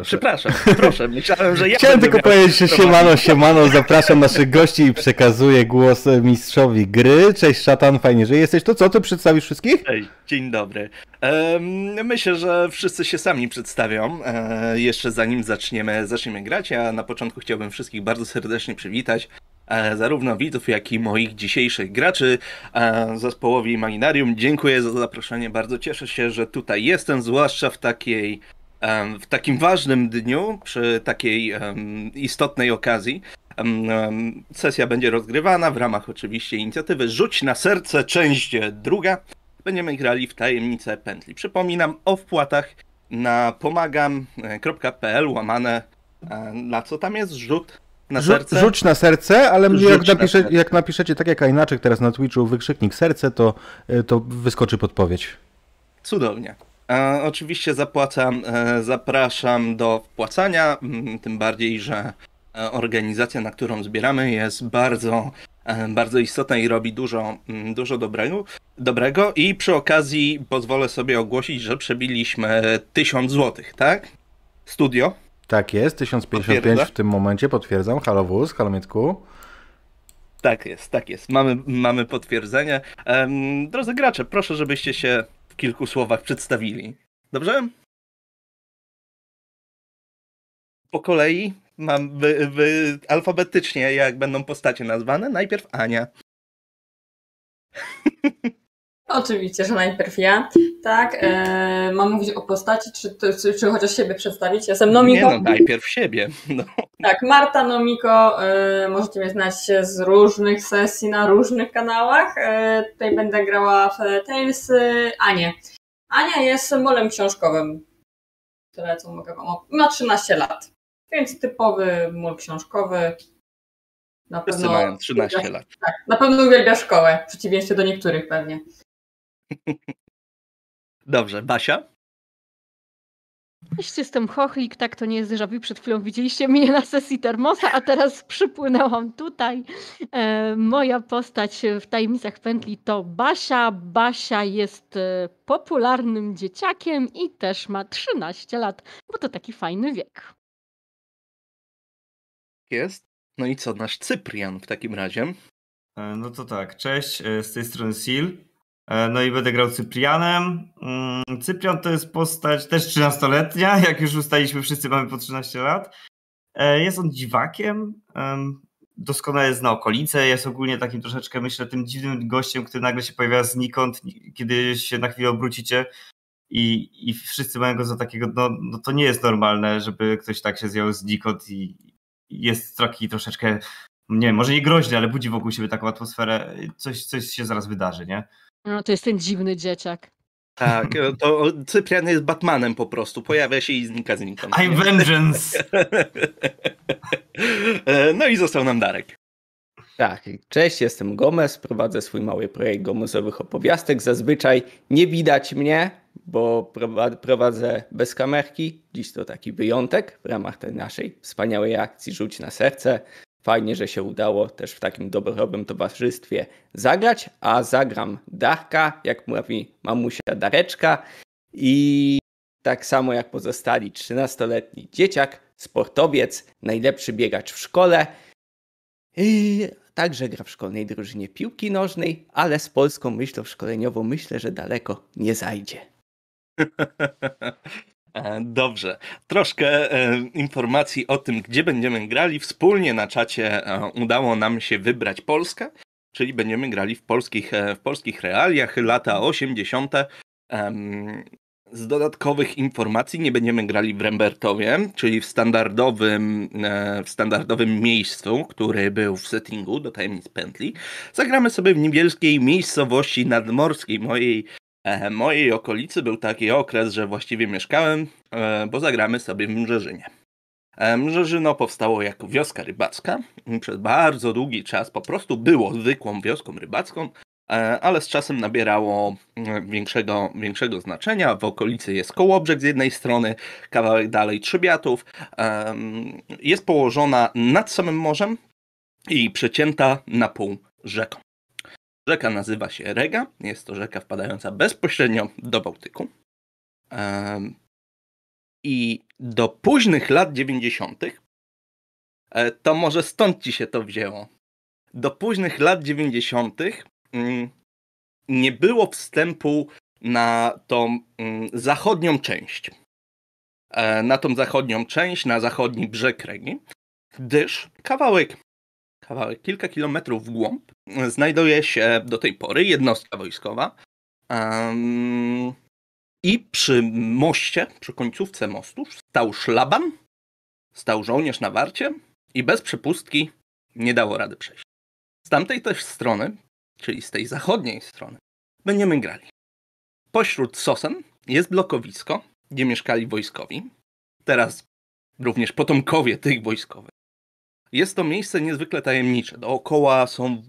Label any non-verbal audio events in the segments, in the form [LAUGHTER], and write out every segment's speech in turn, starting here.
Proszę. Przepraszam, proszę, myślałem, że ja Chciałem tylko powiedzieć, że siemano, siemano, zapraszam naszych gości i przekazuję głos mistrzowi gry. Cześć Szatan, fajnie, że jesteś. To co, ty przedstawisz wszystkich? Hej, dzień dobry. myślę, że wszyscy się sami przedstawią, e, jeszcze zanim zaczniemy, zaczniemy grać. Ja na początku chciałbym wszystkich bardzo serdecznie przywitać. E, zarówno widzów, jak i moich dzisiejszych graczy e, zespołowi Imaginarium. Dziękuję za zaproszenie, bardzo cieszę się, że tutaj jestem, zwłaszcza w takiej w takim ważnym dniu, przy takiej istotnej okazji. Sesja będzie rozgrywana w ramach oczywiście inicjatywy Rzuć na serce, część druga. Będziemy grali w tajemnicę pętli. Przypominam o wpłatach na pomagam.pl łamane e, na co tam jest? Rzut na serce? Rzuć na serce, ale Rzuć jak, napisze, serce. jak napiszecie tak jak inaczej teraz na Twitchu wykrzyknik serce, to, e, to wyskoczy podpowiedź. Cudownie. E, oczywiście zapłacam, e, zapraszam do wpłacania, m, tym bardziej, że e, organizacja, na którą zbieramy jest bardzo, bardzo istotna i robi dużo, m, dużo dobrego, dobrego i przy okazji pozwolę sobie ogłosić, że przebiliśmy 1000 zł, tak? Studio. Tak jest, 1055 Potwierdza? w tym momencie, potwierdzam. Halo Wóz, halo Mietku. Tak jest, tak jest. Mamy, mamy potwierdzenie. Drodzy gracze, proszę, żebyście się kilku słowach przedstawili. Dobrze? Po kolei mam alfabetycznie, jak będą postacie nazwane. Najpierw Ania. [LAUGHS] Oczywiście, że najpierw ja. Tak, e, mam mówić o postaci, czy, czy, czy, chociaż siebie przedstawić? Jestem Nomiko. Nie no, najpierw siebie. No. Tak, Marta Nomiko. E, możecie mnie znać z różnych sesji na różnych kanałach. E, tutaj będę grała w Tales. Anię. Ania jest symbolem książkowym. Tyle, co mogę wam... Ma 13 lat, więc typowy mól książkowy. Na Wszyscy pewno mają 13 lat. Tak, na pewno uwielbia szkołę, w przeciwieństwie do niektórych pewnie. Dobrze, Basia? Cześć, jestem Chochlik, tak to nie jest déjà Przed chwilą widzieliście mnie na sesji Termosa, a teraz przypłynęłam tutaj. E, moja postać w Tajemnicach Pętli to Basia. Basia jest e, popularnym dzieciakiem i też ma 13 lat, bo to taki fajny wiek. Jest. No i co, nasz Cyprian w takim razie? E, no to tak, cześć, e, z tej strony Sil. E, no i będę grał Cyprianem. Mm, Cyprian to jest postać też 13-letnia, [LAUGHS] jak już ustaliśmy, wszyscy mamy po 13 lat. E, jest on dziwakiem, doskonale zna okolice, jest ogólnie takim troszeczkę, myślę, tym dziwnym gościem, który nagle się pojawia znikąd, kiedy się na chwilę obrócicie i, i wszyscy mają go za takiego, no, no to nie jest normalne, żeby ktoś tak się zjął znikąd i jest taki troszeczkę, nie wiem, może nie groźny, ale budzi wokół siebie taką atmosferę, coś, coś się zaraz wydarzy, nie? No to jest ten dziwny dzieciak. Tak, to Cyprian jest Batmanem po prostu. Pojawia się i znika znikąd. I'm vengeance! E, no i został nam Darek. Tak, cześć, jestem Gomez, prowadzę swój mały projekt gomezowych opowiastek. Zazwyczaj nie widać mnie, bo prowadzę bez kamerki. Dziś to taki wyjątek w ramach tej naszej wspaniałej akcji Rzuć na serce. Fajnie, że się udało też w takim dobrowym towarzystwie zagrać, a zagram Darka, jak mówi mamusia Dareczka i tak samo jak pozostali 13-letni dzieciak, sportowiec, najlepszy biegacz w szkole. I także gra w szkolnej drużynie piłki nożnej, ale z polską myślą szkoleniową myślę, że daleko nie zajdzie. [LAUGHS] E, dobrze. Troszkę e, informacji o tym, gdzie będziemy grali. Wspólnie na czacie e, udało nam się wybrać Polskę, czyli będziemy grali w polskich, w polskich realiach lata 80. Z dodatkowych informacji nie będziemy grali w Rembertowie, czyli w standardowym, w standardowym miejscu, który był w settingu do Tajemnic Pętli. Zagramy sobie w niewielkiej miejscowości nadmorskiej mojej mojej okolicy był taki okres, że właściwie mieszkałem, e, bo zagramy sobie w Mrzeżynie. E, Mrzeżyno powstało jako wioska rybacka. Przez bardzo długi czas po prostu było zwykłą wioską rybacką, e, ale z czasem nabierało większego, większego znaczenia. W okolicy jest Kołobrzeg z jednej strony, kawałek dalej Trzybiatów. Jest położona nad samym morzem i przecięta na pół rzeką. Rzeka nazywa się Rega. Jest to rzeka wpadająca bezpośrednio do Bałtyku. I do późnych lat 90. e, to może stąd ci się to wzięło. Do późnych lat 90. mm, nie było wstępu na tą mm, zachodnią część. E, Na tą zachodnią część, na zachodni brzeg Regi, gdyż kawałek, kawałek kilka kilometrów w głąb znajduje się do tej pory jednostka wojskowa. Em, I przy moście, przy końcówce mostu stał szlaban, stał żołnierz na warcie i bez przepustki nie dało rady przejść. Z tamtej też strony, czyli z tej zachodniej strony, będziemy grali. Pośród sosen jest blokowisko, gdzie mieszkali wojskowi. Teraz również potomkowie tych wojskowych. Jest to miejsce niezwykle tajemnicze. Dookoła są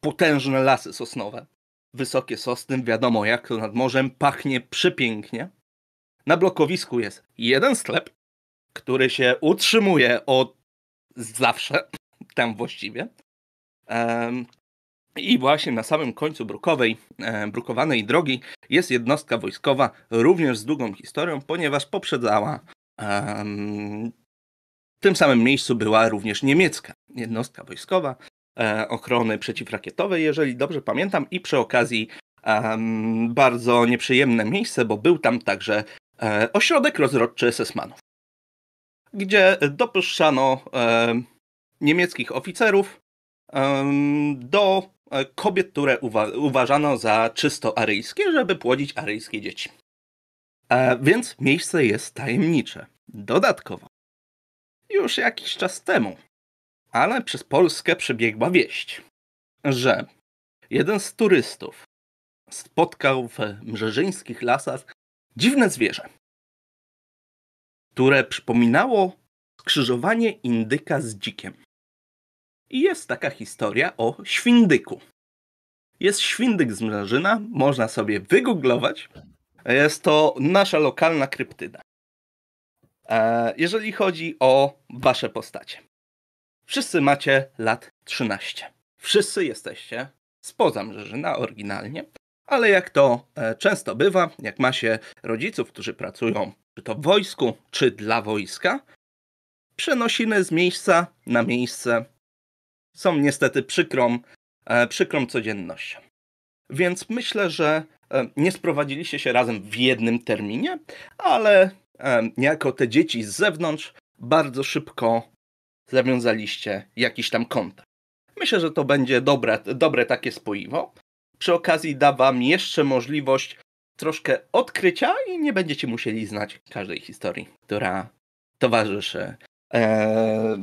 potężne lasy sosnowe. Wysokie sosny, wiadomo jak to nad morzem, pachnie przepięknie. Na blokowisku jest jeden sklep, który się utrzymuje od zawsze, tam właściwie. I właśnie na samym końcu brukowej, brukowanej drogi jest jednostka wojskowa, również z długą historią, ponieważ poprzedzała tym samym miejscu była również niemiecka jednostka wojskowa e, ochrony przeciwrakietowej, jeżeli dobrze pamiętam, i przy okazji bardzo nieprzyjemne miejsce, bo był tam także e, ośrodek rozrodczy SS-manów, gdzie dopuszczano e, niemieckich oficerów do e, kobiet, które uwa- uważano za czysto aryjskie, żeby płodzić aryjskie dzieci. E, więc miejsce jest tajemnicze. Dodatkowo, już jakiś czas temu, ale przez Polskę przebiegła wieść, że jeden z turystów spotkał w mrzeżyńskich lasach dziwne zwierzę, które przypominało skrzyżowanie indyka z dzikiem. I jest taka historia o świndyku. Jest świndyk z Mrzeżyna, można sobie wygooglować. Jest to nasza lokalna kryptyda. E, Jeżeli chodzi o wasze postacie. Wszyscy macie lat 13. Wszyscy jesteście spoza Mrzeżyna oryginalnie, ale jak to e, często bywa, jak ma się rodziców, którzy pracują czy to w wojsku, czy dla wojska, przenosiny z miejsca na miejsce są niestety przykrą, e, przykrą codziennością. Więc myślę, że nie sprowadziliście się razem w jednym terminie, ale e, jako te dzieci z zewnątrz bardzo szybko zawiązaliście jakiś tam kontakt. Myślę, że to będzie dobre, dobre takie spoiwo. Przy okazji da wam jeszcze możliwość troszkę odkrycia i nie będziecie musieli znać każdej historii, która towarzyszy e.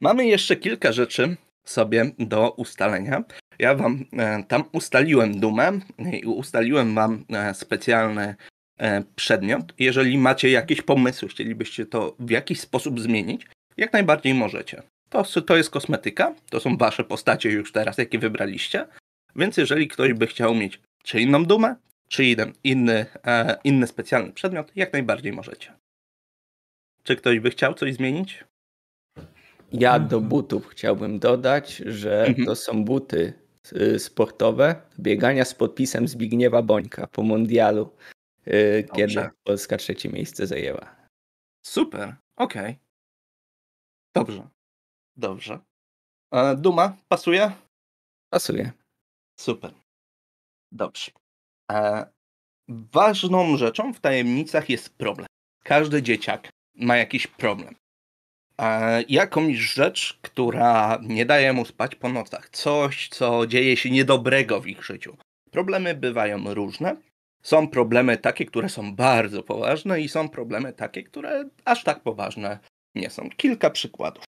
Mamy jeszcze kilka rzeczy sobie do ustalenia. Ja wam e, tam ustaliłem dumę i ustaliłem wam e, przedmiot. Jeżeli macie jakieś pomysły, chcielibyście to w jakiś sposób zmienić, jak najbardziej możecie. To, to jest kosmetyka, to są wasze postacie już teraz, jakie wybraliście. Więc jeżeli ktoś by chciał mieć czy inną dumę, czy jeden inny, e, inny specjalny przedmiot, jak najbardziej możecie. Czy ktoś by chciał coś zmienić? Ja do butów chciałbym dodać, że Mhm. to są buty y, sportowe biegania z podpisem Zbigniewa Bońka po mundialu, y, kiedy. Polska trzecie miejsce zajęła. Super, okej. Dobrze, dobrze. E, Duma, pasuje? Pasuje. Super. Dobrze. E, ważną rzeczą w tajemnicach jest problem. Każdy dzieciak ma jakiś problem. E, jakąś rzecz, która nie daje mu spać po nocach. Coś, co dzieje się niedobrego w ich życiu. Problemy bywają różne. Są problemy takie, które są bardzo poważne i są problemy takie, które aż tak poważne nie są. Kilka przykładów.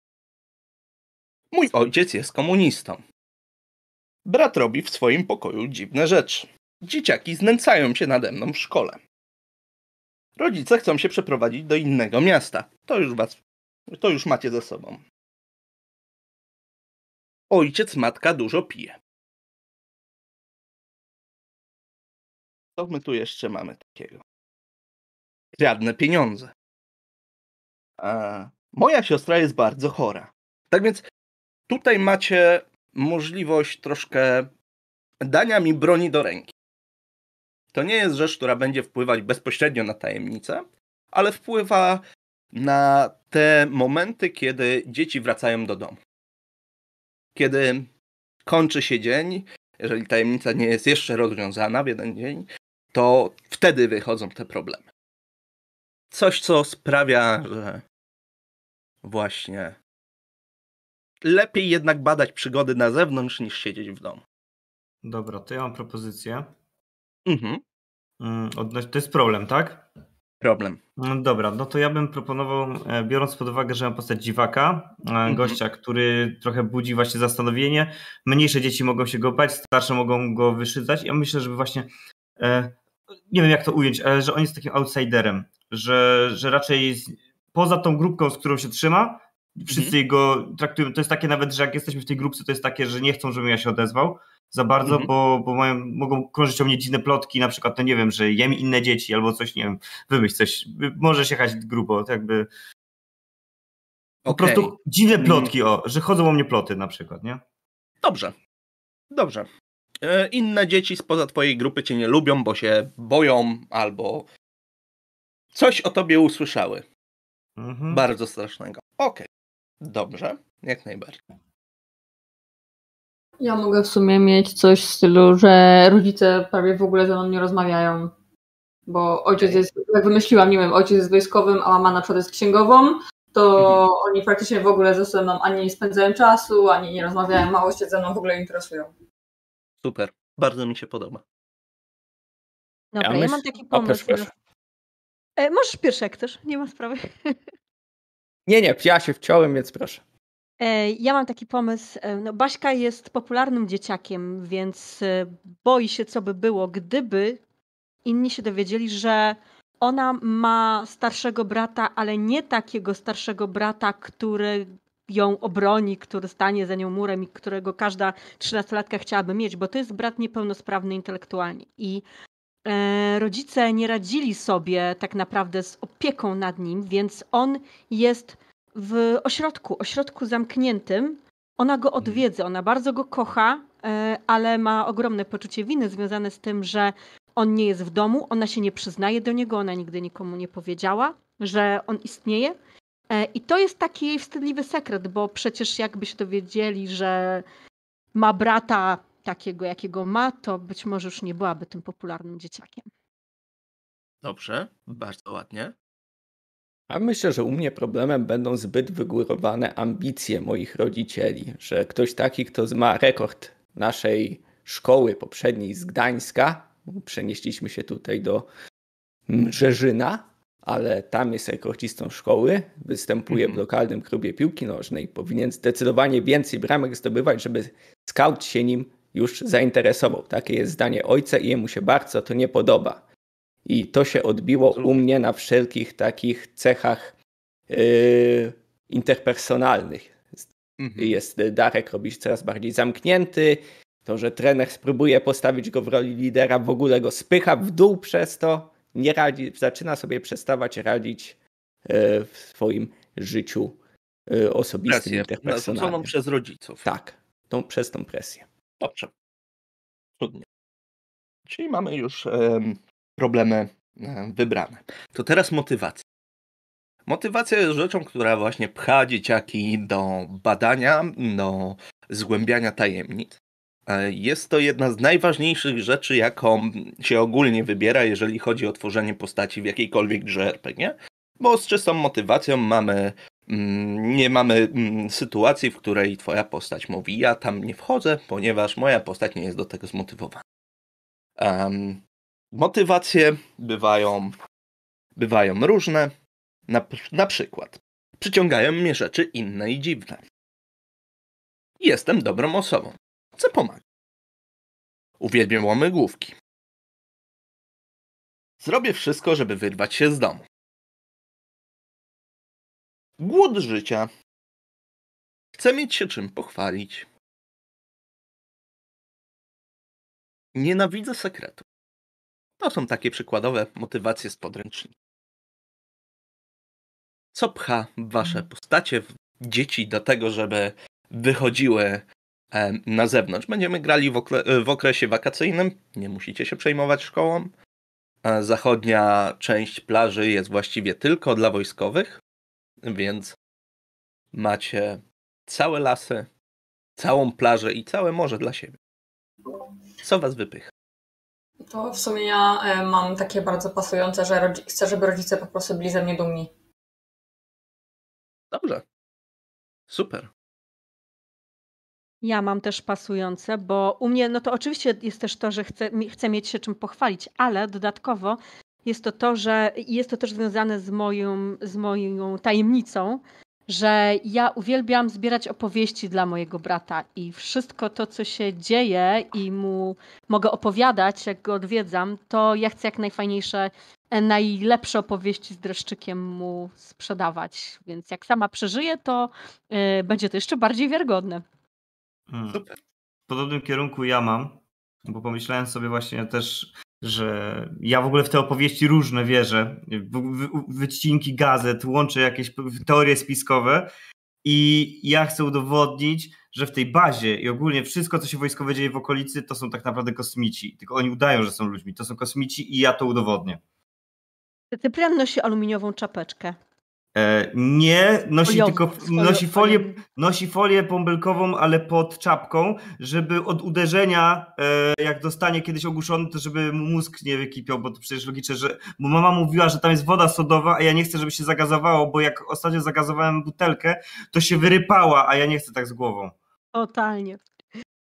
Mój ojciec jest komunistą. Brat robi w swoim pokoju dziwne rzeczy. Dzieciaki znęcają się nade mną w szkole. Rodzice chcą się przeprowadzić do innego miasta. To już was, to już macie ze sobą. Ojciec, matka dużo pije. Co my tu jeszcze mamy takiego? Kradnę pieniądze. A moja siostra jest bardzo chora. Tak więc tutaj macie możliwość troszkę dania mi broni do ręki. To nie jest rzecz, która będzie wpływać bezpośrednio na tajemnicę, ale wpływa na te momenty, kiedy dzieci wracają do domu. Kiedy kończy się dzień, jeżeli tajemnica nie jest jeszcze rozwiązana w jeden dzień, to wtedy wychodzą te problemy. Coś, co sprawia, że właśnie lepiej jednak badać przygody na zewnątrz niż siedzieć w domu. Dobra, to ja mam propozycję. Mhm. Mm, To jest problem, tak? Problem. No dobra, no to ja bym proponował, e, biorąc pod uwagę, że mam postać dziwaka, e, gościa, który trochę budzi właśnie zastanowienie. Mniejsze dzieci mogą się go bać, starsze mogą go wyszydzać. Ja myślę, żeby właśnie, e, nie wiem jak to ująć, ale że on jest takim outsiderem, że, że raczej poza tą grupką, z którą się trzyma, wszyscy go traktują, to jest takie nawet, że jak jesteśmy w tej grupce, to jest takie, że nie chcą, żebym ja się odezwał za bardzo, Mhm. bo, bo mają, mogą krążyć o mnie dziwne plotki, na przykład, to nie wiem, że jem inne dzieci albo coś, nie wiem, wymyśl coś, możesz jechać grubo, tak jakby po prostu dziwne Mm. plotki, o, że chodzą o mnie ploty na przykład, nie? Dobrze. Dobrze. E, Inne dzieci spoza twojej grupy cię nie lubią, bo się boją albo coś o tobie usłyszały. Mhm. Bardzo strasznego. Okej. Dobrze. Jak najbardziej. Ja mogę w sumie mieć coś w stylu, że rodzice prawie w ogóle ze mną nie rozmawiają. Bo ojciec jest, jak wymyśliłam, nie wiem, ojciec jest wojskowym, a mama na przykład jest księgową, to Mhm. oni praktycznie w ogóle ze mną ani nie spędzają czasu, ani nie rozmawiają, mało się ze mną w ogóle interesują. Super. Bardzo mi się podoba. Dobra, ja, myśl- mam taki O, pomysł. proszę, proszę. E, możesz pierwszy, jak chcesz, nie ma sprawy. Nie, nie, ja się wciąłem, więc proszę. E, Ja mam taki pomysł. e, No, Baśka jest popularnym dzieciakiem, więc e, boi się, co by było, gdyby inni się dowiedzieli, że ona ma starszego brata, ale nie takiego starszego brata, który ją obroni, który stanie za nią murem i którego każda trzynastolatka chciałaby mieć, bo to jest brat niepełnosprawny intelektualnie. I e, rodzice nie radzili sobie tak naprawdę z opieką nad nim, więc on jest w ośrodku, ośrodku zamkniętym. Ona go odwiedza, ona bardzo go kocha, e, ale ma ogromne poczucie winy związane z tym, że on nie jest w domu, ona się nie przyznaje do niego, ona nigdy nikomu nie powiedziała, że on istnieje. E, I to jest taki jej wstydliwy sekret, bo przecież jakby się dowiedzieli, że ma brata takiego, jakiego ma, to być może już nie byłaby tym popularnym dzieciakiem. Dobrze. Bardzo ładnie. A myślę, że u mnie problemem będą zbyt wygórowane ambicje moich rodzicieli, że ktoś taki, kto ma rekord naszej szkoły poprzedniej z Gdańska, przenieśliśmy się tutaj do Mrzeżyna, ale tam jest rekordzistą szkoły, występuje w Mhm. lokalnym klubie piłki nożnej, powinien zdecydowanie więcej bramek zdobywać, żeby scout się nim już zainteresował. Takie jest zdanie ojca i jemu się bardzo to nie podoba. I to się odbiło u mnie na wszelkich takich cechach yy, interpersonalnych. Mhm. Jest Darek robić coraz bardziej zamknięty. To, że trener spróbuje postawić go w roli lidera, w ogóle go spycha w dół przez to. Nie radzi, zaczyna sobie przestawać radzić yy, w swoim życiu yy, osobistym, Presję narzuconą interpersonalnym. przez rodziców. Tak, tą, przez tą presję. Dobrze. Cudnie. Czyli mamy już em, problemy em, wybrane. To teraz motywacja. Motywacja jest rzeczą, która właśnie pcha dzieciaki do badania, do zgłębiania tajemnic. E, Jest to jedna z najważniejszych rzeczy, jaką się ogólnie wybiera, jeżeli chodzi o tworzenie postaci w jakiejkolwiek grze RPG, bo z czystą motywacją mamy Mm, nie mamy mm, sytuacji, w której twoja postać mówi, ja tam nie wchodzę, ponieważ moja postać nie jest do tego zmotywowana. Em, motywacje bywają, bywają różne. Na, na przykład przyciągają mnie rzeczy inne i dziwne. Jestem dobrą osobą. Chcę pomagać. Uwielbiam łamygłówki. Zrobię wszystko, żeby wyrwać się z domu. Głód życia. Chcę mieć się czym pochwalić. Nienawidzę sekretu. To są takie przykładowe motywacje z podręcznika. Co pcha wasze postacie, dzieci do tego, żeby wychodziły na zewnątrz? Będziemy grali w, okle- w okresie wakacyjnym. Nie musicie się przejmować szkołą. a zachodnia część plaży jest właściwie tylko dla wojskowych, więc macie całe lasy, całą plażę i całe morze dla siebie. Co was wypycha? To w sumie ja e, mam takie bardzo pasujące, że chcę, żeby rodzice po prostu byli ze mnie dumni. Dobrze. Super. Ja mam też pasujące, bo u mnie, no to oczywiście jest też to, że chcę, chcę mieć się czym pochwalić, ale dodatkowo jest to to, że jest to też związane z moją, z moją tajemnicą, że ja uwielbiam zbierać opowieści dla mojego brata i wszystko to, co się dzieje i mu mogę opowiadać, jak go odwiedzam, to ja chcę jak najfajniejsze, e, najlepsze opowieści z dreszczykiem mu sprzedawać. Więc jak sama przeżyję, to e, będzie to jeszcze bardziej wiarygodne. Mm. Super. W podobnym kierunku ja mam, bo pomyślałem sobie właśnie też, że ja w ogóle w te opowieści różne wierzę. Wycinki gazet, łączę jakieś teorie spiskowe i ja chcę udowodnić, że w tej bazie i ogólnie wszystko, co się wojskowe dzieje w okolicy, to są tak naprawdę kosmici. Tylko oni udają, że są ludźmi. To są kosmici i ja to udowodnię. Cyprian nosi aluminiową czapeczkę. E, nie, nosi tylko nosi folię, nosi folię bąbelkową, ale pod czapką, żeby od uderzenia, e, jak dostanie kiedyś ogłuszony, to żeby mu mózg nie wykipiał, bo to przecież logiczne, że bo mama mówiła, że tam jest woda sodowa, a ja nie chcę, żeby się zagazowało, bo jak ostatnio zagazowałem butelkę, to się wyrypała, a ja nie chcę tak z głową. Totalnie.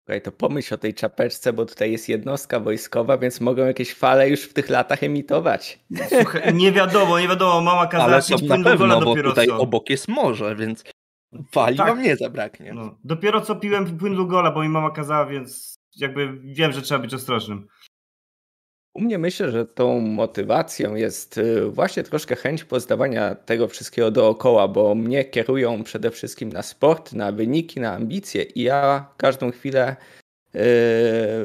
Słuchaj, to pomyśl o tej czapeczce, bo tutaj jest jednostka wojskowa, więc mogą jakieś fale już w tych latach emitować. Słuchaj, nie wiadomo, nie wiadomo, mama kazała Ale są pić na płyn do gola pewno, bo dopiero tutaj co. obok jest morze, więc fali Tak. wam nie zabraknie. No, dopiero co piłem płyn Lugola, bo mi mama kazała, więc jakby wiem, że trzeba być ostrożnym. U mnie myślę, że tą motywacją jest y, właśnie troszkę chęć poznawania tego wszystkiego dookoła, bo mnie kierują przede wszystkim na sport, na wyniki, na ambicje i ja każdą chwilę y,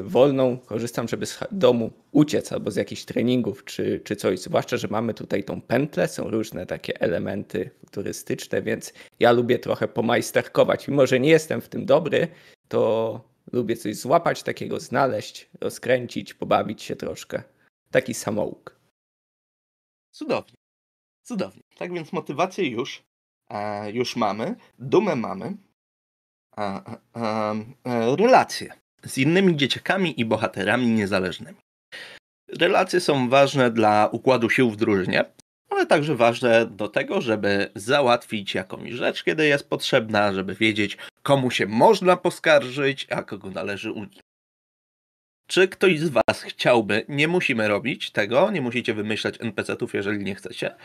wolną korzystam, żeby z domu uciec albo z jakichś treningów czy, czy coś. Zwłaszcza, że mamy tutaj tą pętlę, są różne takie elementy turystyczne, więc ja lubię trochę pomajsterkować. Mimo, że nie jestem w tym dobry, to lubię coś złapać takiego, znaleźć, rozkręcić, pobawić się troszkę. Taki samouk. Cudownie. Cudownie. Tak więc motywację już, e, już mamy, dumę mamy, a, a, e, relacje z innymi dzieciakami i bohaterami niezależnymi. Relacje są ważne dla układu sił w drużynie, ale także ważne do tego, żeby załatwić jakąś rzecz, kiedy jest potrzebna, żeby wiedzieć, komu się można poskarżyć, a kogo należy uniknąć. Czy ktoś z Was chciałby, nie musimy robić tego, nie musicie wymyślać NPC-ów, jeżeli nie chcecie,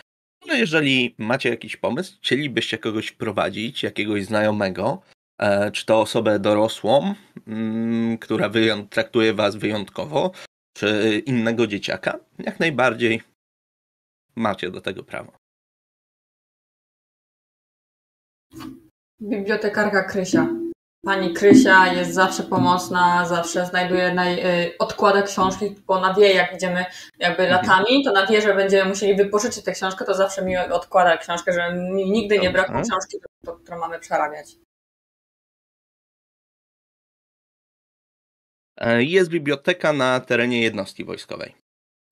ale jeżeli macie jakiś pomysł, chcielibyście kogoś wprowadzić, jakiegoś znajomego, e, czy to osobę dorosłą, mm, która traktuje Was wyjątkowo, czy innego dzieciaka, jak najbardziej macie do tego prawo. Bibliotekarka Krysia. Pani Krysia jest zawsze pomocna, zawsze znajduje, naj, y, odkłada książki, bo ona wie, jak idziemy jakby Mhm. latami, to ona wie, że będziemy musieli wypożyczyć tę książkę, to zawsze mi odkłada książkę, że mi nigdy nie brakło książki, którą mamy przerabiać. E, Jest biblioteka na terenie jednostki wojskowej.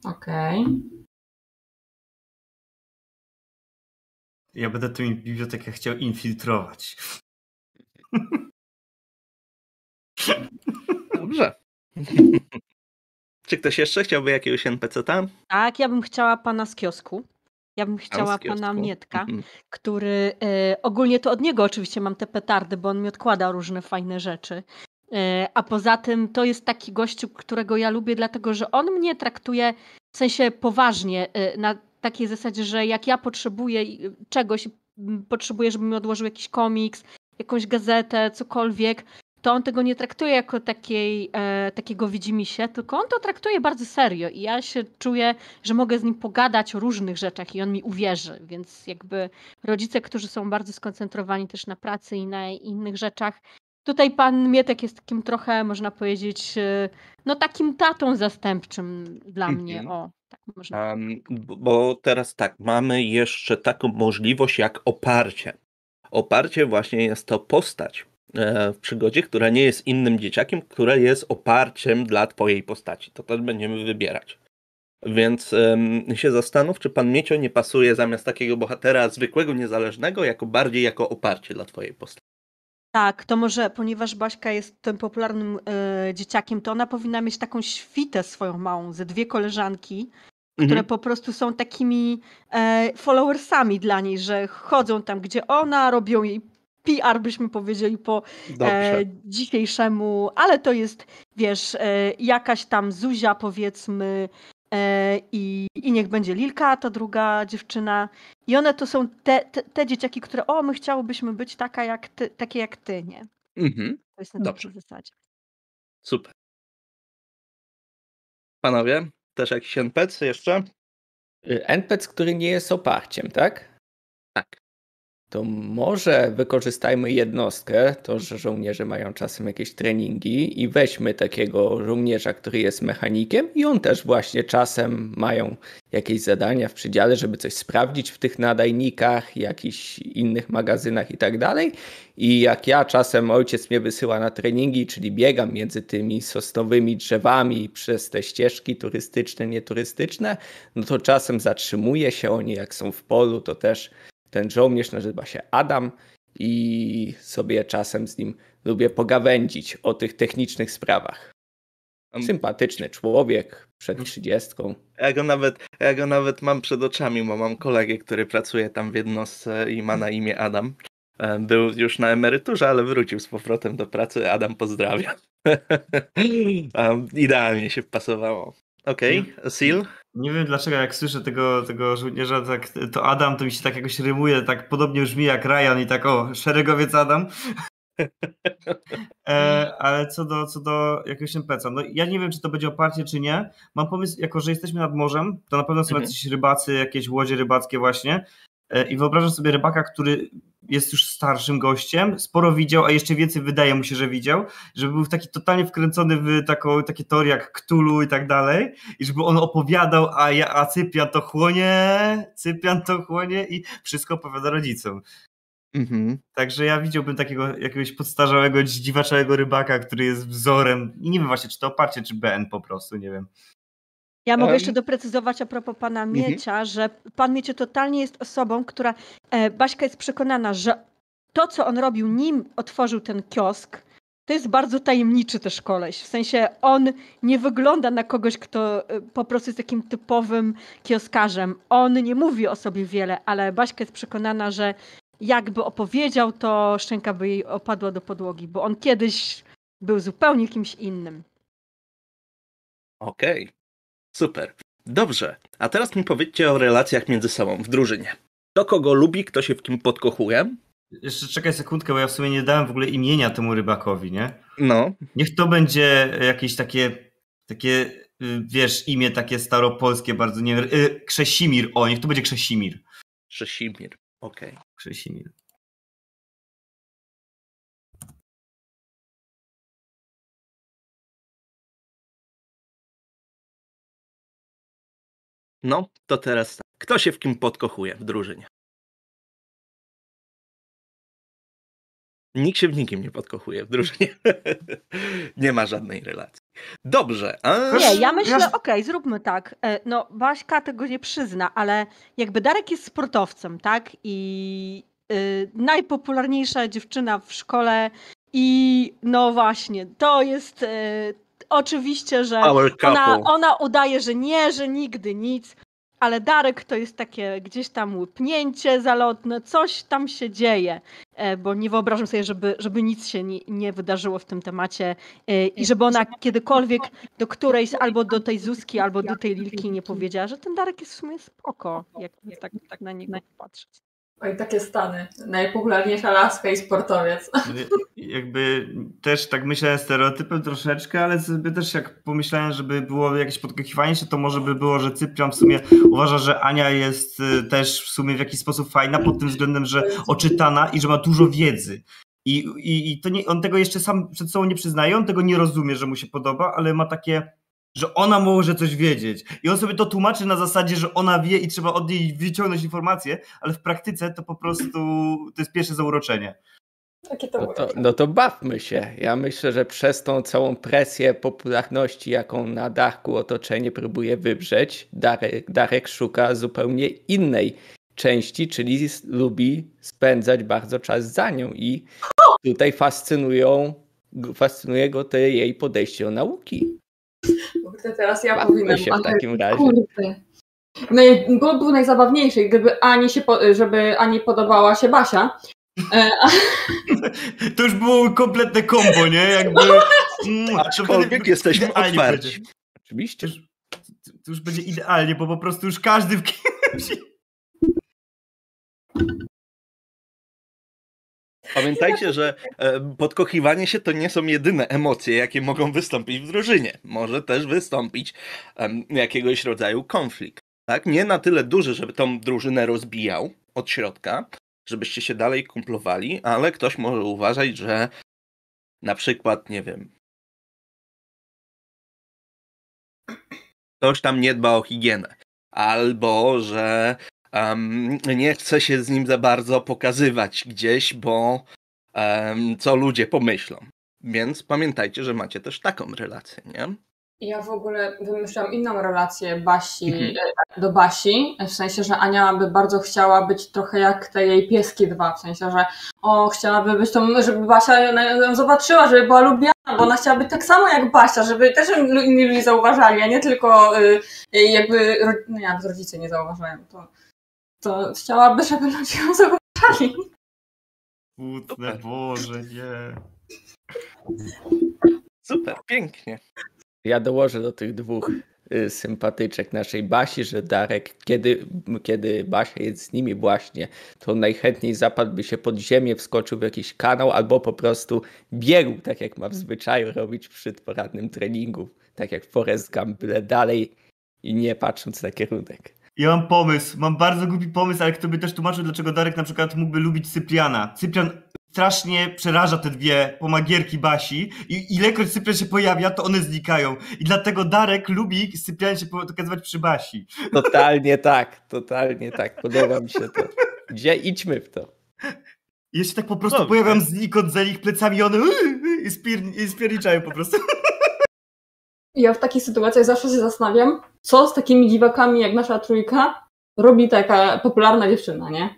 Okej. Ja będę tę bibliotekę chciał infiltrować. Dobrze. Czy ktoś jeszcze chciałby jakiegoś NPC tam? Tak, ja bym chciała pana z kiosku. Ja bym chciała pana Mietka, Mhm. który e, ogólnie to od niego oczywiście mam te petardy, bo on mi odkłada różne fajne rzeczy. E, a poza tym to jest taki gościu, którego ja lubię, dlatego że on mnie traktuje w sensie poważnie, e, na takiej zasadzie, że jak ja potrzebuję czegoś, potrzebuję, żeby mi odłożył jakiś komiks, jakąś gazetę, cokolwiek, to on tego nie traktuje jako takiej, e, takiego widzimisię, tylko on to traktuje bardzo serio i ja się czuję, że mogę z nim pogadać o różnych rzeczach i on mi uwierzy, więc jakby rodzice, którzy są bardzo skoncentrowani też na pracy i na innych rzeczach, tutaj pan Mietek jest takim trochę, można powiedzieć, e, no takim tatą zastępczym dla Mhm. mnie, o, tak można b- bo teraz tak, mamy jeszcze taką możliwość jak oparcie. Oparcie właśnie jest to postać e, w przygodzie, która nie jest innym dzieciakiem, która jest oparciem dla twojej postaci. To też będziemy wybierać. Więc em, się zastanów, czy pan Miecio nie pasuje zamiast takiego bohatera zwykłego, niezależnego, jako bardziej jako oparcie dla twojej postaci. Tak, to może, ponieważ Baśka jest tym popularnym e, dzieciakiem, to ona powinna mieć taką świtę swoją małą, ze dwie koleżanki, które Mhm. po prostu są takimi e, followersami dla niej, że chodzą tam, gdzie ona, robią jej PR, byśmy powiedzieli po e, dzisiejszemu, ale to jest, wiesz, e, jakaś tam Zuzia powiedzmy i, i niech będzie Lilka, ta druga dziewczyna. I one to są te, te, te dzieciaki, które o, my chciałybyśmy być taka jak ty, takie jak ty, nie? Mhm. To jest na Dobrze. zasadzie. Super. Panowie, też jakiś NPC jeszcze? NPC, który nie jest oparciem, tak? Tak. To może wykorzystajmy jednostkę, to że żołnierze mają czasem jakieś treningi i weźmy takiego żołnierza, który jest mechanikiem i on też właśnie czasem mają jakieś zadania w przydziale, żeby coś sprawdzić w tych nadajnikach, jakichś innych magazynach i tak dalej. I jak ja czasem ojciec mnie wysyła na treningi, czyli biegam między tymi sosnowymi drzewami przez te ścieżki turystyczne, nieturystyczne, no to czasem zatrzymuje się oni, jak są w polu, to też ten żołnierz nazywa się Adam i sobie czasem z nim lubię pogawędzić o tych technicznych sprawach. Sympatyczny człowiek przed trzydziestką. Ja go, nawet, ja go nawet mam przed oczami, bo mam kolegę, który pracuje tam w jednostce i ma na imię Adam. E, Był już na emeryturze, ale wrócił z powrotem do pracy. Adam pozdrawia. [LAUGHS] Idealnie się wpasowało. Okej, Seal? Nie wiem dlaczego, jak słyszę tego, tego żołnierza, tak, to Adam to mi się tak jakoś rymuje, tak podobnie brzmi jak Ryan i tak o, szeregowiec Adam. E, ale co do, co do jakiegoś NPC-a, no ja nie wiem, czy to będzie oparcie, czy nie. Mam pomysł, jako że jesteśmy nad morzem, to na pewno są Mhm. jacyś rybacy, jakieś łodzie rybackie właśnie. E, I wyobrażam sobie rybaka, który jest już starszym gościem, sporo widział, a jeszcze więcej wydaje mu się, że widział, żeby był taki totalnie wkręcony w taką, takie teorie jak Cthulhu i tak dalej, i żeby on opowiadał, a, ja, a Cyprian to chłonie, Cyprian to chłonie i wszystko opowiada rodzicom. Mhm. Także ja widziałbym takiego jakiegoś podstarzałego, dziwaczałego rybaka, który jest wzorem. I nie wiem właśnie, czy to oparcie, czy BN po prostu, nie wiem. Ja mogę jeszcze doprecyzować a propos pana mhm. Miecia, że pan Miecie totalnie jest osobą, która, e, Baśka jest przekonana, że to, co on robił, nim otworzył ten kiosk, to jest bardzo tajemniczy też koleś. W sensie on nie wygląda na kogoś, kto e, po prostu jest takim typowym kioskarzem. On nie mówi o sobie wiele, ale Baśka jest przekonana, że jakby opowiedział, to szczęka by jej opadła do podłogi, bo on kiedyś był zupełnie kimś innym. Okej, super. Dobrze, a teraz mi powiedzcie o relacjach między sobą w drużynie. Kto kogo lubi, kto się w kim podkochuje? Jeszcze czekaj sekundkę, bo ja w sumie nie dałem w ogóle imienia temu rybakowi, nie? No, Niech to będzie jakieś takie, takie y, wiesz, imię takie staropolskie, bardzo nie wiem. y, Krzesimir, o, niech to będzie Krzesimir. Krzesimir. Okej. Krzesimir. No, to teraz tak. Kto się w kim podkochuje w drużynie? Nikt się w nikim nie podkochuje w drużynie. [LAUGHS] nie ma żadnej relacji. Dobrze, a... Nie, ja Ja- myślę, okej, zróbmy tak. E, No, Baśka tego nie przyzna, ale jakby Darek jest sportowcem, tak? I y, najpopularniejsza dziewczyna w szkole i no właśnie, to jest y, oczywiście, że ona, ona udaje, że nie, że nigdy nic, ale Darek to jest takie gdzieś tam łypnięcie zalotne, coś tam się dzieje, e, bo nie wyobrażam sobie, żeby, żeby nic się nie, nie wydarzyło w tym temacie e, i żeby ona kiedykolwiek do którejś, albo do tej Zuzki, albo do tej Lilki nie powiedziała, że ten Darek jest w sumie spoko, jak tak, tak na niego patrzeć. Oj, takie stany. Najpopularniejsza laska i sportowiec. [LAUGHS] Jakby też tak myślałem stereotypem troszeczkę, ale sobie też jak pomyślałem, żeby było jakieś podkochiwanie się, to może by było, że Cyprian w sumie uważa, że Ania jest y, też w sumie w jakiś sposób fajna pod tym względem, że oczytana i że ma dużo wiedzy. I, i, i to nie, on tego jeszcze sam przed sobą nie przyznaje, on tego nie rozumie, że mu się podoba, ale ma takie, że ona może coś wiedzieć. I on sobie to tłumaczy na zasadzie, że ona wie i trzeba od niej wyciągnąć informacje, ale w praktyce to po prostu to jest pierwsze zauroczenie. To No to, no to bawmy się. Ja myślę, że przez tą całą presję popularności, jaką na Darku otoczenie próbuje wywrzeć, Darek, Darek szuka zupełnie innej części, czyli lubi spędzać bardzo czas za nią i tutaj fascynują, fascynuje go te jej podejście do nauki. Kurde, teraz ja Bawmy powinnam. się w takim razie. Kurde. No i było, było najzabawniejsze, gdyby Ani się, po, żeby Ani podobała się Basia. E, a, [LAUGHS] To już było kompletne kombo, nie? Jakby. Mm, to Aczkolwiek wtedy jesteśmy otwarci. będzie. Oczywiście. To już, to już będzie idealnie, bo po prostu już każdy w kimś. Pamiętajcie, że podkochiwanie się to nie są jedyne emocje, jakie mogą wystąpić w drużynie. Może też wystąpić jakiegoś rodzaju konflikt. Tak? Nie na tyle duży, żeby tą drużynę rozbijał od środka, żebyście się dalej kumplowali, ale ktoś może uważać, że na przykład, nie wiem, ktoś tam nie dba o higienę, albo że em, nie chce się z nim za bardzo pokazywać gdzieś, bo em, co ludzie pomyślą. Więc pamiętajcie, że macie też taką relację, nie? ja w ogóle wymyślałam inną relację Basi Mhm. e, do Basi, w sensie, że Ania by bardzo chciała być trochę jak te jej pieski dwa, w sensie, że o, chciałaby być tą, żeby Basia ją, zobaczyła, żeby była lubiana, bo ona chciała być tak samo jak Basia, żeby też inni ludzie zauważali, a nie tylko y, jakby, no jak rodzice nie zauważają, to, to chciałaby, żeby ludzie ją zauważali. Putne, Boże, nie. Super, pięknie. Ja dołożę do tych dwóch y, sympatyczek naszej Basi, że Darek, kiedy, kiedy Basia jest z nimi właśnie, to najchętniej zapadłby się pod ziemię, wskoczył w jakiś kanał albo po prostu biegł, tak jak ma w zwyczaju robić przy porannym treningu. Tak jak Forrest Gump, byle dalej i nie patrząc na kierunek. Ja mam pomysł, mam bardzo głupi pomysł, ale kto by też tłumaczył, dlaczego Darek na przykład mógłby lubić Cypriana. Cyprian strasznie przeraża te dwie pomagierki Basi i ilekroć Cyprian się pojawia, to one znikają. I dlatego Darek lubi z Cyprianem się pokazywać przy Basi. Totalnie tak, totalnie tak. Podoba mi się to. Gdzie idźmy w to? Ja się tak po prostu Dobrze. pojawiam znikąd za ich plecami i one i, spier, i spierniczają po prostu. Ja w takich sytuacjach zawsze się zastanawiam, co z takimi dziwakami jak nasza trójka robi taka popularna dziewczyna, nie?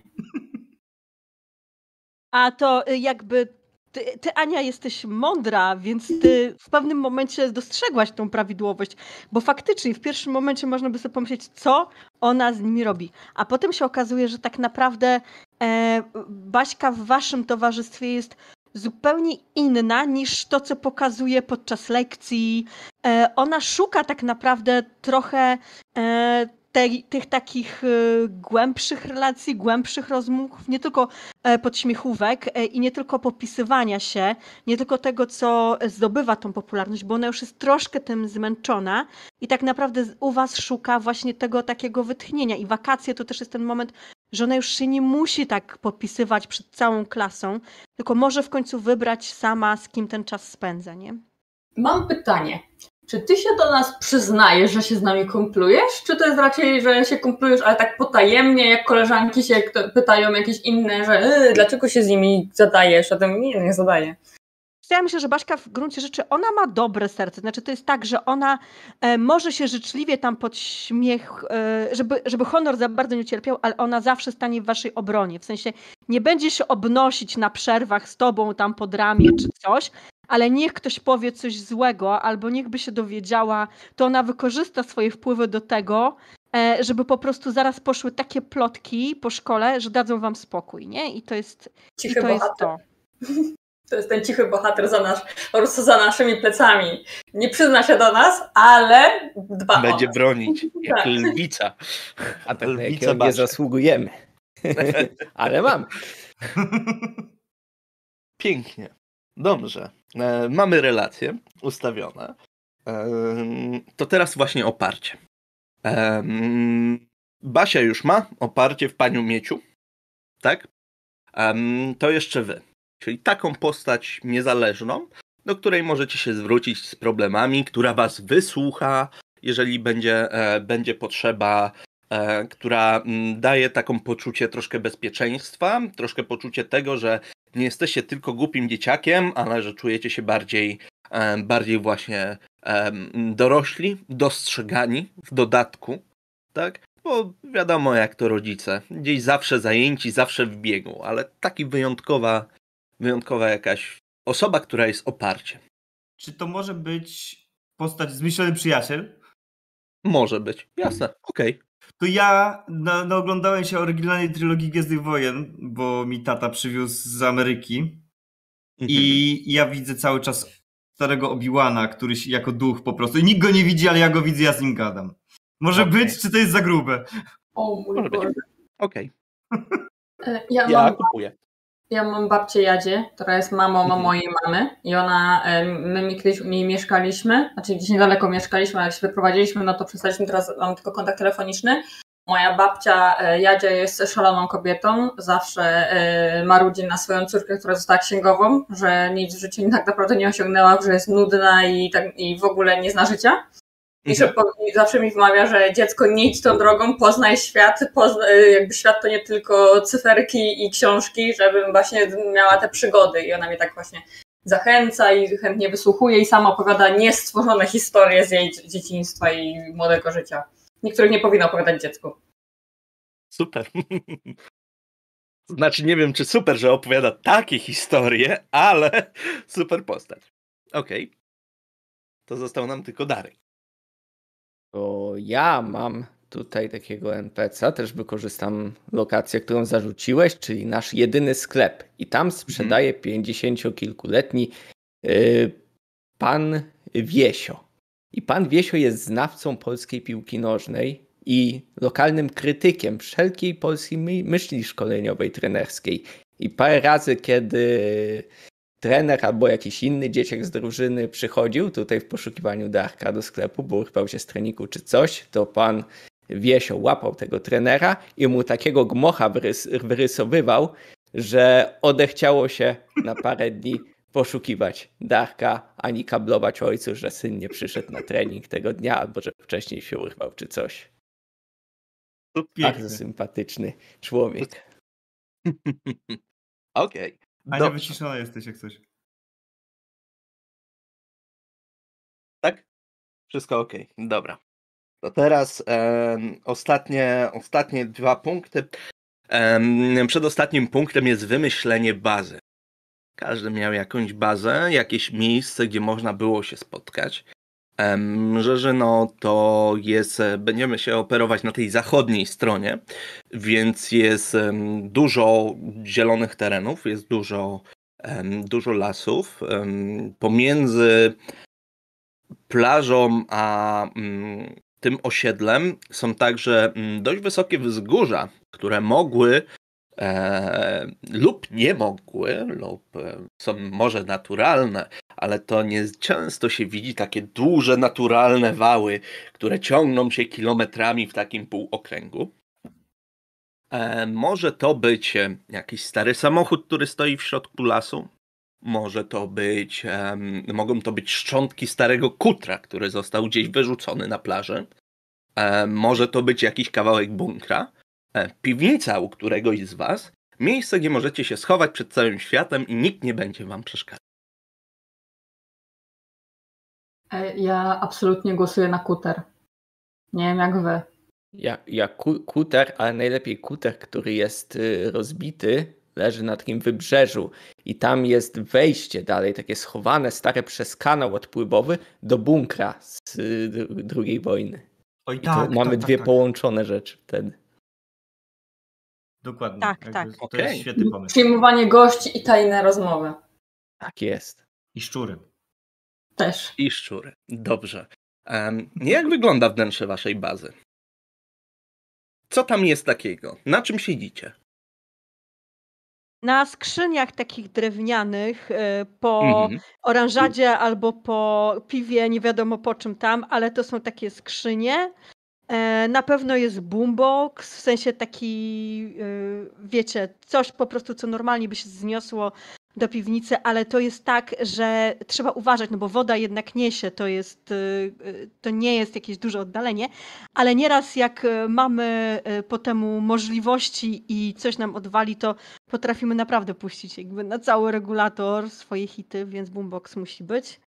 [LAUGHS] A to y, jakby ty, ty, Ania, jesteś mądra, więc ty w pewnym momencie dostrzegłaś tą prawidłowość, bo faktycznie w pierwszym momencie można by sobie pomyśleć, co ona z nimi robi. A potem się okazuje, że tak naprawdę e, Baśka w waszym towarzystwie jest zupełnie inna niż to, co pokazuje podczas lekcji. E, ona szuka tak naprawdę trochę e, tych takich e, głębszych relacji, głębszych rozmów, nie tylko e, podśmiechówek e, i nie tylko popisywania się, nie tylko tego, co zdobywa tą popularność, bo ona już jest troszkę tym zmęczona i tak naprawdę u was szuka właśnie tego takiego wytchnienia. I wakacje to też jest ten moment, że ona już się nie musi tak popisywać przed całą klasą, tylko może w końcu wybrać sama, z kim ten czas spędza, nie? Mam pytanie. Czy ty się do nas przyznajesz, że się z nami kumplujesz? Czy to jest raczej, że się kumplujesz, ale tak potajemnie, jak koleżanki się pytają jakieś inne, że yy, dlaczego się z nimi zadajesz? A tym nie, nie zadaję. Ja myślę, że Baśka w gruncie rzeczy, ona ma dobre serce. Znaczy to jest tak, że ona e, może się życzliwie tam pod śmiech, e, żeby, żeby honor za bardzo nie ucierpiał, ale ona zawsze stanie w waszej obronie. W sensie nie będzie się obnosić na przerwach z tobą tam pod ramię czy coś, ale niech ktoś powie coś złego albo niech by się dowiedziała, to ona wykorzysta swoje wpływy do tego, e, żeby po prostu zaraz poszły takie plotki po szkole, że dadzą wam spokój, nie? I to jest, i to, jest to. [LAUGHS] To jest ten cichy bohater za nasz, po prostu za naszymi plecami. Nie przyzna się do nas, ale dba o Będzie nas. bronić, [LAUGHS] jak Tak. lwica. A tak Lwica jakiego nie zasługujemy. [LAUGHS] Ale mam. Pięknie. Dobrze. E, mamy relacje ustawione. E, to teraz właśnie oparcie. E, Basia już ma oparcie w paniu Mieciu. Tak? Em, to jeszcze wy. Czyli taką postać niezależną, do której możecie się zwrócić z problemami, która was wysłucha, jeżeli będzie, e, będzie potrzeba, e, która mm, daje taką poczucie troszkę bezpieczeństwa, troszkę poczucie tego, że nie jesteście tylko głupim dzieciakiem, ale że czujecie się bardziej, e, bardziej właśnie e, dorośli, dostrzegani w dodatku, tak? Bo wiadomo jak to rodzice, gdzieś zawsze zajęci, zawsze w biegu, ale taki wyjątkowa, wyjątkowa jakaś osoba, która jest oparciem. Czy to może być postać zmyślony przyjaciel? Może być, jasne, okej. To ja na, na oglądałem się oryginalnej trylogii Gwiezdnych Wojen, bo mi tata przywiózł z Ameryki Mhm. i ja widzę cały czas starego Obi-Wana, który się jako duch po prostu. I nikt go nie widzi, ale ja go widzę, ja z nim gadam. Może Okej. być, czy to jest za grube? O mój Może. Okej, E, Ja, ja mam, kupuję. Ja mam babcię Jadzie, która jest mamą Mhm. mojej mamy i ona, e, my kiedyś u niej mieszkaliśmy, znaczy gdzieś niedaleko mieszkaliśmy, ale jak się wyprowadziliśmy, no to przestaliśmy, teraz mam tylko kontakt telefoniczny. Moja babcia e, Jadzia jest szaloną kobietą, zawsze e, marudzi na swoją córkę, która została księgową, że nic w życiu tak naprawdę nie osiągnęła, że jest nudna i, tak, i w ogóle nie zna życia. I, że I zawsze mi wmawia, że dziecko nie idź tą drogą, poznaj świat, pozna, jakby świat to nie tylko cyferki i książki, żebym właśnie miała te przygody i ona mnie tak właśnie zachęca i chętnie wysłuchuje i sama opowiada niestworzone historie z jej dzieciństwa i młodego życia. Niektórych nie powinno opowiadać dziecku. Super. [LAUGHS] Znaczy, nie wiem, czy super, że opowiada takie historie, ale [LAUGHS] super postać. Okej. To został nam tylko Darek. To ja mam tutaj takiego NPC-a, też wykorzystam lokację, którą zarzuciłeś, czyli nasz jedyny sklep. I tam sprzedaje 50-kilkuletni y, pan Wiesio. I pan Wiesio jest znawcą polskiej piłki nożnej i lokalnym krytykiem wszelkiej polskiej my- myśli szkoleniowej, trenerskiej. I parę razy, kiedy trener albo jakiś inny dzieciak z drużyny przychodził tutaj w poszukiwaniu Darka do sklepu, bo urwał się z treningu czy coś, to pan Wiesio łapał tego trenera i mu takiego gmocha wyrys- wyrysowywał, że odechciało się na parę dni poszukiwać Darka, ani kablować ojcu, że syn nie przyszedł na trening tego dnia, albo że wcześniej się urwał czy coś. Piękny. Bardzo sympatyczny człowiek. [LAUGHS] Okej. Ania, Dobrze. wyciszona jesteś jak coś. Tak? Wszystko ok. Dobra. To teraz em, ostatnie, ostatnie dwa punkty. Em, przedostatnim punktem jest wymyślenie bazy. Każdy miał jakąś bazę, jakieś miejsce, gdzie można było się spotkać. Em, że, że no to jest, e, będziemy się operować na tej zachodniej stronie, więc jest dużo zielonych terenów, jest dużo, dużo lasów. Pomiędzy plażą a mm, tym osiedlem są także mm, dość wysokie wzgórza, które mogły e, lub nie mogły, lub e, są może naturalne, ale to nie często się widzi takie duże naturalne wały, które ciągną się kilometrami w takim półokręgu. E, może to być e, jakiś stary samochód, który stoi w środku lasu. Może to być, em, mogą to być szczątki starego kutra, który został gdzieś wyrzucony na plażę. E, może to być jakiś kawałek bunkra. E, piwnica u któregoś z was. Miejsce, gdzie możecie się schować przed całym światem i nikt nie będzie wam przeszkadzał. Ja absolutnie głosuję na kuter. Nie wiem jak wy. Ja, ja ku, kuter, ale najlepiej kuter, który jest y, rozbity, leży na takim wybrzeżu i tam jest wejście dalej, takie schowane, stare przez kanał odpływowy do bunkra z y, dru- II wojny. Oj I tak, mamy tak, dwie tak, tak. połączone rzeczy wtedy. Dokładnie. Tak, Jakby tak. To Okej. jest świetny pomysł. Przyjmowanie gości i tajne rozmowy. Tak jest. I szczury. Też. I szczury. Dobrze. Em, jak wygląda wnętrze waszej bazy? Co tam jest takiego? Na czym siedzicie? Na skrzyniach takich drewnianych e, po Mhm. oranżadzie albo po piwie, nie wiadomo po czym tam, ale to są takie skrzynie. E, Na pewno jest boombox, w sensie taki, e, wiecie, coś po prostu, co normalnie by się zniosło do piwnicy, ale to jest tak, że trzeba uważać, no bo woda jednak niesie, to jest, y, y, to nie jest jakieś duże oddalenie, ale nieraz jak y, mamy po temu możliwości i coś nam odwali, to potrafimy naprawdę puścić jakby na cały regulator swoje hity, więc boombox musi być.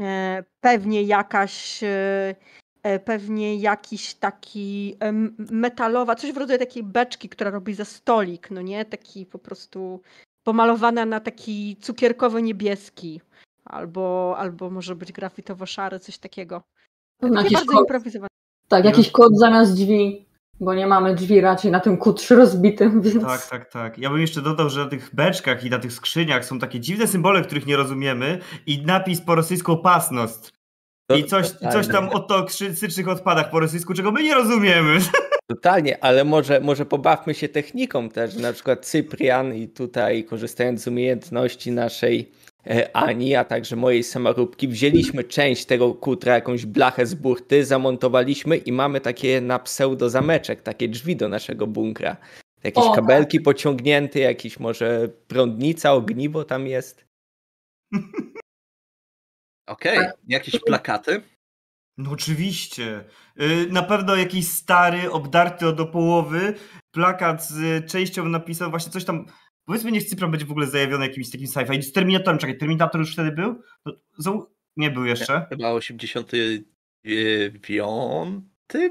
E, pewnie jakaś e, e, pewnie jakiś taki metalowa, coś w rodzaju takiej beczki, która robi za stolik, no nie? Taki po prostu pomalowana na taki cukierkowo-niebieski. Albo, albo może być grafitowo-szary, coś takiego. Takie jakiś bardzo improwizowane. Tak, jakiś kod zamiast drzwi, bo nie mamy drzwi raczej na tym kutrze rozbitym, więc... Tak, tak, tak. Ja bym jeszcze dodał, że na tych beczkach i na tych skrzyniach są takie dziwne symbole, których nie rozumiemy i napis po rosyjsku pasnost. I coś, coś tam o toksycznych odpadach po rosyjsku, czego my nie rozumiemy. [LAUGHS] Totalnie, ale może, może pobawmy się techniką też, na przykład Cyprian i tutaj korzystając z umiejętności naszej e, Ani, a także mojej samoróbki, wzięliśmy część tego kutra, jakąś blachę z burty, zamontowaliśmy i mamy takie na pseudo zameczek, takie drzwi do naszego bunkra. Jakieś o, tak. kabelki tak. pociągnięte, jakiś może prądnica, ogniwo tam jest. [LAUGHS] Okej, okay. jakieś plakaty? No oczywiście. Y, na pewno jakiś stary, obdarty do połowy plakat z częścią napisał właśnie coś tam. Powiedzmy, niech Cypran będzie w ogóle zajawiony jakimś takim sci-fi. Z Terminatorem, czekaj, Terminator już wtedy był? No, nie był jeszcze. Chyba 89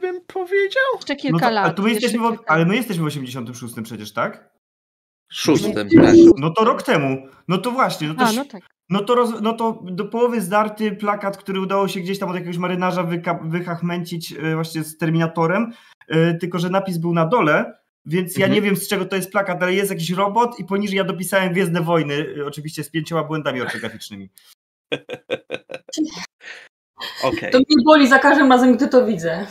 bym powiedział. Jeszcze kilka no to, lat. Ale, my jesteśmy w, ale my jesteśmy w 86 przecież, tak? Szóstym, tak. No to rok temu. No to właśnie. No to A, no tak. No to, roz, no to do połowy zdarty plakat, który udało się gdzieś tam od jakiegoś marynarza wyka, wychachmęcić e, właśnie z Terminatorem, yy, tylko że napis był na dole, więc mhm. ja nie wiem z czego to jest plakat, ale jest jakiś robot i poniżej ja dopisałem Gwiezdne Wojny, e, oczywiście z pięcioma błędami ortograficznymi. [LAUGHS] Okay. To mnie boli za każdym razem, gdy to widzę.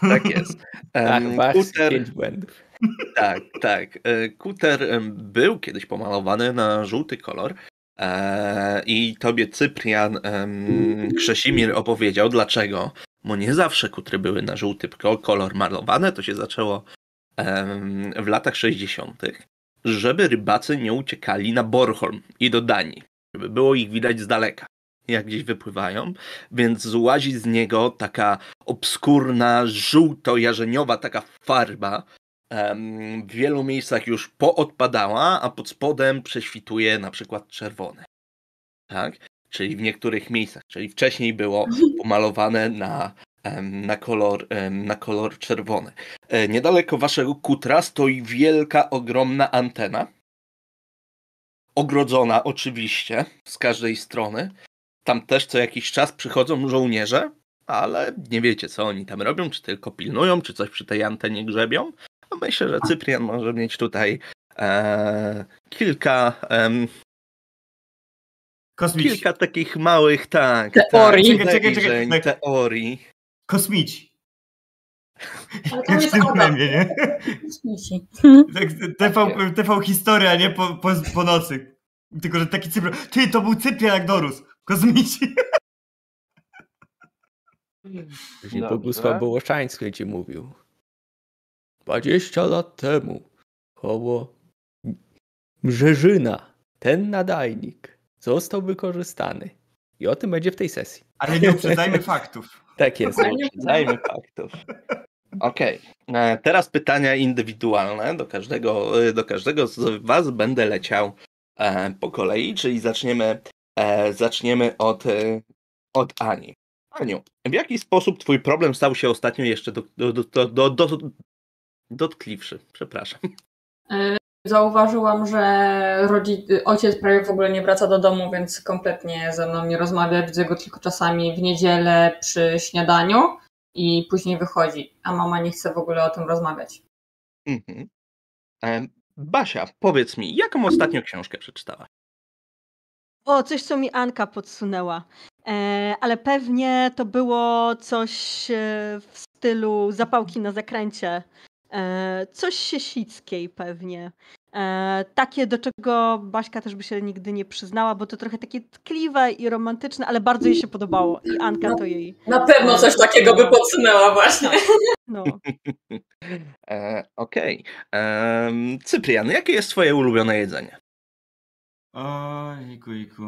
Tak jest. Um, [LAUGHS] tak, Kuter, pięć błędów. Tak, tak. Kuter był kiedyś pomalowany na żółty kolor, E, I tobie Cyprian Krzesimir opowiedział, dlaczego. Bo nie zawsze kutry były na żółty kolor malowane, to się zaczęło w latach 60., żeby rybacy nie uciekali na Bornholm i do Danii, żeby było ich widać z daleka, jak gdzieś wypływają, więc złazi z niego taka obskurna, żółto-jarzeniowa taka farba, w wielu miejscach już poodpadała, a pod spodem prześwituje na przykład czerwone. Tak? Czyli w niektórych miejscach, czyli wcześniej było [LAUGHS] pomalowane na, na, kolor, na kolor czerwony. E, niedaleko waszego kutra stoi wielka, ogromna antena. Ogrodzona oczywiście z każdej strony. Tam też co jakiś czas przychodzą żołnierze, ale nie wiecie co oni tam robią, czy tylko pilnują, czy coś przy tej antenie grzebią. No myślę, że Cyprian może mieć tutaj e, kilka. E, Kilka takich małych, tak. Teorii. Tak, czekaj, czekaj, czekaj. Teorii. Kosmici. Ale to jest w memie, nie? Kosmici. Tak, TV, TV historia, nie? Po, po, po nocy. Tylko, że taki Cyprian. Ty, to był Cyprian jak Dorus. Kosmici. Bogusław Wołoszański ci mówił. 20 lat temu koło Brzeżyna ten nadajnik został wykorzystany. I o tym będzie w tej sesji. Ale nie uprzedzajmy faktów. [LAUGHS] Tak jest. Nie uprzedzajmy faktów. Okej. Okay. E, teraz pytania indywidualne. Do każdego, e, do każdego z Was będę leciał e, po kolei, czyli zaczniemy, zaczniemy od, od Ani. Aniu, w jaki sposób Twój problem stał się ostatnio jeszcze do, do, do, do, do, dotkliwszy, przepraszam. E, zauważyłam, że rodzi... ojciec prawie w ogóle nie wraca do domu, więc kompletnie ze mną nie rozmawia. Widzę go tylko czasami w niedzielę przy śniadaniu i później wychodzi, a mama nie chce w ogóle o tym rozmawiać. Mhm. E, Basia, powiedz mi, jaką ostatnią książkę przeczytałaś? O, coś, co mi Anka podsunęła. E, ale pewnie to było coś e, w stylu zapałki na zakręcie E, coś siesickiej pewnie. E, takie, do czego Baśka też by się nigdy nie przyznała, bo to trochę takie tkliwe i romantyczne, ale bardzo jej się podobało. I Anka to jej. Na pewno coś takiego by podsunęła właśnie. No. [LAUGHS] e, Okej. Okay. Cyprian, jakie jest Twoje ulubione jedzenie? Ojku, jejku.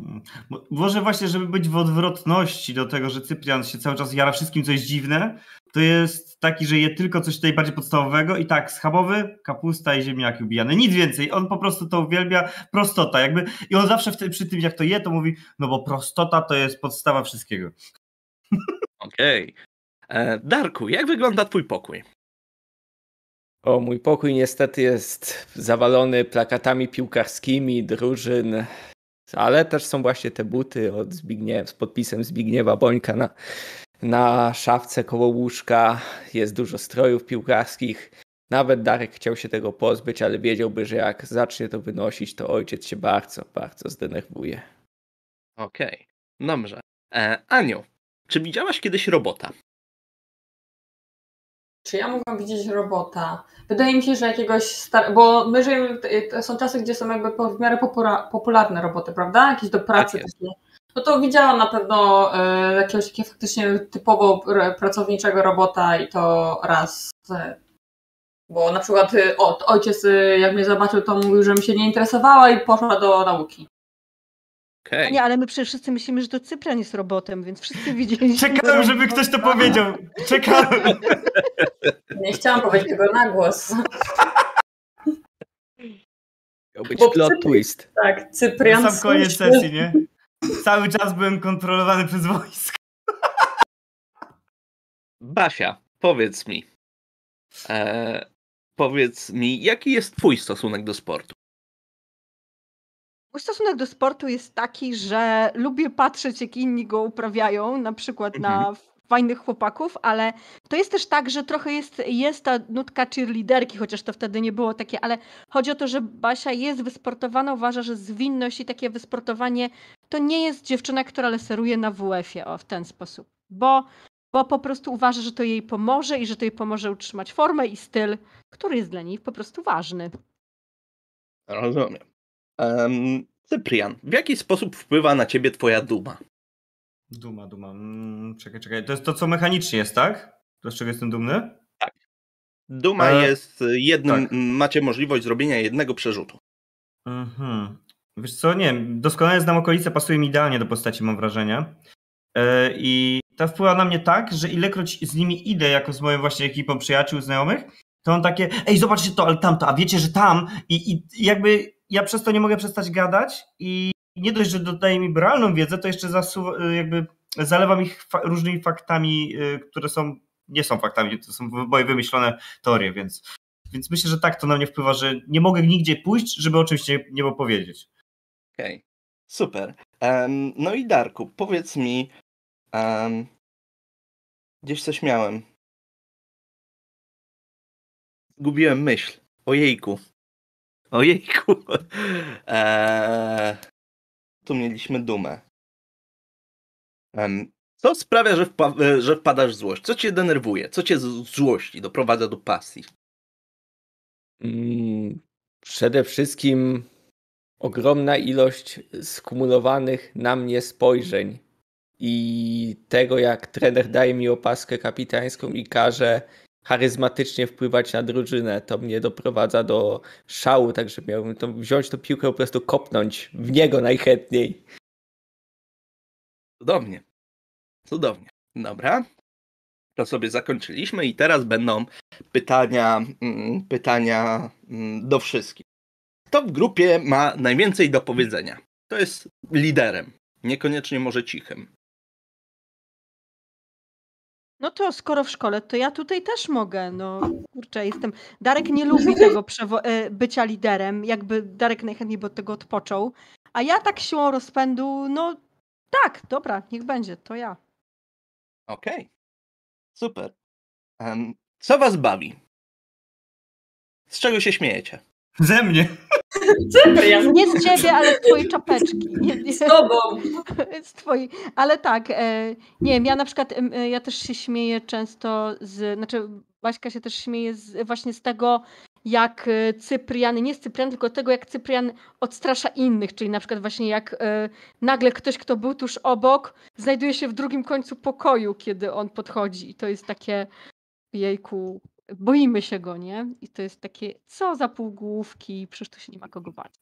Hmm. Mo- Może właśnie, żeby być w odwrotności do tego, że Cyprian się cały czas jara wszystkim, co jest dziwne, to jest taki, że je tylko coś tutaj bardziej podstawowego i tak, schabowy, kapusta i ziemniaki ubijane. Nic więcej. On po prostu to uwielbia. Prostota jakby. I on zawsze w ty- przy tym, jak to je, to mówi, no bo prostota to jest podstawa wszystkiego. [LAUGHS] Okej. E, Darku, jak wygląda twój pokój? O, mój pokój niestety jest zawalony plakatami piłkarskimi, drużyn, ale też są właśnie te buty od Zbigniew, z podpisem Zbigniewa Bońka na, na szafce koło łóżka. Jest dużo strojów piłkarskich. Nawet Darek chciał się tego pozbyć, ale wiedziałby, że jak zacznie to wynosić, to ojciec się bardzo, bardzo zdenerwuje. Okej, dobrze. E, Aniu, czy widziałaś kiedyś robota? Czy ja mogłam widzieć robota? Wydaje mi się, że jakiegoś star... Bo my żyjemy, to są czasy, gdzie są jakby w miarę popularne roboty, prawda? Jakieś do pracy Tak takie. No to widziałam na pewno e, jakiegoś takiego faktycznie typowo pracowniczego robota i to raz. E, bo na przykład e, o, ojciec jak mnie zobaczył, to mówił, że mi się nie interesowała i poszła do nauki. Okej. Nie, ale my przecież wszyscy myślimy, że to Cyprian jest robotem, więc wszyscy [LAUGHS] widzieliśmy. Czekałem, żeby ktoś to powiedział. Czekałem. Nie chciałam powiedzieć tego na głos. Miał być Bo plot twist. Tak, Cyprian Na sam koniec sesji, nie? Cały czas byłem kontrolowany przez wojsko. Basia, powiedz mi. E, powiedz mi, jaki jest twój stosunek do sportu? Mój stosunek do sportu jest taki, że lubię patrzeć, jak inni go uprawiają, na przykład na fajnych chłopaków, ale to jest też tak, że trochę jest, jest ta nutka cheerleaderki, chociaż to wtedy nie było takie, ale chodzi o to, że Basia jest wysportowana, uważa, że zwinność i takie wysportowanie to nie jest dziewczyna, która leseruje na WF-ie, o, w ten sposób, bo, bo po prostu uważa, że to jej pomoże i że to jej pomoże utrzymać formę i styl, który jest dla niej po prostu ważny. Rozumiem. Um, Cyprian, w jaki sposób wpływa na ciebie twoja duma? Duma, duma. Mm, czekaj, czekaj. To jest to, co mechanicznie jest, tak? To z czego jestem dumny? Duma E, jest jednym, tak. macie możliwość zrobienia jednego przerzutu. Mhm. Wiesz co, nie doskonale znam okolice, pasuje mi idealnie do postaci, mam wrażenie. E, I ta wpływa na mnie tak, że ilekroć z nimi idę, jako z moją właśnie ekipą przyjaciół, znajomych, to on takie, ej, zobaczcie to, ale tamto, a wiecie, że tam i, i jakby ja przez to nie mogę przestać gadać i nie dość, że dodaje mi realną wiedzę, to jeszcze zasuwa, jakby zalewam ich fa- różnymi faktami, y, które są, nie są faktami, to są moje wymyślone teorie, więc, więc myślę, że tak to na mnie wpływa, że nie mogę nigdzie pójść, żeby o czymś nie, nie opowiedzieć. Okej, super. Em, no i Darku, powiedz mi, em, gdzieś coś miałem. Zgubiłem myśl. Ojejku. Ojejku. [LAUGHS] Eee, tu mieliśmy dumę. Co sprawia, że, wpa- e, że wpadasz w złość? Co cię denerwuje? Co cię złości doprowadza do pasji? Mm, Przede wszystkim ogromna ilość skumulowanych na mnie spojrzeń i tego, jak trener daje mi opaskę kapitańską i każe charyzmatycznie wpływać na drużynę. To mnie doprowadza do szału, także miałbym to wziąć tą piłkę po prostu kopnąć w niego najchętniej. Cudownie. Cudownie. Dobra. To sobie zakończyliśmy i teraz będą pytania, mm, pytania mm, do wszystkich. Kto w grupie ma najwięcej do powiedzenia? To jest liderem, niekoniecznie może cichym. No to skoro w szkole, to ja tutaj też mogę. No kurczę, jestem. Darek nie lubi tego przewo- e, bycia liderem. Jakby Darek najchętniej by od tego odpoczął. A ja tak siłą rozpędu, no tak, dobra, niech będzie, to ja. Okej. Super. Em, co was bawi? Z czego się śmiejecie? Ze mnie. Cyprian, Nie z ciebie, ale z twojej czapeczki. Nie, nie, z tobą. [LAUGHS] z twojej. Ale tak, e, nie wiem, ja na przykład, e, ja też się śmieję często z, znaczy Baśka się też śmieje z, właśnie z tego, jak e, Cyprian, nie z Cyprian, tylko tego, jak Cyprian odstrasza innych, czyli na przykład właśnie jak nagle ktoś, kto był tuż obok, znajduje się w drugim końcu pokoju, kiedy on podchodzi i to jest takie, jejku, boimy się go, nie? I to jest takie, co za półgłówki, przecież to się nie ma kogo bać.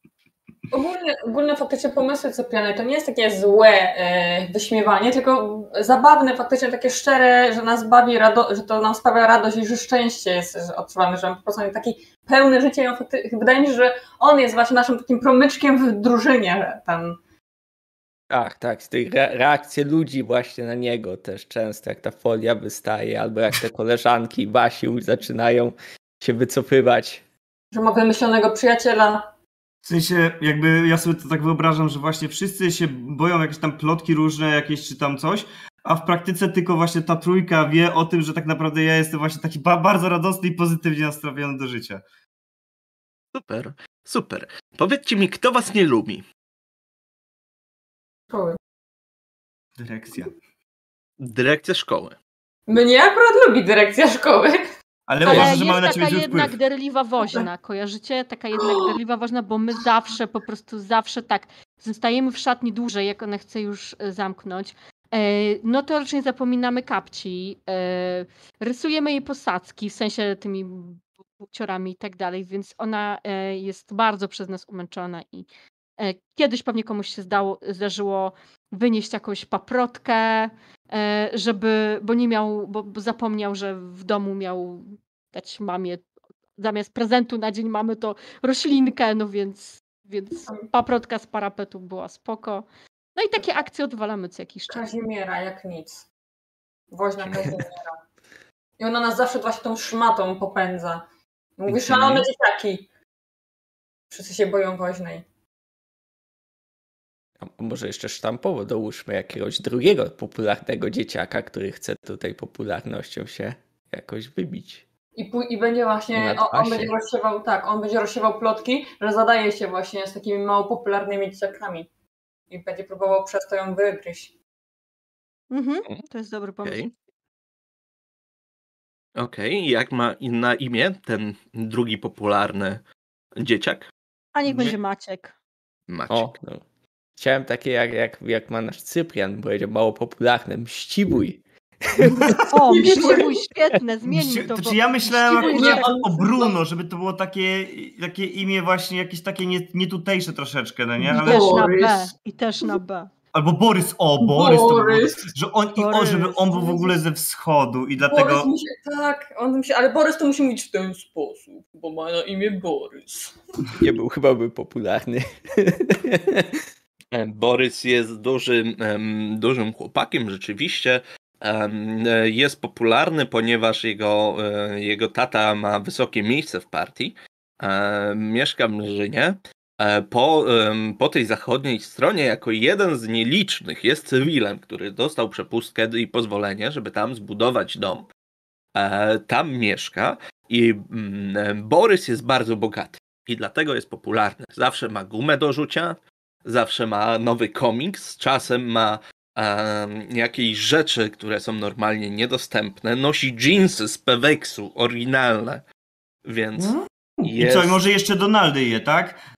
Ogólnie, ogólne faktycznie pomysły Cypriany to nie jest takie złe e, wyśmiewanie, tylko zabawne, faktycznie takie szczere, że nas bawi, rado, że to nam sprawia radość i że szczęście jest, że odczuwamy, że po prostu taki pełny fakty, wydaje mi się, że on jest właśnie naszym takim promyczkiem w drużynie tam. Tak, tak, z tej re- reakcje ludzi właśnie na niego też często, jak ta folia wystaje, albo jak te koleżanki Basiu zaczynają się wycofywać. Że ma wymyślonego przyjaciela. W sensie, jakby ja sobie to tak wyobrażam, że właśnie wszyscy się boją jakieś tam plotki różne, jakieś czy tam coś, a w praktyce tylko właśnie ta trójka wie o tym, że tak naprawdę ja jestem właśnie taki ba bardzo radosny i pozytywnie nastawiony do życia. Super, super. Powiedzcie mi, kto was nie lubi? Szkoły. Dyrekcja. Dyrekcja szkoły. Mnie akurat lubi dyrekcja szkoły. Ale, Ale uważam, że mamy jest na taka ciebie zły jednak wpływ. derliwa woźna, kojarzycie? Taka jednak derliwa woźna, bo my zawsze, po prostu zawsze tak, zostajemy w szatni dłużej, jak ona chce już e, zamknąć. E, No to raczej zapominamy kapci, e, rysujemy jej posadzki, w sensie tymi buciorami i tak dalej, więc ona jest bardzo przez nas umęczona i kiedyś pewnie komuś się zdało, zdarzyło wynieść jakąś paprotkę, e, żeby, bo nie miał, bo, bo zapomniał, że w domu miał dać mamie zamiast prezentu na dzień mamy to roślinkę, no więc, więc paprotka z parapetu była spoko. No i takie akcje odwalamy co jakiś czas. Kazimiera, jak nic. Woźna [LAUGHS] Kazimiera. I ona nas zawsze właśnie tą szmatą popędza. Mówi, szalone dzieciaki. Wszyscy się boją woźnej. A może jeszcze sztampowo dołóżmy jakiegoś drugiego popularnego dzieciaka, który chce tutaj popularnością się jakoś wybić. I, pój- I będzie właśnie, on, on będzie rozsiewał, tak, on będzie rozsiewał plotki, że zadaje się właśnie z takimi mało popularnymi dzieciakami. I będzie próbował przez to ją wygryźć. Mhm, to jest dobry pomysł. Okej. Okej, jak ma na imię ten drugi popularny dzieciak? A niech Nie. będzie Maciek. Maciek. O, no. Chciałem takie jak, jak, jak ma nasz Cyprian, będzie mało popularny, mściwój. [LAUGHS] O, [LAUGHS] mściwój, świetne, zmieńmy Mści- to. to bo czy ja myślałem akurat o, Bruno, żeby to było takie, takie imię właśnie jakieś takie nie, nietutejsze troszeczkę, no nie? I Ale, też na Borys. B. I też na B. albo Borys, o Borys, to Borys. że on, i o, żeby on był w ogóle ze wschodu i dlatego... Borys musi, tak, on musi, ale Borys to musi mówić w ten sposób, bo ma na imię Borys. Nie był, chyba był popularny. [LAUGHS] E, Borys jest dużym, dużym chłopakiem, rzeczywiście. E, Jest popularny, ponieważ jego, e, jego tata ma wysokie miejsce w partii. Mieszka w Mrzynie. Po, po tej zachodniej stronie, jako jeden z nielicznych, jest cywilem, który dostał przepustkę i pozwolenie, żeby tam zbudować dom. Tam mieszka i mm, Borys jest bardzo bogaty i dlatego jest popularny. Zawsze ma gumę do rzucia, zawsze ma nowy komiks, czasem ma em, jakieś rzeczy, które są normalnie niedostępne. Nosi jeansy z Peweksu, oryginalne. Więc I jest... co, i może jeszcze Donaldy je, tak?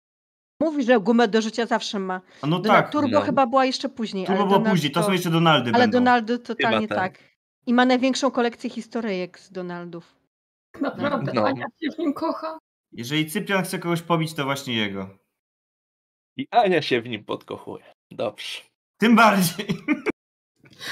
Mówi, że gumę do życia zawsze ma. A no tak, Turbo no. chyba była jeszcze później. Turbo ale było później, to są jeszcze Donaldy Ale będą. Donaldy totalnie tak. tak. I ma największą kolekcję historyjek z Donaldów. Naprawdę, No. Ania się w nim kocha. Jeżeli Cyprian chce kogoś pobić, to właśnie jego. I Ania się w nim podkochuje. Dobrze. Tym bardziej.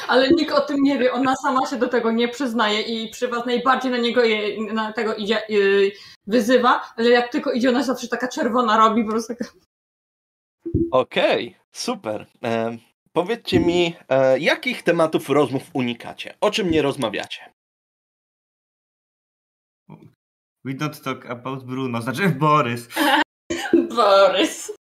Ale nikt o tym nie wie, ona sama się do tego nie przyznaje i przy was najbardziej na niego je, na tego idzie, yy, wyzywa, ale jak tylko idzie, ona zawsze taka czerwona robi, po prostu taka... Okej, super. E, powiedzcie mi, e, jakich tematów rozmów unikacie? O czym nie rozmawiacie? We don't talk about Bruno, znaczy Borys. [LAUGHS] Borys.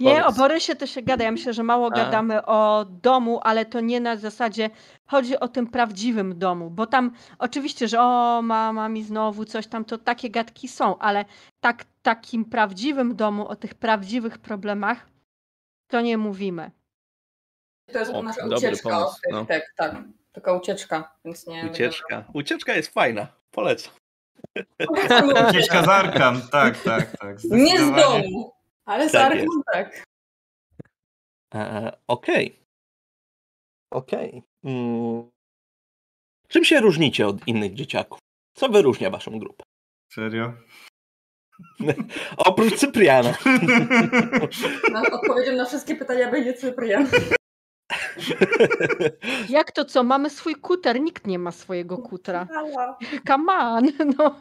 Nie, o Borysie to się gada. Ja myślę, że mało A. gadamy o domu, ale to nie na zasadzie. Chodzi o tym prawdziwym domu, bo tam oczywiście, że o, mama mi znowu coś tam, to takie gadki są, ale tak, takim prawdziwym domu, o tych prawdziwych problemach, to nie mówimy. To jest O, nasza dobry ucieczka pomysł, no. tak, tak. Taka ucieczka, więc nie... Ucieczka. Ucieczka jest fajna. Polecam. [LAUGHS] Ucieczka z Arkam, tak, tak, tak. Nie z domu, ale z Tak tak. E, Okej. Okej. Mm. Czym się różnicie od innych dzieciaków? Co wyróżnia waszą grupę? Serio? [LAUGHS] Oprócz Cypriana. [LAUGHS] Na, odpowiedzią na wszystkie pytania będzie Cyprian. [LAUGHS] Jak to co? Mamy swój kuter, nikt nie ma swojego kutra. Come on, [LAUGHS] no.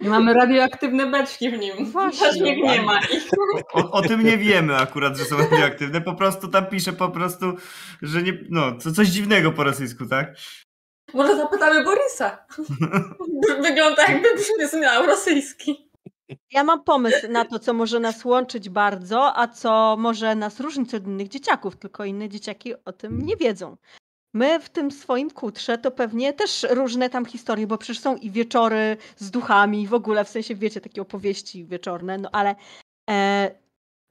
Mamy radioaktywne beczki w nim. Właśnie. Też nikt nie ma ich. O, o tym nie wiemy akurat, że są radioaktywne. Po prostu tam pisze po prostu, że nie. No, co, coś dziwnego po rosyjsku, tak? Może zapytamy Borisa. [LAUGHS] Wygląda jakby brzmiał rosyjski. Ja mam pomysł na to, co może nas łączyć bardzo, a co może nas różnić od innych dzieciaków, tylko inne dzieciaki o tym nie wiedzą. My w tym swoim kutrze to pewnie też różne tam historie, bo przecież są i wieczory z duchami, w ogóle w sensie, wiecie, takie opowieści wieczorne, no ale e,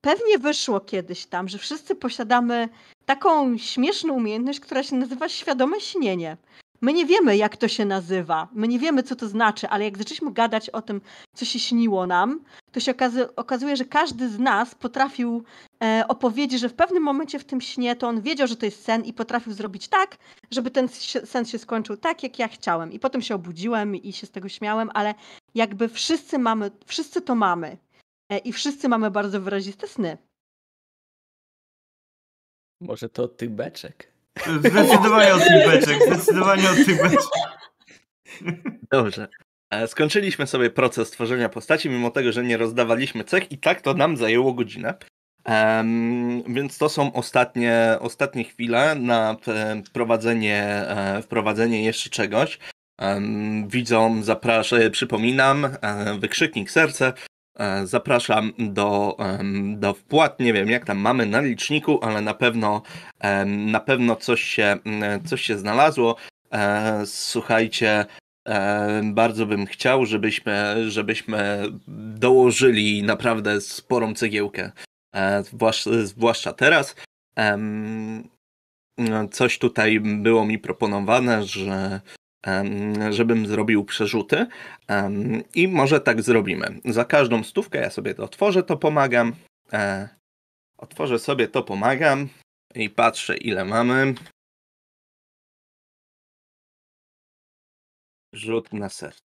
pewnie wyszło kiedyś tam, że wszyscy posiadamy taką śmieszną umiejętność, która się nazywa świadome śnienie. My nie wiemy, jak to się nazywa, my nie wiemy, co to znaczy, ale jak zaczęliśmy gadać o tym, co się śniło nam, to się okazuje, że każdy z nas potrafił e, opowiedzieć, że w pewnym momencie w tym śnie to on wiedział, że to jest sen i potrafił zrobić tak, żeby ten sen się skończył tak, jak ja chciałem. I potem się obudziłem i się z tego śmiałem, ale jakby wszyscy mamy, wszyscy to mamy. E, I wszyscy mamy bardzo wyraziste sny. Może to tych beczek. Zdecydowanie od tych beczek. Zdecydowanie od tych beczek. Dobrze. Skończyliśmy sobie proces tworzenia postaci, mimo tego, że nie rozdawaliśmy cech i tak to nam zajęło godzinę. Em, więc to są ostatnie, ostatnie chwile na e, wprowadzenie, e, wprowadzenie jeszcze czegoś. Widzom zapraszam, przypominam, e, wykrzyknik serce. E, Zapraszam do, do wpłat. Nie wiem, jak tam mamy na liczniku, ale na pewno, na pewno coś się, m, coś się znalazło. E, Słuchajcie, E, bardzo bym chciał, żebyśmy, żebyśmy dołożyli naprawdę sporą cegiełkę. E, zwłasz- zwłaszcza teraz. No, Coś tutaj było mi proponowane, że żebym zrobił przerzuty i może tak zrobimy. Za każdą stówkę ja sobie to otworzę, to pomagam. E, Otworzę sobie, to pomagam i patrzę ile mamy. Rzut na serce.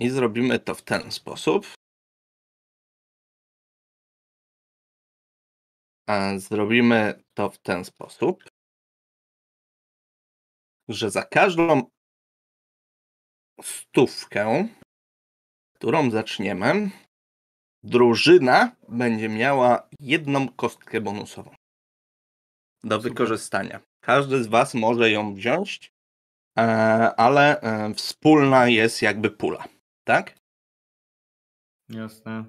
I zrobimy to w ten sposób. E, Zrobimy to w ten sposób, że za każdą stówkę, którą zaczniemy, drużyna będzie miała jedną kostkę bonusową do wykorzystania. Każdy z Was może ją wziąć, e, ale e, wspólna jest jakby pula, tak? Jasne.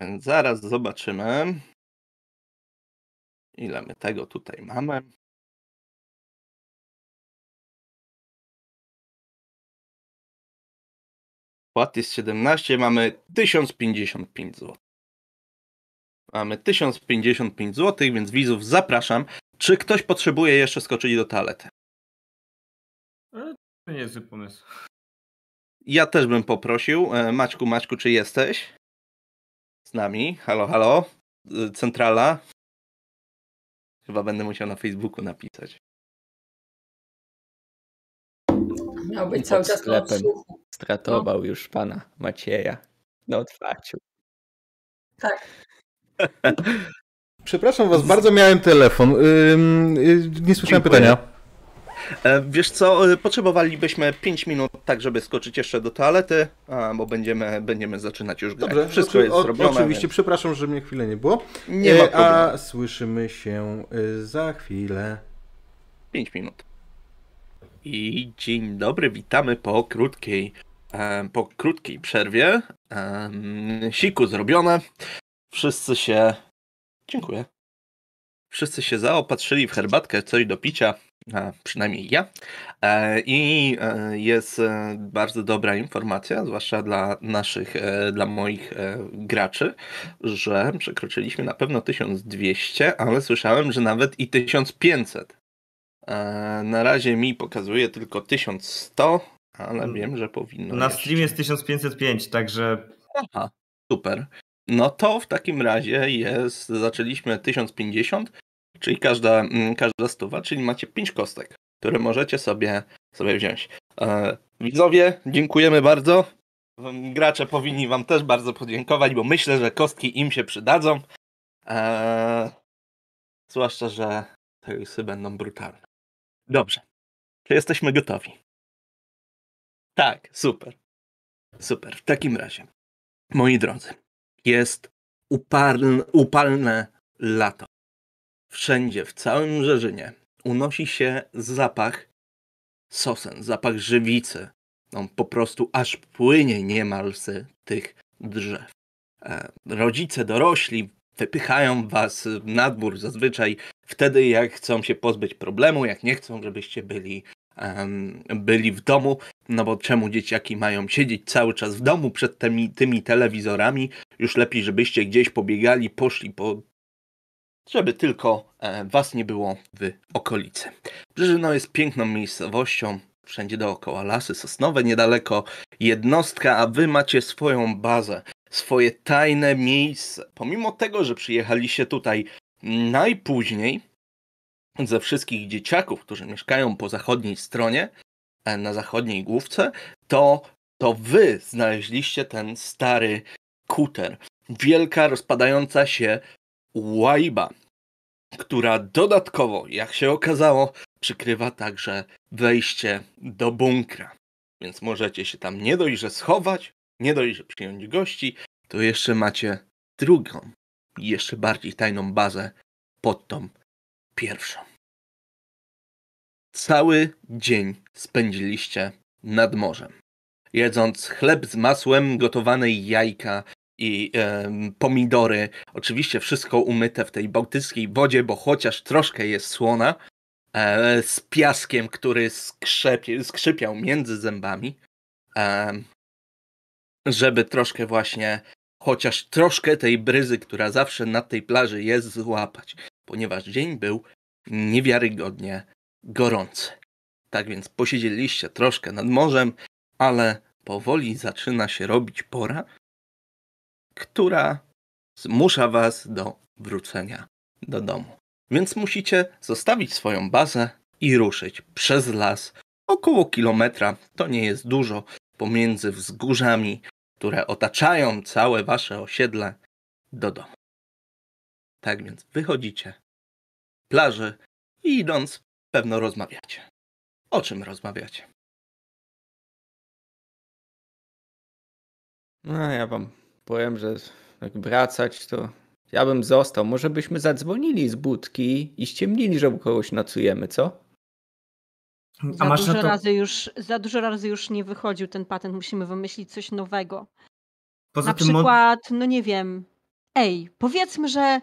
Więc zaraz zobaczymy, ile my tego tutaj mamy. Płat jest 17, mamy 1055 zł. Mamy 1055 zł, więc widzów zapraszam. Czy ktoś potrzebuje jeszcze skoczyć do toalety? To nie jest pomysł. Ja też bym poprosił. E, Maćku, Maćku, czy jesteś z nami? Halo, halo? Y, Centrala? Chyba będę musiał na Facebooku napisać. Miał być cały czas na sklepem. odsłuchu. Stratował już pana Macieja na otwarciu. Tak. Przepraszam was, bardzo miałem telefon. Ym, y, nie słyszałem Dziękuję. pytania. E, Wiesz co, e, potrzebowalibyśmy 5 minut, tak żeby skoczyć jeszcze do toalety, bo będziemy, będziemy zaczynać już grać. Dobrze, Wszystko oczy- jest o- zrobione. Oczywiście, więc przepraszam, że mnie chwilę nie było. Nie ma E, problemu. A słyszymy się za chwilę. 5 minut. I dzień dobry, witamy po krótkiej, po krótkiej przerwie. Siku zrobione. Wszyscy się. Dziękuję. Wszyscy się zaopatrzyli w herbatkę, coś do picia. Przynajmniej ja. E, I e, jest e, bardzo dobra informacja, zwłaszcza dla naszych, dla moich graczy, że przekroczyliśmy na pewno 1200, ale słyszałem, że nawet i 1500. E, Na razie mi pokazuje tylko 1100, ale Mm. wiem, że powinno. Na jeszcze. stream jest 1505, także Aha, super. No to w takim razie jest, zaczęliśmy 1050, czyli każda, mm, każda stuwa, czyli macie 5 kostek. które możecie sobie, sobie wziąć. E, widzowie, dziękujemy bardzo. Gracze powinni wam też bardzo podziękować, bo myślę, że kostki im się przydadzą. E, zwłaszcza, że te rysy będą brutalne. Dobrze. Czy jesteśmy gotowi? Tak, super. Super. W takim razie, moi drodzy, jest upalne, upalne lato. Wszędzie, w całym Rzeżynie unosi się zapach sosen, zapach żywicy. On po prostu aż płynie niemal z tych drzew. E, rodzice dorośli wypychają was na dwór zazwyczaj wtedy, jak chcą się pozbyć problemu, jak nie chcą, żebyście byli, um, byli w domu. No bo czemu dzieciaki mają siedzieć cały czas w domu przed tymi, tymi telewizorami? Już lepiej, żebyście gdzieś pobiegali, poszli po żeby tylko e, was nie było w okolicy. Brzeżyno jest piękną miejscowością, wszędzie dookoła lasy sosnowe, niedaleko jednostka, a wy macie swoją bazę, swoje tajne miejsce. Pomimo tego, że przyjechaliście tutaj najpóźniej ze wszystkich dzieciaków, którzy mieszkają po zachodniej stronie, e, na zachodniej główce, to, to wy znaleźliście ten stary kuter. Wielka, rozpadająca się łajba, która dodatkowo, jak się okazało, przykrywa także wejście do bunkra. Więc możecie się tam nie dość, że schować, nie dość, że przyjąć gości, to jeszcze macie drugą, jeszcze bardziej tajną bazę pod tą pierwszą. Cały dzień spędziliście nad morzem, jedząc chleb z masłem, gotowane jajka i e, pomidory. Oczywiście wszystko umyte w tej bałtyckiej wodzie, bo chociaż troszkę jest słona, e, z piaskiem, który skrzepie, skrzypiał między zębami, e, żeby troszkę właśnie, chociaż troszkę tej bryzy, która zawsze na tej plaży jest, złapać, ponieważ dzień był niewiarygodnie gorący. Tak więc posiedzieliście troszkę nad morzem, ale powoli zaczyna się robić pora, która zmusza was do wrócenia do domu. Więc musicie zostawić swoją bazę i ruszyć przez las około kilometra. To nie jest dużo pomiędzy wzgórzami, które otaczają całe wasze osiedle do domu. Tak więc wychodzicie plaży i idąc pewno rozmawiacie. O czym rozmawiacie? No ja wam powiem, że jak wracać, to ja bym został. Może byśmy zadzwonili z budki i ściemnili, że u kogoś nocujemy, co? Za dużo, to... razy już, za dużo razy już nie wychodził ten patent. Musimy wymyślić coś nowego. Poza Na tym przykład, no nie wiem. Ej, powiedzmy, że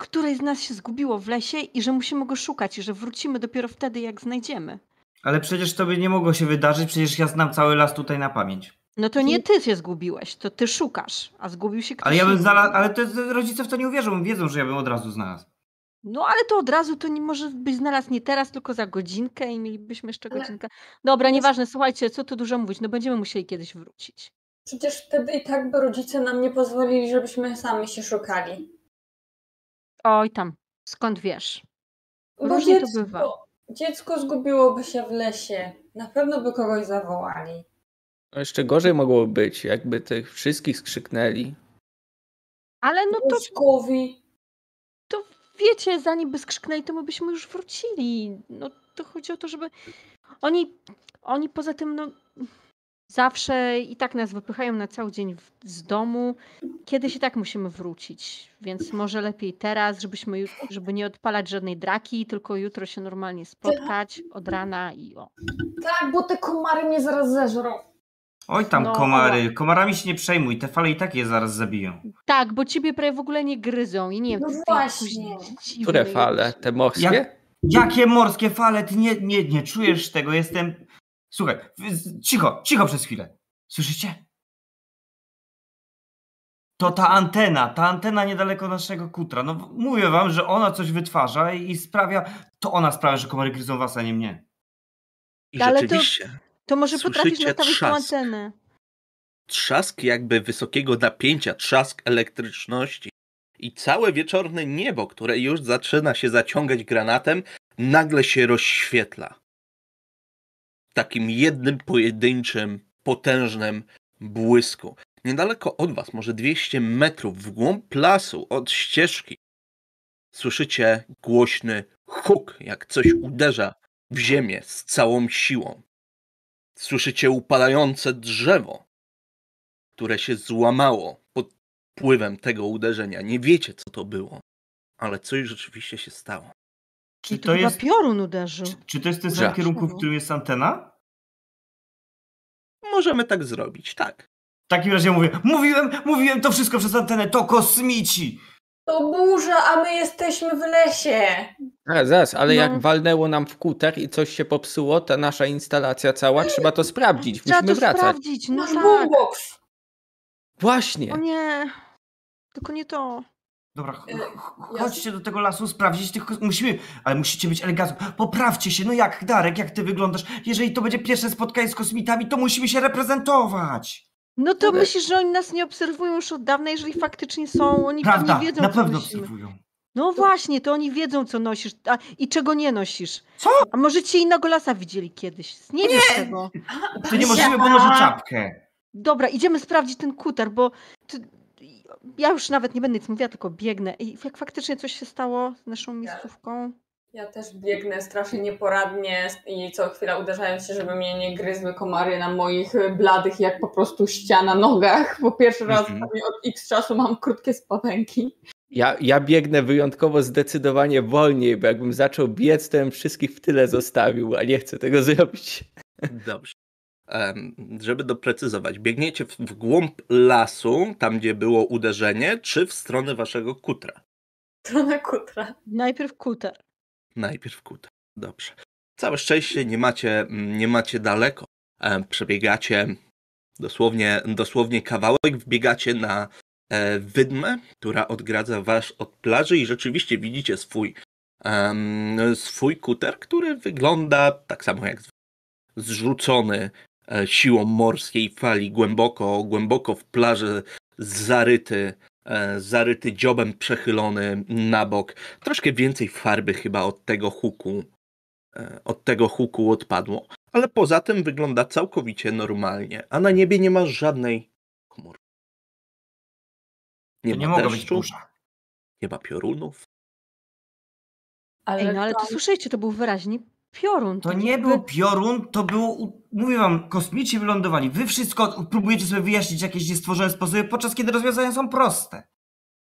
któreś z nas się zgubiło w lesie i że musimy go szukać i że wrócimy dopiero wtedy, jak znajdziemy. Ale przecież to by nie mogło się wydarzyć, przecież ja znam cały las tutaj na pamięć. No to nie ty się zgubiłeś, to ty szukasz, a zgubił się ktoś Ale ja bym znalazł, ale te rodzice w to nie uwierzą, wiedzą, że ja bym od razu znalazł. No ale to od razu to nie może być znalazł nie teraz, tylko za godzinkę i mielibyśmy jeszcze godzinkę. Dobra, nieważne, słuchajcie, co tu dużo mówić, no będziemy musieli kiedyś wrócić. Przecież wtedy i tak by rodzice nam nie pozwolili, żebyśmy sami się szukali. Oj tam, skąd wiesz? Bo dziecko, to bywa. dziecko zgubiłoby się w lesie. Na pewno by kogoś zawołali. No jeszcze gorzej mogłoby być, jakby tych wszystkich skrzyknęli. Ale no to... Dzieckowi. To wiecie, zanim by skrzyknęli, to my byśmy już wrócili. No to chodzi o to, żeby... Oni, oni poza tym, no zawsze i tak nas wypychają na cały dzień z domu. Kiedyś i tak musimy wrócić, więc może lepiej teraz, żebyśmy, żeby nie odpalać żadnej draki, tylko jutro się normalnie spotkać od rana i o. Tak, bo te komary mnie zaraz zeżrą. Oj tam no, komary, komarami się nie przejmuj, te fale i tak je zaraz zabiją. Tak, bo ciebie prawie w ogóle nie gryzą i nie wiem. No właśnie. Które fale? Te morskie? Jak, jakie morskie fale? Ty nie, nie, nie czujesz tego, jestem... Słuchaj, cicho, cicho przez chwilę. Słyszycie? To ta antena, ta antena niedaleko naszego kutra. No mówię wam, że ona coś wytwarza i sprawia, to ona sprawia, że komary gryzą was, a nie mnie. I Ale rzeczywiście. To, to może potrafisz nastawić tą antenę. Trzask jakby wysokiego napięcia, trzask elektryczności. I całe wieczorne niebo, które już zaczyna się zaciągać granatem, nagle się rozświetla. takim jednym pojedynczym, potężnym błysku. Niedaleko od was, może 200 metrów w głąb lasu od ścieżki, słyszycie głośny huk, jak coś uderza w ziemię z całą siłą. Słyszycie upadające drzewo, które się złamało pod wpływem tego uderzenia. Nie wiecie, co to było, ale coś rzeczywiście się stało. Czy Czy to, to chyba jest, piorun uderzył. czy, czy to jest ten sam kierunku, w którym jest antena? Możemy tak zrobić, tak. W takim razie mówię, mówiłem, mówiłem to wszystko przez antenę, to kosmici! To burza, a my jesteśmy w lesie. Zaraz, zaraz, ale No. jak walnęło nam w kuter i coś się popsuło, ta nasza instalacja cała, trzeba to sprawdzić. Trzeba Musimy to wracać. sprawdzić. No Nasz tak. boombox. Właśnie. O nie. Tylko nie to. Dobra, ch- E, ch- chodźcie do tego lasu, sprawdzić tych Musimy, ale musicie być elegancko. Poprawcie się, no jak, Darek, jak ty wyglądasz? Jeżeli to będzie pierwsze spotkanie z kosmitami, to musimy się reprezentować. No to Ale- myślisz, że oni nas nie obserwują już od dawna, jeżeli faktycznie są. Oni Prawda, pewnie wiedzą, na co pewno nosimy. obserwują. No właśnie, to oni wiedzą, co nosisz a, i czego nie nosisz. Co? A może cię innego lasa widzieli kiedyś? Nie wiesz tego. To niemożliwe, bo nosi czapkę. Dobra, idziemy sprawdzić ten kuter, bo ty, ja już nawet nie będę nic mówiła, tylko biegnę. I jak faktycznie coś się stało z naszą miejscówką? Ja też biegnę strasznie nieporadnie i co chwila uderzają się, żeby mnie nie gryzły komary na moich y, bladych, jak po prostu ściana nogach, bo pierwszy raz Mhm. od x czasu mam krótkie spodenki. Ja, ja biegnę wyjątkowo zdecydowanie wolniej, bo jakbym zaczął biec, to bym wszystkich w tyle zostawił, a nie chcę tego [LAUGHS] zrobić. Dobrze. Em, żeby doprecyzować, biegniecie w, w głąb lasu, tam gdzie było uderzenie, czy w stronę waszego kutra? Stronę kutra. Najpierw kuter. Najpierw kutra. Dobrze. Całe szczęście nie macie, nie macie daleko. Em, Przebiegacie dosłownie, dosłownie kawałek, wbiegacie na e, wydmę, która odgradza was od plaży i rzeczywiście widzicie swój, swój kuter, który wygląda tak samo jak zrzucony e, siłą morskiej fali głęboko, głęboko w plaży, zaryty, e, zaryty dziobem przechylony na bok. Troszkę więcej farby chyba od tego huku, e, od tego huku odpadło, ale poza tym wygląda całkowicie normalnie, a na niebie nie ma żadnej chmury. Nie To ma nie mogła być deszczu, burza. nie ma piorunów. Ale, Ej, no ale to słyszeliście, to był wyraźnie piorun. To tak nie był piorun, to było, mówię wam, kosmici wylądowali. Wy wszystko próbujecie sobie wyjaśnić jakieś niestworzone sposoby, podczas kiedy rozwiązania są proste.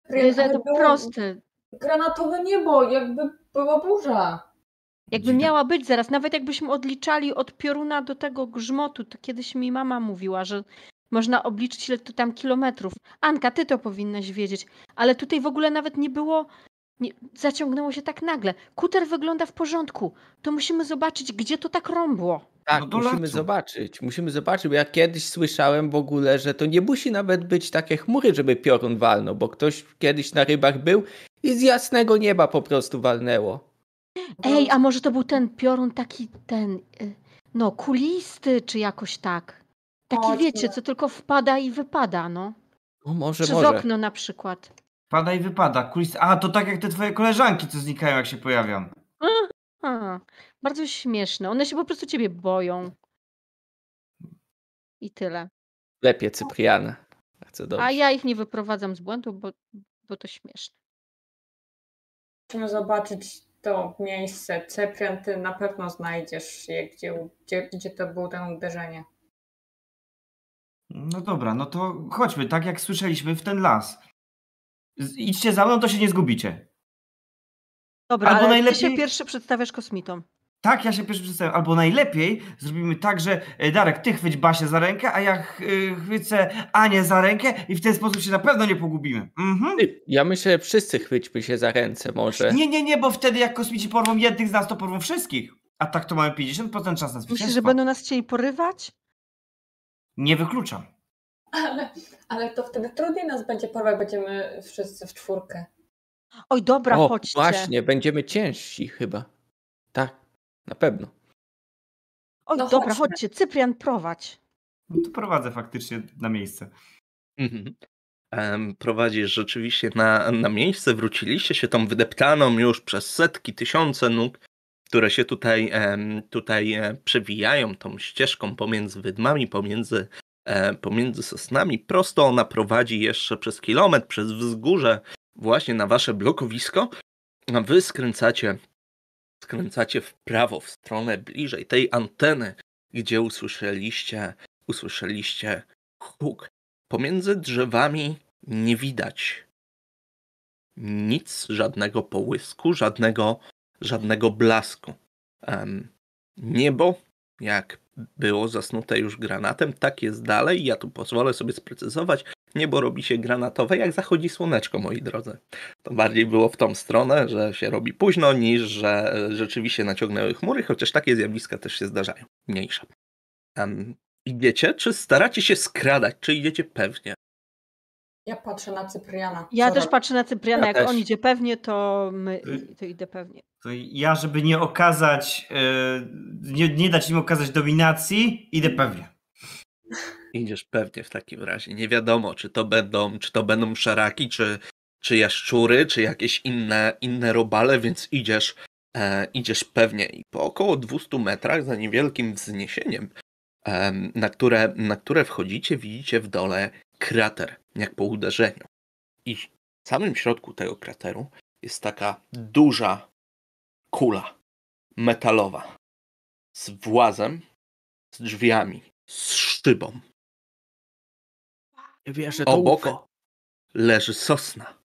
Ale to było proste. Granatowe niebo, jakby była burza. Jakby miała być zaraz, nawet jakbyśmy odliczali od pioruna do tego grzmotu, to kiedyś mi mama mówiła, że można obliczyć ile to tam kilometrów. Anka, ty to powinnaś wiedzieć, ale tutaj w ogóle nawet nie było, nie, zaciągnęło się tak nagle. Kuter wygląda w porządku, to musimy zobaczyć, gdzie to tak rąbło. Tak, No musimy lasu. zobaczyć. Musimy zobaczyć, bo ja kiedyś słyszałem w ogóle, że to nie musi nawet być takie chmury, żeby piorun walnął, bo ktoś kiedyś na rybach był i z jasnego nieba po prostu walnęło. Ej, a może to był ten piorun taki, ten, y, no, kulisty, czy jakoś tak. Taki wiecie, co tylko wpada i wypada, no. O, może, Przez może. okno na przykład. Pada i wypada. Kulis... A, to tak jak te twoje koleżanki, co znikają, jak się pojawiam. A, bardzo śmieszne. One się po prostu ciebie boją. I tyle. Lepiej Cypriana. Bardzo dobrze. A ja ich nie wyprowadzam z błędu, bo, bo to śmieszne. Musimy zobaczyć to miejsce. Cyprian, ty na pewno znajdziesz je, gdzie, gdzie, gdzie to było ten uderzenie. No dobra, no to chodźmy, tak jak słyszeliśmy, w ten las. Idźcie za mną, to się nie zgubicie. Dobra, Albo ale ty najlepiej- się pierwszy przedstawiasz kosmitom. Tak, ja się pierwszy przedstawiam. Albo najlepiej zrobimy tak, że e, Darek, ty chwyć Basię za rękę, a ja y, chwycę Anię za rękę i w ten sposób się na pewno nie pogubimy. Mhm. Ty, Ja myślę, że wszyscy chwyćmy się za ręce może. Nie, nie, nie, bo wtedy jak kosmici porwą jednych z nas, to porwą wszystkich. A tak to mamy 50% szans na Myślisz, zwycięstwo. że będą nas chcieli porywać? Nie wykluczam. Ale, ale to wtedy trudniej nas będzie porwać, będziemy wszyscy w czwórkę. Oj, dobra, o, chodźcie. właśnie, będziemy ciężsi chyba. Tak, na pewno. Oj, No dobra, chodźmy. chodźcie. Cyprian, prowadź. No to prowadzę faktycznie na miejsce. Mhm. Prowadzisz rzeczywiście na, na miejsce, wróciliście się tą wydeptaną już przez setki, tysiące nóg które się tutaj, tutaj e, przewijają tą ścieżką pomiędzy wydmami, pomiędzy, pomiędzy sosnami. Prosto ona prowadzi jeszcze przez kilometr, przez wzgórze, właśnie na wasze blokowisko. A wy skręcacie, skręcacie w prawo, w stronę bliżej tej anteny, gdzie usłyszeliście, usłyszeliście huk. Pomiędzy drzewami nie widać nic, żadnego połysku, żadnego, żadnego blasku. Em, niebo, jak było zasnute już granatem, tak jest dalej. Ja tu pozwolę sobie sprecyzować. Niebo robi się granatowe, jak zachodzi słoneczko, moi drodzy. To bardziej było w tą stronę, że się robi późno, niż że e, rzeczywiście naciągnęły chmury, chociaż takie zjawiska też się zdarzają. Mniejsze. Em, idziecie, czy staracie się skradać, czy idziecie pewnie? Ja patrzę na Cypriana. Ja Co też robi? patrzę na Cypriana, Ja jak też. on idzie pewnie, to my, to idę pewnie. To ja, żeby nie okazać, e, nie, nie dać im okazać dominacji, idę pewnie. Idziesz pewnie w takim razie. Nie wiadomo, czy to będą, czy to będą szaraki, czy, czy jaszczury, czy jakieś inne, inne robale, więc idziesz, e, idziesz pewnie. I po około 200 metrach, za niewielkim wzniesieniem, em, na, które, na które wchodzicie, widzicie w dole krater, jak po uderzeniu. I w samym środku tego krateru jest taka duża kula metalowa z włazem, z drzwiami, z szybą. Wierzę Obok leży sosna,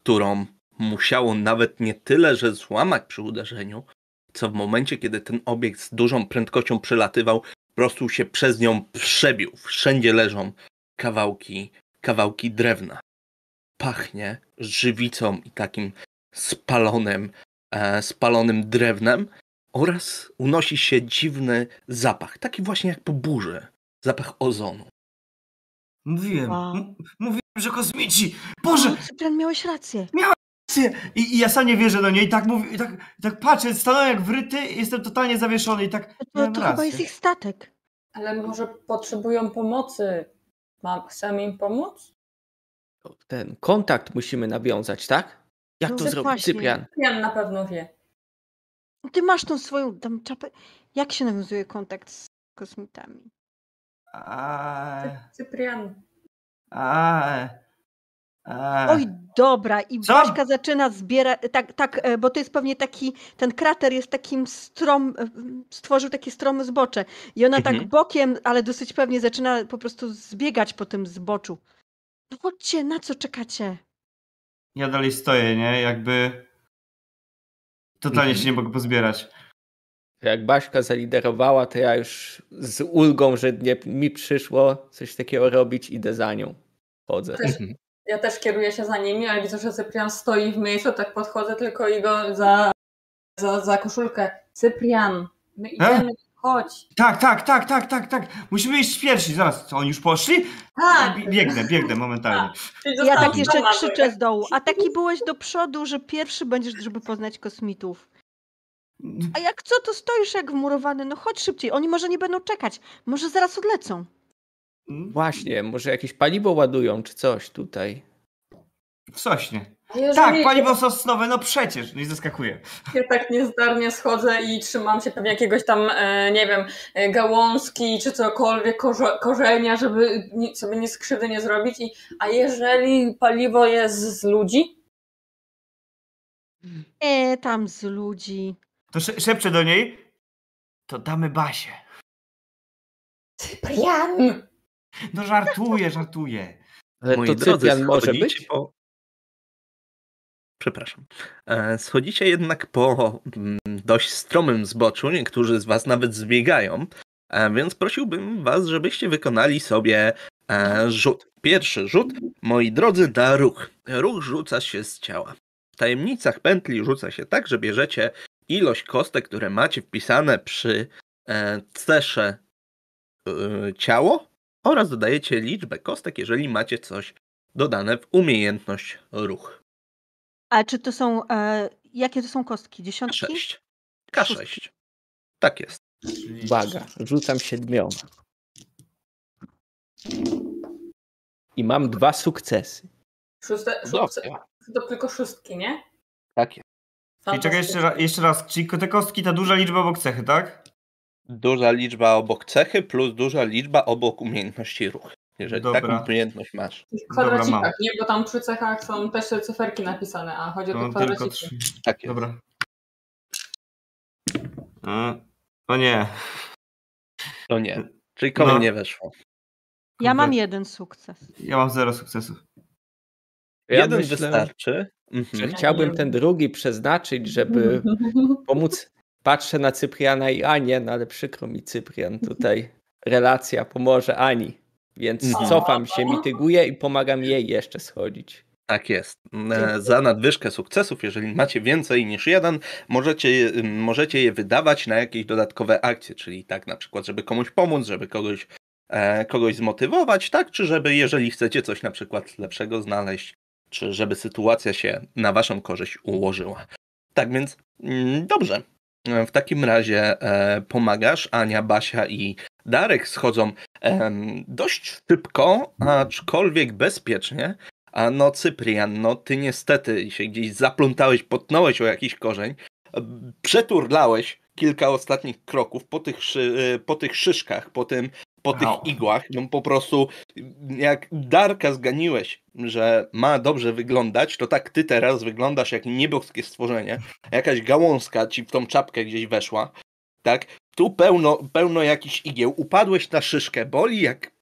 którą musiało nawet nie tyle, że złamać przy uderzeniu, co w momencie, kiedy ten obiekt z dużą prędkością przelatywał, po prostu się przez nią przebił. Wszędzie leżą kawałki, kawałki drewna. Pachnie żywicą i takim spalonym, e, spalonym drewnem oraz unosi się dziwny zapach, taki właśnie jak po burzy. Zapach ozonu. Mówiłem, Wow. mówiłem, że kosmici! Boże, Cyprian, miałeś rację. rację! I, I ja sam nie wierzę do niej, i tak mówię, i tak, i tak patrzę, stanąłem jak wryty, jestem totalnie zawieszony i tak, To, miałem to chyba jest ich statek. Ale może potrzebują pomocy. Mam, chcemy im pomóc? Ten kontakt musimy nawiązać, tak? Jak No to zrobić, właśnie. Cyprian? Jan na pewno wie. Ty masz tą swoją tam czapę. Jak się nawiązuje kontakt z kosmitami? A, Cyprian. a, a. Oj, dobra. I Co? Baśka zaczyna zbierać, tak, tak, e, bo to jest pewnie taki, ten krater jest takim strom, e, stworzył takie strome zbocze. I ona tak Mhm. bokiem, ale dosyć pewnie zaczyna po prostu zbiegać po tym zboczu. No chodźcie, na co czekacie? Ja dalej stoję, nie? Jakby totalnie Mhm. się nie mogę pozbierać. Jak Baśka zaliderowała, to ja już z ulgą, że nie, mi przyszło coś takiego robić, idę za nią. Chodzę. Też, ja też kieruję się za nimi, ale widzę, że Cyprian stoi w miejscu, tak podchodzę tylko i go za, za, za koszulkę. Cyprian, my idziemy, chodź. Tak, tak, tak, tak, tak, tak. Musimy iść pierwsi. Zaraz, co, oni już poszli? Tak, Bie- Biegnę, biegnę momentalnie. czyli Ja tak jeszcze krzyczę z dołu. A taki byłeś do przodu, że pierwszy będziesz, żeby poznać kosmitów. A jak co, to stoisz jak wmurowany. No chodź szybciej. Oni może nie będą czekać. Może zaraz odlecą. Właśnie, może jakieś paliwo ładują, czy coś tutaj. W sośnie. A jeżeli Tak, paliwo sosnowe, no przecież. I zaskakuje. Ja tak niezdarnie schodzę i trzymam się pewnie jakiegoś tam, e, nie wiem, e, gałązki czy cokolwiek, korze, korzenia, żeby sobie nic krzywdy nie zrobić. I, a jeżeli paliwo jest z ludzi? E, tam z ludzi. To sze- szepczę do niej. To damy Basię. Cyprian! No żartuję, żartuję. Ale Moi to drodzy, Cyprian może schodzicie być? Po... Przepraszam. E, Schodzicie jednak po mm, dość stromym zboczu. Niektórzy z Was nawet zbiegają, e, więc prosiłbym Was, żebyście wykonali sobie e, rzut. Pierwszy rzut, moi drodzy, na ruch. Ruch rzuca się z ciała. W tajemnicach pętli rzuca się tak, że bierzecie ilość kostek, które macie wpisane przy cesze ciało oraz dodajecie liczbę kostek, jeżeli macie coś dodane w umiejętność ruch. A czy to są. E, jakie to są kostki? Dziesiątki? K6. K6. Tak jest. Uwaga, rzucam siedmioma. I mam dwa sukcesy. Szóste, szóste, to tylko szóstki, nie? Tak jest. Czyli czekaj jeszcze, jeszcze raz, czyli te kostki, ta duża liczba obok cechy, tak? Duża liczba obok cechy plus duża liczba obok umiejętności ruchu. Jeżeli Dobra. taką umiejętność masz. W kwadracikach, nie? Bo tam przy cechach są też cyferki napisane, a chodzi o tylko kwadraciki. trzy. Tak jest. Dobra. O nie. To nie. Czyli komu No. nie weszło. Ja mam jeden sukces. Ja mam zero sukcesów. Ja Jeden myślę, wystarczy. że Mhm. chciałbym ten drugi przeznaczyć, żeby [LAUGHS] pomóc. Patrzę na Cypriana i Anię, no ale przykro mi Cyprian tutaj. Relacja pomoże Ani. Więc Mhm. cofam się, mityguję i pomagam jej jeszcze schodzić. Tak jest. E, Za nadwyżkę sukcesów, jeżeli macie więcej niż jeden, możecie, je- możecie je wydawać na jakieś dodatkowe akcje, czyli tak na przykład, żeby komuś pomóc, żeby kogoś, e, kogoś zmotywować, tak? Czy żeby, jeżeli chcecie coś na przykład lepszego znaleźć, czy żeby sytuacja się na waszą korzyść ułożyła. Tak więc mm, dobrze. W takim razie e, pomagasz, Ania, Basia i Darek schodzą dość szybko, aczkolwiek bezpiecznie. A no, Cyprian, no ty niestety się gdzieś zaplątałeś, potnąłeś o jakiś korzeń, przeturlałeś kilka ostatnich kroków po tych, po tych szyszkach, po, tym, po tych igłach. No po prostu jak Darka zganiłeś, że ma dobrze wyglądać, to tak ty teraz wyglądasz jak nieboskie stworzenie. Jakaś gałązka ci w tą czapkę gdzieś weszła. Tak? Tu pełno, pełno jakichś igieł. Upadłeś na szyszkę, boli jak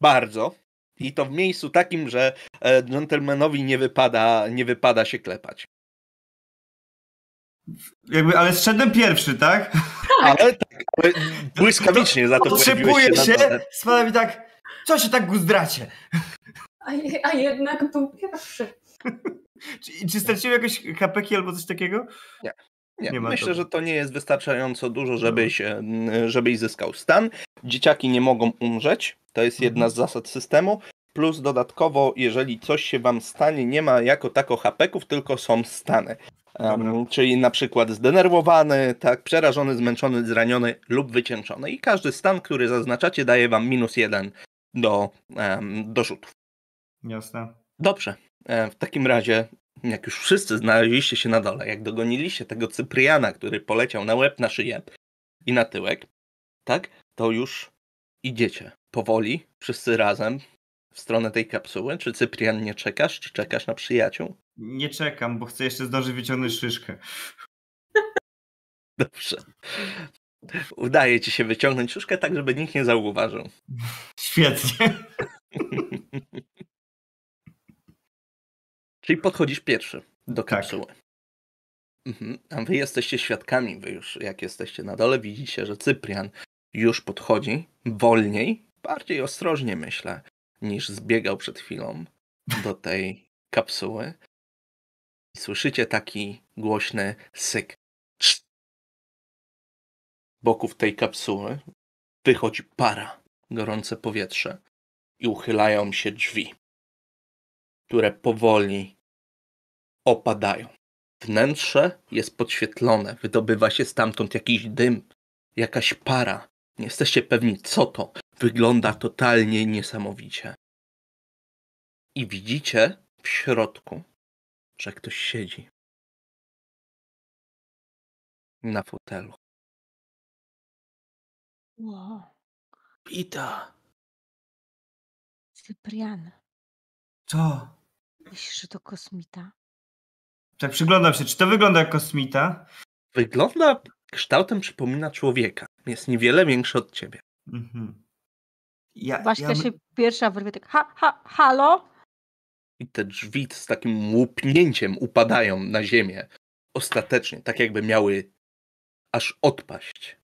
bardzo. I to w miejscu takim, że e, dżentelmenowi nie wypada, nie wypada się klepać. Jakby, ale zszedłem pierwszy, tak? Ale tak, ale błyskawicznie za to pojawiłeś Potrzebuję na się, dole. spada mi tak, co się tak guzdracie? A, a jednak był pierwszy. Czy, czy straciłem jakieś kapeki albo coś takiego? Nie, Nie ma myślę, to. że to nie jest wystarczająco dużo, żebyś, żebyś zyskał stan. Dzieciaki nie mogą umrzeć, to jest jedna z zasad systemu. Plus dodatkowo, jeżeli coś się wam stanie, nie ma jako tako hapeków, tylko są stany. Dobra. czyli na przykład zdenerwowany, tak, przerażony, zmęczony, zraniony lub wycieńczony. I każdy stan, który zaznaczacie, daje wam minus jeden do, em, do rzutów. Jasne. Dobrze. E, W takim razie, jak już wszyscy znaleźliście się na dole, jak dogoniliście tego Cypriana, który poleciał na łeb, na szyję i na tyłek, tak, to już idziecie powoli, wszyscy razem w stronę tej kapsuły. Czy Cyprian nie czekasz, czy czekasz na przyjaciół? Nie czekam, bo chcę jeszcze zdążyć wyciągnąć szyszkę. Dobrze. Udaje ci się wyciągnąć szyszkę tak, żeby nikt nie zauważył. Świetnie. [LAUGHS] Czyli podchodzisz pierwszy do Tak. kapsuły. Mhm. A wy jesteście świadkami, wy już jak jesteście na dole, widzicie, że Cyprian już podchodzi wolniej, bardziej ostrożnie myślę, niż zbiegał przed chwilą do tej kapsuły. Słyszycie taki głośny syk. Z boków tej kapsuły wychodzi para, gorące powietrze i uchylają się drzwi które powoli opadają. Wnętrze jest podświetlone, wydobywa się stamtąd jakiś dym, jakaś para. Nie jesteście pewni, co to. Wygląda totalnie niesamowicie. I widzicie w środku, że ktoś siedzi na fotelu. Wow. Pita. Cyprian, Co? myślisz, że to kosmita? Tak przyglądam się, czy to wygląda jak kosmita? Wygląda kształtem przypomina człowieka. Jest niewiele większy od ciebie. Mhm. Ja, Baśka ja, się pierwsza wyrwie tak, ha, ha, halo? I te drzwi z takim łupnięciem upadają na ziemię. Ostatecznie, tak jakby miały aż odpaść.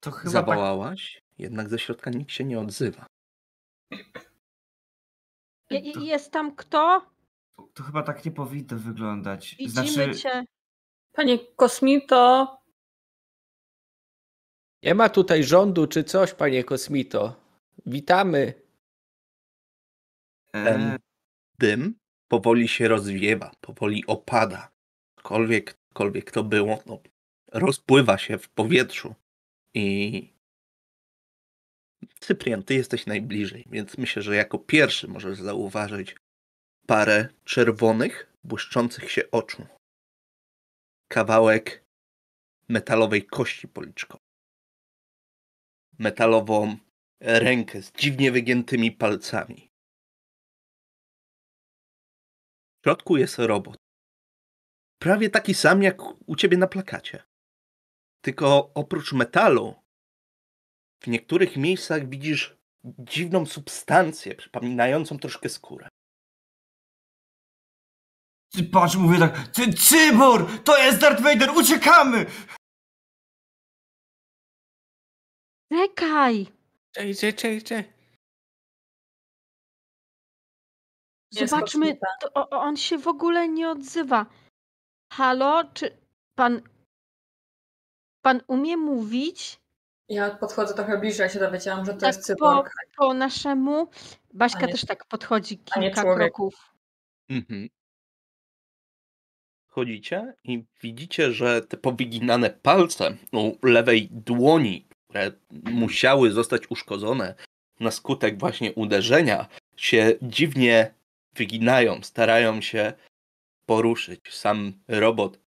to chyba tak, Zawołałaś, jednak ze środka nikt się nie odzywa. Je, je- jest tam kto? to chyba tak nie powinno wyglądać. Widzimy Znaczy, cię. Panie Kosmito, Nie ma tutaj rządu czy coś, panie kosmito. Witamy. e, Ten dym powoli się rozwiewa, powoli opada. Cokolwiek, cokolwiek to było, no, rozpływa się w powietrzu. I Cyprian, ty jesteś najbliżej, więc myślę, że jako pierwszy możesz zauważyć parę czerwonych, błyszczących się oczu. kawałek metalowej kości policzkowej. Metalową rękę z dziwnie wygiętymi palcami. W środku jest robot. Prawie taki sam jak u ciebie na plakacie. Tylko oprócz metalu, w niektórych miejscach widzisz dziwną substancję, przypominającą troszkę skórę. Ty patrz, mówię tak, ty Cybor! To jest Darth Vader, uciekamy! Czekaj! Cześć, cześć, cześć, Zobaczmy, to, on się w ogóle nie odzywa. Halo, czy pan. Pan umie mówić? Ja podchodzę trochę bliżej, ja się dowiedziałam, że to Tak, jest cyborg. Po naszemu. Baśka nie- też tak podchodzi kilka kroków. Mhm. Chodzicie i widzicie, że te powyginane palce u lewej dłoni, które musiały zostać uszkodzone na skutek właśnie uderzenia, się dziwnie wyginają, starają się poruszyć. Sam robot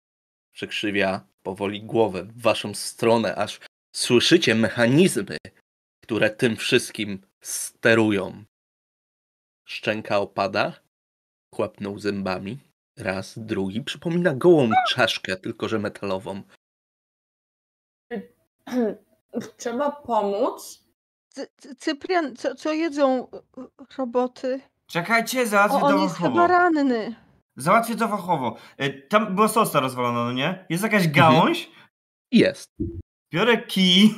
przekrzywia powoli głowę w waszą stronę, aż słyszycie mechanizmy, które tym wszystkim sterują. Szczęka opada, chłapnął zębami. Raz, drugi. Przypomina gołą czaszkę, tylko że metalową. [CLEARS THROAT] Trzeba pomóc. Cy- Cyprian, co, co jedzą roboty? Czekajcie, O, załatwię to on jest fachowo. chyba ranny. Załatwię to fachowo. E, Tam była sosta rozwalona, no nie? Jest jakaś Mhm. gałąź, Jest. biorę kij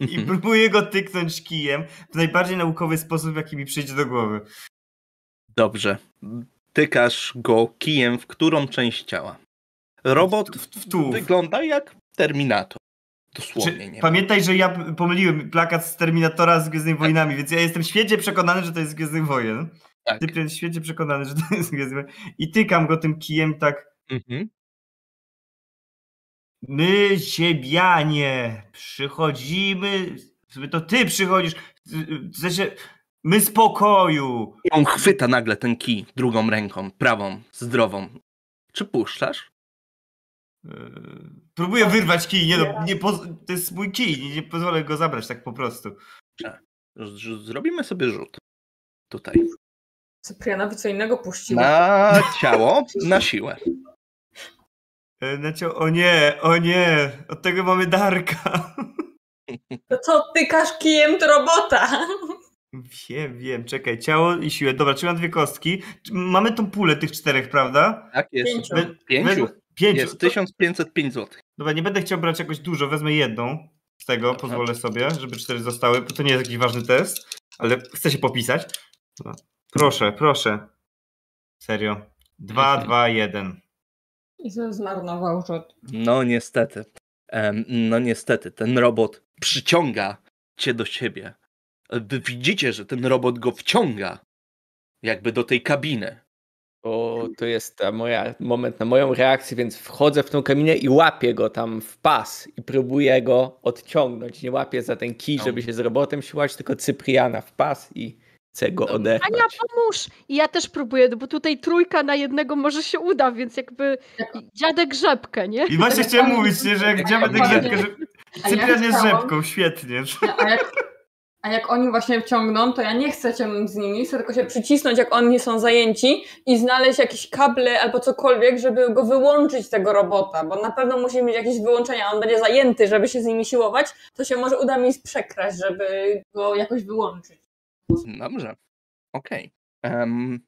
i Mhm. próbuję go tyknąć kijem w najbardziej naukowy sposób, jaki mi przyjdzie do głowy. Dobrze. Tykasz go kijem w którą część ciała. Robot W, w tułów. wygląda jak Terminator. Czy, Dosłownie, nie? pamiętaj, że ja pomyliłem plakat z Terminatora z Gwiezdnymi Wojnami, więc ja jestem święcie przekonany, że to jest z Gwiezdnych Wojen. Tak. Ty jest święcie przekonany, że to [LAUGHS] jest Wojen. I tykam go tym kijem tak. Mhm. My, ziemianie, przychodzimy. To ty przychodzisz. W sensie, my z pokoju. I on chwyta nagle ten kij drugą ręką, prawą, zdrową. Czy puszczasz? Yy, Próbuję wyrwać kij, nie, no, nie poz- to jest mój kij, nie, nie pozwolę go zabrać tak po prostu. Z- Zrobimy sobie rzut. Tutaj. Cyprianowi co innego puściło. Na ciało, na siłę. E, Znaczy, o nie, o nie, od tego mamy Darka. To co, tykasz kijem do robota? Wiem, wiem, czekaj, ciało i siłę. Dobra, trzymam dwie kostki. Mamy tą pulę tych czterech, prawda? Tak, jest. Pięciu. We- Pięciu. we- Pięciu. Jest 1505 zł. Dobra, nie będę chciał brać jakoś dużo, wezmę jedną z tego, Dobra. pozwolę sobie, żeby cztery zostały, bo to nie jest jakiś ważny test, ale chcę się popisać. No. Proszę, proszę. Serio. Dwa, Mhm. dwa, jeden. I to zmarnował rzut. No niestety. No niestety, ten robot przyciąga cię do siebie. Wy widzicie, że ten robot go wciąga. Jakby do tej kabiny. Bo to jest ta moja moment na moją reakcję, więc wchodzę w tą kabinę i łapię go tam w pas i próbuję go odciągnąć. Nie łapię za ten kij, No. żeby się z robotem siłać, tylko Cypriana w pas i chcę go Dobra. odepchać. Ania, pomóż! I ja też próbuję, bo tutaj trójka na jednego może się uda, więc jakby dziadek rzepkę, nie? I właśnie chciałem mówić, nie, że jak Panie- grzebkę, że Cyprian jest chciałam- rzepką, świetnie. A jak, a jak oni właśnie ciągną, to ja nie chcę ciągnąć z nimi, chcę tylko się przycisnąć, jak oni są zajęci i znaleźć jakieś kable albo cokolwiek, żeby go wyłączyć z tego robota, bo na pewno musi mieć jakieś wyłączenia, on będzie zajęty, żeby się z nimi siłować, to się może uda mi przekraść, żeby go jakoś wyłączyć. Dobrze. Okej. Em,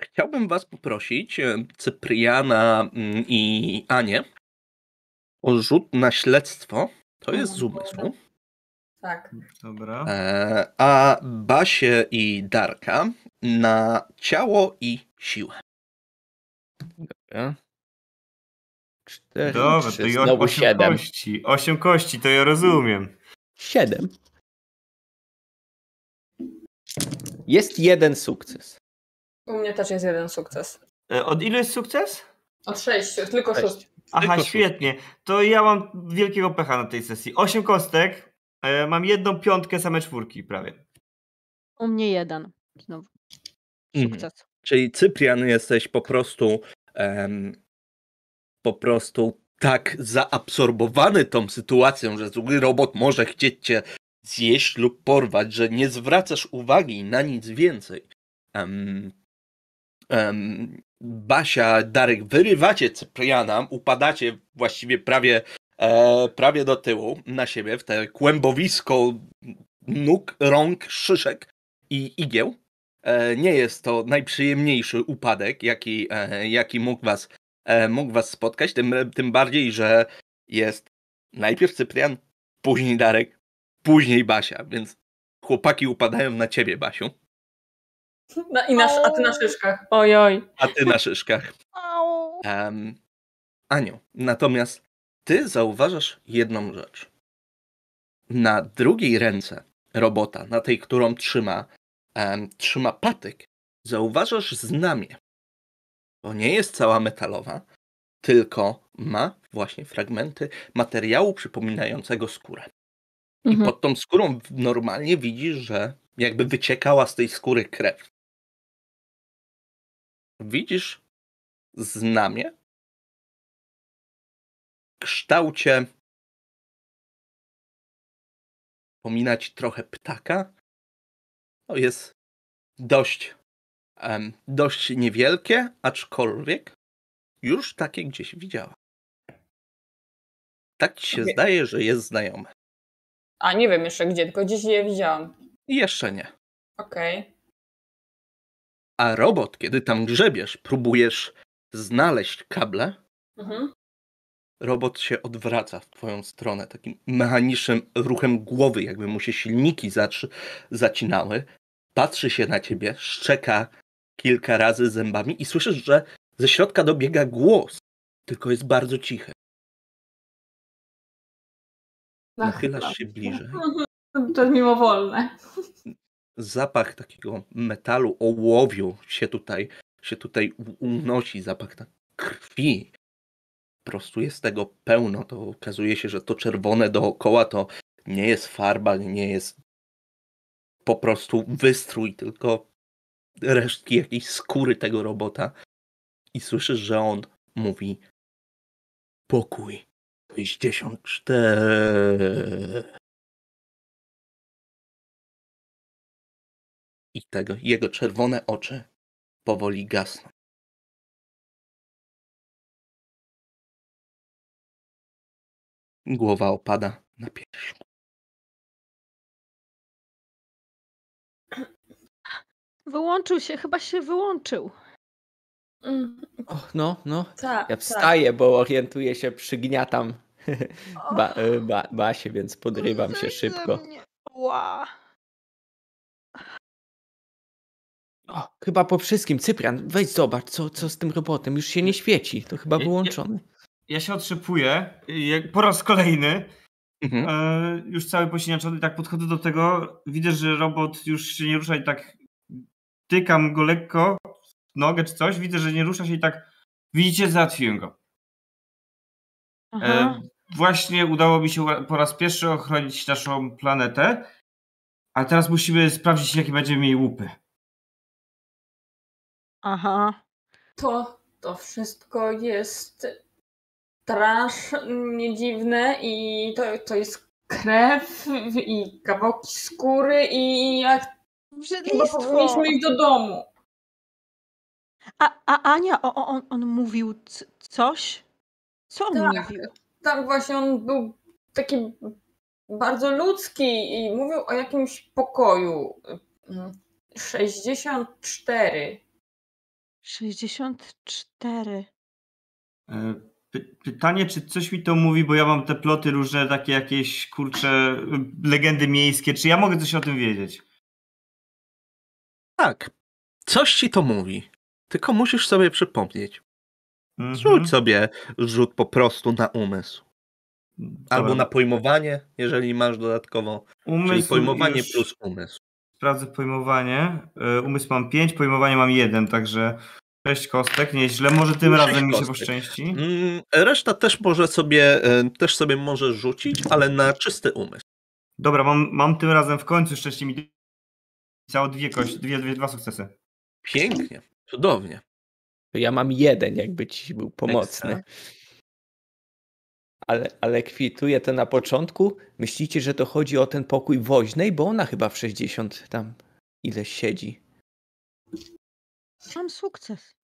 Chciałbym was poprosić, e, Cypriana mm, i Anię, o rzut na śledztwo. To jest z umysłu. Tak. Dobra. E, a Basię i Darka na ciało i siłę. Dobra. Cztery, Dobra, trzy, to i znowu osiem siedem. kości. Osiem kości, to ja rozumiem. Siedem. Jest jeden sukces. U mnie też jest jeden sukces. E, Od ilu jest sukces? Od sześciu, tylko Sześć. Aha, Tylko świetnie. To ja mam wielkiego pecha na tej sesji. Osiem kostek, e, mam jedną piątkę, same czwórki prawie. U mnie jeden. Znowu. Mhm. Sukces. Czyli Cyprian jesteś po prostu em, po prostu tak zaabsorbowany tą sytuacją, że zły robot może chcieć cię zjeść lub porwać, że nie zwracasz uwagi na nic więcej. Um, um, Basia, Darek, wyrywacie Cypriana, upadacie właściwie prawie, e, prawie do tyłu na siebie w te kłębowisko nóg, rąk, szyszek i igieł. E, nie jest to najprzyjemniejszy upadek, jaki, e, jaki mógł, was, e, mógł was spotkać, tym, tym bardziej, że jest najpierw Cyprian, później Darek, później Basia, więc chłopaki upadają na ciebie, Basiu, No, i na, a ty na szyszkach. Ojoj. a ty na szyszkach. Um, Aniu, natomiast ty zauważasz jedną rzecz. Na drugiej ręce robota, na tej, którą trzyma, em, trzyma patyk, zauważasz znamię. To nie jest cała metalowa, tylko ma właśnie fragmenty materiału przypominającego skórę. I Mhm. pod tą skórą normalnie widzisz, że jakby wyciekała z tej skóry krew. Widzisz znamię w kształcie pominać trochę ptaka. To jest dość, em, dość niewielkie, aczkolwiek już takie gdzieś widziała. Tak ci się Okej. zdaje, że jest znajome. A nie wiem jeszcze gdzie, tylko gdzieś je widziałam. I jeszcze nie. Okej. A robot, kiedy tam grzebiesz, próbujesz znaleźć kable, Mhm. robot się odwraca w twoją stronę takim mechanicznym ruchem głowy, jakby mu się silniki zacinały. Patrzy się na ciebie, szczeka kilka razy zębami i słyszysz, że ze środka dobiega głos, tylko jest bardzo cichy. Nachylasz się bliżej. [LAUGHS] To jest mimowolne. Zapach takiego metalu, ołowiu się tutaj, się tutaj unosi, zapach tak krwi. Po prostu jest tego pełno. To okazuje się, że to czerwone dookoła to nie jest farba, nie jest po prostu wystrój, tylko resztki jakiejś skóry tego robota. I słyszysz, że on mówi pokój 64. I tego, jego czerwone oczy powoli gasną. Głowa opada na pierś. Wyłączył się, chyba się wyłączył. Mm, O, no, no. Tak, Ja tak. wstaję, bo orientuję się, przygniatam [LAUGHS] Ba, y, ba, Basię, więc podrywam się szybko. O, chyba po wszystkim. Cyprian, wejdź zobacz, co, co z tym robotem. Już się nie świeci. To chyba Ja- ja-. Ja się otrzepuję, po raz kolejny, Mhm. e, już cały posiniaczony, tak podchodzę do tego, widzę, że robot już się nie rusza i tak tykam go lekko w nogę czy coś, widzę, że nie rusza się i tak, widzicie, załatwiłem go. E, właśnie udało mi się po raz pierwszy ochronić naszą planetę, a teraz musimy sprawdzić, jakie będziemy mieli łupy. Aha. To, to wszystko jest strasznie dziwne i to, to jest krew i kawałki skóry i jak chyba Brzydlistwo. powinniśmy iść do domu. A, a Ania, o, o, on, on mówił c- coś? Co on Tak. mówił? Tak właśnie on był taki bardzo ludzki i mówił o jakimś pokoju. Mm, 64. 64. E, Py- pytanie, czy coś mi to mówi, bo ja mam te ploty różne, takie jakieś, kurcze, legendy miejskie, czy ja mogę coś o tym wiedzieć? Tak, coś ci to mówi. Tylko musisz sobie przypomnieć. Mhm. Rzuć sobie rzut po prostu na umysł. Albo na pojmowanie, jeżeli masz dodatkowo. Czyli Umysł pojmowanie już plus umysł. Sprawdzę pojmowanie. Y, Umysł mam 5, pojmowanie mam 1, także 6 kostek, nieźle. Może tym razem mi się kostek. poszczęści. Mm, Reszta też może sobie, e, też sobie możesz rzucić, ale na czysty umysł. Dobra, mam, mam tym razem w końcu szczęście mi cało dwie kości, dwie, dwie, dwa sukcesy. Pięknie, cudownie. To ja mam jeden, jakby ci był pomocny. Ekstra. Ale, ale kwituje to na początku. Myślicie, że to chodzi o ten pokój woźnej, bo ona chyba w 60 tam ileś siedzi. Mam sukces.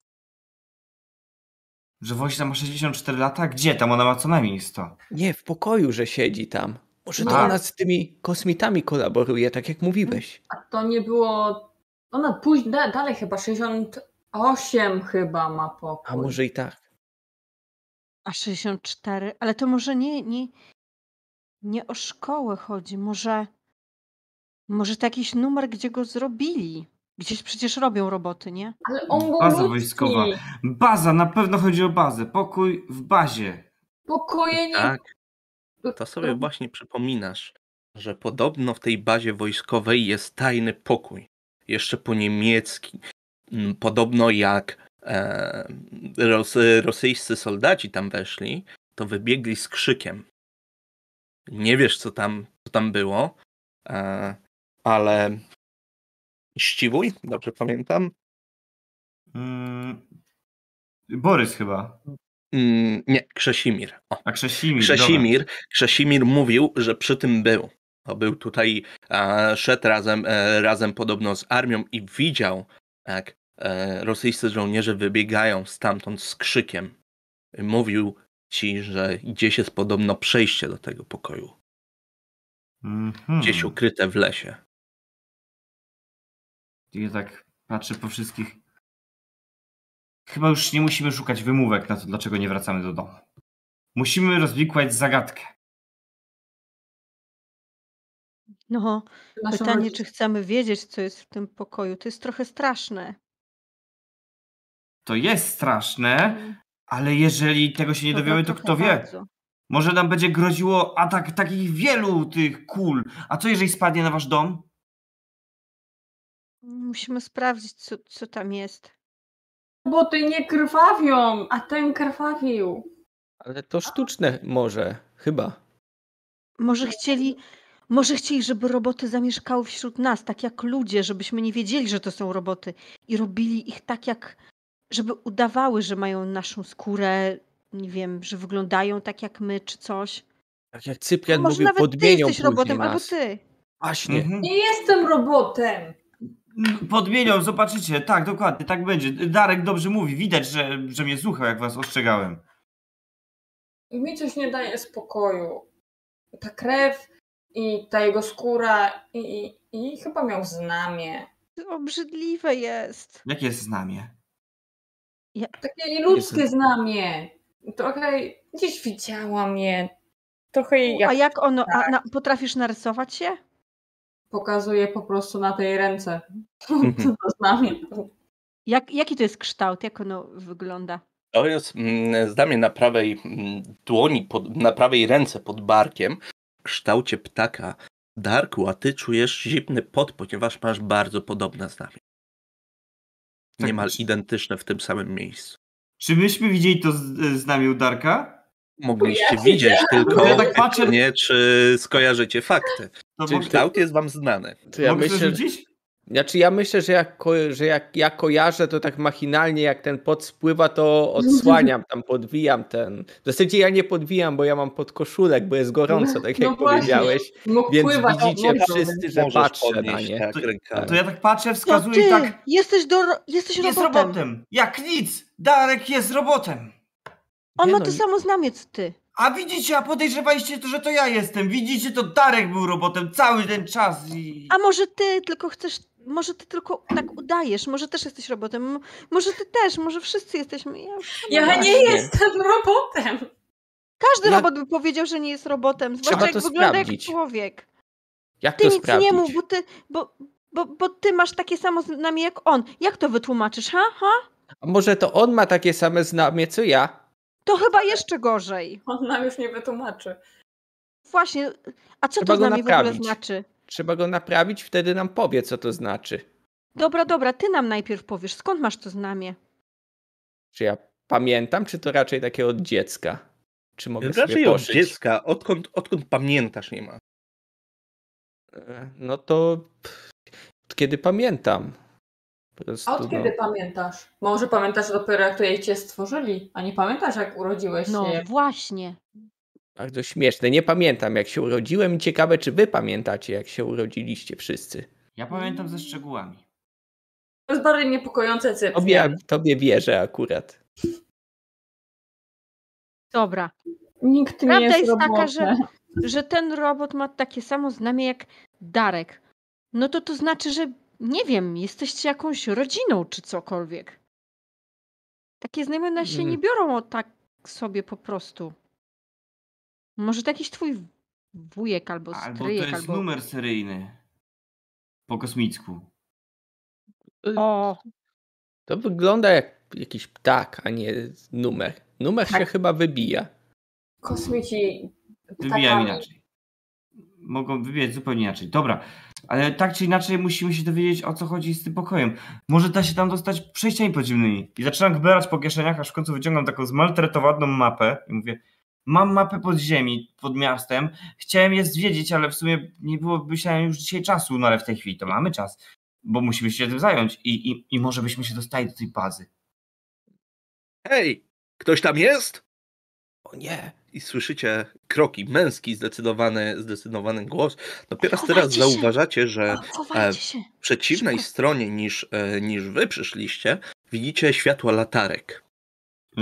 Że Woźna ma 64 lata? Gdzie tam? Ona ma co najmniej 100. Nie, w pokoju, że siedzi tam. Może to No. ona z tymi kosmitami kolaboruje, tak jak mówiłeś. A to nie było. Ona później, da, dalej chyba 68 chyba ma pokój. A może i tak. A 64, ale to może nie, nie, nie o szkołę chodzi. Może, może to jakiś numer, gdzie go zrobili. Gdzieś przecież robią roboty, nie? Ale on był Baza ludzki. wojskowa. Baza, na pewno chodzi o bazę. Pokój w bazie. Pokoje nie. Tak, to sobie właśnie przypominasz, że podobno w tej bazie wojskowej jest tajny pokój. Jeszcze po niemiecki. Mm, Podobno jak e, ros, rosyjscy soldaci tam weszli, to wybiegli z krzykiem. Nie wiesz, co tam, co tam było, e, ale Ściwuj, dobrze pamiętam, Mm, Borys chyba. Mm, nie, Krzesimir. O, A Krzesimir. Krzesimir, Krzesimir mówił, że przy tym był. Bo był tutaj, e, szedł razem, e, razem podobno z armią i widział, jak e, rosyjscy żołnierze wybiegają stamtąd z krzykiem. Mówił ci, że gdzieś jest podobno przejście do tego pokoju. Mhm. Gdzieś ukryte w lesie. Ja tak patrzę po wszystkich. Chyba już nie musimy szukać wymówek na to, dlaczego nie wracamy do domu. Musimy rozwikłać zagadkę. No, Naszą pytanie, czy chcemy wiedzieć, co jest w tym pokoju. To jest trochę straszne. To jest straszne, ale jeżeli tego się nie dowiemy, to trochę kto wie? bardzo. Może nam będzie groziło atak takich wielu tych kul. A co jeżeli spadnie na wasz dom? Musimy sprawdzić, co, co tam jest. Roboty nie krwawią, a ten krwawił. Ale to sztuczne może, chyba. Może chcieli, może chcieli, żeby roboty zamieszkały wśród nas, tak jak ludzie, żebyśmy nie wiedzieli, że to są roboty. I robili ich tak jak, żeby udawały, że mają naszą skórę, nie wiem, że wyglądają tak jak my, czy coś. Tak jak Cyprian może mówił, nawet ty podmienią jesteś później robotem, albo nas. ty. Właśnie. Mhm. Nie jestem robotem. Podmienią, zobaczycie. Tak, dokładnie, tak będzie. Darek dobrze mówi. Widać, że, że mnie słuchał, jak was ostrzegałem. Mi coś nie daje spokoju. Ta krew i ta jego skóra i, i, i chyba miał znamie. To obrzydliwe jest. Jakie jest znamie? Takie ludzkie Jezu. znamie. Trochę gdzieś widziałam je. Trochę A jak jak ono, Tak. a na, potrafisz narysować się? pokazuje po prostu na tej ręce. [LAUGHS] To znamie? Jak, jaki to jest kształt? Jak ono wygląda? To jest mm, zdanie na prawej mm, dłoni, pod, na prawej ręce pod barkiem kształcie ptaka. Darku, a ty czujesz zimny pot, ponieważ masz bardzo podobne znamie. Tak, Niemal czy- identyczne w tym samym miejscu. Czy myśmy widzieli to z, znamie u Darka? Mogliście Ja widzieć, tylko Ja tak patrzę- nie czy skojarzycie fakty. To mogę- kształt jest wam znany. To ja mogę myślę, rzucić? Znaczy ja myślę, że jak, że jak ja kojarzę, to tak machinalnie jak ten pot spływa, to odsłaniam, tam podwijam ten. W zasadzie ja nie podwijam, bo ja mam podkoszulek, bo jest gorąco, tak No jak właśnie. powiedziałeś. Mógł Więc pływać widzicie wodą. wszyscy, że patrzę na podnieść nie. tak To- ja tak patrzę, To wskazuję ty! i tak. Jesteś, do, jesteś Jest robotem. robotem! Jak nic! Darek jest robotem! On Nie ma no, to nie- samo znamie co ty. A widzicie, a podejrzewaliście to, że to ja jestem. Widzicie, to Darek był robotem cały ten czas i... A może ty tylko chcesz, może ty tylko tak udajesz, może też jesteś robotem, może ty też, może wszyscy jesteśmy. Ja Ja Właśnie. nie jestem robotem. Każdy Jak- robot by powiedział, że nie jest robotem, zwłaszcza jak wygląda sprawdzić. jak człowiek. Jak Ty to nic sprawdzić? nie mów, bo ty, bo, bo, bo ty masz takie samo znamie jak on. Jak to wytłumaczysz, ha? ha? A może to on ma takie same znamie co ja? To chyba jeszcze gorzej. On nam już nie wytłumaczy. Właśnie, a co Trzeba to go znamie w ogóle naprawić. znaczy? Trzeba go naprawić, wtedy nam powie, co to znaczy. Dobra, dobra, ty nam najpierw powiesz, skąd masz to znamie? Czy ja pamiętam, czy to raczej takie od dziecka? Czy mogę sobie Raczej od dziecka, odkąd, odkąd pamiętasz nie ma. E, No to pff, kiedy pamiętam. Prostu, A od no. kiedy pamiętasz? Może pamiętasz dopiero jak to jej cię stworzyli, a nie pamiętasz jak urodziłeś No się. właśnie. Bardzo śmieszne. Nie pamiętam jak się urodziłem i ciekawe, czy wy pamiętacie jak się urodziliście wszyscy. Ja pamiętam ze szczegółami. To jest bardziej niepokojące cyfry. Tobie, tobie wierzę akurat. Dobra. Nikt nie Prawda jest, jest taka, że, że ten robot ma takie samo znamie jak Darek. No to to znaczy, że nie wiem, jesteście jakąś rodziną czy cokolwiek. Takie znamiona się nie Mm. biorą o tak sobie po prostu. Może to jakiś twój wujek albo Albo to stryjek, jest albo... numer seryjny. Po kosmicku. O, To wygląda jak jakiś ptak, a nie numer. Numer się Tak. chyba wybija. Kosmici Wybijam ptakami. inaczej. Mogą wybijać zupełnie inaczej. Dobra, ale tak czy inaczej musimy się dowiedzieć o co chodzi z tym pokojem. Może da się tam dostać przejściami podziemnymi. I zaczynam gberać po kieszeniach, aż w końcu wyciągam taką zmaltretowaną mapę i mówię mam mapę podziemi pod miastem, chciałem je zwiedzić, ale w sumie nie było, myślałem już dzisiaj czasu, no ale w tej chwili to mamy czas, bo musimy się tym zająć i, i, i może byśmy się dostali do tej bazy. Hej, ktoś tam jest? O nie. I słyszycie kroki, męski zdecydowany, zdecydowany głos. Dopiero Chowajcie teraz się. zauważacie, że chowajcie się. w przeciwnej Szybko. stronie niż, e, niż wy przyszliście, widzicie światła latarek. Y,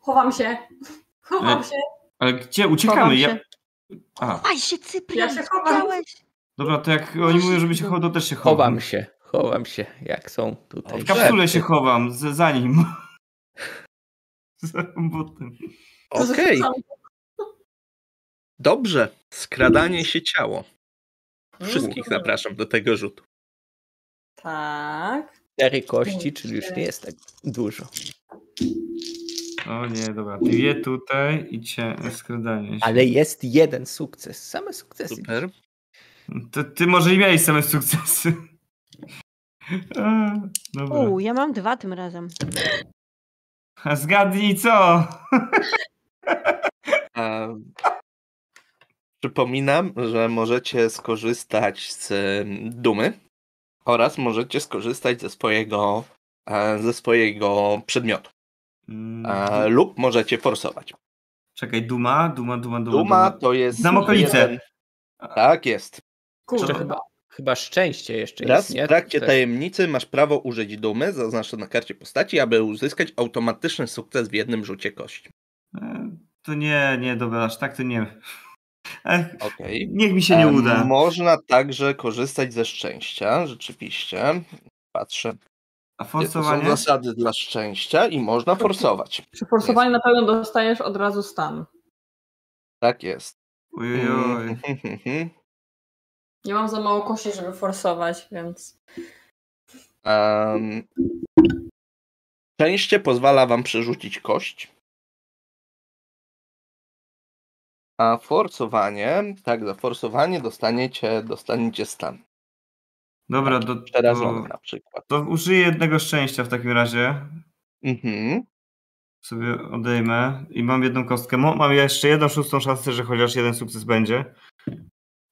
Chowam się. Chowam Ale- się. Ale gdzie? Uciekamy. Ja... się. A, Chowaj się, Cyprian, Ja się chowam. dobra, to jak oni mówią, żeby się chował, to też się chowam. Chowam się, chowam się, jak są tutaj. W kapsule szepty. się chowam, z, za nim. za butem. Okej, dobrze. Skradanie się ciało. Wszystkich zapraszam do tego rzutu. Tak. Cztery kości, czyli już nie jest tak dużo. O nie, dobra. Dwie tutaj i cię skradanie się. Ale jest jeden sukces. Same sukcesy. Super. To ty może i miałeś same sukcesy. [LAUGHS] A, dobra. U, ja mam dwa tym razem. A zgadnij co? [LAUGHS] A, przypominam, że możecie skorzystać z dumy oraz możecie skorzystać ze swojego, e, ze swojego przedmiotu. Mm, E, lub możecie forsować. Czekaj, duma, duma, duma, duma. Duma to jest. Znam okolice. jeden- Tak jest. Kurwa. chyba, chyba szczęście jeszcze Raz jest, nie? w trakcie Tak. tajemnicy masz prawo użyć dumy, zaznacza na karcie postaci, aby uzyskać automatyczny sukces w jednym rzucie kości. E, To nie, nie, dobra, aż tak to nie. Ech, Okej. niech mi się nie uda. Można także korzystać ze szczęścia, rzeczywiście. Patrzę. A to są forsowanie? zasady dla szczęścia i można forsować. Przy forsowaniu na pewno dostajesz od razu stan. Tak jest. Ojoj. Mhm. Nie mam za mało kości, żeby forsować, więc. Em, Szczęście pozwala wam przerzucić kość. A forsowanie, tak, za forsowanie dostaniecie, dostaniecie stan. Dobra, to, Przerażony to, na przykład. to użyję jednego szczęścia w takim razie. Mhm. Sobie odejmę i mam jedną kostkę. Mam jeszcze jedną szóstą szansę, że chociaż jeden sukces będzie.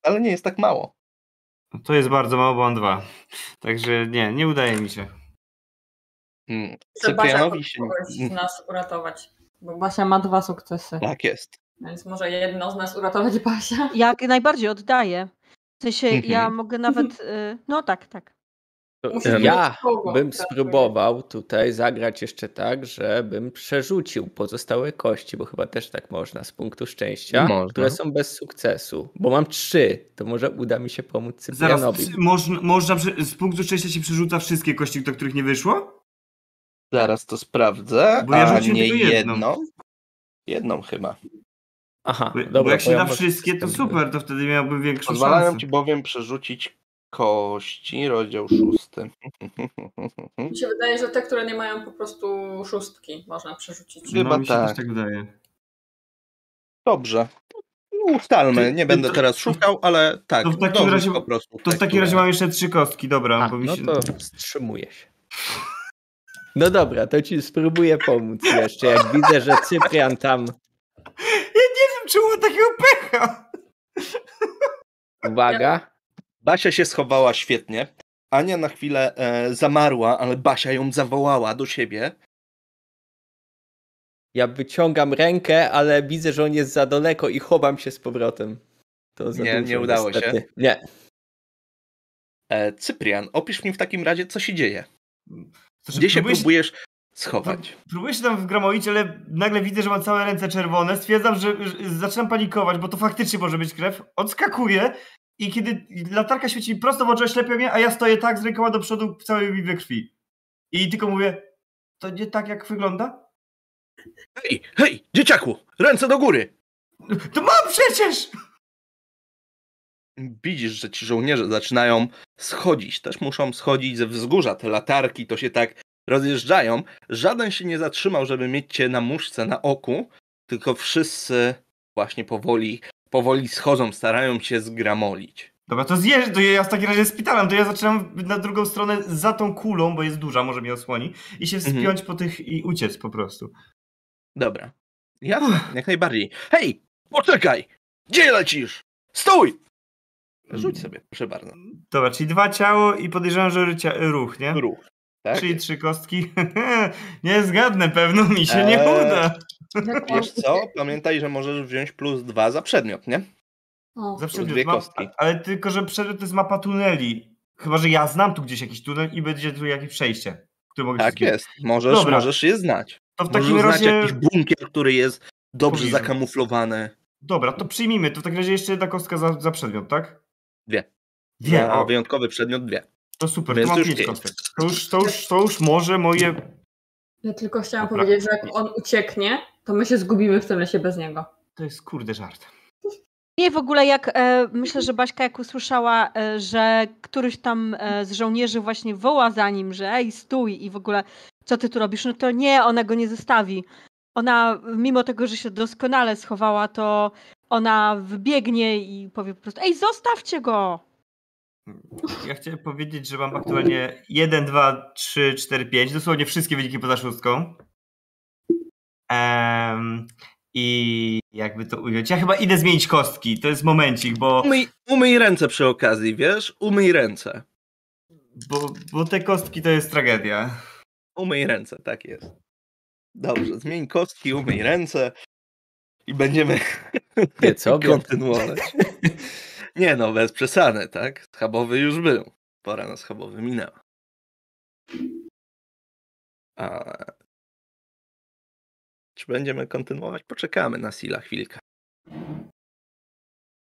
Ale nie jest tak mało. To jest bardzo mało, bo mam dwa. Także nie, nie udaje mi się. Mm. Basia Cyprianowi się... nas uratować. Bo Basia ma dwa sukcesy. Tak jest. Więc może jedno z nas uratować [LAUGHS] Basia. Jak najbardziej oddaję. W sensie Mhm. ja mogę nawet. y, No tak, tak. Ja bym tak, spróbował tutaj zagrać jeszcze tak, żebym przerzucił pozostałe kości, bo chyba też tak można z punktu szczęścia, Można. które są bez sukcesu. Bo mam trzy, to może uda mi się pomóc Zaraz, Cyprianowi. c- można, można z punktu szczęścia się przerzuca wszystkie kości, do których nie wyszło? Zaraz to sprawdzę. Bo ja a nie jedną. jedną. Jedną chyba. Aha, Bo, dobra. bo jak się da wszystkie, to super, to wtedy miałbym większą szansę. ci bowiem przerzucić kości, rozdział szósty. Mi się wydaje, że te, które nie mają po prostu szóstki, można przerzucić. Chyba no, mi się tak. też tak wydaje. Dobrze. Ustalmy, Ty- nie będę to- teraz szukał, ale tak. to w takim razie- po prostu To w takim które- razie mam jeszcze trzy kostki, dobra, A, bo mi no się... to wstrzymuję się. No dobra, to ci spróbuję pomóc jeszcze. Jak widzę, że Cyprian tam, Mam takiego pecha! uwaga, Basia się schowała świetnie. Ania na chwilę e, zamarła, ale Basia ją zawołała do siebie. Ja wyciągam rękę, ale widzę, że on jest za daleko i chowam się z powrotem. To za Nie, dużo, nie udało się? niestety. Nie. E, Cyprian, opisz mi w takim razie, co się dzieje. Gdzie się próbujesz schować? Próbuję się tam wgramoić, ale nagle widzę, że mam całe ręce czerwone. Stwierdzam, że, że zaczynam panikować, bo to faktycznie może być krew. Odskakuję i kiedy latarka świeci prosto w oczy, oślepia mnie, a ja stoję tak z rękoma do przodu w całej mi we krwi. I tylko mówię, to nie tak jak wygląda? Hej, hej, dzieciaku, ręce do góry! To mam przecież! Widzisz, że ci żołnierze zaczynają schodzić. Też muszą schodzić ze wzgórza. Te latarki to się tak rozjeżdżają. Żaden się nie zatrzymał, żeby mieć cię na muszce, na oku, tylko wszyscy właśnie powoli, powoli schodzą, starają się zgramolić. Dobra, to zjeżdż, to ja w takim razie spitalam, to ja zaczynam na drugą stronę za tą kulą, bo jest duża, może mnie osłoni, i się Mhm. wspiąć po tych i uciec po prostu. Dobra. Jasne, jak najbardziej. Hej, poczekaj! Gdzie lecisz? Stój! Rzuć sobie, proszę bardzo. Dobra, czyli dwa ciało i podejrzewam, że ruch, nie? Ruch. Tak? Czyli trzy kostki. [LAUGHS] nie zgadnę, pewno mi się nie Eee. uda. Wiesz co? Pamiętaj, że możesz wziąć plus dwa za przedmiot, nie? O, Za dwie przedmiot mam, kostki. ale tylko, że przedmiot to jest mapa tuneli. Chyba, że ja znam tu gdzieś jakiś tunel i będzie tu jakieś przejście. Które mogę Tak jest. Możesz, Dobra. możesz je znać. To w Możesz takim znać razie... jakiś bunkier, który jest dobrze Pobliżu. zakamuflowany. Dobra, to przyjmijmy. To w takim razie jeszcze jedna kostka za, za przedmiot, tak? Dwie. Dwie, o, wyjątkowy przedmiot dwie. To super, Więc to mam kostek. To już, to, już, to już może moje... Ja tylko chciałam Dobra. powiedzieć, że jak on ucieknie, to my się zgubimy w tym lesie bez niego. To jest kurde żart. Nie, w ogóle jak e, myślę, że Baśka jak usłyszała, e, że któryś tam e, z żołnierzy właśnie woła za nim, że ej, stój i w ogóle co ty tu robisz? No to nie, ona go nie zostawi. Ona, mimo tego, że się doskonale schowała, to ona wybiegnie i powie po prostu, ej, zostawcie go! Ja chciałem powiedzieć, że mam aktualnie 1, 2, 3, 4, 5. Dosłownie wszystkie wyniki poza szóstką. Em, I jakby to ująć. Ja chyba idę zmienić kostki. To jest momencik, bo, Umyj, umyj ręce przy okazji, wiesz? Umyj ręce. bo, bo te kostki to jest tragedia. Umyj ręce, tak jest. Dobrze, zmień kostki, umyj ręce i będziemy Wie co? [LAUGHS] Kontynuować. [LAUGHS] Nie no, bez przesady, tak? Schabowy już był. Pora na schabowy minęła. A... Czy będziemy kontynuować? Poczekamy na Sila chwilkę.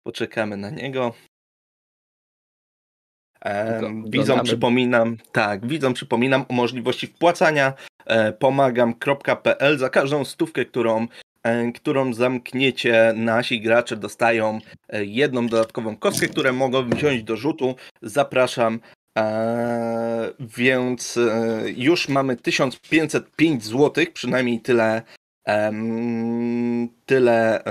Poczekamy na niego. Widzom przypominam, tak, widzom przypominam o możliwości wpłacania e, pomagam.pl za każdą stówkę, którą, którą zamkniecie nasi gracze dostają e, jedną dodatkową kostkę, które mogą wziąć do rzutu. Zapraszam. E, więc e, już mamy 1505 zł, przynajmniej tyle, tyle,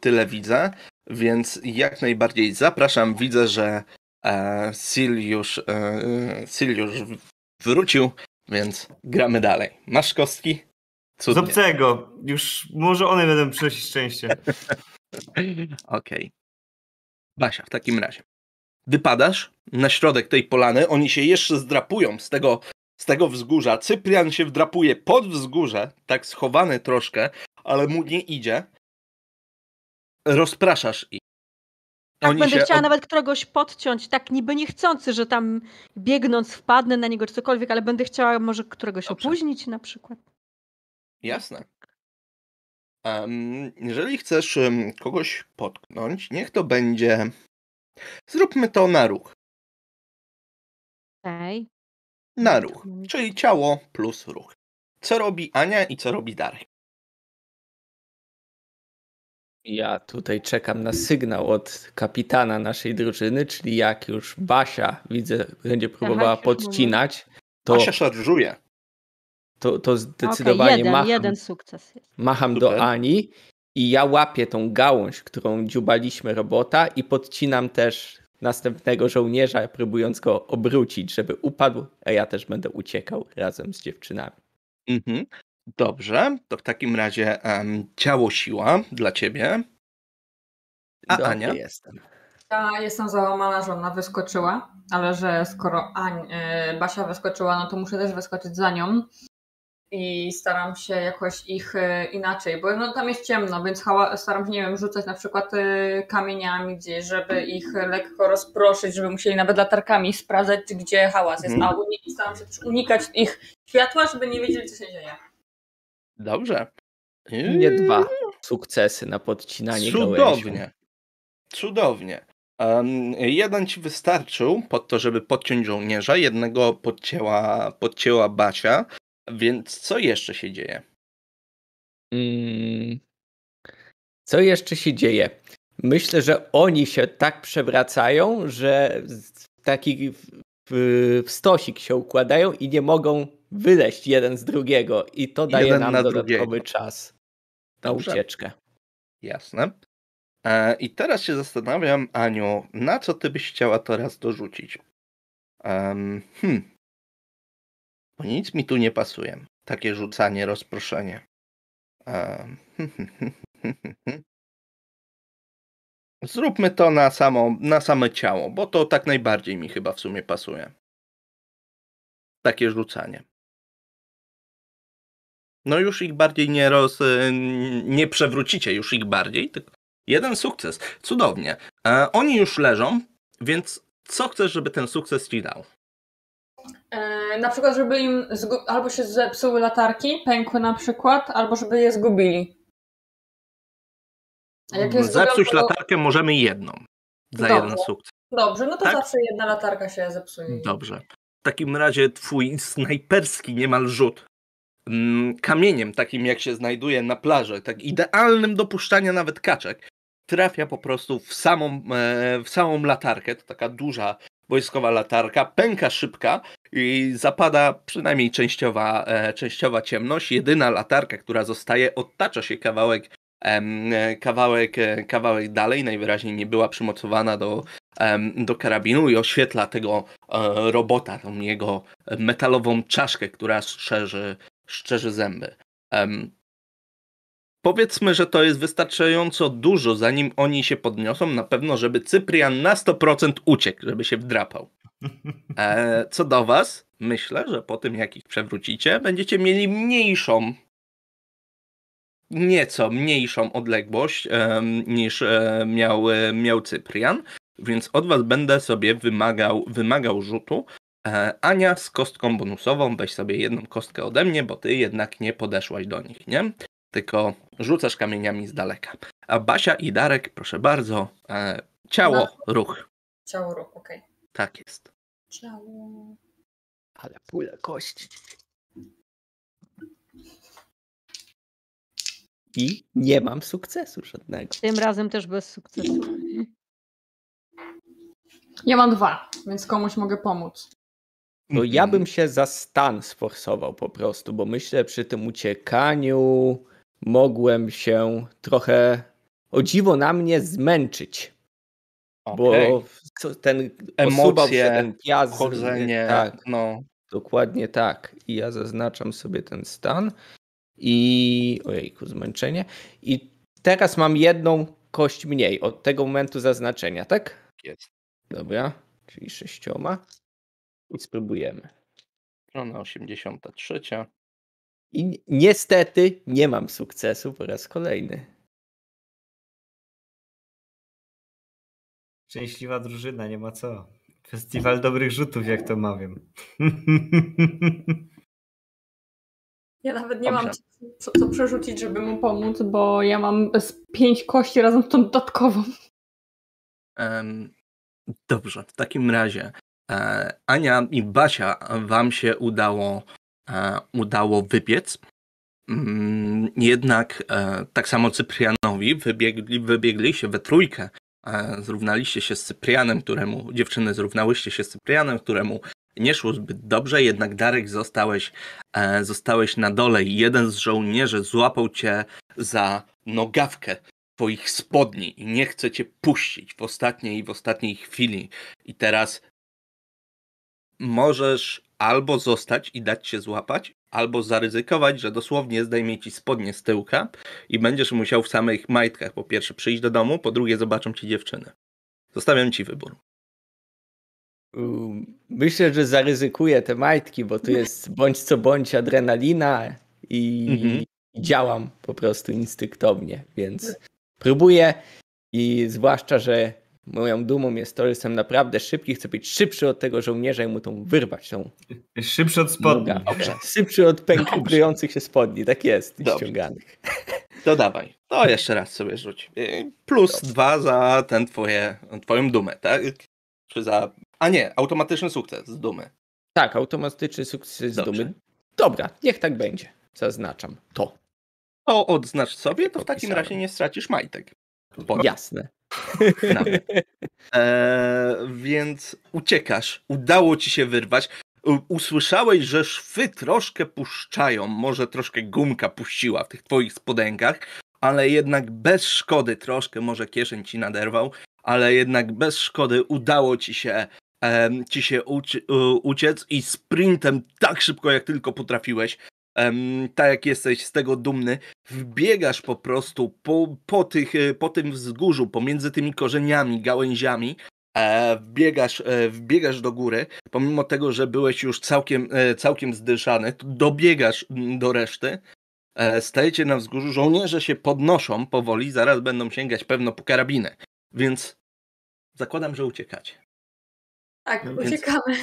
tyle widzę. Więc jak najbardziej zapraszam. Widzę, że e, Sil już, e, Sil już wrócił, więc gramy dalej. Masz kostki? Z Cudnie. obcego. Już może one będą przynosić szczęście. [LAUGHS] Okej. Basia, w takim razie. Wypadasz na środek tej polany, oni się jeszcze zdrapują z tego, z tego wzgórza. Cyprian się wdrapuje pod wzgórze, tak schowany troszkę, ale mu nie idzie. Rozpraszasz ich. Tak, będę chciała od- nawet któregoś podciąć, tak niby niechcący, że tam biegnąc wpadnę na niego czy cokolwiek, ale będę chciała może któregoś Dobrze. opóźnić na przykład. Jasne. Em, jeżeli chcesz kogoś potknąć, niech to będzie. Zróbmy to na ruch. Okej. Na No, ruch. Czyli ciało plus ruch. Co robi Ania i co robi Darek? Ja tutaj czekam na sygnał od kapitana naszej drużyny, czyli jak już Basia widzę, będzie próbowała podcinać, to, Basia szarżuje. To, to zdecydowanie jeden, macham, jeden sukces jest. macham Super. do Ani i ja łapię tą gałąź, którą dziubaliśmy robota i podcinam też następnego żołnierza, próbując go obrócić, żeby upadł, a ja też będę uciekał razem z dziewczynami. Mhm. Dobrze, to w takim razie em, ciało siła dla ciebie. A Dobry Ania? jestem. Ja jestem załamana, że ona wyskoczyła, ale że skoro Ań, e, Basia wyskoczyła, no to muszę też wyskoczyć za nią. I staram się jakoś ich e, inaczej, bo no, tam jest ciemno, więc staram się, nie wiem, rzucać na przykład e, kamieniami gdzieś, żeby ich lekko rozproszyć, żeby musieli nawet latarkami sprawdzać, czy gdzie hałas jest, Mhm. a uni- staram się też unikać ich światła, żeby nie wiedzieli, co się dzieje. Dobrze. Nie dwa sukcesy na podcinanie gałęzi. Cudownie. Cudownie. Em, jeden ci wystarczył pod to, żeby podciąć żołnierza, jednego podcięła, podcięła Basia, więc co jeszcze się dzieje? Mm. Co jeszcze się dzieje? Myślę, że oni się tak przewracają, że taki w, stosik się układają i nie mogą wyleźć jeden z drugiego. I to daje Jeden nam na dodatkowy drugiego. czas na Dobrze. ucieczkę. Jasne. E, I teraz się zastanawiam, Aniu, na co ty byś chciała teraz dorzucić? Em, hmm. Bo nic mi tu nie pasuje. Takie rzucanie, rozproszenie. Em, Zróbmy to na, samo, na same ciało, bo to tak najbardziej mi chyba w sumie pasuje. Takie rzucanie. No już ich bardziej nie roz... nie przewrócicie już ich bardziej, tylko jeden sukces. Cudownie. E, oni już leżą, więc co chcesz, żeby ten sukces ci dał? E, na przykład, żeby im albo się zepsuły latarki, pękły na przykład, albo żeby je zgubili. A jak je Zepsuć to- latarkę możemy jedną. Za Dobrze. jeden sukces. Dobrze, no to Tak? zawsze jedna latarka się zepsuje. Dobrze. W takim razie twój snajperski niemal rzut mm, kamieniem, takim jak się znajduje na plaży, tak idealnym do puszczania nawet kaczek, trafia po prostu w samą, e, w samą latarkę. To taka duża wojskowa latarka, pęka szybka i zapada przynajmniej częściowa, e, częściowa ciemność. Jedyna latarka, która zostaje, otacza się kawałek, e, kawałek, e, kawałek dalej, najwyraźniej nie była przymocowana do, do karabinu i oświetla tego e, robota, tą jego metalową czaszkę, która szczerzy, szczerzy zęby. Powiedzmy, że to jest wystarczająco dużo, zanim oni się podniosą, na pewno, żeby Cyprian na 100% uciekł, żeby się wdrapał. [LAUGHS] E, co do was, myślę, że po tym jak ich przewrócicie, będziecie mieli mniejszą nieco mniejszą odległość em, niż e, miał, e, miał Cyprian, więc od was będę sobie wymagał, wymagał rzutu. E, Ania z kostką bonusową, weź sobie jedną kostkę ode mnie, bo ty jednak nie podeszłaś do nich, nie? Tylko rzucasz kamieniami z daleka. A Basia i Darek, proszę bardzo, e, ciało, ruch. Ciało ruch, okej. Tak jest. Ciało. Ale pula kości. I nie mam sukcesu żadnego. Tym razem też bez sukcesu. Ja mam dwa, więc komuś mogę pomóc. No ja bym się za stan sforsował po prostu, bo myślę przy tym uciekaniu mogłem się trochę o dziwo na mnie zmęczyć, Okej. bo ten Emocje, ten. Chodzenie, Tak, no. dokładnie tak. I ja zaznaczam sobie ten stan i ojejku, zmęczenie. I teraz mam jedną kość mniej od tego momentu zaznaczenia, tak? Jest. Dobra, czyli sześcioma. I spróbujemy. Strona 83. I ni- niestety nie mam sukcesu po raz kolejny. Szczęśliwa drużyna, nie ma co. Festiwal dobrych rzutów, jak to mawiam. Ja nawet nie mam Dobrze. co, co przerzucić, żeby mu pomóc, bo ja mam z pięć kości razem z tą dodatkową. Em, dobrze, w takim razie e, Ania i Basia wam się udało, udało wybiec. Mm, jednak e, tak samo Cyprianowi wybiegli, wybiegliście we trójkę. E, zrównaliście się z Cyprianem, któremu dziewczyny zrównałyście się z Cyprianem, któremu nie szło zbyt dobrze, jednak Darek zostałeś, e, zostałeś na dole i jeden z żołnierzy złapał cię za nogawkę twoich spodni i nie chce cię puścić w ostatniej w ostatniej chwili. I teraz możesz albo zostać i dać się złapać, albo zaryzykować, że dosłownie zdejmie ci spodnie z tyłka i będziesz musiał w samych majtkach po pierwsze przyjść do domu, po drugie zobaczą ci dziewczyny. Zostawiam ci wybór. Myślę, że zaryzykuję te majtki, bo tu jest bądź co bądź adrenalina i, Mhm. i działam po prostu instynktownie, więc próbuję i zwłaszcza, że moją dumą jest to, że jestem naprawdę szybki, chcę być szybszy od tego żołnierza i mu tą wyrwać tą Szybszy od spodni. Szybszy od Dobrze. pękających się spodni, tak jest, Dobrze. ściąganych. To dawaj. To jeszcze raz sobie rzuć. Y, Plus dwa za ten twoje, twoją dumę, tak? Czy za... A nie, automatyczny sukces z dumy. Tak, automatyczny sukces z Dobrze. dumy. Dobra, niech tak będzie. Zaznaczam to. To odznacz sobie, to w takim razie nie stracisz majtek. Po- Jasne. Nawet. Eee, więc uciekasz, udało ci się wyrwać. Usłyszałeś, że szwy troszkę puszczają, może troszkę gumka puściła w tych twoich spodenkach, ale jednak bez szkody, troszkę może kieszeń ci naderwał, ale jednak bez szkody udało ci się, ci się uciec i sprintem tak szybko jak tylko potrafiłeś, em, tak jak jesteś z tego dumny, wbiegasz po prostu po, po, tych, e, po tym wzgórzu, pomiędzy tymi korzeniami, gałęziami, e, wbiegasz, e, wbiegasz do góry, pomimo tego, że byłeś już całkiem, e, całkiem zdyszany, dobiegasz do reszty, e, stajecie na wzgórzu, żołnierze się podnoszą powoli, zaraz będą sięgać pewno po karabiny, więc zakładam, że uciekacie. Tak, Więc- uciekamy.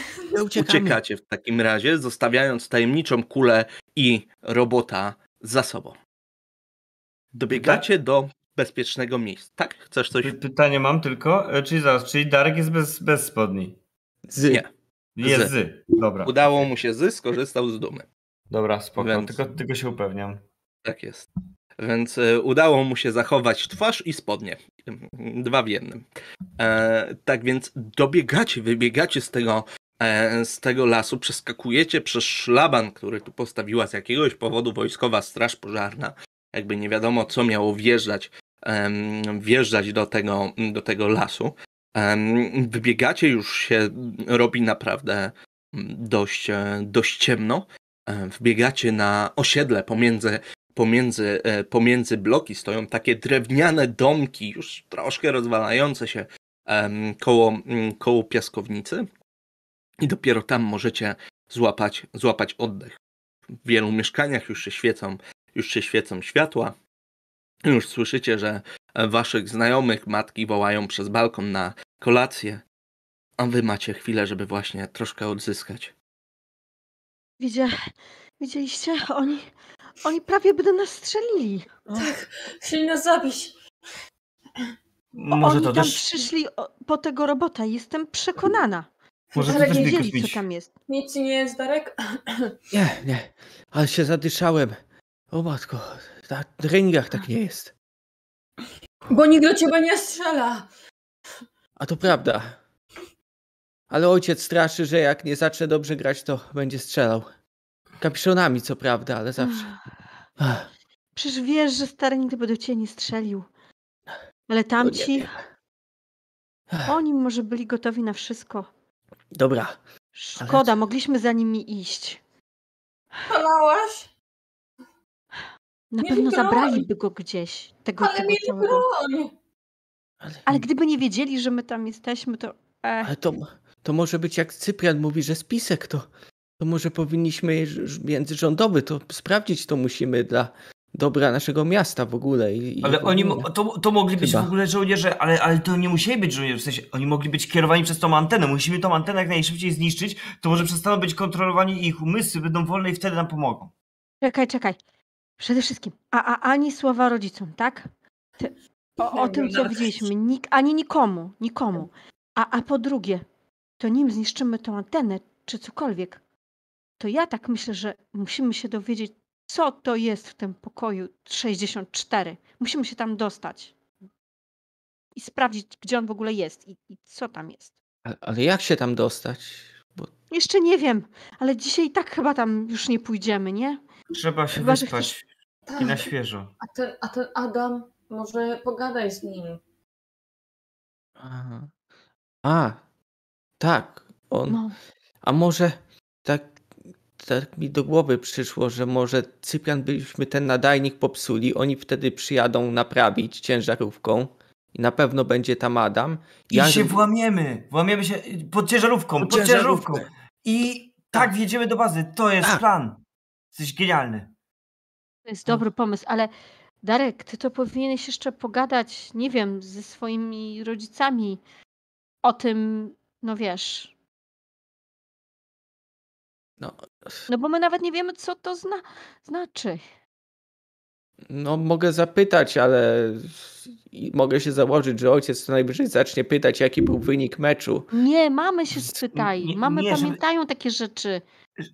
Uciekacie w takim razie, zostawiając tajemniczą kulę i robota za sobą. Dobiegacie do bezpiecznego miejsca. Tak? Chcesz coś? Py- Pytanie mam tylko, e, czyli zaraz, czyli Darek jest bez, bez spodni. Z. Nie. Jest Z. z. Dobra. Udało mu się zysk, skorzystał z dumy. Dobra, spoko. Więc- Tylko, tylko się upewniam. Tak jest. Więc e, udało mu się zachować twarz i spodnie. Dwa w jednym. E, tak więc dobiegacie, wybiegacie z tego, z tego lasu, przeskakujecie przez szlaban, który tu postawiła z jakiegoś powodu wojskowa straż pożarna. Jakby nie wiadomo, co miało wjeżdżać, wjeżdżać do tego, do tego lasu. Wybiegacie, już się robi naprawdę mm, dość, e, dość ciemno. E, Wbiegacie na osiedle pomiędzy pomiędzy, e, pomiędzy bloki stoją takie drewniane domki, już troszkę rozwalające się koło, mm, koło piaskownicy. I dopiero tam możecie złapać, złapać oddech. W wielu mieszkaniach już się świecą, już się świecą światła. Już słyszycie, że e, waszych znajomych matki wołają przez balkon na kolację, a wy macie chwilę, żeby właśnie troszkę odzyskać. Widzia... Widzieliście? Oni... Oni prawie by do nas strzelili. Tak, chcieli nas zabić. Może Oni to tam też, przyszli po tego robota. Jestem przekonana. Może Ale mnie Wiedzieli, co tam jest. Nic ci nie jest, Darek? Nie, nie. Ale się zadyszałem. O matko, na treningach tak nie jest. Bo nikt do ciebie nie strzela. A to prawda. Ale ojciec straszy, że jak nie zacznę dobrze grać, to będzie strzelał. Kapiszonami, co prawda, ale zawsze. Ach, Przecież wiesz, że stary nigdy by do ciebie nie strzelił. Ale tamci, wiem. Ach, oni może byli gotowi na wszystko. Dobra, Szkoda, mogliśmy za nimi iść. Szalałaś? Na Mieli pewno broń. zabraliby go gdzieś. Tego, Ale tego mieli całego. broń. ale, Ale gdyby nie wiedzieli, że my tam jesteśmy, to. E, ale to, to może być jak Cyprian mówi, że spisek to, to może powinniśmy międzyrządowy to sprawdzić, to musimy dla dobra naszego miasta w ogóle. I, i Ale w oni, ogóle. to, to mogli być Chyba. w ogóle żołnierze, ale, ale to nie musieli być żołnierze, w sensie oni mogli być kierowani przez tą antenę. Musimy tą antenę jak najszybciej zniszczyć, to może przestaną być kontrolowani i ich umysły będą wolne i wtedy nam pomogą. czekaj, czekaj. Przede wszystkim, a, a ani słowa rodzicom, tak? Ty, o, o tym, co widzieliśmy. Nik, ani nikomu, nikomu. A, a po drugie, to nim zniszczymy tą antenę, czy cokolwiek, to ja tak myślę, że musimy się dowiedzieć, co to jest w tym pokoju 64. Musimy się tam dostać. I sprawdzić, gdzie on w ogóle jest i, i co tam jest. Ale, ale jak się tam dostać? Bo Jeszcze nie wiem, ale dzisiaj i tak chyba tam już nie pójdziemy, nie? Trzeba się Chyba, wyspać Tak. i na świeżo. A ten, a ten Adam, może pogadaj z nim. Aha. A, tak. On. No. A może tak, tak mi do głowy przyszło, że może Cyprian byśmy ten nadajnik popsuli, oni wtedy przyjadą naprawić ciężarówką I na pewno będzie tam Adam. I Ja- się włamiemy. Włamiemy się pod ciężarówką, pod, Pod ciężarówką. I tak wjedziemy do bazy. To jest Tak. plan. Jesteś genialny. To jest dobry pomysł, ale Darek, ty to powinieneś jeszcze pogadać, nie wiem, ze swoimi rodzicami o tym, no wiesz. No, No bo my nawet nie wiemy, co to zna znaczy. no mogę zapytać, ale mogę się założyć, że ojciec to najwyżej zacznie pytać, jaki był wynik meczu. Nie, mamy się Z- spytaj. nie- Mamy nie, żeby- pamiętają takie rzeczy.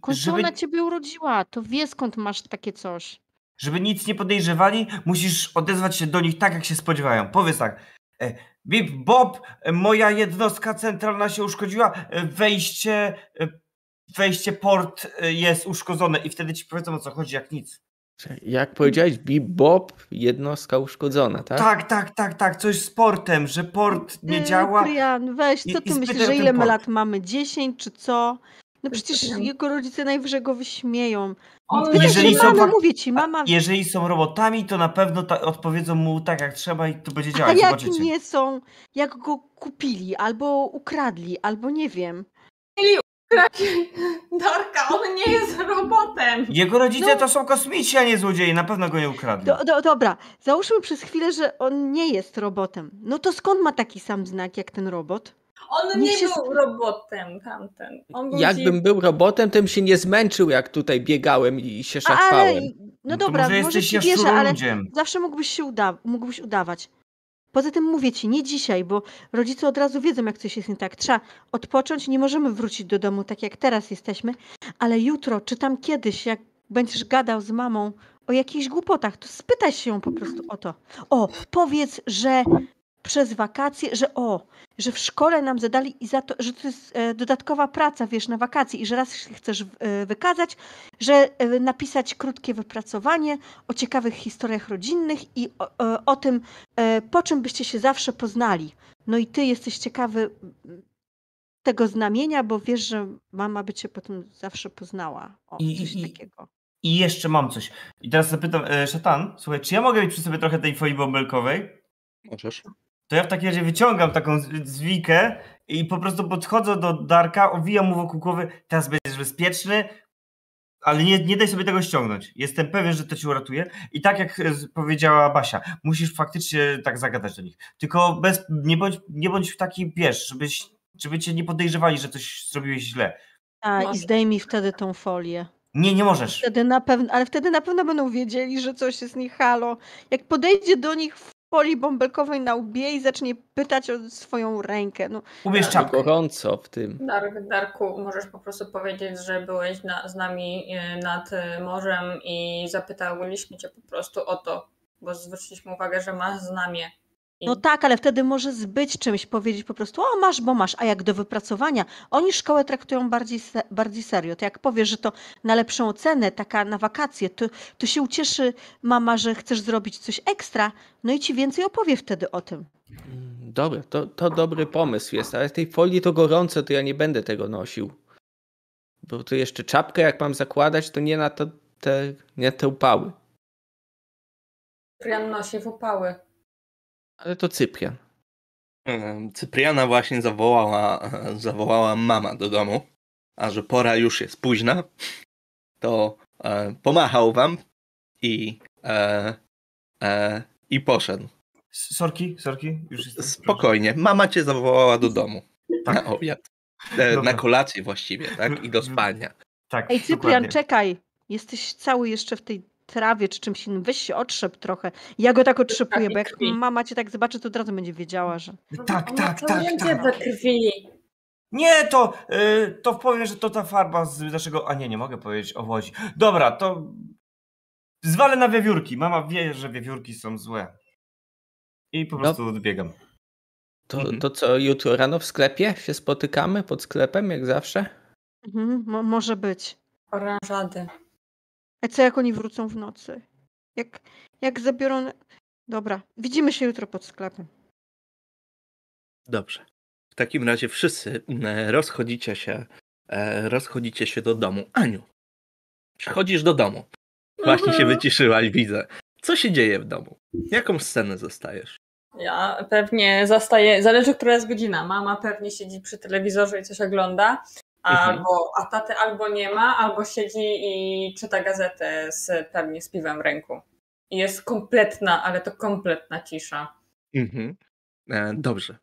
Końcu Żeby, ona ciebie urodziła, to wie skąd masz takie coś. żeby nic nie podejrzewali, musisz odezwać się do nich tak, jak się spodziewają. Powiedz tak. e, Bip, Bob, e, moja jednostka centralna się uszkodziła, e, wejście, wejście port e, jest uszkodzone i wtedy ci powiedzą o co chodzi, jak nic. Jak powiedziałeś, Bip Bob, jednostka uszkodzona, tak? Tak, tak, tak, tak, coś z portem, że port nie Yy, działa. Prian, weź, co ty myślisz, że ile my lat mamy? 10 czy co? No przecież jego rodzice najwyżej go wyśmieją. On Jeżeli Jeżeli że są mamy, mówię ci, mama... Jeżeli są robotami, to na pewno ta, odpowiedzą mu tak, jak trzeba i to będzie A działać. jak Zobaczycie. nie są, jak go kupili, albo ukradli, albo nie wiem. [LAUGHS] Darka, on nie jest robotem. Jego rodzice No. to są kosmici, a nie złodzieje. Na pewno go nie ukradli. Do, do, dobra, załóżmy przez chwilę, że on nie jest robotem. No to skąd ma taki sam znak jak ten robot? On Niech nie był robotem tamten. On był Jakbym był robotem, to bym się nie zmęczył, jak tutaj biegałem i się A, ale, szarpałem. no to dobra, może może jesteś wierzę, ale zawsze mógłbyś się uda mógłbyś udawać. Poza tym mówię ci, nie dzisiaj, bo rodzice od razu wiedzą, jak coś jest nie tak. Trzeba odpocząć, nie możemy wrócić do domu tak jak teraz jesteśmy, ale jutro, czy tam kiedyś, jak będziesz gadał z mamą o jakichś głupotach, to spytaj się ją po prostu o to. O, powiedz, że przez wakacje, że o, że w szkole nam zadali i za to, że to jest e, dodatkowa praca, wiesz, na wakacje i że raz się chcesz e, wykazać, że e, napisać krótkie wypracowanie o ciekawych historiach rodzinnych i o, o tym, po czym byście się zawsze poznali. No i ty jesteś ciekawy mm, tego znamienia, bo wiesz, że mama by cię potem zawsze poznała. O, I- coś i- takiego. I jeszcze mam coś. I teraz zapytam, e, Szatan, słuchaj, czy ja mogę mieć przy sobie trochę tej folii bąbelkowej? Możesz. To ja w takim razie wyciągam taką zwikę i po prostu podchodzę do Darka, owijam mu wokół głowy, teraz będziesz bezpieczny, ale nie, nie daj sobie tego ściągnąć. Jestem pewien, że to cię uratuje. I tak jak e, powiedziała Basia, musisz faktycznie tak zagadać do nich. Tylko bez, nie, bądź, nie bądź w taki piesz, żebyś, żeby cię nie podejrzewali, że coś zrobiłeś źle. A, i Może. zdejmij wtedy tą folię. Nie, nie możesz. Wtedy na pewno, ale wtedy na pewno będą wiedzieli, że coś jest nie halo. Jak podejdzie do nich w folii bąbelkowej na łbie i zacznie pytać o swoją rękę. No, Ubierz Tak. czapkę. Gorąco w tym. Dark, Darku, możesz po prostu powiedzieć, że byłeś na, z nami e, nad e, morzem i zapytaliśmy cię po prostu o to, bo zwróciliśmy uwagę, że masz znamie. No tak, ale wtedy może zbyć czymś, powiedzieć po prostu, o masz, bo masz, a jak do wypracowania, oni szkołę traktują bardziej, se, bardziej serio. To jak powiesz, że to na lepszą ocenę, taka na wakacje, to, to się ucieszy mama, że chcesz zrobić coś ekstra, no i ci więcej opowie wtedy o tym. Mm, Dobra, to, to dobry pomysł jest, ale tej folii to gorąco, to ja nie będę tego nosił. Bo to jeszcze czapkę jak mam zakładać, to nie na to te, nie te upały. Cyprian nosi w upały. Ale to Cyprian. Cypriana właśnie zawołała, zawołała mama do domu, a że pora już jest późna, to e, pomachał wam i, e, e, i poszedł. Sorki, sorki, już jestem. Spokojnie, mama cię zawołała do domu na Tak, obiad. E, na kolację właściwie, tak? I do spania. tak. Ej, Cyprian, dokładnie. czekaj, jesteś cały jeszcze w tej trawie czy czymś innym, weź się otrzep trochę. Ja go tak otrzepuję, bo jak mama cię tak zobaczy, to od razu będzie wiedziała, że... Tak, Ona tak, to tak, Jedzie tak. we krwi. Nie, to, y, to powiem, że to ta farba z naszego. A nie, nie mogę powiedzieć o łodzi. Dobra, to. Zwalę na wiewiórki. Mama wie, że wiewiórki są złe. I po No. prostu odbiegam. To, Mhm. to co, jutro rano w sklepie się spotykamy pod sklepem, jak zawsze? Mhm, mo może być. Oranżady. A co jak oni wrócą w nocy? Jak, jak zabiorą... Dobra, widzimy się jutro pod sklepem. Dobrze. W takim razie wszyscy e, rozchodzicie się, e, rozchodzicie się do domu. Aniu, przychodzisz do domu. Właśnie się Mhm. wyciszyłaś, widzę. Co się dzieje w domu? Jaką scenę zostajesz? Ja pewnie zastaję, zależy która jest godzina. Mama pewnie siedzi przy telewizorze i coś ogląda. Albo, a taty albo nie ma, albo siedzi i czyta gazetę z, pewnie z piwem w ręku. I jest kompletna, ale to kompletna cisza. Mhm. E, dobrze.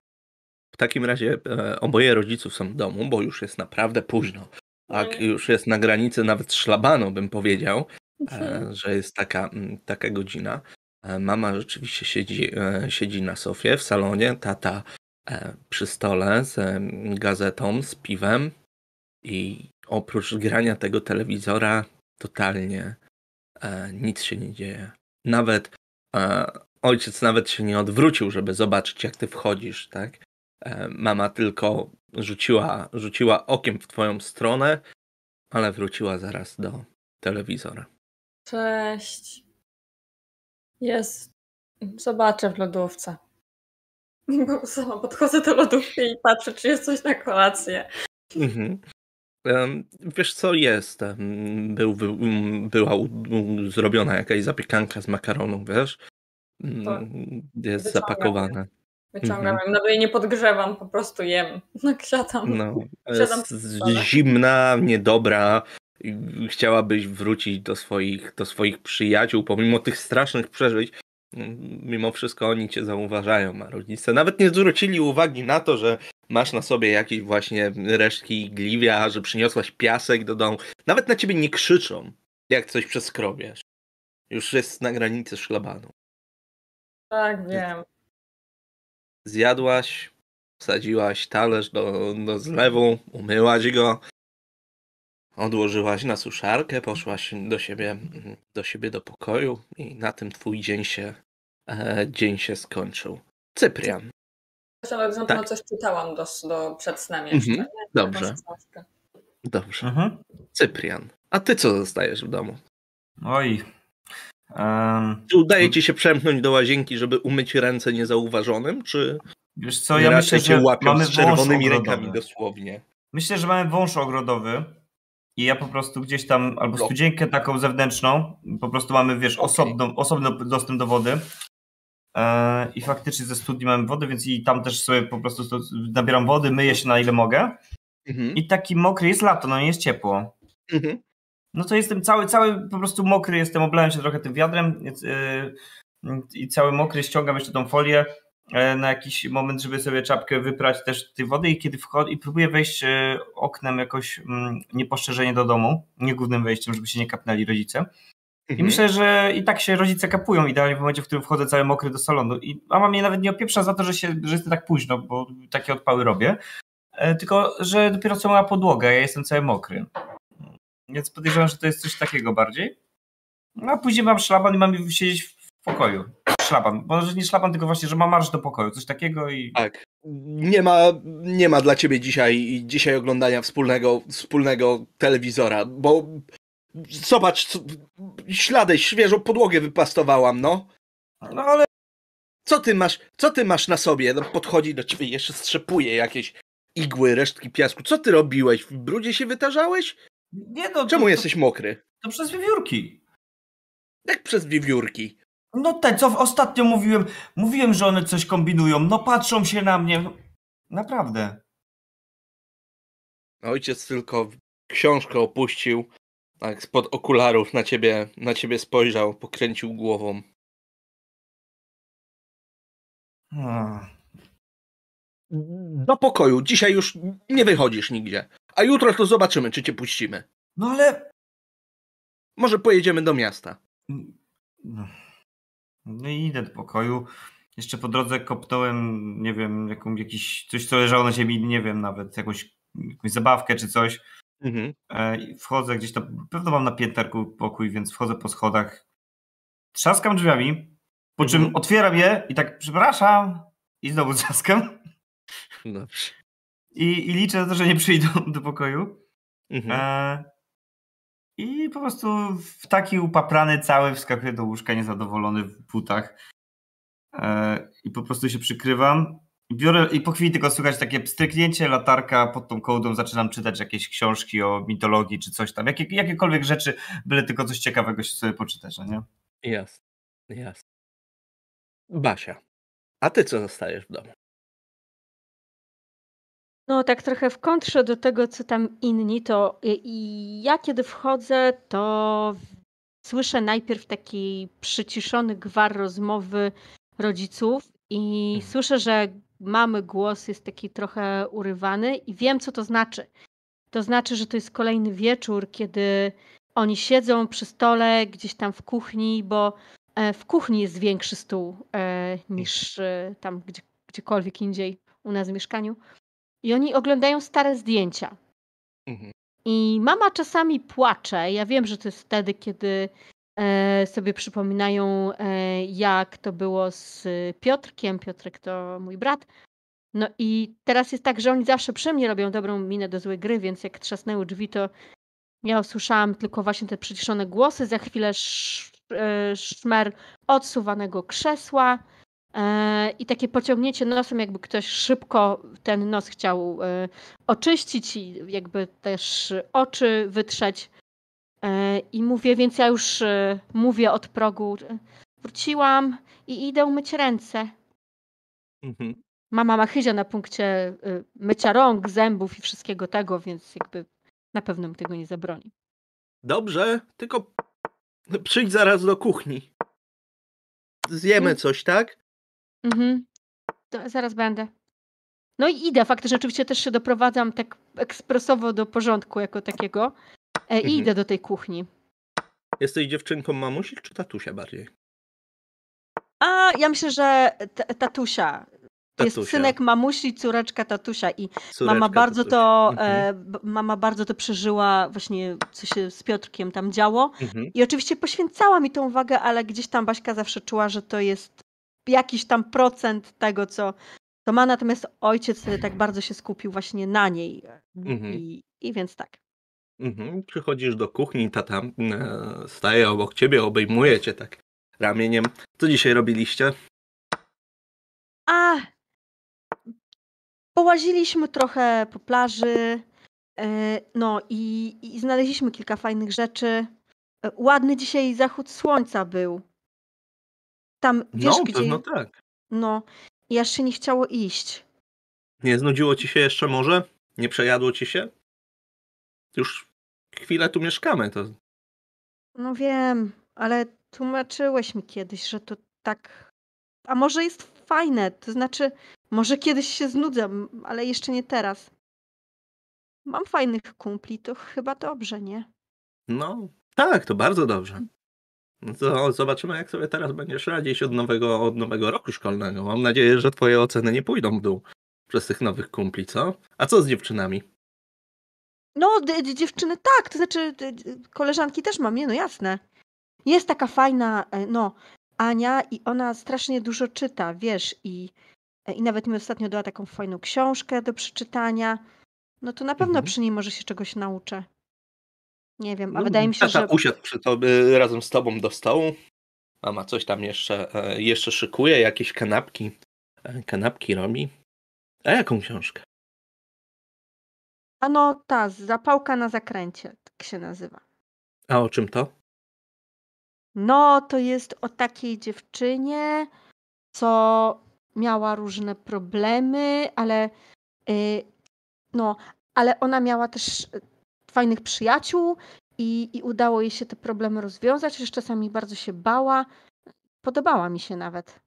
W takim razie e, oboje rodziców są w domu, bo już jest naprawdę późno. Tak, Mm. już jest na granicy nawet szlabanu, bym powiedział, Mhm. e, że jest taka, mm, taka godzina. E, mama rzeczywiście siedzi, e, siedzi na sofie w salonie, tata przy stole z gazetą, z piwem i oprócz grania tego telewizora totalnie e, nic się nie dzieje. Nawet e, ojciec nawet się nie odwrócił, żeby zobaczyć, jak ty wchodzisz, tak? E, Mama tylko rzuciła, rzuciła okiem w twoją stronę, ale wróciła zaraz do telewizora. Cześć. Jest. Zobaczę w lodówce. Bo [LAUGHS] sama podchodzę do lodówki i patrzę, czy jest coś na kolację. Mhm. Wiesz co jest? Był, była zrobiona jakaś zapiekanka z makaronu, wiesz? To Jest wyciągam. zapakowane. Wyciągam Mhm. ją, no bo jej nie podgrzewam, po prostu jem. Tak [LAUGHS] siadam. No, Siadam jest stole. zimna, niedobra. Chciałabyś wrócić do swoich, do swoich przyjaciół, pomimo tych strasznych przeżyć. Mimo wszystko oni cię zauważają, a rodzice nawet nie zwrócili uwagi na to, że masz na sobie jakieś właśnie resztki gliwia, że przyniosłaś piasek do domu. Nawet na ciebie nie krzyczą, jak coś przeskrobiesz. Już jest na granicy szlabanu. Tak, wiem. Zjadłaś, wsadziłaś talerz do, do zlewu, umyłaś go, odłożyłaś na suszarkę, poszłaś do siebie, do siebie do pokoju i na tym twój dzień się, dzień się skończył. Cyprian, na Tak. pewno coś czytałam do, do, przed snem jeszcze. Mhm, dobrze. Dobrze. Mhm. Cyprian, a ty co zostajesz w domu? Oj. Em, Czy udaje ci się przemknąć do łazienki, żeby umyć ręce niezauważonym, czy wiesz co, ja myślę, że łapią mamy z czerwonymi rękami dosłownie? Myślę, że mamy wąż ogrodowy i ja po prostu gdzieś tam, albo Blok. studzienkę taką zewnętrzną, po prostu mamy, wiesz, Okej. osobno, osobno dostęp do wody. E, I faktycznie ze studni mamy wodę, więc i tam też sobie po prostu nabieram wody, myję się na ile mogę. Mhm. I taki mokry jest lato, no nie jest ciepło. Mhm. No to jestem cały, cały po prostu mokry, jestem, oblałem się trochę tym wiadrem więc, yy, i cały mokry, ściągam jeszcze tą folię e, na jakiś moment, żeby sobie czapkę wyprać też tej wody i kiedy wchodzę i próbuję wejść e, oknem jakoś mm, niepostrzeżenie do domu, nie głównym wejściem, żeby się nie kapnęli rodzice. I Mhm. myślę, że i tak się rodzice kapują idealnie w momencie, w którym wchodzę cały mokry do salonu. I mama mnie nawet nie opieprza za to, że, się, że jest tak późno, bo takie odpały robię. E, Tylko, że dopiero co mała podłoga, ja jestem cały mokry. Więc podejrzewam, że to jest coś takiego bardziej. No a później mam szlaban i mam siedzieć w pokoju. Szlaban. Może nie szlaban, tylko właśnie, że mam marsz do pokoju. Coś takiego i... Tak. Nie ma, nie ma dla ciebie dzisiaj, dzisiaj oglądania wspólnego, wspólnego telewizora, bo zobacz, co, ślady, świeżą podłogę wypastowałam, no. No ale Co ty masz, co ty masz na sobie? No, podchodzi do ciebie, jeszcze strzepuje jakieś igły, resztki piasku. Co ty robiłeś? W brudzie się wytarzałeś? nie no... Czemu to, jesteś mokry? To, przez wiewiórki. Jak przez wiewiórki? No te, co ostatnio mówiłem, mówiłem, że one coś kombinują, no patrzą się na mnie. Naprawdę. Ojciec tylko książkę opuścił, tak spod okularów na ciebie, na ciebie spojrzał, pokręcił głową. Hmm. Do pokoju, dzisiaj już nie wychodzisz nigdzie. A jutro to zobaczymy, czy cię puścimy. No ale... Może pojedziemy do miasta. No. no i idę do pokoju. Jeszcze po drodze kopnąłem, nie wiem, jaką, jakiś, coś, co leżało na ziemi, nie wiem, nawet jakąś, jakąś zabawkę czy coś. Mhm. E, i wchodzę gdzieś tam, pewno mam na pięterku pokój, więc wchodzę po schodach. Trzaskam drzwiami, po czym Mhm. otwieram je i tak, przepraszam, i znowu [LAUGHS] trzaskam. Dobrze. I, I liczę na to, że nie przyjdą [LAUGHS] do pokoju. Mhm. E, I po prostu w taki upaprany cały wskakuję do łóżka, niezadowolony w butach. E, I po prostu się przykrywam. I Biorę i po chwili tylko słychać takie pstryknięcie, latarka pod tą kołdą, zaczynam czytać jakieś książki o mitologii czy coś tam. Jakie, jakiekolwiek rzeczy, byle tylko coś ciekawego się sobie poczytać, no nie? Jasne. Jasne. Basia. A ty co zostajesz w domu? No, tak trochę w kontrze do tego, co tam inni, to i- i ja kiedy wchodzę, to słyszę najpierw taki przyciszony gwar rozmowy rodziców i Mhm. słyszę, że mamy głos jest taki trochę urywany i wiem, co to znaczy. To znaczy, że to jest kolejny wieczór, kiedy oni siedzą przy stole gdzieś tam w kuchni, bo e, w kuchni jest większy stół e, niż e, tam gdzie, gdziekolwiek indziej u nas w mieszkaniu. I oni oglądają stare zdjęcia. Mhm. I mama czasami płacze. Ja wiem, że to jest wtedy, kiedy sobie przypominają, e, jak to było z Piotrkiem. Piotrek to mój brat. No i teraz jest tak, że oni zawsze przy mnie robią dobrą minę do złej gry, więc jak trzasnęły drzwi, to ja usłyszałam tylko właśnie te przyciszone głosy. Za chwilę e, szmer odsuwanego krzesła. E, I takie pociągnięcie nosem, jakby ktoś szybko ten nos chciał e, oczyścić i jakby też oczy wytrzeć. E, I mówię, więc ja już e, mówię od progu. e, Wróciłam i idę umyć ręce. Mhm. Mama ma chyzia na punkcie y, mycia rąk, zębów i wszystkiego tego, więc jakby na pewno mi tego nie zabroni. Dobrze, tylko przyjdź zaraz do kuchni. Zjemy Mm. coś, tak? Mhm. To zaraz będę. No i idę, faktycznie oczywiście też się doprowadzam tak ekspresowo do porządku jako takiego e, i Mhm. idę do tej kuchni. Jesteś dziewczynką mamusi czy tatusia bardziej? A ja myślę, że t- tatusia. Jest Tatusia. synek mamusi, córeczka tatusia i Córeczka mama bardzo tatusia. to Mhm. e, mama bardzo to przeżyła właśnie co się z Piotrkiem tam działo. Mhm. I oczywiście poświęcała mi tą uwagę, ale gdzieś tam Baśka zawsze czuła, że to jest jakiś tam procent tego, co to ma, natomiast ojciec e, tak bardzo się skupił właśnie na niej. Mhm. I, i więc tak. Mhm. Przychodzisz do kuchni, tata e, staje obok ciebie, obejmuje cię tak ramieniem. Co dzisiaj robiliście? A połaziliśmy trochę po plaży. e, No i, i znaleźliśmy kilka fajnych rzeczy. E, Ładny dzisiaj zachód słońca był. Tam, wiesz no, gdzie... pewno tak. No, i aż się nie chciało iść. Nie znudziło ci się jeszcze może? Nie przejadło ci się? Już chwilę tu mieszkamy, to No wiem, ale tłumaczyłeś mi kiedyś, że to tak. A może jest fajne, to znaczy, może kiedyś się znudzę, ale jeszcze nie teraz. Mam fajnych kumpli, to chyba dobrze, nie? no tak, to bardzo dobrze. No to zobaczymy, jak sobie teraz będziesz radzić od nowego, od nowego roku szkolnego. Mam nadzieję, że twoje oceny nie pójdą w dół przez tych nowych kumpli, co? A co z dziewczynami? No, dziewczyny, tak, to znaczy, koleżanki też mam, nie, no jasne. Jest taka fajna, e, no, Ania i ona strasznie dużo czyta, wiesz, i, e, i nawet mi ostatnio dała taką fajną książkę do przeczytania. No to na pewno Mhm. przy niej może się czegoś nauczę. Nie wiem, a No, wydaje mi się, tata że... usiadł przy tobie, razem z tobą do stołu. Mama coś tam jeszcze, e, jeszcze szykuje, jakieś kanapki. e, Kanapki robi. A jaką książkę? A no ta, zapałka na zakręcie, tak się nazywa. A o czym to? No, to jest o takiej dziewczynie, co miała różne problemy, ale y, no, ale ona miała też y, fajnych przyjaciół i, i udało jej się te problemy rozwiązać, chociaż czasami bardzo się bała. Podobała mi się nawet.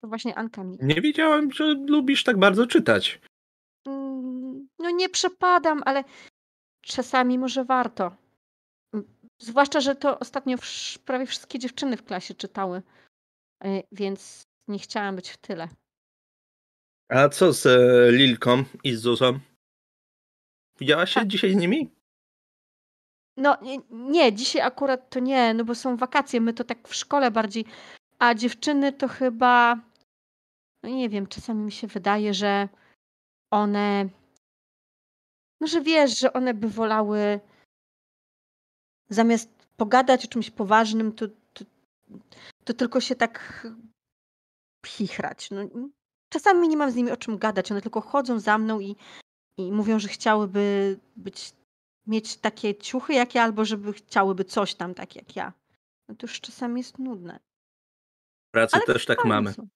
To właśnie Anka mi. Nie wiedziałem, że lubisz tak bardzo czytać. No nie przepadam, ale czasami może warto. Zwłaszcza, że to ostatnio prawie wszystkie dziewczyny w klasie czytały, y, więc nie chciałam być w tyle. A co z e, Lilką i z Zuzą? Widziałaś się Tak. dzisiaj z nimi? No nie, nie, dzisiaj akurat to nie, no bo są wakacje, my to tak w szkole bardziej, a dziewczyny to chyba, no nie wiem, czasami mi się wydaje, że one, no że wiesz, że one by wolały zamiast pogadać o czymś poważnym, to, to, to tylko się tak chichrać. No, czasami nie mam z nimi o czym gadać, one tylko chodzą za mną i, i mówią, że chciałyby być, mieć takie ciuchy jak ja, albo żeby chciałyby coś tam tak jak ja. No to już czasami jest nudne. pracy Ale też tak mamy. są.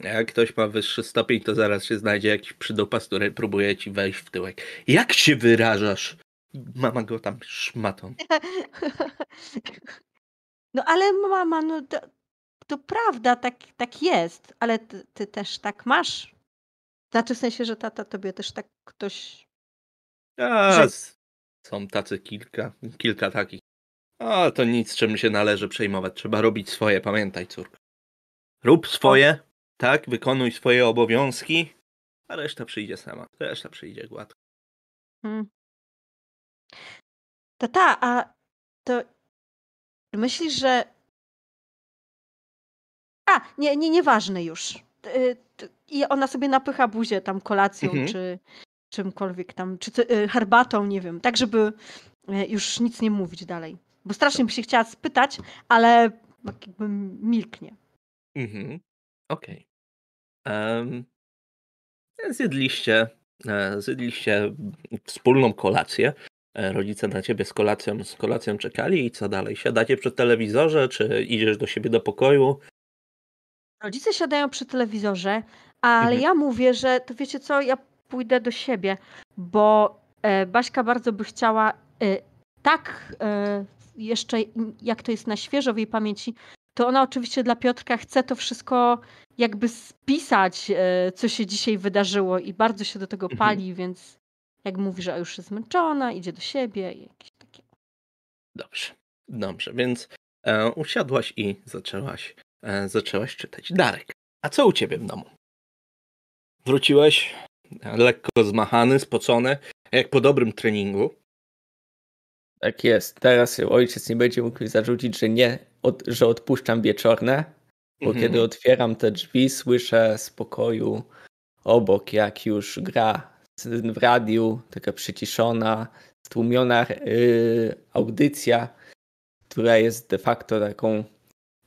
Jak ktoś ma wyższy stopień, to zaraz się znajdzie jakiś przydupas, który próbuje ci wejść w tyłek. Jak się wyrażasz? Mama go tam szmatą. [LAUGHS] No ale mama, no to, to prawda, tak, tak jest, ale ty, ty też tak masz. Znaczy w sensie, że tata tobie też tak ktoś. A, Że- są tacy kilka, kilka takich. A to nic, czym się należy przejmować. Trzeba robić swoje, pamiętaj, córko. Rób swoje, tak, wykonuj swoje obowiązki, a reszta przyjdzie sama. Reszta przyjdzie gładko. Hmm. Tata, a to myślisz, że. A, nie, nie, nieważne już. Y, I ona sobie napycha buzię tam kolacją, Mhm. czy czymkolwiek tam, czy y, herbatą, nie wiem, tak żeby y, już nic nie mówić dalej. Bo strasznie by się chciała spytać, ale jakby milknie. Mhm. Okej. Em, Zjedliście, e, zjedliście wspólną kolację. E, Rodzice na ciebie z kolacją, z kolacją czekali i co dalej? Siadacie przy telewizorze, czy idziesz do siebie do pokoju? Rodzice siadają przy telewizorze, ale Mhm. ja mówię, że to wiecie co, ja pójdę do siebie, bo e, Baśka bardzo by chciała e, tak e, jeszcze, jak to jest na świeżo w jej pamięci, to ona oczywiście dla Piotrka chce to wszystko jakby spisać, e, co się dzisiaj wydarzyło i bardzo się do tego Mhm. pali, więc jak mówi, że już jest zmęczona, idzie do siebie i jakieś takie. Dobrze, dobrze, więc e, usiadłaś i zaczęłaś, e, zaczęłaś czytać. Darek, a co u ciebie w domu? Wróciłeś lekko zmachany, spocony, jak po dobrym treningu. Tak jest. Teraz ojciec nie będzie mógł mi zarzucić, że nie, od, że odpuszczam wieczorne, bo Mhm. kiedy otwieram te drzwi, słyszę z pokoju obok, jak już gra w radiu, taka przyciszona, stłumiona yy, audycja, która jest de facto taką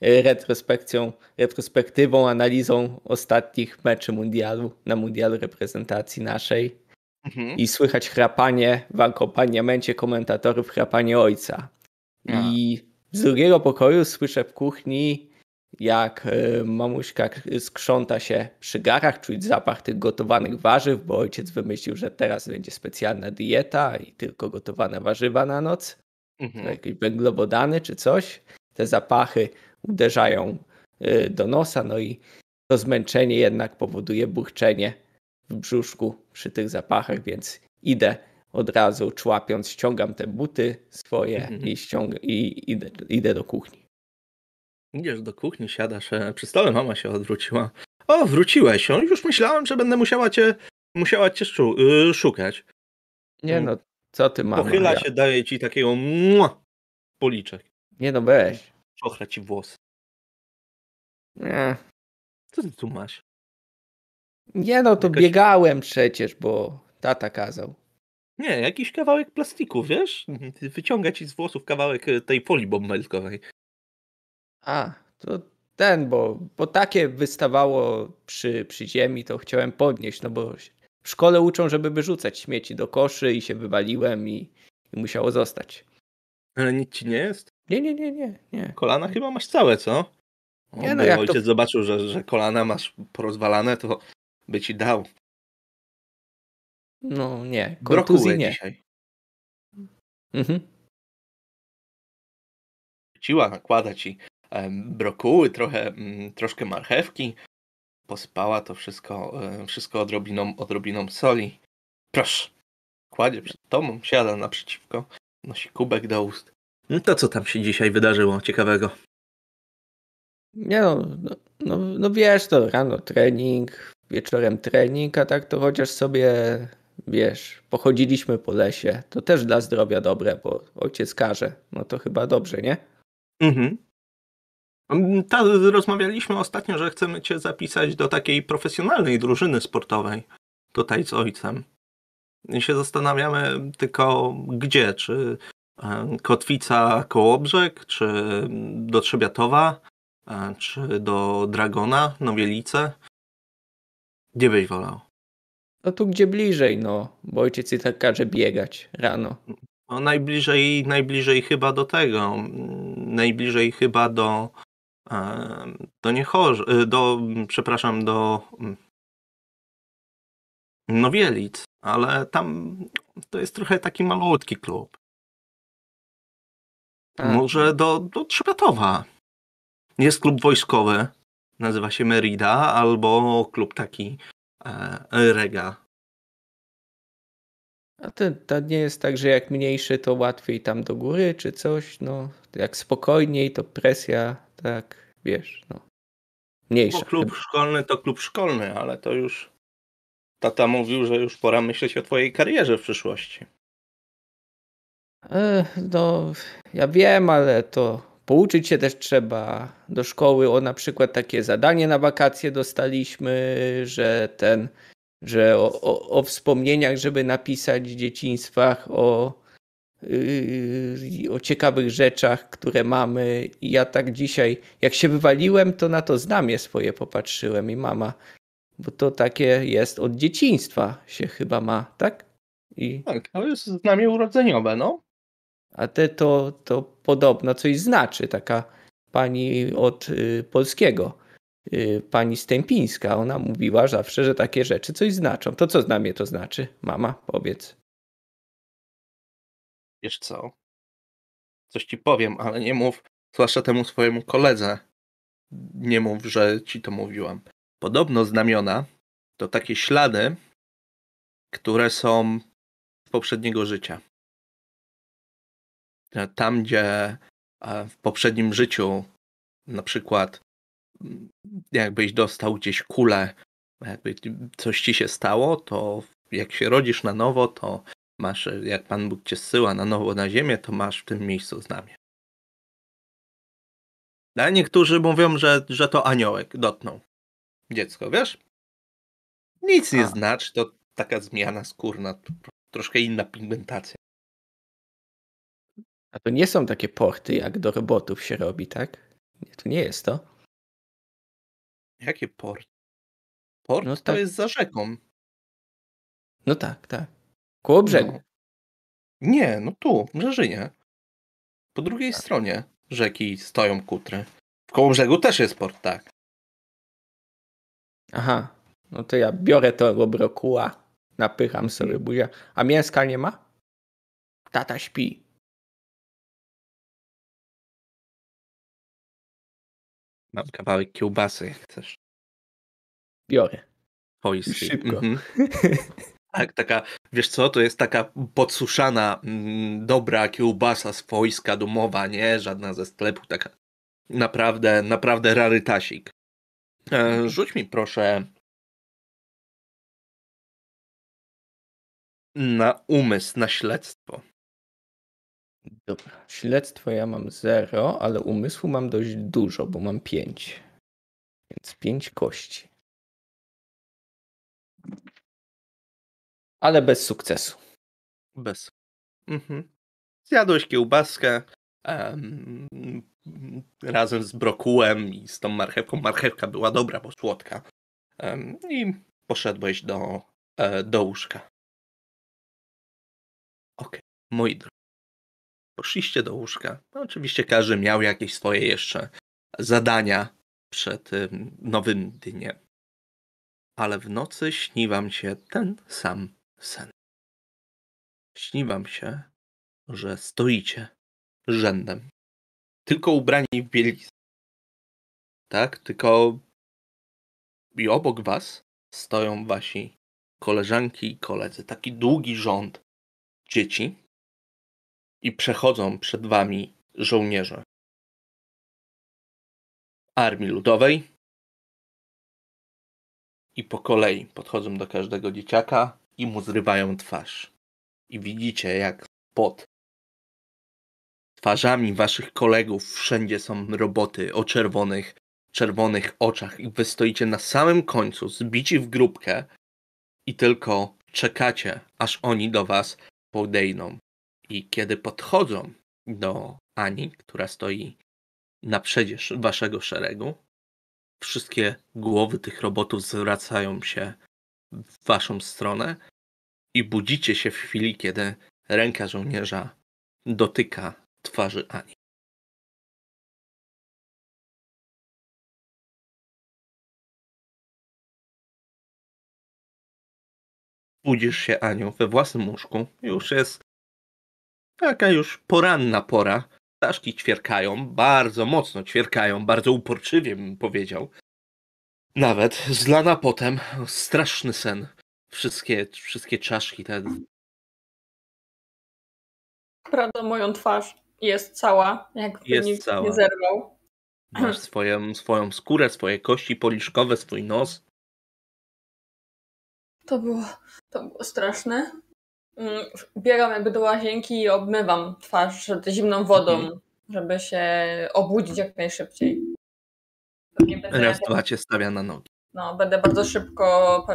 retrospekcją, retrospektywą, analizą ostatnich meczy mundialu, na mundialu reprezentacji naszej Mhm. i słychać chrapanie w akompaniamencie komentatorów, chrapanie ojca. A. I z drugiego pokoju słyszę w kuchni, jak e, mamuśka skrząta się przy garach, czuć zapach tych gotowanych warzyw, bo ojciec wymyślił, że teraz będzie specjalna dieta i tylko gotowane warzywa na noc, Mhm. jakieś węglowodany czy coś. Te zapachy uderzają e, do nosa, no i to zmęczenie jednak powoduje burczenie w brzuszku przy tych zapachach, więc idę od razu człapiąc, ściągam te buty swoje Mhm. i, ściąg- i idę, idę do kuchni. Idziesz do kuchni, siadasz e, przy stole, mama się odwróciła. O, wróciłeś. O, już myślałem, że będę musiała cię, musiała cię y, szukać. Nie Mm. no, co ty mama? Pochyla Ja- się, daje ci takiego mua, policzek. Nie no, weź. Czochra ci włosy. Nie, Co ty tu masz? nie no, to Jakaś- biegałem przecież, bo tata kazał. Nie, jakiś kawałek plastiku, wiesz? Wyciąga ci z włosów kawałek e, tej folii bąbelkowej. A, to ten, bo, bo takie wystawało przy, przy ziemi, to chciałem podnieść, no bo w szkole uczą, żeby wyrzucać śmieci do koszy i się wywaliłem i, i musiało zostać. Ale nic ci nie jest? Nie, nie, nie, nie, nie. Kolana chyba masz całe, co? O, Nie, no jak to- ojciec zobaczył, że, że kolana masz porozwalane, to by ci dał. No nie, Brokuły kontuzji nie. dzisiaj. Mhm. Ciła nakłada ci brokuły, trochę, mm, troszkę marchewki. Posypała to wszystko, wszystko odrobiną, odrobiną soli. Proszę. Kładzie przed tobą, siada naprzeciwko, nosi kubek do ust. No to co tam się dzisiaj wydarzyło ciekawego? Nie no, no, no, no wiesz, to rano trening, wieczorem trening, a tak to chociaż sobie, wiesz, pochodziliśmy po lesie. To też dla zdrowia dobre, bo ojciec każe. No to chyba dobrze, nie? Mhm. Ta, rozmawialiśmy ostatnio, że chcemy cię zapisać do takiej profesjonalnej drużyny sportowej. Tutaj z ojcem. I się zastanawiamy tylko gdzie, czy e, Kotwica Kołobrzeg, czy do Trzebiatowa, e, czy do Dragona, Nowielice. Gdzie byś wolał? No tu gdzie bliżej, no, bo ojciec i tak każe biegać rano. No, najbliżej, najbliżej chyba do tego. Najbliżej chyba do, do Niechorz, e, do, przepraszam, do mm, Nowielic, ale tam to jest trochę taki malutki klub. A, Może do, do Trzebetowa. Jest klub wojskowy, nazywa się Merida, albo klub taki e, Rega. A to, to nie jest tak, że jak mniejszy, to łatwiej tam do góry, czy coś, no. Jak spokojniej, to presja, tak, wiesz, no. Mniejsza. Bo klub szkolny to klub szkolny, ale to już tata mówił, że już pora myśleć o twojej karierze w przyszłości. E, No, ja wiem, ale to pouczyć się też trzeba do szkoły. O na przykład takie zadanie na wakacje dostaliśmy, że ten, że o, o, o wspomnieniach, żeby napisać w dzieciństwach, o, yy, o ciekawych rzeczach, które mamy. I ja tak dzisiaj, jak się wywaliłem, to na to znamie swoje popatrzyłem i mama, bo to takie jest od dzieciństwa się chyba ma, tak? I Tak, to jest znamie urodzeniowe, no. A te to, to podobno coś znaczy. Taka pani od y, polskiego, y, pani Stępińska, ona mówiła zawsze, że takie rzeczy coś znaczą. To co znamie to znaczy? Mama, powiedz. Wiesz co? Coś ci powiem, ale nie mów, zwłaszcza temu swojemu koledze. Nie mów, że ci to mówiłam. Podobno znamiona to takie ślady, które są z poprzedniego życia. Tam, gdzie w poprzednim życiu na przykład jakbyś dostał gdzieś kulę, jakby coś ci się stało, to jak się rodzisz na nowo, to masz, jak Pan Bóg cię zsyła na nowo na ziemię, to masz w tym miejscu znamię. A niektórzy mówią, że, że to aniołek dotknął dziecko, wiesz? Nic nie A. znaczy, to taka zmiana skórna, troszkę inna pigmentacja. A to nie są takie porty, jak do robotów się robi, tak? Nie, to nie jest to. Jakie port? Port No to tak. jest za rzeką. No tak, tak. Koło brzegu. No. Nie, no tu, w Rzeżynie. Po drugiej stronie rzeki stoją kutry. W koło brzegu też jest port, tak. Aha, no to ja biorę to brokuła, napycham sobie buzia. A mięska nie ma? Tata śpi. Mam kawałek kiełbasy, jak chcesz. Biorę. Wojskiej. Szybko. Mhm. [LAUGHS] Tak, taka, wiesz co, to jest taka podsuszana, mm, dobra kiełbasa z wojska domowa, nie? Żadna ze sklepu, taka naprawdę, naprawdę rarytasik. E, rzuć mi proszę na umysł, na śledztwo. Dobra. Śledztwo ja mam zero, ale umysłu mam dość dużo, bo mam pięć. Więc pięć kości. Ale bez sukcesu. Bez. Mhm. Zjadłeś kiełbaskę em, razem z brokułem i z tą marchewką. Marchewka była dobra, bo słodka. Em, I poszedłeś do, e, do łóżka. Okej, moi drodzy. Poszliście do łóżka. No, oczywiście każdy miał jakieś swoje jeszcze zadania przed nowym dniem. Ale w nocy śni wam się ten sam sen. Śni wam się, że stoicie rzędem. Tylko ubrani w bieliznę. Tak? Tylko i obok was stoją wasi koleżanki i koledzy. Taki długi rząd dzieci i przechodzą przed wami żołnierze Armii Ludowej i po kolei podchodzą do każdego dzieciaka i mu zrywają twarz. I widzicie, jak pod twarzami waszych kolegów wszędzie są roboty o czerwonych, czerwonych oczach i wy stoicie na samym końcu, zbici w grupkę i tylko czekacie, aż oni do was podejdą. I kiedy podchodzą do Ani, która stoi na przedzież waszego szeregu, wszystkie głowy tych robotów zwracają się w waszą stronę i budzicie się w chwili, kiedy ręka żołnierza dotyka twarzy Ani. Budzisz się, Aniu, we własnym łóżku. Już jest taka już poranna pora. Ptaszki ćwierkają, bardzo mocno ćwierkają, bardzo uporczywie bym powiedział. Nawet zlana potem, straszny sen. Wszystkie, wszystkie czaszki, te Prawda, moją twarz jest cała, jakby Jest nikt cała. nie zerwał. masz swoją, swoją skórę, swoje kości policzkowe, swój nos. To było, to było straszne. Mm, Biegam jakby do łazienki i obmywam twarz zimną wodą, Mhm. żeby się obudzić jak najszybciej. Raz, dwa cię stawia na nogi. no, będę bardzo szybko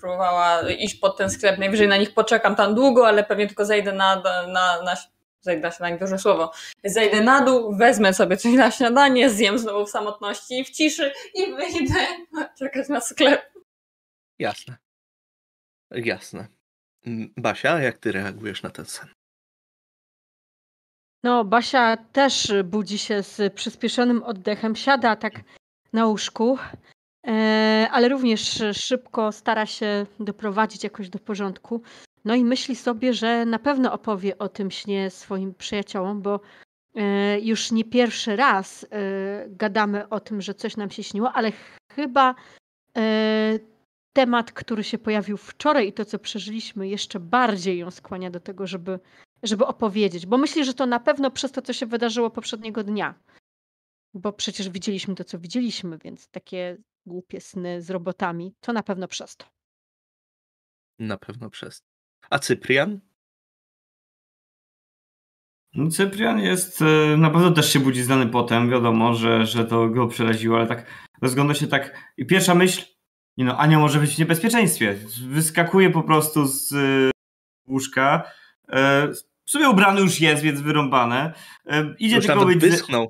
próbowała iść pod ten sklep. Najwyżej na nich poczekam tam długo, ale pewnie tylko zejdę na, na, na zejdę na śniadanie, duże słowo. Zejdę na dół, wezmę sobie coś na śniadanie, zjem znowu w samotności, w ciszy i wyjdę [LAUGHS] czekać na sklep. Jasne. Jasne. Basia, jak ty reagujesz na ten sen? No, Basia też budzi się z przyspieszonym oddechem, siada tak na łóżku, e, ale również szybko stara się doprowadzić jakoś do porządku. No i myśli sobie, że na pewno opowie o tym śnie swoim przyjaciołom, bo e, już nie pierwszy raz e, gadamy o tym, że coś nam się śniło, ale chyba temat, który się pojawił wczoraj i to, co przeżyliśmy, jeszcze bardziej ją skłania do tego, żeby żeby opowiedzieć, bo myślę, że to na pewno przez to, co się wydarzyło poprzedniego dnia. Bo przecież widzieliśmy to, co widzieliśmy, więc takie głupie sny z robotami, to na pewno przez to. Na pewno przez. A Cyprian? No, Cyprian jest, e, na pewno też się budzi znany potem, wiadomo, że, że to go przeraziło, ale tak rozgląda się tak i pierwsza myśl, nie no, Ania może być w niebezpieczeństwie. Wyskakuje po prostu z e, łóżka, e, w sumie ubrany już jest, więc wyrąbane. E, Idzie Już tylko być... wyschnął.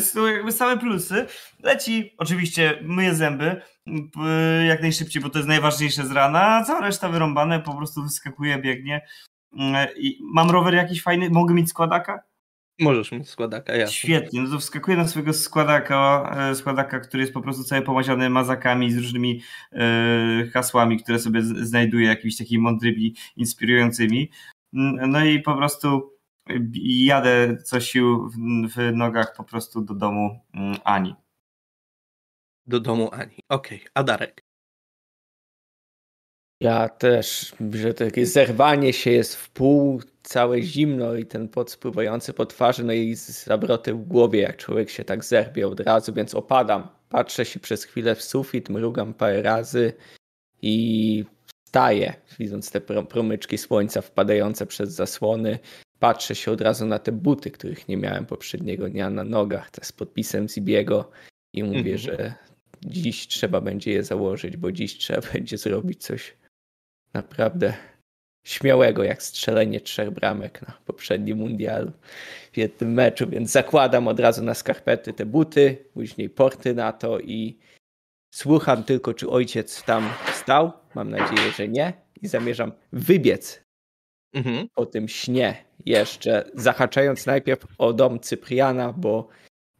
Są jakby same plusy. Leci, oczywiście myje zęby jak najszybciej, bo to jest najważniejsze z rana, a cała reszta wyrąbane, po prostu wyskakuje, biegnie. Mm, I mam rower jakiś fajny, mogę mieć składaka? Możesz mieć składaka, jasne. Świetnie, no to wskakuje na swojego składaka, e, składaka, który jest po prostu cały pomaziany mazakami z różnymi e, hasłami, które sobie znajduje, jakimiś takimi mądrymi, inspirującymi. No i po prostu e, jadę co sił w, w nogach po prostu do domu mm, Ani. Do domu Ani. Okej, a Darek? Ja też, że takie zerwanie się jest w pół, całe zimno i ten pot spływający po twarzy, no i zabroty w głowie, jak człowiek się tak zerbie od razu, więc opadam. Patrzę się przez chwilę w sufit, mrugam parę razy i wstaję, widząc te pro- promyczki słońca wpadające przez zasłony. Patrzę się od razu na te buty, których nie miałem poprzedniego dnia na nogach, te z podpisem Zibiego i mówię, Mhm. że dziś trzeba będzie je założyć, bo dziś trzeba będzie zrobić coś naprawdę śmiałego, jak strzelenie trzech bramek na poprzednim mundialu w jednym meczu, więc zakładam od razu na skarpety te buty, później porty na to i słucham tylko, czy ojciec tam stał. Mam nadzieję, że nie. I zamierzam wybiec Mhm. po tym śnie jeszcze, zahaczając najpierw o dom Cypriana, bo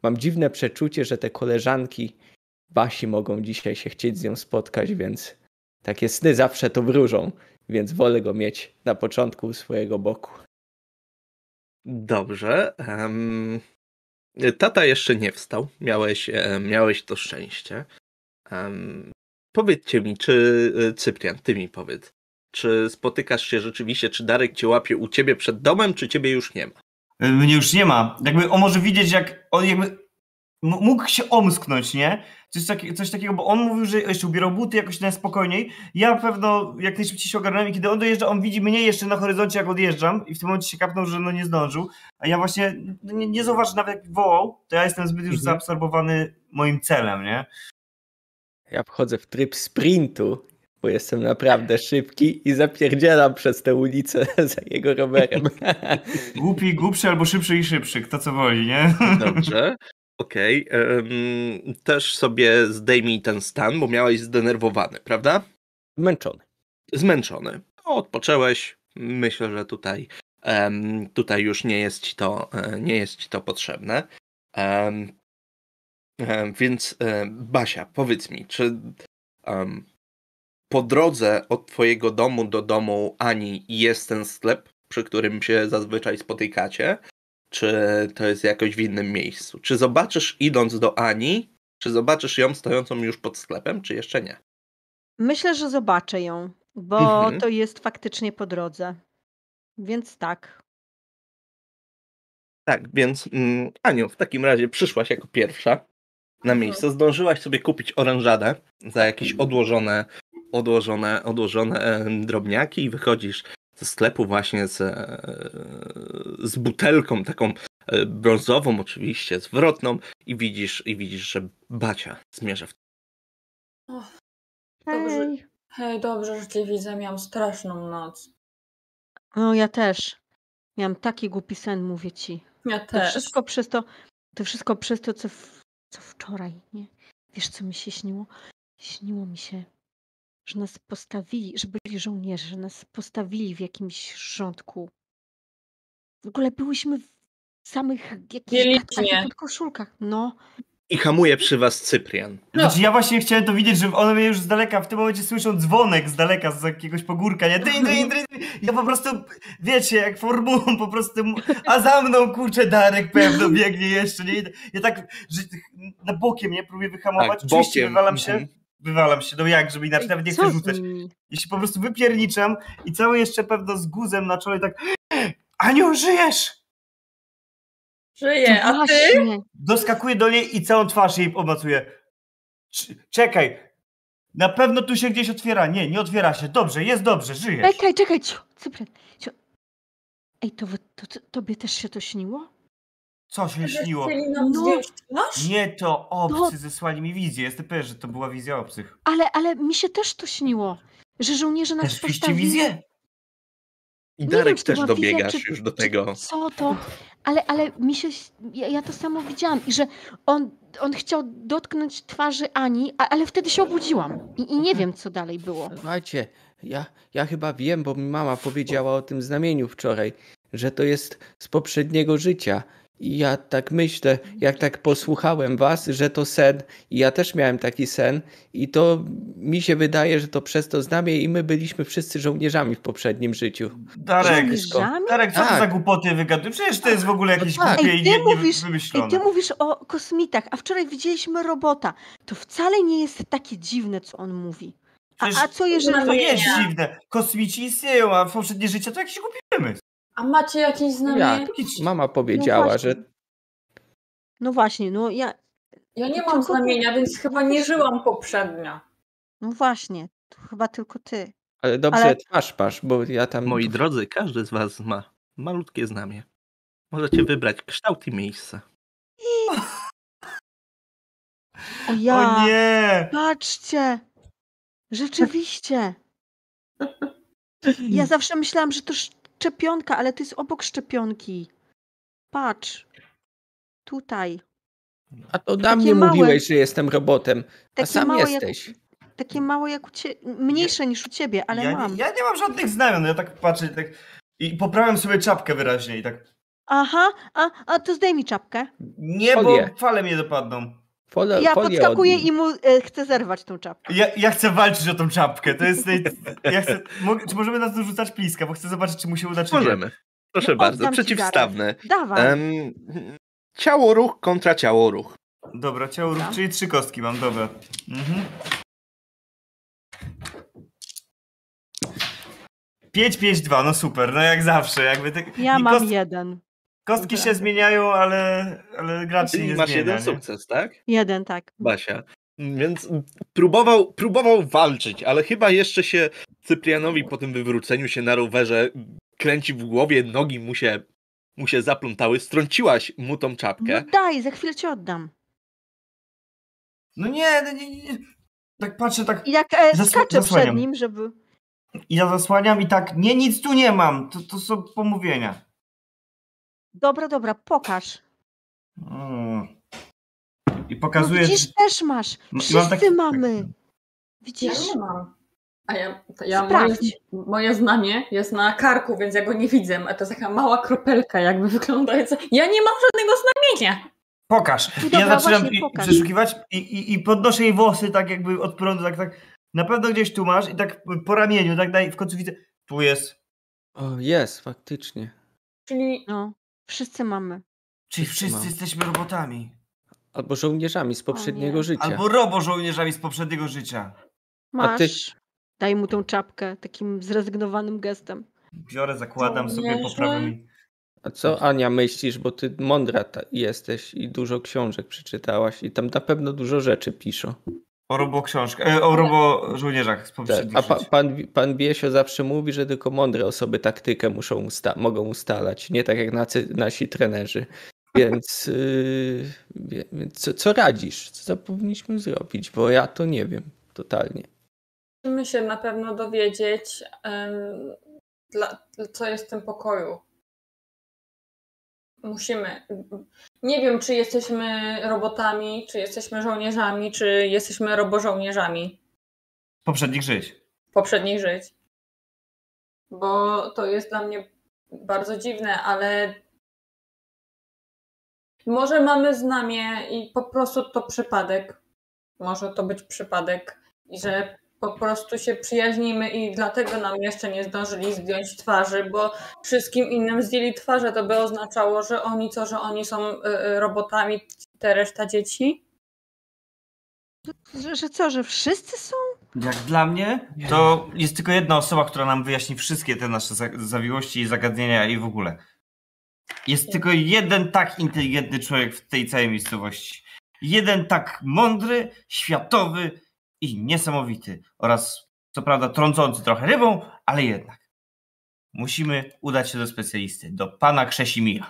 mam dziwne przeczucie, że te koleżanki Basi mogą dzisiaj się chcieć z nią spotkać, więc takie sny zawsze to wróżą, więc wolę go mieć na początku swojego boku. Dobrze. em, tata jeszcze nie wstał. Miałeś, miałeś to szczęście. Em, powiedzcie mi, czy e, Cyprian, ty mi powiedz, czy spotykasz się rzeczywiście, czy Darek cię łapie u ciebie przed domem, czy ciebie już nie ma? Mnie już nie ma. Jakby on może widzieć, jak on jakby mógł się omsknąć, nie? Coś, taki, coś takiego, bo on mówił, że jeszcze ubierał buty jakoś na spokojniej. Ja pewno jak najszybciej się ogarnąłem i kiedy on dojeżdża, on widzi mnie jeszcze na horyzoncie, jak odjeżdżam i w tym momencie się kapnął, że no nie zdążył. A ja właśnie nie, nie zauważy nawet jak wołał, to ja jestem zbyt już Mhm. zaabsorbowany moim celem, nie? Ja wchodzę w tryb sprintu, bo jestem naprawdę szybki i zapierdzielam przez tę ulicę [LAUGHS] za jego rowerem. [LAUGHS] Głupi, głupszy albo szybszy i szybszy, kto co woli, nie? Dobrze. Okej. em, też sobie zdejmij ten stan, bo miałeś zdenerwowany, prawda? Zmęczony. Zmęczony. No, Odpoczęłeś. Myślę, że tutaj, em, tutaj już nie jest ci to, e, nie jest ci to potrzebne. Em, więc e, Basia, powiedz mi, czy po drodze od twojego domu do domu Ani jest ten sklep, przy którym się zazwyczaj spotykacie? Czy to jest jakoś w innym miejscu? Czy zobaczysz idąc do Ani, czy zobaczysz ją stojącą już pod sklepem, czy jeszcze nie? Myślę, że zobaczę ją, bo Mhm. to jest faktycznie po drodze. Więc tak. Tak, więc mm, Aniu, w takim razie przyszłaś jako pierwsza na Mhm. miejsce. Zdążyłaś sobie kupić orężadę za jakieś odłożone, odłożone, odłożone drobniaki i wychodzisz ze sklepu właśnie z, e, z butelką taką e, brązową oczywiście, zwrotną i widzisz, i widzisz, że Bacia zmierza w Dobrze. Hej. Hej, dobrze, że cię widzę, miałam straszną noc. No ja też. Miałam taki głupi sen, mówię ci. Ja To też. wszystko przez to, to wszystko przez to, co, w, co wczoraj, nie? Wiesz, co mi się śniło? Śniło mi się, że nas postawili, że byli żołnierze, że nas postawili w jakimś rządku. W ogóle byłyśmy w samych jakichś podkoszulkach. No, I hamuje przy was Cyprian. No. Znaczy ja właśnie chciałem to widzieć, że one mnie już z daleka, w tym momencie słyszą dzwonek z daleka, z jakiegoś pogórka, nie? Dyn, dyn, dyn, dyn. Ja po prostu, wiecie, jak formułą po prostu, a za mną kurczę Darek pewno [LAUGHS] biegnie jeszcze, nie? Ja tak, że na bokiem, nie? Próbuję wyhamować, Tak, oczywiście bokiem. wywalam się, Mhm. Wywalam się, no jak, żeby inaczej nawet nie chcę rzucać. się po prostu wypierniczam i cały jeszcze pewno z guzem na czole tak [GASPS] Aniu, żyjesz! Żyję, a ty? Właśnie. Doskakuję do niej i całą twarz jej obmacuję. Cz- Czekaj, na pewno tu się gdzieś otwiera. Nie, nie otwiera się. Dobrze, jest dobrze, żyjesz. Czekaj, czekaj, cio, Cyprian. Cio. Ej, to, to, to tobie też się to śniło? Co się śniło? No. Nie, to obcy No. zesłali mi wizję. Jestem pewien, że to była wizja obcych. Ale, ale mi się też to śniło, że żołnierze nas postawili. wizję? I Darek wiem, to też dobiegasz wizja, czy- już do tego. Co to? Ale, ale mi się. Ja, ja to samo widziałam. I że on, on chciał dotknąć twarzy Ani, a, ale wtedy się obudziłam. I, I nie wiem, co dalej było. Słuchajcie, ja, ja chyba wiem, bo mi mama powiedziała o tym znamieniu wczoraj, że to jest z poprzedniego życia. I ja tak myślę, jak tak posłuchałem was, że to sen, i ja też miałem taki sen, i to mi się wydaje, że to przez to znamie i my byliśmy wszyscy żołnierzami w poprzednim życiu. Darek, Żołnierzami? Darek, co to Tak. za głupoty wygadujesz? Przecież to jest w ogóle jakieś No tak. głupie Ej, i ty nie, nie mówisz- Ej, wymyślone. ty mówisz o kosmitach, a wczoraj widzieliśmy robota. To wcale nie jest takie dziwne, co on mówi. A, a co jeżeli. To nie jest dziwne. Kosmici istnieją, a w poprzednie życie to jakiś głupi wymysł. A macie jakieś znamienie? Jak? Mama powiedziała, właśnie. że No właśnie, no ja. Ja nie Tylko mam ty- znamienia, więc chyba nie żyłam poprzednio. No właśnie, to chyba tylko ty. ale dobrze Ale- twarz masz, bo ja tam... Moi drodzy, każdy z was ma malutkie znamie. Możecie wybrać kształt i miejsce. [LAUGHS] O ja. O nie! Patrzcie! Rzeczywiście! [LAUGHS] Ja zawsze myślałam, że to szczepionka, ale to jest obok szczepionki. Patrz. Tutaj. A to Takie mnie małe. mówiłeś, że jestem robotem, a sam małe jak- jesteś. Takie małe jak u ciebie. Mniejsze niż u ciebie, ale ja, mam. Nie, ja nie mam żadnych znamion, ja tak patrzę tak i poprawiam sobie czapkę wyraźnie i tak Aha, a, a to zdejmij czapkę. nie, bo fale mnie dopadną. Folię, Ja podskakuję i mu e, chcę zerwać tą czapkę. Ja, ja chcę walczyć o tą czapkę, to jest... Ja chcę, mo- czy możemy nas dorzucać pliska, bo chcę zobaczyć, czy mu się uda, czy nie. Możemy. Proszę No, bardzo, przeciwstawne. Dawaj. Em, ciało ruch kontra ciało ruch. Dobra, ciało ruch, czyli trzy kostki mam, dobra. Mhm. 5, 5, 2, no super, no jak zawsze, jakby te... ja i mam kost- jeden. Kostki się zmieniają, ale, ale gracz Czyli nie masz zmienia, jeden nie? sukces, tak? Jeden, tak. Basia. Więc próbował, próbował walczyć, ale chyba jeszcze się Cyprianowi po tym wywróceniu się na rowerze kręci w głowie, nogi mu się, mu się zaplątały. Strąciłaś mu tą No czapkę. daj, za chwilę ci oddam. No nie, no nie, nie, nie. Tak patrzę, tak I jak e, skaczę przed nim, żeby... i ja zasłaniam i tak, nie, nic tu nie mam, to, to są pomówienia. Dobra, dobra, pokaż. Mm. I No pokazuję... widzisz, też masz. No, Wszyscy mam taki- mamy. Ja Widzisz? nie mam. A ja, to ja moje, Sprawdź. moje znamie jest na karku, więc ja go nie widzę. A to jest taka mała kropelka jakby wyglądająca. Ja nie mam żadnego znamienia. Pokaż. No I ja dobra, zaczynam pokaż. przeszukiwać i, i, i podnoszę jej włosy tak jakby od prądu, tak, tak. Na pewno gdzieś tu masz i tak po ramieniu, tak daj, w końcu widzę, tu jest. O, jest, faktycznie. Czyli No, wszyscy mamy. Czyli Wszyscy jesteśmy robotami. Albo żołnierzami z poprzedniego nie. życia. Albo robo-żołnierzami z poprzedniego życia. A ty- Masz. Daj mu tą czapkę takim zrezygnowanym gestem. Biorę, zakładam sobie, mi. A co Ania myślisz, bo ty mądra ta- jesteś i dużo książek przeczytałaś i tam na pewno dużo rzeczy piszą. O robo-książkach, e, o robo-żołnierzach z Tak, poprzednich A pa, pan, pan Biesio zawsze mówi, że tylko mądre osoby taktykę muszą usta- mogą ustalać, nie tak jak nacy, nasi trenerzy. Więc, yy, co, co radzisz? Co powinniśmy zrobić? Bo ja to nie wiem totalnie. musimy się na pewno dowiedzieć, dla, co jest w tym pokoju. Musimy. Nie wiem, czy jesteśmy robotami, czy jesteśmy żołnierzami, czy jesteśmy robożołnierzami Poprzednich żyć. poprzednich żyć. Bo to jest dla mnie bardzo dziwne, ale może mamy znamie i po prostu to przypadek. Może to być przypadek i że po prostu się przyjaźnimy i dlatego nam jeszcze nie zdążyli zdjąć twarzy, bo wszystkim innym zdjęli twarze, to by oznaczało, że oni co, że oni są y, y, robotami, te reszta dzieci. Że, że co, że wszyscy są? Jak dla mnie, to jest tylko jedna osoba, która nam wyjaśni wszystkie te nasze za- zawiłości i zagadnienia i w ogóle. Jest tylko jeden tak inteligentny człowiek w tej całej miejscowości. Jeden tak mądry, światowy i niesamowity. Oraz, co prawda, trącący trochę rybą, ale jednak. Musimy udać się do specjalisty, do pana Krzesimira.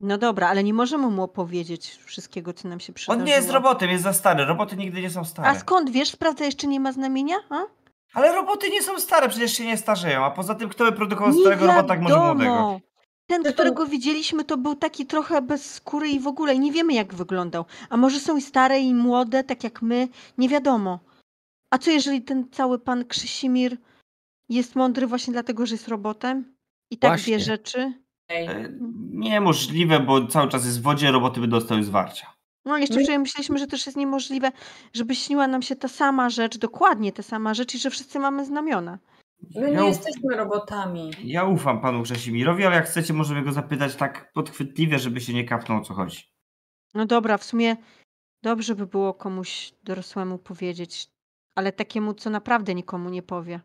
No dobra, ale nie możemy mu opowiedzieć wszystkiego, co nam się przydarzyło. On nie jest robotem, jest za stary. Roboty nigdy nie są A stare. skąd wiesz? Sprawdza jeszcze nie ma znamienia? A? Ale roboty nie są stare, przecież się nie starzeją. A poza tym, kto by produkował Nie starego robota, jak może młodego? Ten, którego widzieliśmy, to był taki trochę bez skóry i w ogóle i nie wiemy, jak wyglądał. A może są i stare, i młode, tak jak my? Nie wiadomo. A co jeżeli ten cały pan Krzysimir jest mądry właśnie dlatego, że jest robotem? I tak Właśnie. wie rzeczy? E, Niemożliwe, bo cały czas jest w wodzie, roboty by dostały zwarcia. No jeszcze My- wczoraj myśleliśmy, że też jest niemożliwe, żeby śniła nam się ta sama rzecz, dokładnie ta sama rzecz i że wszyscy mamy znamiona. My Ja nie uf- jesteśmy robotami. Ja ufam panu Krzesimirowi, ale jak chcecie, możemy go zapytać tak podchwytliwie, żeby się nie kapnął o co chodzi. No dobra, w sumie dobrze by było komuś dorosłemu powiedzieć, ale takiemu, co naprawdę nikomu nie powie.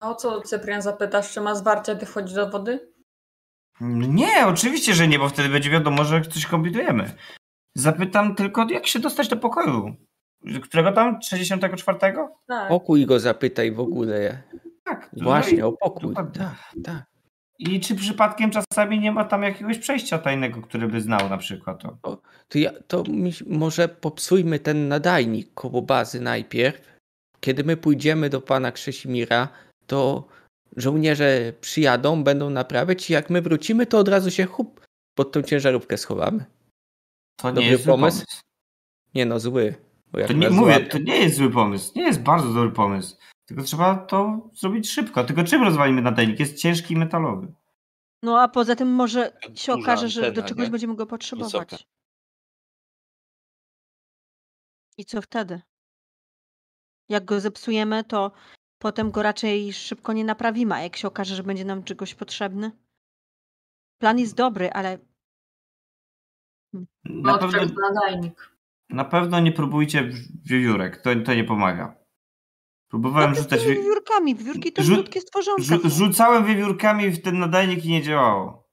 A o co Cyprian zapytasz, czy ma zwarcie, gdy wchodzi do wody? Nie, oczywiście, że nie, bo wtedy będzie wiadomo, że coś kombinujemy. Zapytam tylko, jak się dostać do pokoju. Którego tam? 64? Tak. Pokój go zapytaj w ogóle. Tak. Właśnie, no o pokój. Tak, tak. i, czy przypadkiem czasami nie ma tam jakiegoś przejścia tajnego, który by znał na przykład to? To, ja, to mi, może popsujmy ten nadajnik koło bazy najpierw. Kiedy my pójdziemy do pana Krzesimira, to żołnierze przyjadą, będą naprawiać i jak my wrócimy, to od razu się chup pod tą ciężarówkę schowamy. To nie Dobry jest zły pomysł? pomysł. Nie no, zły. To nie mówię, to nie jest zły pomysł. Nie jest bardzo dobry pomysł. Tylko trzeba to zrobić szybko. Tylko czym rozwalimy nadajnik? Jest ciężki i metalowy. No a poza tym może się Duża okaże, że do czegoś nie? będziemy go potrzebować. Wysoka. I co wtedy? Jak go zepsujemy, to potem go raczej szybko nie naprawimy, a jak się okaże, że będzie nam czegoś potrzebny? Plan jest dobry, ale Na pewno, nadajnik. na pewno nie próbujcie wiewiórek. To, to nie pomaga. Próbowałem rzucać. wiewiórkami? Wiewiórki to Rzu- krótkie stworzonka. Rzu- rzucałem wiewiórkami w ten nadajnik i nie działało.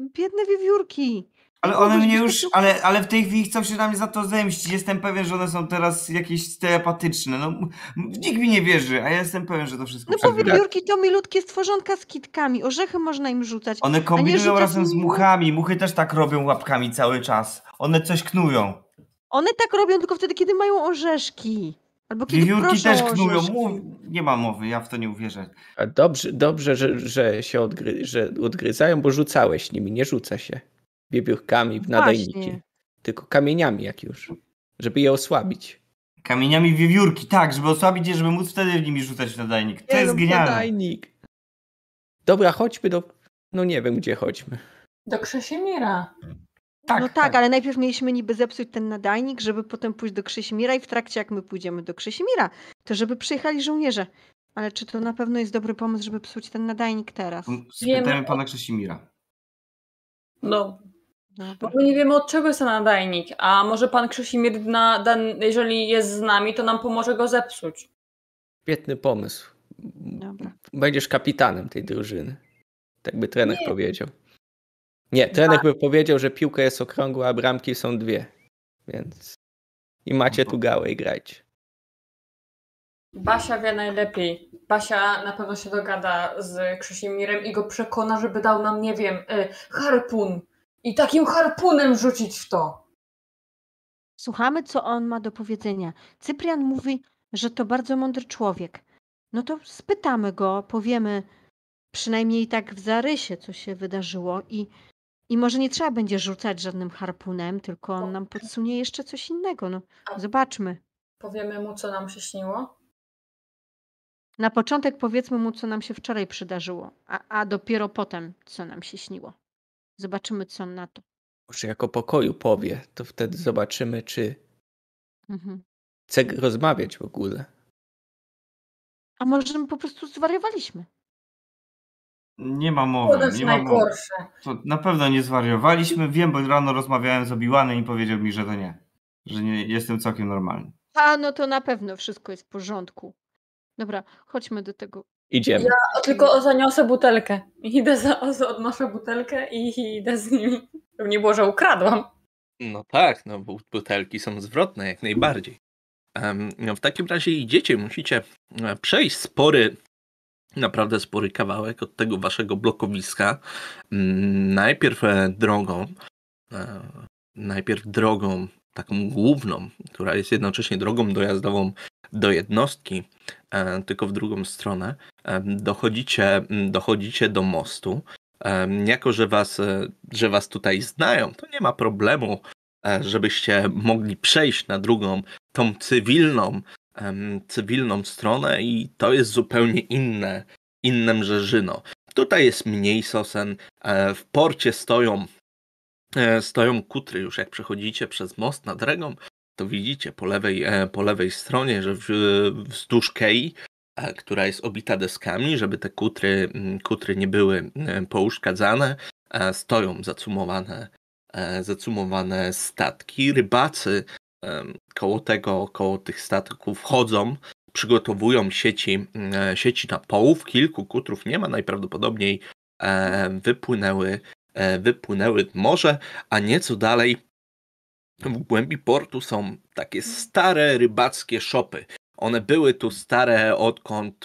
Biedne wiewiórki. Ale one mnie już. Ale, ale w tej chwili chcą się na mnie za to zemścić. Jestem pewien, że one są teraz jakieś telepatyczne. No, nikt mi nie wierzy, a ja jestem pewien, że to wszystko No bo wiewiórki to milutkie stworzonka z kitkami. Orzechy można im rzucać. One kombinują razem z muchami. Muchy też tak robią łapkami cały czas. One coś knują. One tak robią tylko wtedy, kiedy mają orzeszki. Albo kiedy Wiewiórki proszą też knują. Mów... Nie ma mowy, ja w to nie uwierzę. A dobrze, dobrze że, że się odgry, że odgryzają, bo rzucałeś nimi, nie rzuca się wiewiórkami w nadajniki. Właśnie. Tylko kamieniami jak już, żeby je osłabić. Kamieniami wiewiórki, tak, żeby osłabić je, żeby móc wtedy nimi rzucać w nadajnik. To Nie, jest no, genialne. Nadajnik. Dobra, chodźmy do... No nie wiem, gdzie chodźmy. Do Krzesimira. Tak, no tak, ale najpierw mieliśmy niby zepsuć ten nadajnik, żeby potem pójść do Krzesimira i w trakcie jak my pójdziemy do Krzesimira, to żeby przyjechali żołnierze. Ale czy to na pewno jest dobry pomysł, żeby psuć ten nadajnik teraz? Spytajmy Wiemy- pana Krzesimira. No, Dobra. bo my nie wiemy od czego jest ten nadajnik, a może pan Krzysimir, na, dan, jeżeli jest z nami, to nam pomoże go zepsuć. Świetny pomysł. Dobra. Będziesz kapitanem tej drużyny. Tak by trener Nie. powiedział. Nie, trener by powiedział, że piłka jest okrągła, a bramki są dwie. Więc. I macie tu gałę i grajcie. Basia wie najlepiej. Basia na pewno się dogada z Krzysimirem i go przekona, żeby dał nam, nie wiem, y, harpun. I takim harpunem rzucić w to. Słuchamy, co on ma do powiedzenia. Cyprian mówi, że to bardzo mądry człowiek. No to spytamy go, powiemy przynajmniej tak w zarysie, co się wydarzyło i, i może nie trzeba będzie rzucać żadnym harpunem, tylko on nam podsunie jeszcze coś innego. No, zobaczmy. Powiemy mu, co nam się śniło. Na początek powiedzmy mu, co nam się wczoraj przydarzyło, a, a dopiero potem, co nam się śniło. Zobaczymy, co on na to. Może jako pokoju powie, to wtedy zobaczymy, czy Mhm. chce rozmawiać w ogóle. A może my po prostu zwariowaliśmy? Nie ma mowy, też nie ma najgorsze. To na pewno nie zwariowaliśmy. Wiem, bo rano rozmawiałem z Obiłanem i powiedział mi, że to nie. Że nie jestem całkiem normalny. A, no to na pewno wszystko jest w porządku. Dobra, chodźmy do tego. Idziemy. Ja tylko zaniosę butelkę. Idę za, odnoszę butelkę i idę z nimi. Żeby nie było, że ukradłam. No tak, no bu- butelki są zwrotne jak najbardziej. Em, No w takim razie idziecie, musicie e, przejść spory, naprawdę spory kawałek od tego waszego blokowiska. Mm, Najpierw e, drogą, e, najpierw drogą taką główną, która jest jednocześnie drogą dojazdową do jednostki, e, tylko w drugą stronę. Dochodzicie, mm, dochodzicie do mostu. Jako, że was, że was tutaj znają, to nie ma problemu, żebyście mogli przejść na drugą, tą cywilną, em, cywilną stronę i to jest zupełnie inne, inne mrzeżyno. Tutaj jest mniej sosen, e, w porcie stoją, e, stoją kutry, już jak przechodzicie przez most nad Regą, to widzicie po lewej, e, po lewej stronie, że w- wzdłuż kei, e, która jest obita deskami, żeby te kutry, kutry nie były e, pouszkadzane, e, stoją zacumowane, zacumowane statki. Rybacy koło tego, koło tych statków chodzą, przygotowują sieci, e, sieci na połów. Kilku kutrów nie ma, najprawdopodobniej e, wypłynęły, e, wypłynęły morze, a nieco dalej w głębi portu są takie stare rybackie szopy. One były tu stare odkąd,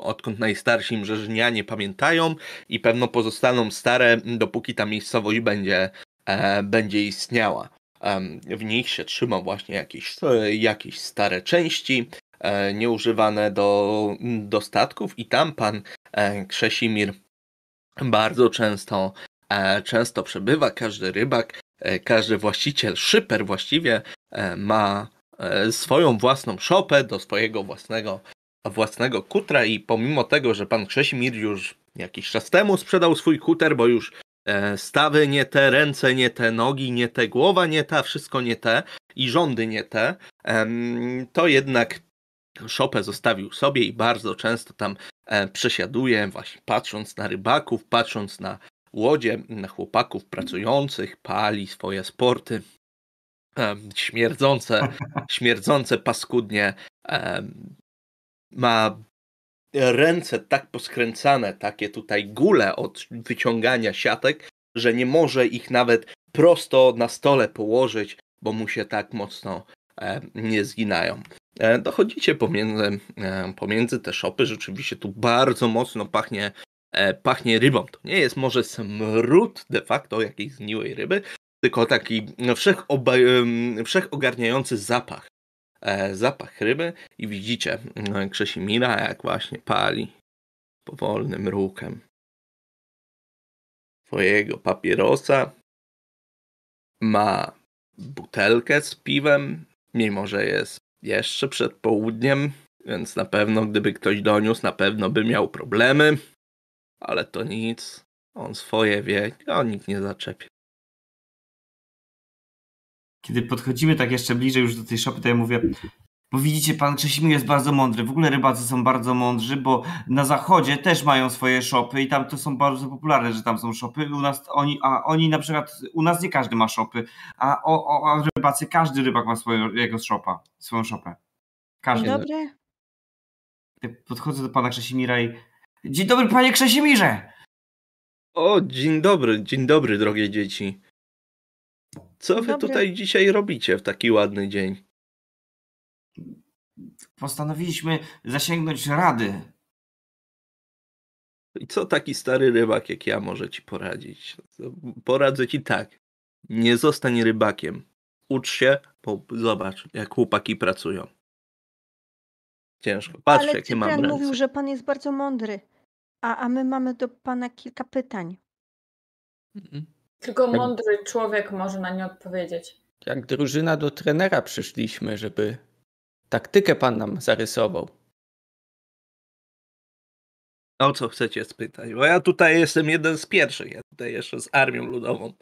odkąd najstarsi mrzeżynianie pamiętają i pewno pozostaną stare, dopóki ta miejscowość będzie, będzie istniała. W nich się trzyma właśnie jakieś, jakieś stare części, e, nieużywane do, do statków i tam pan e, Krzesimir bardzo często, e, często przebywa. Każdy rybak, każdy właściciel, szyper właściwie ma swoją własną szopę do swojego własnego, własnego kutra i pomimo tego, że pan Krzesimir już jakiś czas temu sprzedał swój kuter, bo już stawy nie te, ręce nie te, nogi nie te, głowa nie ta, wszystko nie te i rządy nie te, to jednak szopę zostawił sobie i bardzo często tam e, przesiaduje, właśnie patrząc na rybaków, patrząc na łodzie, na chłopaków pracujących, pali swoje sporty. Em, śmierdzące, śmierdzące paskudnie. ma ręce tak poskręcane, takie tutaj gule od wyciągania siatek, że nie może ich nawet prosto na stole położyć, bo mu się tak mocno e, nie zginają. E, Dochodzicie pomiędzy, e, pomiędzy te szopy, rzeczywiście tu bardzo mocno pachnie, e, pachnie rybą. To nie jest może smród de facto jakiejś zgniłej ryby, tylko taki no, wszechoba- wszechogarniający zapach. E, Zapach ryby i widzicie no, Krzesimira jak właśnie pali powolnym ruchem swojego papierosa. Ma butelkę z piwem, mimo że jest jeszcze przed południem, więc na pewno gdyby ktoś doniósł, na pewno by miał problemy. Ale to nic. On swoje wie, a nikt nie zaczepia. Kiedy podchodzimy tak jeszcze bliżej już do tej szopy, to ja mówię, bo widzicie, pan Krzesimir jest bardzo mądry. W ogóle rybacy są bardzo mądrzy, bo na zachodzie też mają swoje szopy i tam to są bardzo popularne, że tam są szopy. U nas oni, a oni na przykład, u nas nie każdy ma szopy, a o, o, a rybacy, każdy rybak ma swoją, jego szopa, swoją szopę. Dzień Każdy. dobry. Ja Podchodzę do pana Krzesimira i Dzień dobry, panie Krzesimirze! O, dzień dobry, dzień dobry, drogie dzieci. Co wy Dobry. tutaj dzisiaj robicie w taki ładny dzień? Postanowiliśmy zasięgnąć rady. I co taki stary rybak jak ja może ci poradzić? Poradzę ci tak. Nie zostań rybakiem. Ucz się, bo zobacz, jak chłopaki pracują. Ciężko. Patrz, Ale jakie mam ręce. mówił, że pan jest bardzo mądry. A, a my mamy do pana kilka pytań. Mhm. Tylko mądry człowiek może na nie odpowiedzieć. Jak drużyna do trenera przyszliśmy, żeby taktykę pan nam zarysował. O co chcecie spytać? Bo ja tutaj jestem jeden z pierwszych. Ja tutaj jeszcze z Armią Ludową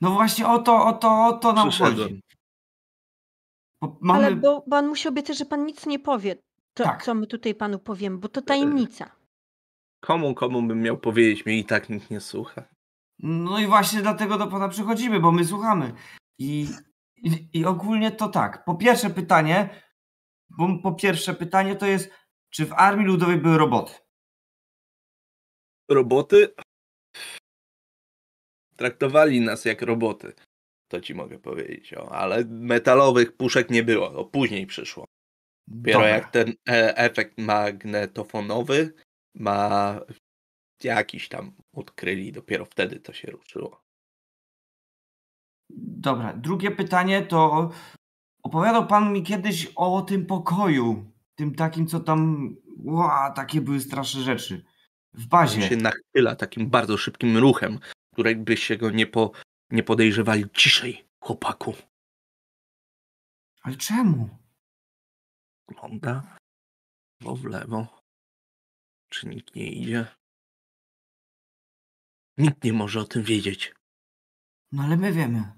No właśnie o to, o to, o to nam chodzi. Mamy... Ale bo pan musi obiecać, że pan nic nie powie, to, Tak. co my tutaj panu powiemy, bo to tajemnica. Komu, komu bym miał powiedzieć? Mnie i tak nikt nie słucha. No i właśnie dlatego do pana przychodzimy, bo my słuchamy. I, i, i ogólnie to tak. Po pierwsze pytanie, bo po pierwsze pytanie to jest, czy w Armii Ludowej były roboty? Roboty? Traktowali nas jak roboty. To ci mogę powiedzieć. O, ale metalowych puszek nie było. O, później przyszło. Dopiero Dobra. jak ten e, efekt magnetofonowy ma jakiś tam odkryli, dopiero wtedy to się ruszyło. Dobra, drugie pytanie to opowiadał pan mi kiedyś o tym pokoju, tym takim, co tam, ła, takie były straszne rzeczy. W On bazie. się nachyla takim bardzo szybkim ruchem, której byście go nie, po, nie podejrzewali. Ciszej, chłopaku. Ale czemu? Ogląda. Bo w lewo. Czy nikt nie idzie? Nikt nie może o tym wiedzieć. No ale my wiemy.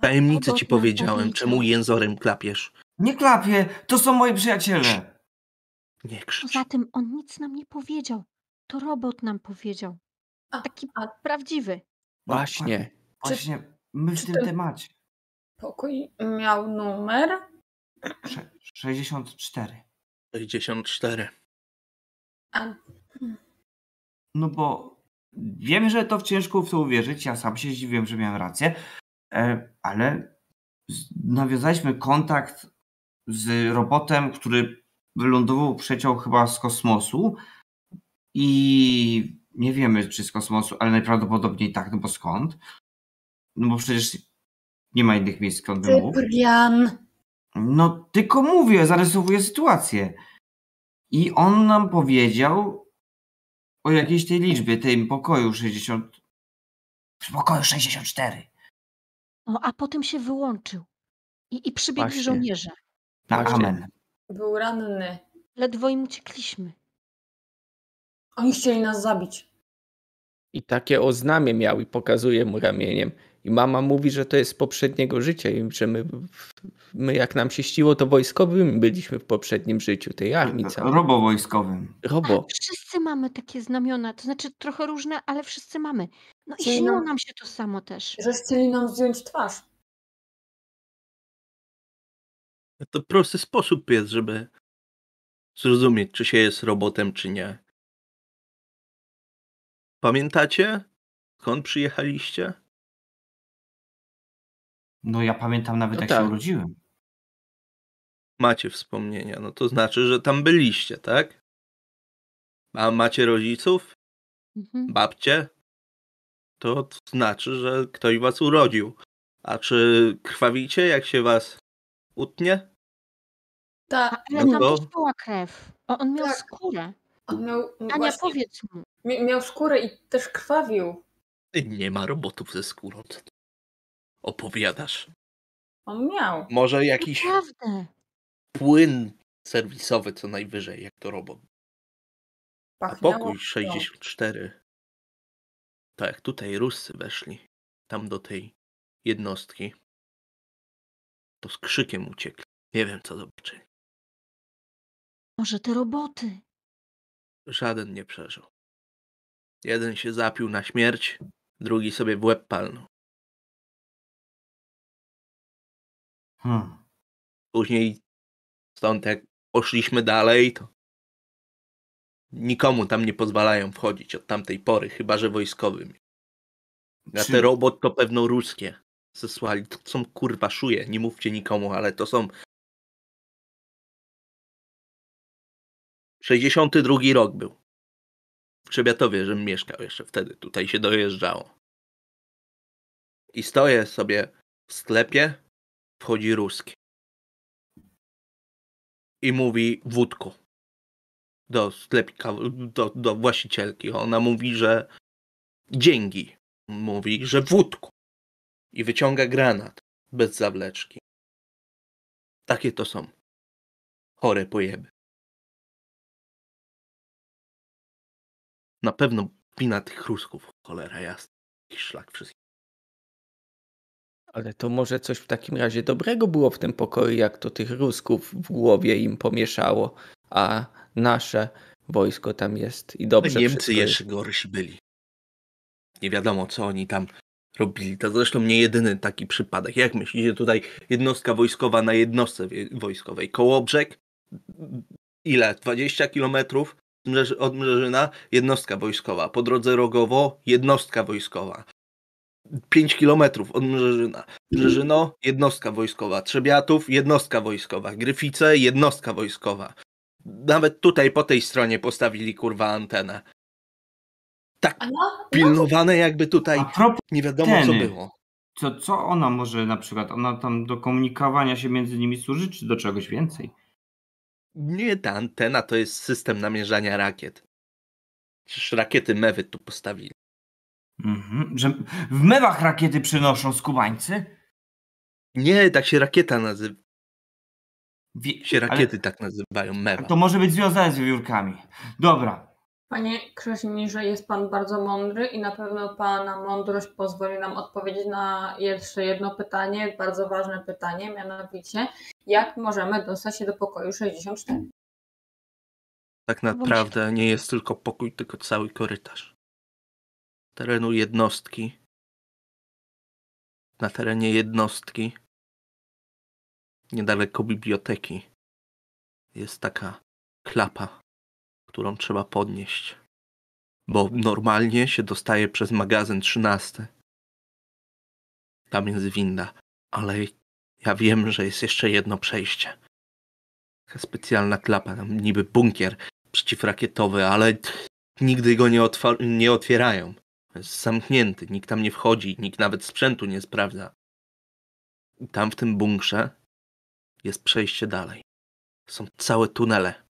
Tajemnicę ci powiedziałem, powiedział. czemu jęzorem klapiesz. Nie klapię, to są moi przyjaciele. Nie krzycz. Poza tym on nic nam nie powiedział. To robot nam powiedział. Taki a prawdziwy. Właśnie. Właśnie, my w czy tym temacie. pokój miał numer? Sze- 64. 64. A, No bo wiem, że to ciężko w to uwierzyć. Ja sam się zdziwiłem, że miałem rację, e, ale nawiązaliśmy kontakt z robotem, który wylądował, przeciął chyba z kosmosu i nie wiemy, czy z kosmosu, ale najprawdopodobniej tak, no bo skąd? No bo przecież nie ma innych miejsc, skąd by mógł. No tylko mówię, zarysowuję sytuację. I on nam powiedział o jakiejś tej liczbie, tym pokoju 60. W pokoju 64. No, a potem się wyłączył. I, i przybiegli Właśnie. żołnierze. Na Właśnie. amen. Był ranny. Ledwo im uciekliśmy. Oni chcieli nas zabić. I takie oznamie miał i pokazuje mu ramieniem. I mama mówi, że to jest z poprzedniego życia i że my, my jak nam się ściło, to wojskowymi byliśmy w poprzednim życiu tej armii całej. Robowojskowym. Robo. Ale wszyscy mamy takie znamiona, to znaczy trochę różne, ale wszyscy mamy. No i śniło nam- nam się to samo też. Że chcieli nam zdjąć twarz. To prosty sposób jest, żeby zrozumieć, czy się jest robotem, czy nie. Pamiętacie, skąd przyjechaliście? No ja pamiętam nawet No jak tak. się urodziłem. Macie wspomnienia, no to znaczy, że tam byliście, tak? A macie rodziców? Mhm. babcie, to znaczy, że ktoś was urodził. A czy krwawicie, jak się was utnie? Tak, Ale No tam to- też była krew. O, on miał Tak. skórę. on miał, Ania, właśnie, powiedz mu. mi- miał skórę i też krwawił. Nie ma robotów ze skórą. Opowiadasz? On miał. Może jakiś Naprawdę. płyn serwisowy co najwyżej, jak to robot. A Pachniało pokój krwią. 64. To jak tutaj Ruscy weszli, tam do tej jednostki, to z krzykiem uciekli. Nie wiem, co zobaczyli. Może te roboty. Żaden nie przeżył. Jeden się zapił na śmierć, drugi sobie w łeb palnął. Hmm. Później stąd jak poszliśmy dalej, to nikomu tam nie pozwalają wchodzić od tamtej pory, chyba że wojskowym. A Czy- te robot to pewno ruskie zesłali. To są kurwa szuje, nie mówcie nikomu, ale to są 62 rok był. W Trzebiatowie, żem mieszkał jeszcze wtedy. Tutaj się dojeżdżało. I stoję sobie w sklepie, wchodzi ruski. I mówi wódku. Do sklepika, do, do właścicielki. Ona mówi, że dzięki. Mówi, że wódku. I wyciąga granat. Bez zawleczki. Takie to są. Chore pojeby. Na pewno wina tych rusków, cholera jasna. Szlak wszystkich. Ale to może coś w takim razie dobrego było w tym pokoju, jak to tych Rusków w głowie im pomieszało, a nasze wojsko tam jest i dobrze Niemcy wszystko jeszcze gorsi byli. Nie wiadomo, co oni tam robili. To zresztą nie jedyny taki przypadek. Jak myślicie, tutaj jednostka wojskowa na jednostce wojskowej. Kołobrzeg, ile? 20 kilometrów od Mrzeżyna, jednostka wojskowa. Po drodze Rogowo, jednostka wojskowa. 5 kilometrów od Mrzeżyna. Mrzeżyno, jednostka wojskowa. Trzebiatów, jednostka wojskowa. Gryfice, jednostka wojskowa. Nawet tutaj po tej stronie postawili kurwa antenę. Tak no, pilnowane jakby tutaj nie wiadomo co było. co, co ona może na przykład, ona tam do komunikowania się między nimi służy, czy do czegoś więcej? Nie, ta antena to jest system namierzania rakiet. Przecież rakiety mewy tu postawili. Mhm. Że w mewach rakiety przynoszą skubańcy? Nie, tak się rakieta nazywa. Wie, Się ale rakiety tak nazywają, mewa. To może być związane z wiewiórkami. Dobra. Panie Krasimirze, jest Pan bardzo mądry i na pewno Pana mądrość pozwoli nam odpowiedzieć na jeszcze jedno pytanie, bardzo ważne pytanie, mianowicie jak możemy dostać się do pokoju 64? Tak naprawdę nie jest tylko pokój, tylko cały korytarz. Terenu jednostki. Na terenie jednostki. Niedaleko biblioteki. Jest taka klapa, którą trzeba podnieść. Bo normalnie się dostaje przez magazyn 13. Tam jest winda. Ale ja wiem, że jest jeszcze jedno przejście. Taka specjalna klapa, tam niby bunkier przeciwrakietowy, ale nigdy go nie, nie otwierają. Jest zamknięty, nikt tam nie wchodzi, nikt nawet sprzętu nie sprawdza. I tam w tym bunkrze jest przejście dalej. Są całe tunele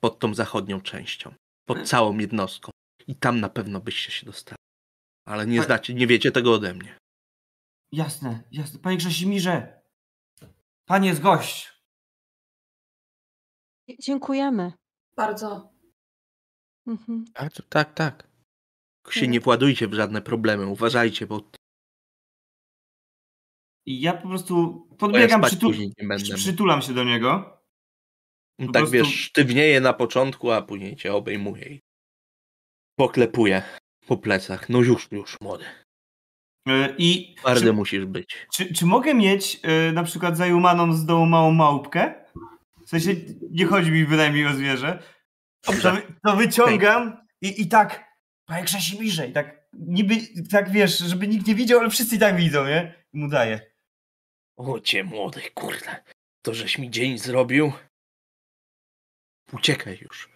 pod tą zachodnią częścią, pod całą jednostką. I tam na pewno byście się dostali. Ale nie Pa- znacie, nie wiecie tego ode mnie. Jasne, jasne. Panie Grzesimirze. Panie jest gość. Dziękujemy. Bardzo. Mhm. A, to, tak, tak. Się nie władujcie w żadne problemy, uważajcie, bo I ja po prostu ja podbiegam, spać przytu- później nie będę. przy- mógł. przytulam się do niego. Po tak prostu- wiesz, sztywnieje na początku, a później cię obejmuje i poklepuje po plecach. No już, już, młody. E, I Twardy czy, musisz być. czy, czy mogę mieć e, na przykład zajumaną z dołu małą małpkę? W sensie nie chodzi mi bynajmniej o zwierzę. To, to wyciągam i, i tak, panie Grzesimirze, i tak niby, tak wiesz, żeby nikt nie widział, ale wszyscy i tak widzą, nie? I mu daję. O cię, młody, kurde. To żeś mi dzień zrobił. Uciekaj już.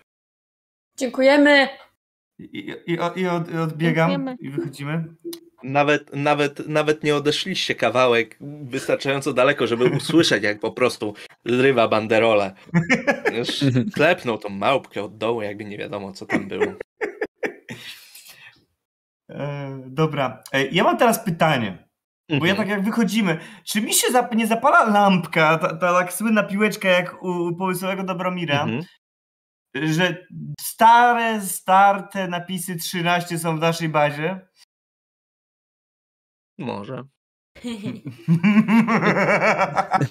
Dziękujemy! I, i, i, od- i od, i odbiegam Dziękujemy. i wychodzimy. Nawet, nawet, nawet nie odeszliście kawałek wystarczająco daleko, żeby [LAUGHS] usłyszeć, jak po prostu zrywa banderolę. [LAUGHS] Klepnął tą małpkę od dołu, jakby nie wiadomo, co tam było. E, dobra, e, ja mam teraz pytanie. Bo ja tak jak wychodzimy, czy mi się zap- nie zapala lampka, ta, ta tak słynna piłeczka jak u, u pomysłowego Dobromira, Mhm. że stare, starte napisy 13 są w naszej bazie? Może. [LAUGHS]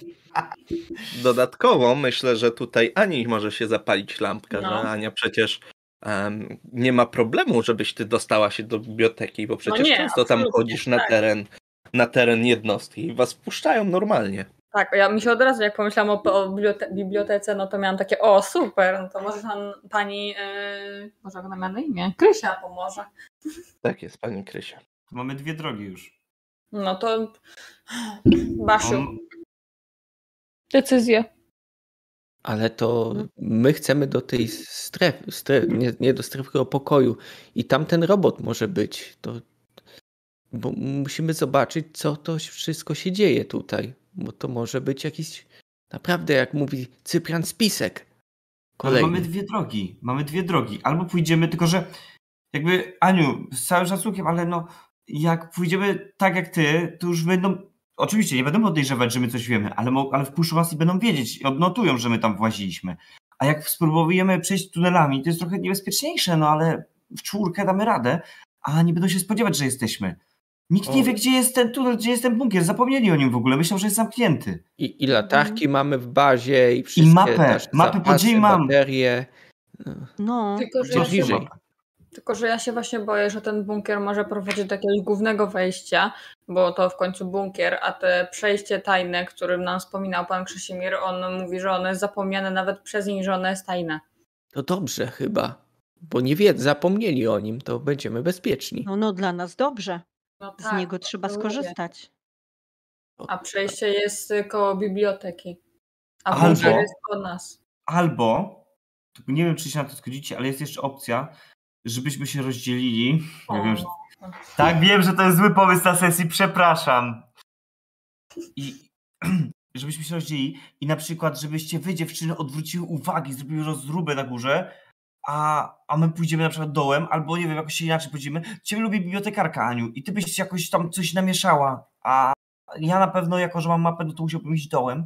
Dodatkowo myślę, że tutaj Ani może się zapalić lampka, No. że Ania przecież em, nie ma problemu, żebyś ty dostała się do biblioteki, bo przecież nie, często tam chodzisz na tak. teren, na teren jednostki i was wpuszczają normalnie. Tak, ja mi się od razu, jak pomyślałam o, o bibliote- bibliotece, no to miałam takie, o super, no to może tam pani, yy, może ona ma na imię, Krysia pomoże. Tak jest, pani Krysia. Mamy dwie drogi już. No to Basiu, On, decyzję. Ale to my chcemy do tej strefy, stref, nie, nie do strefy, tylko pokoju. I tam ten robot może być. To, bo musimy zobaczyć, co to wszystko się dzieje tutaj. Bo to może być jakiś, naprawdę jak mówi Cyprian, spisek. ale Kolejny. mamy dwie drogi. Mamy dwie drogi. Albo pójdziemy, tylko że jakby Aniu, z całym szacunkiem, ale no jak pójdziemy tak jak ty, to już będą. Oczywiście nie będą podejrzewać, że my coś wiemy, ale, ale wpuszczą nas i będą wiedzieć, i odnotują, że my tam właziliśmy. A jak spróbujemy przejść tunelami, to jest trochę niebezpieczniejsze, no ale w czwórkę damy radę, a nie będą się spodziewać, że jesteśmy. Nikt nie O. wie, gdzie jest ten tunel, gdzie jest ten bunkier. Zapomnieli o nim w ogóle. Myślą, że jest zamknięty. I, I latarki mamy w bazie, i wszystkie Mhm. mapę, mapę zapasy, podziemi mam. baterie. No, No, Tylko że? Tylko, że ja się właśnie boję, że ten bunkier może prowadzić do jakiegoś głównego wejścia, bo to w końcu bunkier, a te przejście tajne, którym nam wspominał pan Krzysimir, on mówi, że ono jest zapomniane nawet przez nich, że ono jest tajne. to dobrze chyba. Bo nie wie, zapomnieli o nim, to będziemy bezpieczni. no, no dla nas dobrze. No Z niego trzeba skorzystać. A przejście jest y, koło biblioteki. A Albo- bunkier jest od nas. Albo, nie wiem, czy się na to zgodzicie, ale jest jeszcze opcja, żebyśmy się rozdzielili. Ja wiem, że... Tak, wiem, że to jest zły pomysł na sesji, przepraszam. I [CLEARS THROAT] żebyśmy się rozdzielili i na przykład, żebyście wy dziewczyny odwróciły uwagi, zrobiły rozróbę na górze, a, a my pójdziemy na przykład dołem, albo nie wiem, jakoś się inaczej pójdziemy. Ciebie lubi bibliotekarka, Aniu, i ty byś jakoś tam coś namieszała, a ja na pewno, jako że mam mapę, no to musiałbym iść dołem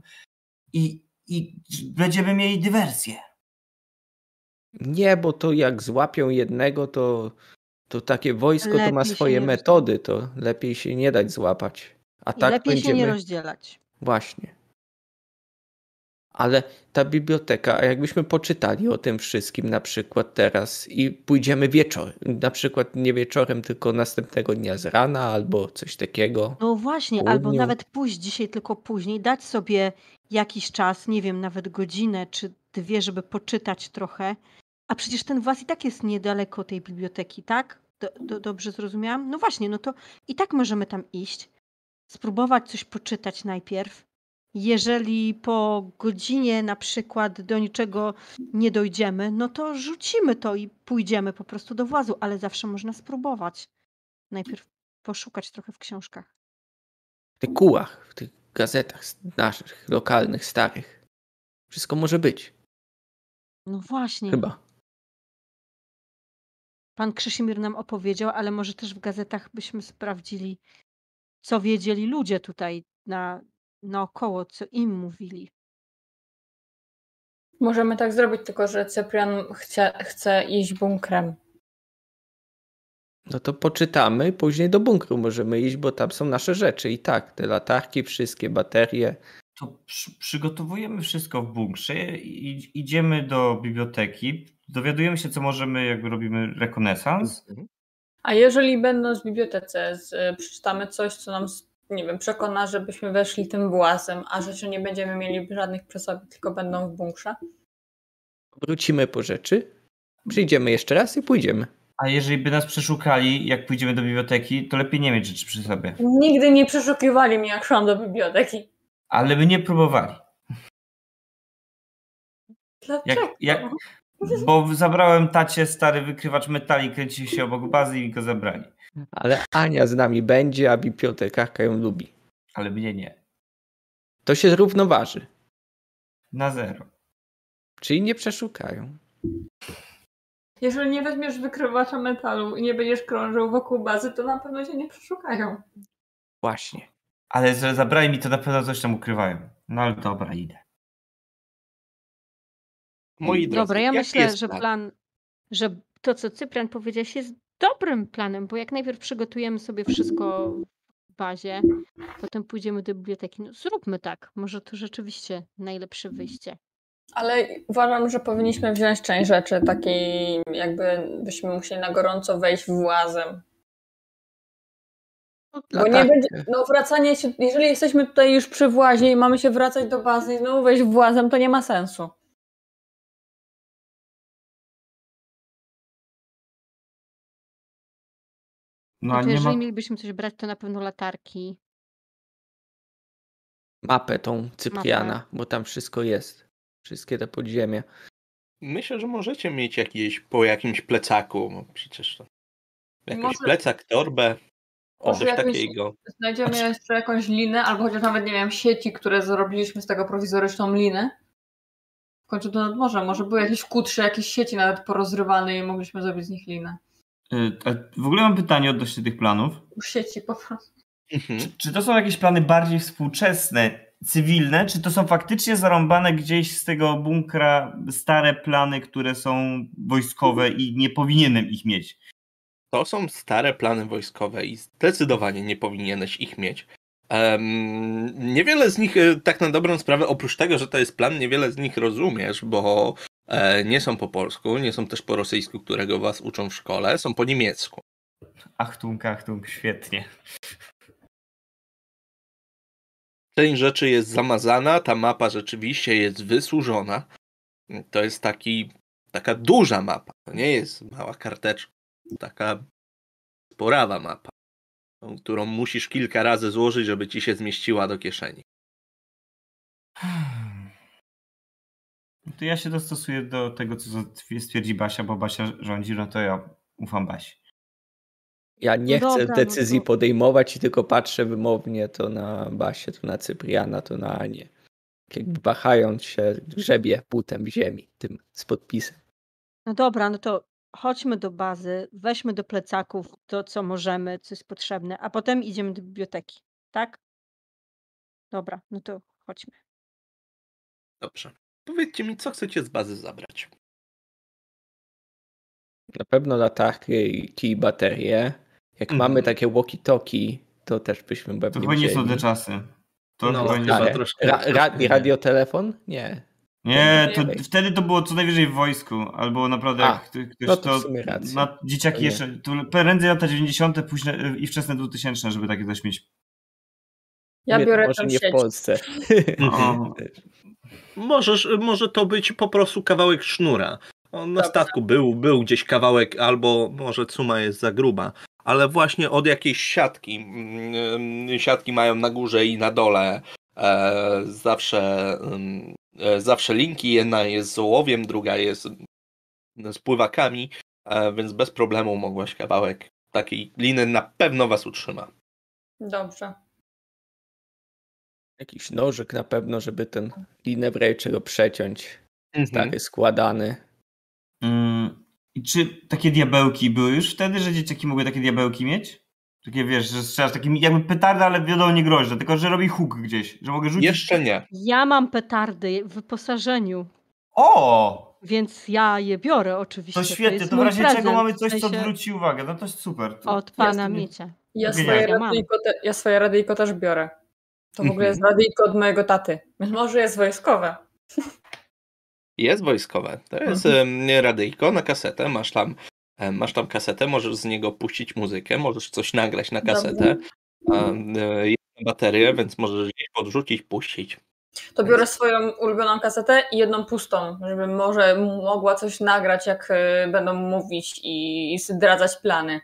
i, i będziemy mieli dywersję. Nie, bo to jak złapią jednego, to, to takie wojsko to ma Lepiej swoje metody, to lepiej się nie dać złapać. A I tak lepiej będziemy... się nie rozdzielać. Właśnie. Ale ta biblioteka, a jakbyśmy poczytali o tym wszystkim na przykład teraz i pójdziemy wieczorem, na przykład nie wieczorem, tylko następnego dnia z rana albo coś takiego. No właśnie, albo nawet pójść dzisiaj, tylko później, dać sobie jakiś czas, nie wiem, nawet godzinę czy dwie, żeby poczytać trochę. A przecież ten włas i tak jest niedaleko tej biblioteki, tak? Do, do, dobrze zrozumiałam? No właśnie, no to i tak możemy tam iść, spróbować coś poczytać najpierw. Jeżeli po godzinie na przykład do niczego nie dojdziemy, no to rzucimy to i pójdziemy po prostu do włazu, ale zawsze można spróbować. Najpierw poszukać trochę w książkach. W tych kułach, w tych gazetach naszych, lokalnych, starych. Wszystko może być, No właśnie. chyba. Pan Krzysimir nam opowiedział, ale może też w gazetach byśmy sprawdzili, co wiedzieli ludzie tutaj na, naokoło, co im mówili. Możemy tak zrobić, tylko że Cyprian chce, chce iść bunkrem. No to poczytamy, później do bunkru możemy iść, bo tam są nasze rzeczy. I tak, te latarki, wszystkie baterie. To przy, przygotowujemy wszystko w bunkrze, i, idziemy do biblioteki, dowiadujemy się, co możemy, jakby robimy rekonesans. A jeżeli będąc w bibliotece z, przeczytamy coś, co nam, nie wiem, przekona, żebyśmy weszli tym własem, a rzeczy nie będziemy mieli żadnych przy sobie, tylko będą w bunkrze? Wrócimy po rzeczy, przyjdziemy jeszcze raz i pójdziemy. A jeżeli by nas przeszukali, jak pójdziemy do biblioteki, to lepiej nie mieć rzeczy przy sobie. Nigdy nie przeszukiwali mnie, jak szłam do biblioteki. Ale by nie próbowali. Jak, Dlaczego? jak, bo zabrałem tacie stary wykrywacz metali, kręcił się obok bazy i go zabrali. Ale Ania z nami będzie, a bibliotekarka ją lubi. Ale mnie nie. To się zrównoważy, Na zero. czyli nie przeszukają. Jeżeli nie weźmiesz wykrywacza metalu i nie będziesz krążył wokół bazy, to na pewno cię nie przeszukają. Właśnie. Ale że zabrali mi to na pewno coś tam ukrywają. No ale dobra, idę. Moi drodzy, Dobra, ja myślę, jest że plan? plan, że to, co Cyprian powiedziałeś, jest dobrym planem, bo jak najpierw przygotujemy sobie wszystko w bazie, potem pójdziemy do biblioteki. No zróbmy tak, może to rzeczywiście najlepsze wyjście. Ale uważam, że powinniśmy wziąć część rzeczy, takiej jakby byśmy musieli na gorąco wejść włazem. No, Bo nie Latarkę. będzie, no wracanie się, jeżeli jesteśmy tutaj już przy włazie i mamy się wracać do bazy i znowu wejść włazem, to nie ma sensu. No a to nie jeżeli ma... mielibyśmy coś brać, to na pewno latarki. Mapę tą Cypriana, bo tam wszystko jest. Wszystkie te podziemia. Myślę, że możecie mieć jakieś po jakimś plecaku. bo Przecież to. Jakiś Może- plecak, torbę. Może coś takiego. Znajdziemy jeszcze jakąś linę, albo chociaż nawet, nie wiem, sieci, które zrobiliśmy z tego prowizoryczną linę. W końcu to nad morzem. Może były jakieś kutrze, jakieś sieci nawet porozrywane i mogliśmy zrobić z nich linę. Y, W ogóle mam pytanie odnośnie tych planów. Sieci po prostu. Mhm. Czy, czy to są jakieś plany bardziej współczesne, cywilne, czy to są faktycznie zarąbane gdzieś z tego bunkra stare plany, które są wojskowe i nie powinienem ich mieć? To są stare plany wojskowe i zdecydowanie nie powinieneś ich mieć. Em, niewiele z nich, e, tak na dobrą sprawę, oprócz tego, że to jest plan, niewiele z nich rozumiesz, bo e, nie są po polsku, nie są też po rosyjsku, którego was uczą w szkole, są po niemiecku. Achtung, achtung, świetnie. Część rzeczy jest zamazana, ta mapa rzeczywiście jest wysłużona. To jest taki, taka duża mapa, to nie jest mała karteczka, taka sporawa mapa, którą musisz kilka razy złożyć, żeby ci się zmieściła do kieszeni. No To ja się dostosuję do tego, co stwierdzi Basia, bo Basia rządzi, no to ja ufam Basi. Ja nie No chcę dobra, no decyzji to- podejmować i tylko patrzę wymownie to na Basię, to na Cypriana, to na Anię. Jakby wahając się, grzebie butem w ziemi, tym z podpisem. No dobra, no to chodźmy do bazy, weźmy do plecaków to, co możemy, co jest potrzebne, a potem idziemy do biblioteki, tak? Dobra, no to chodźmy. Dobrze. Powiedzcie mi, co chcecie z bazy zabrać? Na pewno latarkę i baterie. Jak Mhm. mamy takie walkie-talkie, to też byśmy To pewnie chyba nie są te czasy. To No, chyba nie troszkę- ra, ra, radiotelefon? Nie. Nie, to wtedy to było co najwyżej w wojsku, albo naprawdę A, jak ktoś no to to, w sumie racja. na dzieciaki To nie. jeszcze, to prędzej lata 90. późne i wczesne 2000, żeby takie coś mieć. Ja Nie, biorę Może tę nie w sieć. Polsce. O, [LAUGHS] Możesz, może to być po prostu kawałek sznura. On na statku był, był gdzieś kawałek, albo może cuma jest za gruba, ale właśnie od jakiejś siatki. mm, Siatki mają na górze i na dole e, zawsze, mm, zawsze linki. Jedna jest z ołowiem, druga jest z pływakami, e, więc bez problemu mogłaś kawałek takiej liny na pewno was utrzyma. Dobrze. Jakiś nożyk na pewno, żeby ten linę w przeciąć. Mhm. Stary, składany. mm, I czy takie diabełki były już wtedy, że dzieciaki mogły takie diabełki mieć? Takie wiesz, że strzelasz takim jakby petarda, ale wiadomo nie groźne, tylko że robi huk gdzieś, że mogę rzucić. Jeszcze nie. Ja mam petardy w wyposażeniu, O! więc ja je biorę oczywiście. To świetnie, jest to w razie prezent, czego mamy coś, co sensie odwróci uwagę. No to jest super. To, Od to ja pana Miecia. Ja swoje, Ja mam. radyjko te, ja swoje radyjko też biorę. To w ogóle Mhm. jest radyjko od mojego taty. Więc może jest wojskowe. Jest wojskowe. To jest Mhm. radyjko na kasetę. Masz tam, masz tam kasetę, możesz z niego puścić muzykę, możesz coś nagrać na kasetę. E, Jest baterię, więc możesz gdzieś podrzucić, puścić. To biorę swoją ulubioną kasetę i jedną pustą, żeby może mogła coś nagrać, jak y, będą mówić i zdradzać plany.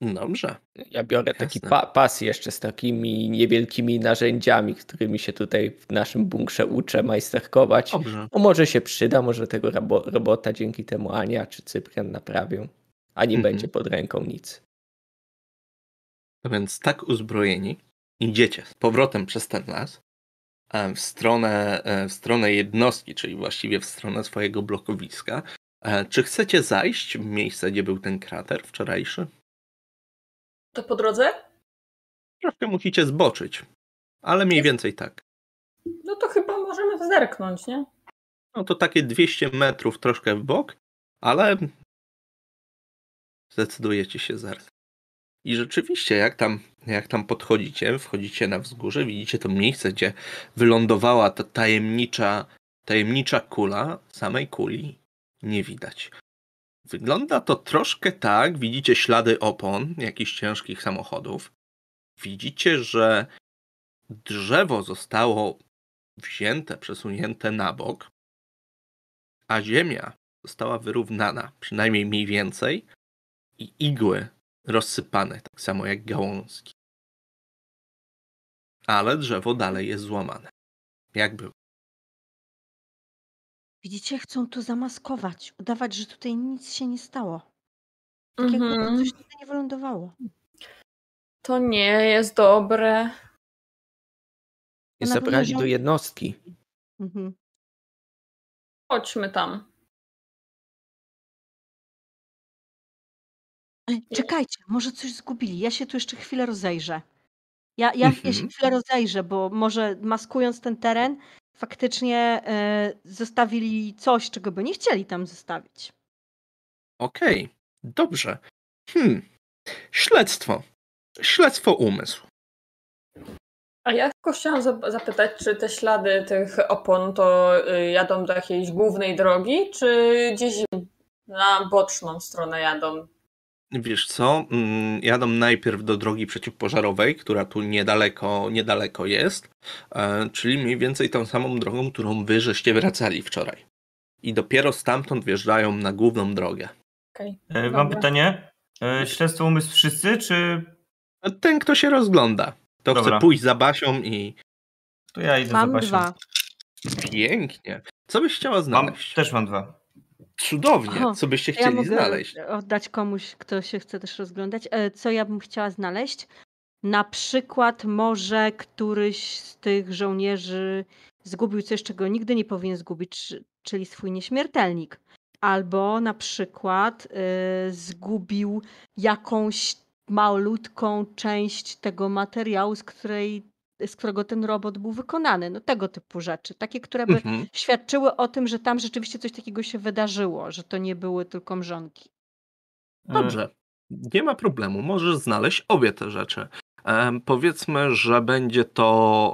Dobrze. Ja biorę taki Jasne. pa pas jeszcze z takimi niewielkimi narzędziami, którymi się tutaj w naszym bunkrze uczę majsterkować. Dobrze. O, może się przyda, może tego rabo robota dzięki temu Ania czy Cyprian naprawią. A nie Mhm. będzie pod ręką nic. No więc tak uzbrojeni idziecie z powrotem przez ten las e, w stronę, e, w stronę jednostki, czyli właściwie w stronę swojego blokowiska. E, Czy chcecie zajść w miejsce, gdzie był ten krater wczorajszy? To po drodze? Troszkę musicie zboczyć, ale mniej więcej tak. No to chyba możemy zerknąć, nie? No to takie 200 metrów troszkę w bok, ale zdecydujecie się zaraz. I rzeczywiście, jak tam jak tam podchodzicie, wchodzicie na wzgórze, widzicie to miejsce, gdzie wylądowała ta tajemnicza, tajemnicza kula, samej kuli nie widać. Wygląda to troszkę tak, widzicie ślady opon jakichś ciężkich samochodów. Widzicie, że drzewo zostało wzięte, przesunięte na bok, a ziemia została wyrównana, przynajmniej mniej więcej, i igły rozsypane, tak samo jak gałązki. Ale drzewo dalej jest złamane. Jak było. Widzicie, chcą to zamaskować, udawać, że tutaj nic się nie stało. Tak jakby Mhm. coś tutaj nie wylądowało. To nie jest dobre. Nie na pewno zabrali do jednostki. Mhm. Chodźmy tam. Czekajcie, może coś zgubili. Ja się tu jeszcze chwilę rozejrzę. Ja, ja, ja się Mhm. chwilę rozejrzę, bo może maskując ten teren, faktycznie e, zostawili coś, czego by nie chcieli tam zostawić. Okej, dobrze. Hmm. Śledztwo. Śledztwo umysłu. A ja tylko chciałam zap- zapytać, czy te ślady tych opon to y, jadą do jakiejś głównej drogi, czy gdzieś na boczną stronę jadą? Wiesz co? Mm, Jadą najpierw do drogi przeciwpożarowej, która tu niedaleko, niedaleko jest, e, czyli mniej więcej tą samą drogą, którą wy żeście wracali wczoraj. I dopiero stamtąd wjeżdżają na główną drogę. Okej. E, Mam pytanie. E, Śledztwo umysł wszyscy, czy Ten, kto się rozgląda, to Dobra. chce pójść za Basią i to ja idę Mam zobaczyć. dwa. pięknie. Co byś chciała Mam, znaleźć? też mam dwa. Cudownie. O, Co byście Ja chcieli mogę znaleźć? oddać komuś, kto się chce też rozglądać. E, Co ja bym chciała znaleźć? Na przykład może któryś z tych żołnierzy zgubił coś, czego nigdy nie powinien zgubić, czy- czyli swój nieśmiertelnik. Albo na przykład e, zgubił jakąś malutką część tego materiału, z, której, z którego ten robot był wykonany. No tego typu rzeczy. Takie, które by Mhm. świadczyły o tym, że tam rzeczywiście coś takiego się wydarzyło, że to nie były tylko mrzonki. E, Dobrze, nie ma problemu. Możesz znaleźć obie te rzeczy. Powiedzmy, że będzie to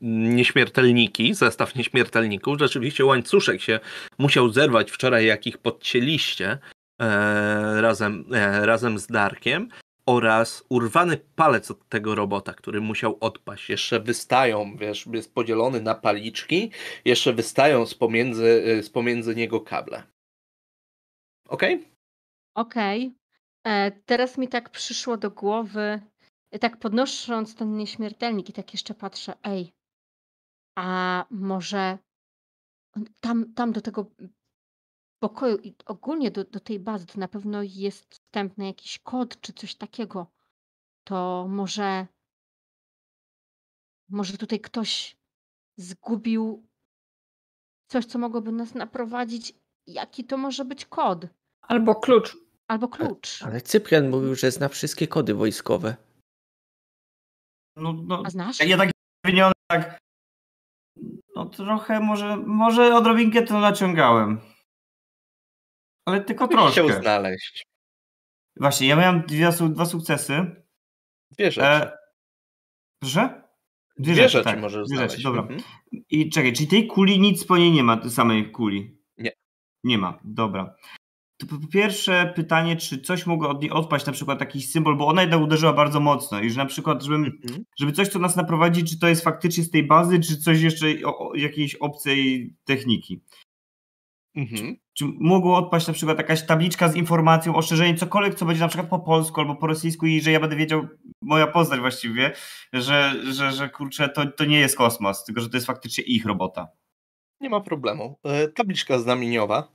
nieśmiertelniki, zestaw nieśmiertelników. Rzeczywiście łańcuszek się musiał zerwać wczoraj, jak ich podcięliście e, razem, e, razem z Darkiem. Oraz urwany palec od tego robota, który musiał odpaść. Jeszcze wystają, wiesz, jest podzielony na paliczki, jeszcze wystają z pomiędzy, e, z pomiędzy niego kable. Okej? Okej. E, Teraz mi tak przyszło do głowy, e, tak podnosząc ten nieśmiertelnik i tak jeszcze patrzę, ej, a może tam, tam do tego pokoju i ogólnie do, do tej bazy to na pewno jest wstępny jakiś kod czy coś takiego. To może, może tutaj ktoś zgubił coś, co mogłoby nas naprowadzić. Jaki to może być kod? Albo klucz. Albo klucz. Ale Cyprian mówił, że zna wszystkie kody wojskowe. No, no, A znasz? ja tak wyniony, tak. No trochę może, może odrobinkę to naciągałem. Ale tylko Co byś chciał troszkę. znaleźć? Właśnie, ja miałem dwie, dwa sukcesy. Dwie rzeczy. E, proszę? Dwie, rzeczy, rzeczy tak, możesz dwie znaleźć. rzeczy, dobra. Mhm. I czekaj, czyli tej kuli nic po niej nie ma, tej samej kuli? Nie. Nie ma, dobra. To po po pierwsze pytanie, czy coś mogło od niej odpaść, na przykład jakiś symbol, bo ona jednak uderzyła bardzo mocno i że na przykład, żebym, Mhm. żeby coś, co nas naprowadzi, czy to jest faktycznie z tej bazy, czy coś jeszcze o, o jakiejś obcej techniki. Mhm. Czy mogło odpaść na przykład jakaś tabliczka z informacją, ostrzeżeniem, cokolwiek, co będzie na przykład po polsku albo po rosyjsku i że ja będę wiedział, moja postać właściwie, że, że, że kurczę, to, to nie jest kosmos, tylko że to jest faktycznie ich robota. Nie ma problemu. E, Tabliczka znamieniowa.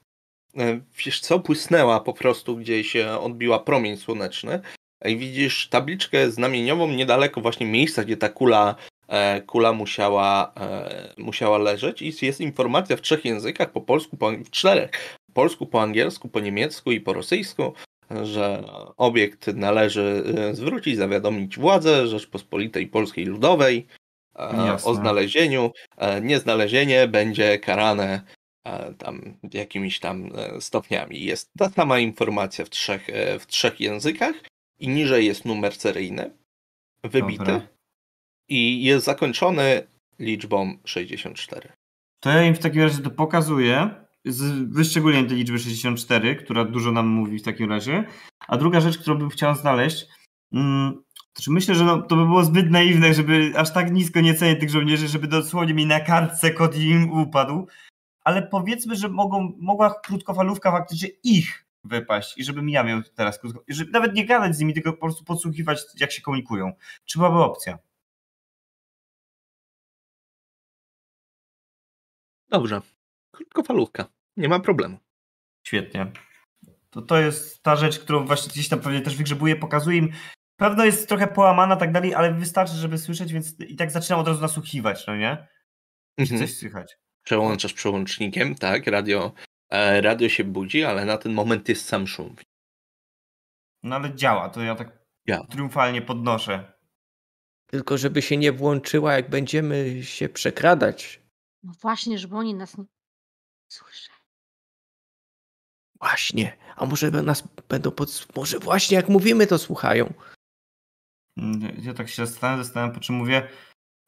E, Wiesz co, błysnęła po prostu gdzieś, e, odbiła promień słoneczny. I widzisz tabliczkę znamieniową niedaleko właśnie miejsca, gdzie ta kula, e, kula musiała, e, musiała leżeć. I jest informacja w trzech językach, po polsku, po, w czterech. Po polsku, po angielsku, po niemiecku i po rosyjsku, że obiekt należy e, zwrócić, zawiadomić władzę Rzeczpospolitej Polskiej Ludowej e, Jasne. o znalezieniu. E, Nieznalezienie będzie karane e, tam jakimiś tam e, stopniami. Jest ta sama informacja w trzech, e, w trzech językach i niżej jest numer seryjny. wybity Dobra. I jest zakończony liczbą 64. To ja im w takim razie to pokazuję, z wyszczególnieniem tej liczby 64, która dużo nam mówi w takim razie. A druga rzecz, którą bym chciał znaleźć, mm, to czy myślę, że no, to by było zbyt naiwne, żeby aż tak nisko nie cenić tych żołnierzy, żeby dosłownie mi na kartce kod im upadł. Ale powiedzmy, że mogą, mogła krótkofalówka faktycznie ich wypaść i żebym ja miał teraz krótko, żeby nawet nie gadać z nimi, tylko po prostu podsłuchiwać, jak się komunikują. Czy byłaby opcja? Dobrze. Krótkofalówka. Nie ma problemu. Świetnie. To to jest ta rzecz, którą właśnie gdzieś tam pewnie też wygrzebuję, pokazuję im. Pewno jest trochę połamana tak dalej, ale wystarczy, żeby słyszeć, więc i tak zaczynam od razu nasłuchiwać, no nie? Czy Mhm. coś słychać. Przełączasz przełącznikiem, tak, radio, e, radio się budzi, ale na ten moment jest sam szum. No ale działa, to ja tak Działa. triumfalnie podnoszę. Tylko żeby się nie włączyła, jak będziemy się przekradać. No właśnie, żeby oni nas nie słyszeli. Właśnie. A może nas będą pod... Może właśnie jak mówimy, to słuchają. Mm, Ja- tak się zastanawiam, zastanawiam, po czym mówię.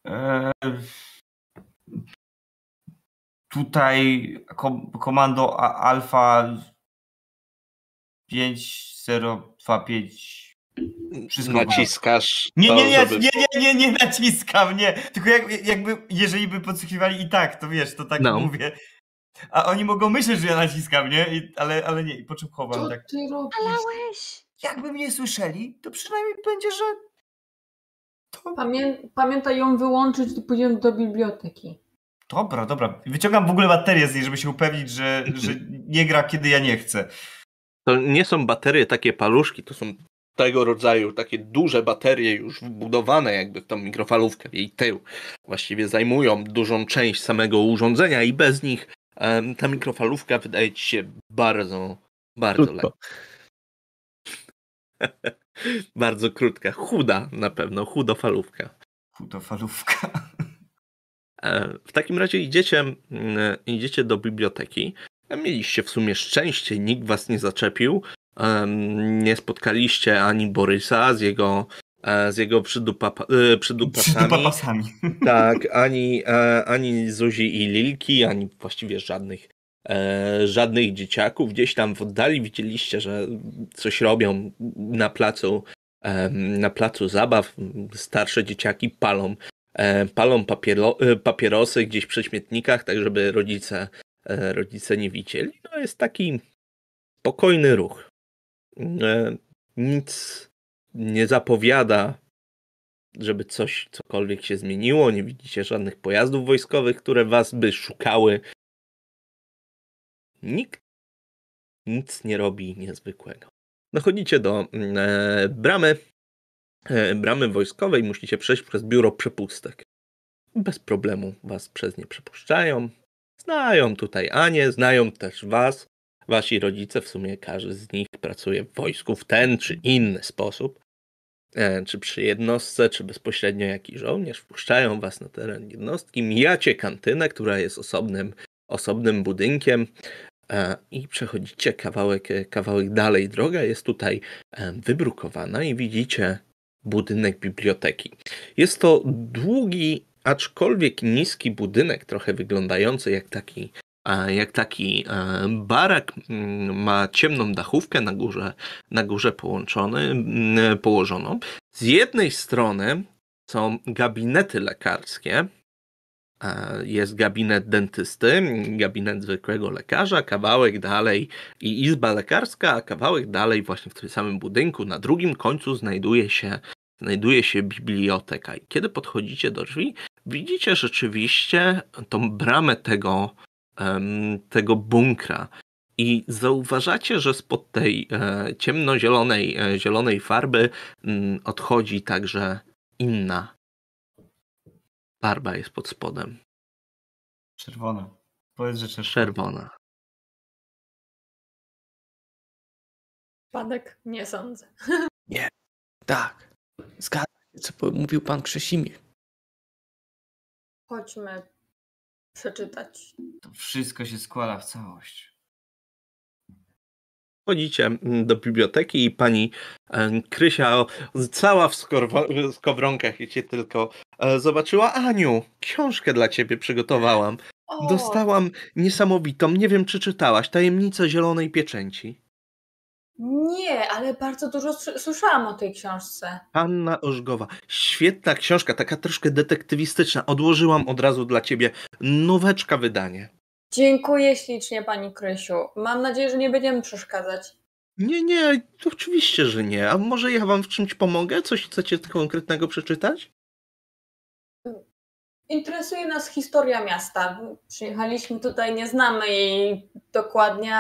E, tutaj kom, komando Alfa 5025. Wszystko Naciskasz. Nie, to, nie, nie, żeby- nie, nie, nie, nie naciskam, nie. Tylko jak, jakby, jeżeli by podsłuchiwali i tak, to wiesz, to tak No. mówię. A oni mogą myśleć, że ja naciskam, nie? I, ale, ale nie, i po czym chowam Co tak. ty robisz? Alałeś! Jakby mnie słyszeli, to przynajmniej będzie, że to... Pamię pamiętaj ją wyłączyć i pójdziemy do biblioteki. Dobra, dobra. Wyciągam w ogóle baterię z niej, żeby się upewnić, że, że nie gra, kiedy ja nie chcę. To nie są baterie takie paluszki, to są tego rodzaju takie duże baterie już wbudowane jakby w tą mikrofalówkę, w jej tył. Właściwie zajmują dużą część samego urządzenia i bez nich em, ta mikrofalówka wydaje ci się bardzo, bardzo lekka. [LAUGHS] bardzo krótka, chuda na pewno, chudofalówka. Kutofalówka. E, W takim razie idziecie, idziecie do biblioteki. Mieliście w sumie szczęście, nikt was nie zaczepił. Nie spotkaliście ani Borysa z jego, e, z jego przydupa, e, przydupasami. Dupa pasami. [LAUGHS] Tak, ani, e, ani Zuzi i Lilki, ani właściwie żadnych, żadnych dzieciaków. Gdzieś tam w oddali widzieliście, że coś robią na placu, na placu zabaw. Starsze dzieciaki palą, palą papiero, papierosy gdzieś przy śmietnikach, tak żeby rodzice, rodzice nie widzieli. No jest taki spokojny ruch. E, Nic nie zapowiada żeby coś, cokolwiek się zmieniło. Nie widzicie żadnych pojazdów wojskowych, które was by szukały. Nikt nic nie robi niezwykłego. Dochodzicie do e, bramy, e, bramy wojskowej, musicie przejść przez biuro przepustek. Bez problemu was przez nie przepuszczają. Znają tutaj Anię, znają też was. Wasi rodzice, w sumie każdy z nich pracuje w wojsku w ten czy inny sposób e, czy przy jednostce, czy bezpośrednio jakiś żołnierz, wpuszczają was na teren jednostki, mijacie kantynę, która jest osobnym, osobnym budynkiem e, i przechodzicie kawałek, e, kawałek dalej. Droga jest tutaj wybrukowana i widzicie budynek biblioteki. Jest to długi, aczkolwiek niski budynek, trochę wyglądający jak taki jak taki e, barak mm, ma ciemną dachówkę na górze, na górze połączony, mm, położoną. Z jednej strony są gabinety lekarskie. E, Jest gabinet dentysty, gabinet zwykłego lekarza, kawałek dalej i izba lekarska, a kawałek dalej właśnie w tym samym budynku na drugim końcu znajduje się, znajduje się biblioteka. I kiedy podchodzicie do drzwi, widzicie rzeczywiście tą bramę tego, tego bunkra. I zauważacie, że spod tej e, ciemnozielonej e, zielonej farby mm, odchodzi także inna farba jest pod spodem. Czerwona. Powiedz, że czerwona. Czerwona. Padek? Nie sądzę. Tak. Zgadza się, co mówił pan Krzesimir. Chodźmy przeczytać. To wszystko się składa w całość. Chodzicie do biblioteki i pani e, Krysia cała w skowronkach i cię tylko e, zobaczyła. Aniu, książkę dla ciebie przygotowałam. O, Dostałam niesamowitą, nie wiem czy czytałaś, Tajemnica Zielonej Pieczęci. Nie, ale bardzo dużo słyszałam o tej książce. Anna Ożgowa. Świetna książka, taka troszkę detektywistyczna. Odłożyłam od razu dla ciebie noweczka wydanie. Dziękuję ślicznie, pani Krysiu. Mam nadzieję, że nie będziemy przeszkadzać. Nie, nie, oczywiście, że nie. A może ja wam w czymś pomogę? Coś chcecie konkretnego przeczytać? Interesuje nas historia miasta. Przyjechaliśmy tutaj, nie znamy jej dokładnie,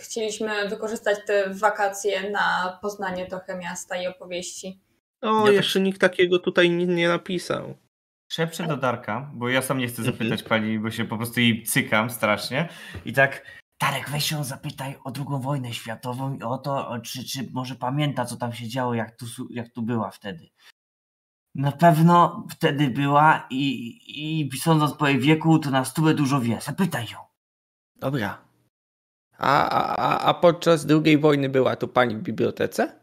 chcieliśmy wykorzystać te wakacje na poznanie trochę miasta i opowieści. O, Ja jeszcze nikt takiego tutaj nie, nie napisał. Szepczę do Darka, bo ja sam nie chcę Mhm. zapytać pani, bo się po prostu jej cykam strasznie. I tak, Darek, weź ją zapytaj o drugą wojnę światową i o to, czy, czy może pamięta, co tam się działo, jak tu, jak tu była wtedy. Na pewno wtedy była i, i sądząc po jej wieku, to na stówę dużo wie. Zapytaj ją. Dobra. A, a, a- a podczas II wojny była tu pani w bibliotece?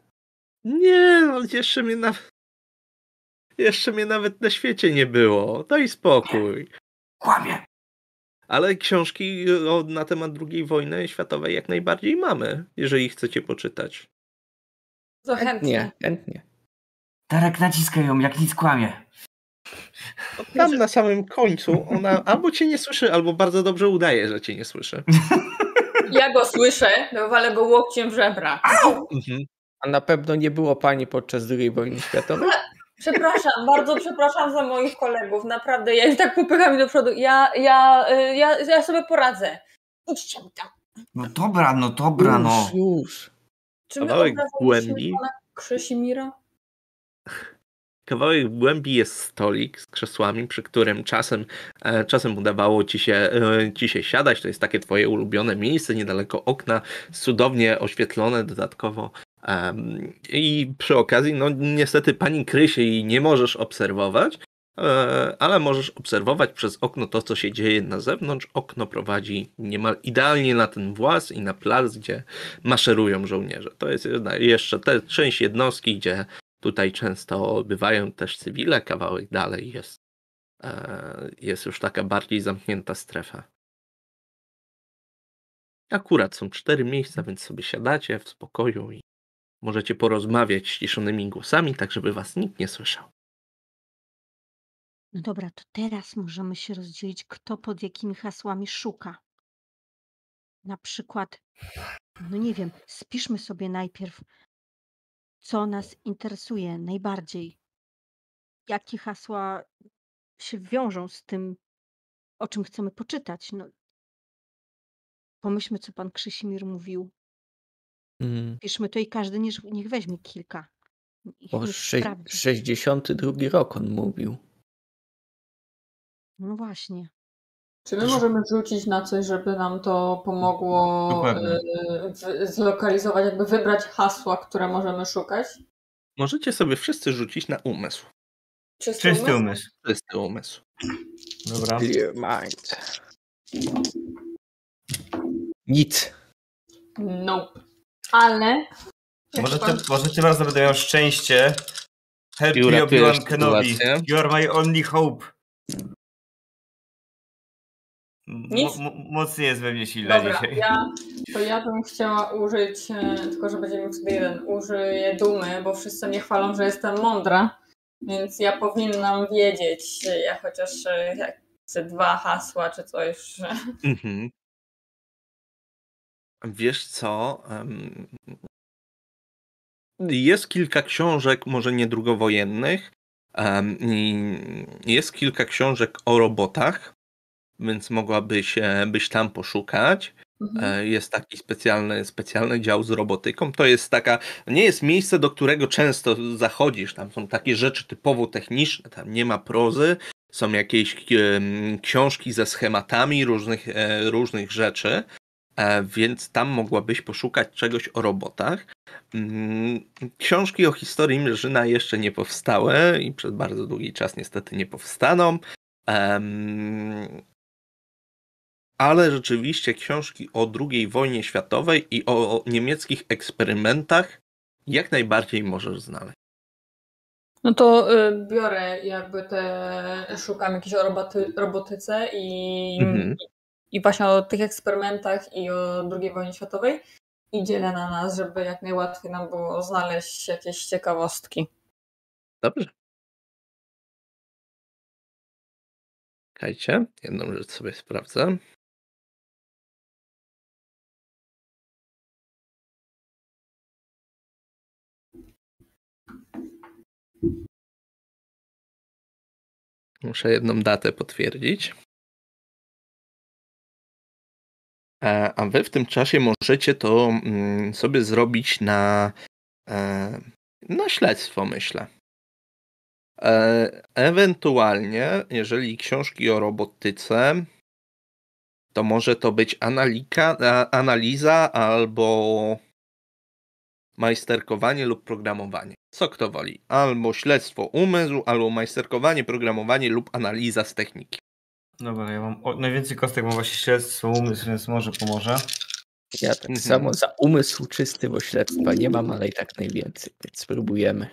Nie, no jeszcze mnie nawet... Jeszcze mnie nawet na świecie nie było. Daj spokój. Kłamie. Ale książki na temat II wojny światowej jak najbardziej mamy, jeżeli chcecie poczytać. Chętnie. Nie, chętnie. Darek, naciskaj ją, jak nic kłamie. No, Tam na samym końcu ona albo cię nie słyszy, albo bardzo dobrze udaje, że cię nie słyszy. Ja go słyszę, to walę go łokciem w żebra. Mhm. A na pewno nie było pani podczas II wojny światowej? [LAUGHS] Przepraszam, bardzo przepraszam za moich kolegów. Naprawdę, ja ich tak popycham mi do przodu. Ja, ja, y, ja, ja sobie poradzę. Idźcie mi tam. No dobra, no dobra, no. Już, już. Czy my Kawałek głębi. Krzysimira? Kawałek głębi jest stolik z krzesłami, przy którym czasem, e, czasem udawało ci się, e, ci się siadać. To jest takie twoje ulubione miejsce, niedaleko okna, cudownie oświetlone dodatkowo. I przy okazji, no niestety pani Krysie i nie możesz obserwować, e, ale możesz obserwować przez okno to, co się dzieje na zewnątrz. Okno prowadzi niemal idealnie na ten włas i na plac, gdzie maszerują żołnierze. To jest jeszcze ta część jednostki, gdzie Tutaj często bywają też cywile, kawałek dalej jest, e, jest już taka bardziej zamknięta strefa. Akurat są cztery miejsca, więc sobie siadacie w spokoju i możecie porozmawiać ściszonymi głosami, tak żeby was nikt nie słyszał. No dobra, to teraz możemy się rozdzielić, kto pod jakimi hasłami szuka. Na przykład, no nie wiem, spiszmy sobie najpierw, co nas interesuje najbardziej. Jakie hasła się wiążą z tym, o czym chcemy poczytać. No, pomyślmy, co pan Krzysimir mówił. Mm, Piszmy to i każdy niech, niech weźmie kilka. O niech sze- sprawdzi. 62 rok on mówił. No właśnie. Czy my możemy rzucić na coś, żeby nam to pomogło Dokładnie. y, w- zlokalizować, jakby wybrać hasła, które możemy szukać? Możecie sobie wszyscy rzucić na umysł. Czysty, Czysty umysł? umysł. Czysty umysł. Dobra. Clear mind. Nic. Nope. Ale... jak Może, pan- ty, może tym razem będę miał szczęście. Help I me, Obi-Wan Kenobi. sytuację. You are my only hope. Mo- Nic? mo- mocniej jest we mnie silna Dobra, dzisiaj. ja, [LAUGHS] to ja bym chciała użyć, e, tylko że będziemy miał wtedy jeden, użyję dumy, bo wszyscy mnie chwalą, że jestem mądra, więc ja powinnam wiedzieć, e, ja chociaż e, jak ze dwa hasła czy coś. że- Mhm. Wiesz co? Jest kilka książek, może nie drugowojennych. Jest kilka książek o robotach, więc mogłabyś e, byś tam poszukać. Mhm. E, Jest taki specjalny, specjalny dział z robotyką. To jest taka, nie jest miejsce, do którego często zachodzisz. Tam są takie rzeczy typowo techniczne, tam nie ma prozy, są jakieś em, książki ze schematami różnych, e, różnych rzeczy, e, więc tam mogłabyś poszukać czegoś o robotach. Mm, Książki o historii Mierzyna jeszcze nie powstały i przez bardzo długi czas niestety nie powstaną. Ale rzeczywiście książki o II wojnie światowej i o, o niemieckich eksperymentach jak najbardziej możesz znaleźć. No to y, biorę jakby te, szukam jakiejś o roboty, robotyce i, Mhm. i właśnie o tych eksperymentach i o II wojnie światowej i dzielę na nas, żeby jak najłatwiej nam było znaleźć jakieś ciekawostki. Dobrze. Czekajcie, jedną rzecz sobie sprawdzę. Muszę jedną datę potwierdzić. E, A wy w tym czasie możecie to mm, sobie zrobić na, e, na śledztwo, myślę. E, Ewentualnie, jeżeli książki o robotyce, to może to być analika, analiza albo majsterkowanie lub programowanie. Co kto woli? Albo śledztwo umysłu, albo majsterkowanie, programowanie lub analiza z techniki. Dobra, ja mam o, najwięcej kostek mam właśnie śledztwo, umysł, więc może pomoże. Ja tak Mhm. samo za umysł czysty, bo śledztwa nie mam, ale i tak najwięcej, więc spróbujemy.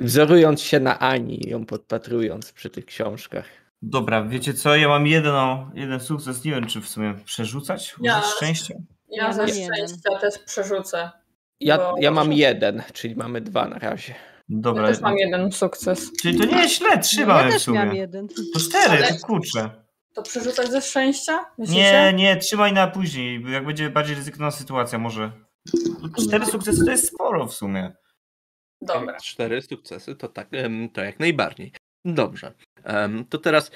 Wzorując się na Ani, ją podpatrując przy tych książkach. Dobra, wiecie co? Ja mam jeden, o, jeden sukces. Nie wiem, czy w sumie przerzucać? Ja- Ja. szczęście? Ja ze szczęścia też przerzucę. Ja, Bo- ja mam jeden, czyli mamy dwa na razie. Dobra. Ja też mam jeden sukces. Czyli to nie jest źle, trzy No, ja w też sumie. miałam jeden. To cztery, Ale- to kurczę. To przerzucać ze szczęścia? Myślicie? Nie, nie, trzymaj na później, bo jak będzie bardziej ryzykowna sytuacja może. Cztery sukcesy to jest sporo w sumie. Dobra. Cztery sukcesy to tak, to jak najbardziej. Dobrze. To teraz,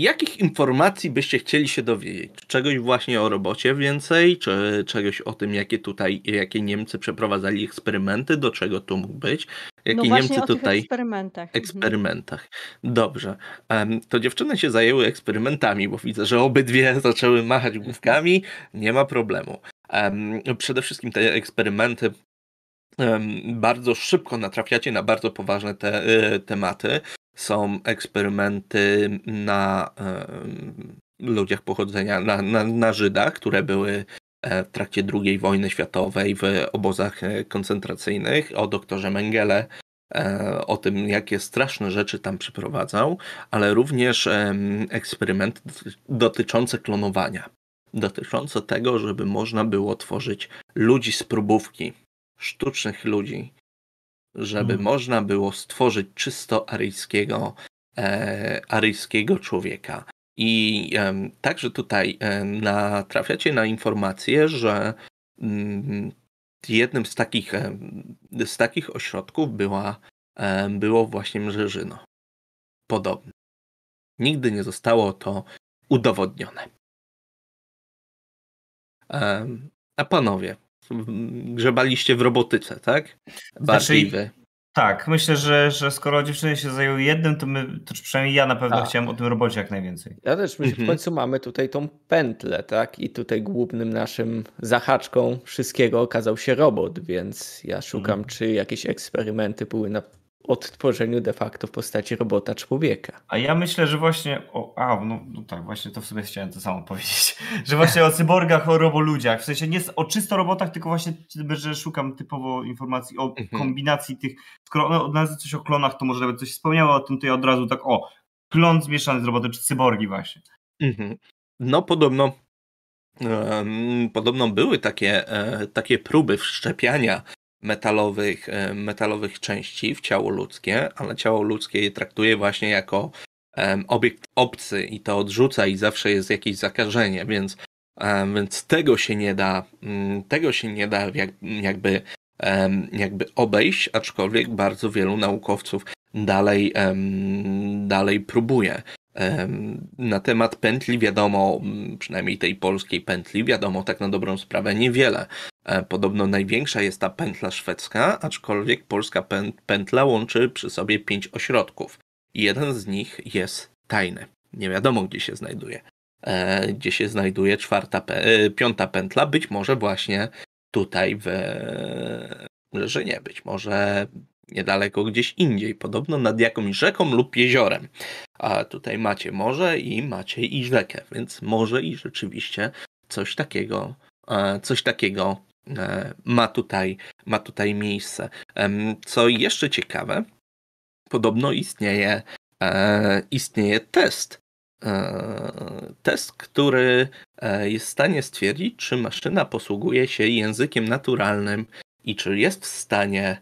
jakich informacji byście chcieli się dowiedzieć? Czegoś właśnie o robocie więcej, czy czegoś o tym, jakie tutaj, jakie Niemcy przeprowadzali eksperymenty, do czego to mógł być? Jakie No Niemcy tutaj eksperymentach. Mhm. eksperymentach. Dobrze. To dziewczyny się zajęły eksperymentami, bo widzę, że obydwie [LAUGHS] zaczęły machać główkami. Nie ma problemu. Em, Przede wszystkim te eksperymenty bardzo szybko natrafiacie na bardzo poważne te, e, tematy. Są eksperymenty na ludziach pochodzenia, na, na, na Żydach, które były e, w trakcie II wojny światowej w obozach e, koncentracyjnych, o doktorze Mengele, e, o tym, jakie straszne rzeczy tam przeprowadzał, ale również em, eksperymenty doty- dotyczące klonowania. Dotyczące tego, żeby można było tworzyć ludzi z próbówki, sztucznych ludzi, żeby Mhm. można było stworzyć czysto aryjskiego, e, aryjskiego człowieka. I em, także tutaj em, natrafiacie na informację, że mm, jednym z takich, em, z takich ośrodków była, em, było właśnie Mrzeżyno. Podobnie. Nigdy nie zostało to udowodnione. A panowie, grzebaliście w robotyce, tak? Bardziej wy. Tak, myślę, że, że skoro dziewczyny się zajęły jednym, to my, to przynajmniej ja na pewno Tak. chciałem o tym robocie jak najwięcej. Ja też myślę, Mhm. w końcu mamy tutaj tą pętlę, tak? I tutaj głównym naszym zahaczką wszystkiego okazał się robot, więc ja szukam, Mhm. czy jakieś eksperymenty były na odtworzeniu de facto w postaci robota człowieka. A ja myślę, że właśnie o, a, no, no tak, właśnie to w sumie chciałem to samo powiedzieć, [LAUGHS] że właśnie o cyborgach, o roboludziach, w sensie nie o czysto robotach, tylko właśnie, że szukam typowo informacji o Mhm. kombinacji tych, skoro one odnalazły coś o klonach, to może nawet coś wspomniało o tym, to ja od razu tak, o, klon zmieszany z robotem, czy cyborgi właśnie. Mhm. No podobno podobno były takie, e, takie próby wszczepiania metalowych, e, metalowych części w ciało ludzkie, ale ciało ludzkie je traktuje właśnie jako obiekt obcy i to odrzuca i zawsze jest jakieś zakażenie, więc, więc tego się nie da, mm, tego się nie da jak, jakby, jakby obejść, aczkolwiek bardzo wielu naukowców dalej, dalej próbuje. Na temat pętli wiadomo, przynajmniej tej polskiej pętli, wiadomo tak na dobrą sprawę niewiele. E, Podobno największa jest ta pętla szwedzka, aczkolwiek polska pę- pętla łączy przy sobie pięć ośrodków. Jeden z nich jest tajny. Nie wiadomo, gdzie się znajduje. E, Gdzie się znajduje czwarta, e, piąta pętla, być może właśnie tutaj w że nie, być może niedaleko gdzieś indziej, podobno nad jakąś rzeką lub jeziorem. A tutaj macie morze i macie i rzekę, więc może i rzeczywiście coś takiego, coś takiego ma tutaj, ma tutaj miejsce. Co jeszcze ciekawe, podobno istnieje, e, istnieje test. Test, który jest w stanie stwierdzić, czy maszyna posługuje się językiem naturalnym i czy jest w stanie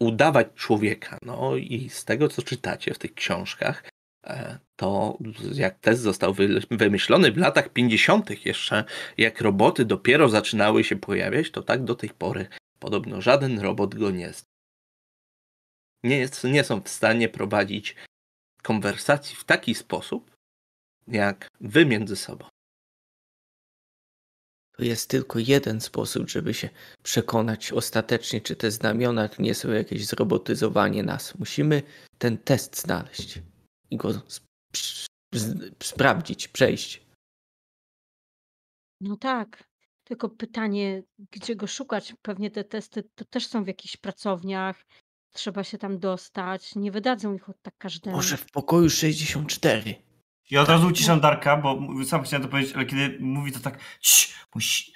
udawać człowieka. No i z tego, co czytacie w tych książkach, e, to jak test został wymyślony w latach 50., jeszcze jak roboty dopiero zaczynały się pojawiać, to tak do tej pory podobno żaden robot go nie jest. Nie, jest, nie są w stanie prowadzić konwersacji w taki sposób, jak wy między sobą. To jest tylko jeden sposób, żeby się przekonać ostatecznie, czy te znamiona nie są jakieś zrobotyzowanie nas. Musimy ten test znaleźć i go sprawdzić, przejść. No tak. Tylko pytanie, gdzie go szukać? Pewnie te testy to też są w jakichś pracowniach. Trzeba się tam dostać. Nie wydadzą ich od tak każdemu. Może w pokoju 64. Ja od razu uciszam Darka, bo sam chciałem to powiedzieć, ale kiedy mówi to tak, musi...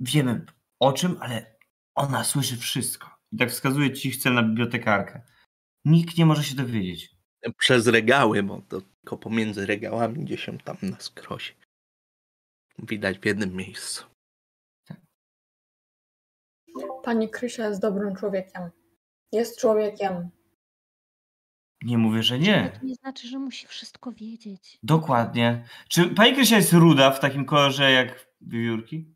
wiemy o czym, ale ona słyszy wszystko. I tak wskazuje ci chcę na bibliotekarkę. Nikt nie może się dowiedzieć. Przez regały, bo to tylko pomiędzy regałami gdzieś się tam na skrosie. Widać w jednym miejscu. Pani Krysia jest dobrym człowiekiem. Jest człowiekiem. Nie mówię, że nie. To nie znaczy, że musi wszystko wiedzieć. Dokładnie. Czy pani Krysia jest ruda w takim kolorze jak wiewiórki?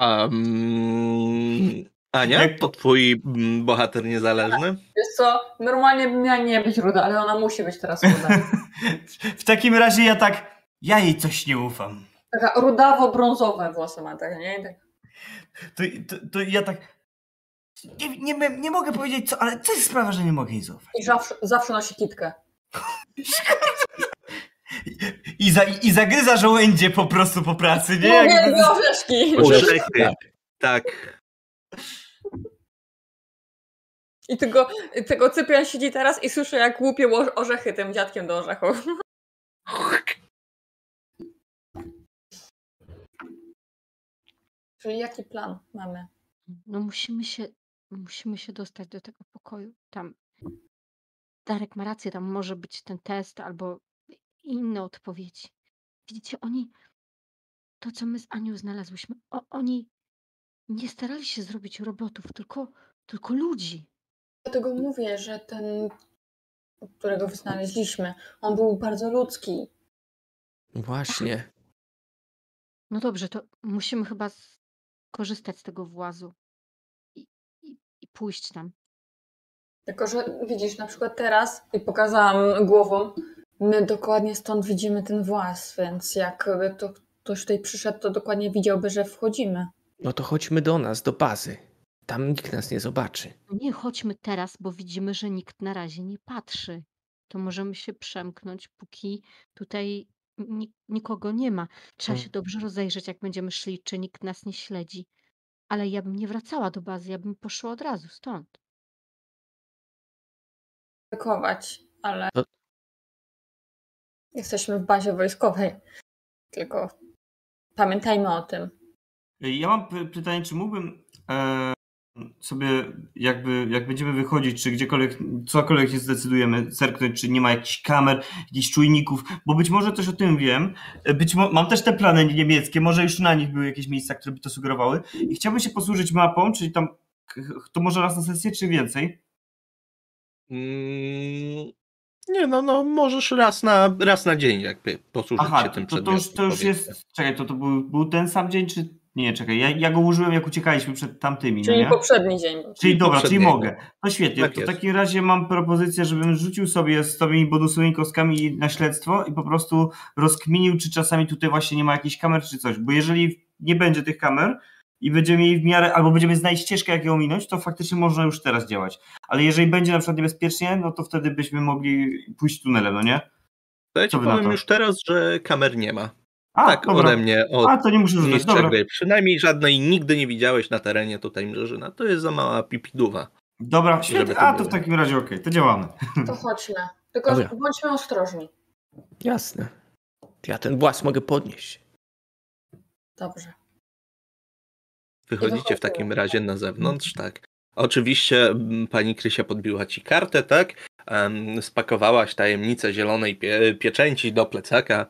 Um, Ania, jak to twój mm, bohater niezależny? Wiesz co, normalnie miała nie być ruda, ale ona musi być teraz ruda. [LAUGHS] w takim razie ja tak, ja jej coś nie ufam. Taka rudawo-brązowe włosy ma, tak, nie? Tak. To, to, to ja tak, nie, nie, nie mogę powiedzieć co, ale co jest sprawa, że nie mogę jej zaufać? I zawsze, zawsze nosi kitkę. I, za, I zagryza żołędzie po prostu po pracy, nie? Jak... No, orzeszki. Orzechy, tak. I tego, tego Cyprian siedzi teraz i słyszy jak łupie orzechy tym dziadkiem do orzechów. [LAUGHS] Czyli jaki plan mamy? No musimy się Musimy się dostać do tego pokoju. Tam Darek ma rację, tam może być ten test albo inne odpowiedzi. Widzicie, oni, to co my z Anią znalazłyśmy, o, oni nie starali się zrobić robotów, tylko, tylko ludzi. Dlatego mówię, że ten, którego znaleźliśmy, on był bardzo ludzki. Właśnie. No dobrze, to musimy chyba korzystać z tego włazu pójść tam. Tylko, że widzisz, na przykład teraz, i pokazałam głową, my dokładnie stąd widzimy ten włas, więc jakby to ktoś tutaj przyszedł, to dokładnie widziałby, że wchodzimy. No to chodźmy do nas, do bazy. Tam nikt nas nie zobaczy. Nie chodźmy teraz, bo widzimy, że nikt na razie nie patrzy. To możemy się przemknąć, póki tutaj nikogo nie ma. Trzeba hmm. się dobrze rozejrzeć, jak będziemy szli, czy nikt nas nie śledzi. Ale ja bym nie wracała do bazy, ja bym poszła od razu stąd. Rykować, ale To- jesteśmy w bazie wojskowej. Tylko pamiętajmy o tym. Ja mam pytanie, czy mógłbym e, sobie jakby, jak będziemy wychodzić, czy gdziekolwiek, cokolwiek się zdecydujemy, zerknąć, czy nie ma jakichś kamer, jakichś czujników, bo być może coś o tym wiem. Być mo- mam też te plany niemieckie, może już na nich były jakieś miejsca, które by to sugerowały i chciałbym się posłużyć mapą, czyli tam to może raz na sesję, czy więcej? Mm, nie, no, no możesz raz na, raz na dzień jakby posłużyć Aha, się tym to, to, już, to już jest, czekaj, to, to był, był ten sam dzień, czy nie, czekaj, ja, ja go użyłem jak uciekaliśmy przed tamtymi. Czyli no poprzedni dzień. Czyli dobra, czyli mogę. No świetnie, tak to w takim razie mam propozycję, żebym rzucił sobie z tymi bonusowymi kostkami na śledztwo i po prostu rozkminił, czy czasami tutaj właśnie nie ma jakichś kamer czy coś, bo jeżeli nie będzie tych kamer i będziemy mieli w miarę, albo będziemy znaleźć ścieżkę, jak ją ominąć, to faktycznie można już teraz działać. Ale jeżeli będzie na przykład niebezpiecznie, no to wtedy byśmy mogli pójść tunelem, no nie? To ja ci powiem już teraz, że kamer nie ma. A, tak, dobra. ode mnie, od A, to nie muszę rzucać. mistrza Dobra. gry. Przynajmniej żadnej nigdy nie widziałeś na terenie tutaj Mrzeżyna. To jest za mała pipiduwa. Dobra, świetnie. to A, to w takim razie okej, to działamy. To [LAUGHS] chodźmy. Tylko Dobra. bądźmy ostrożni. Jasne. Ja ten włas mogę podnieść. Dobrze. Wychodzicie w takim razie na zewnątrz, tak. Oczywiście m, pani Krysia podbiła ci kartę, tak? Spakowałaś tajemnicę zielonej pie pieczęci do plecaka,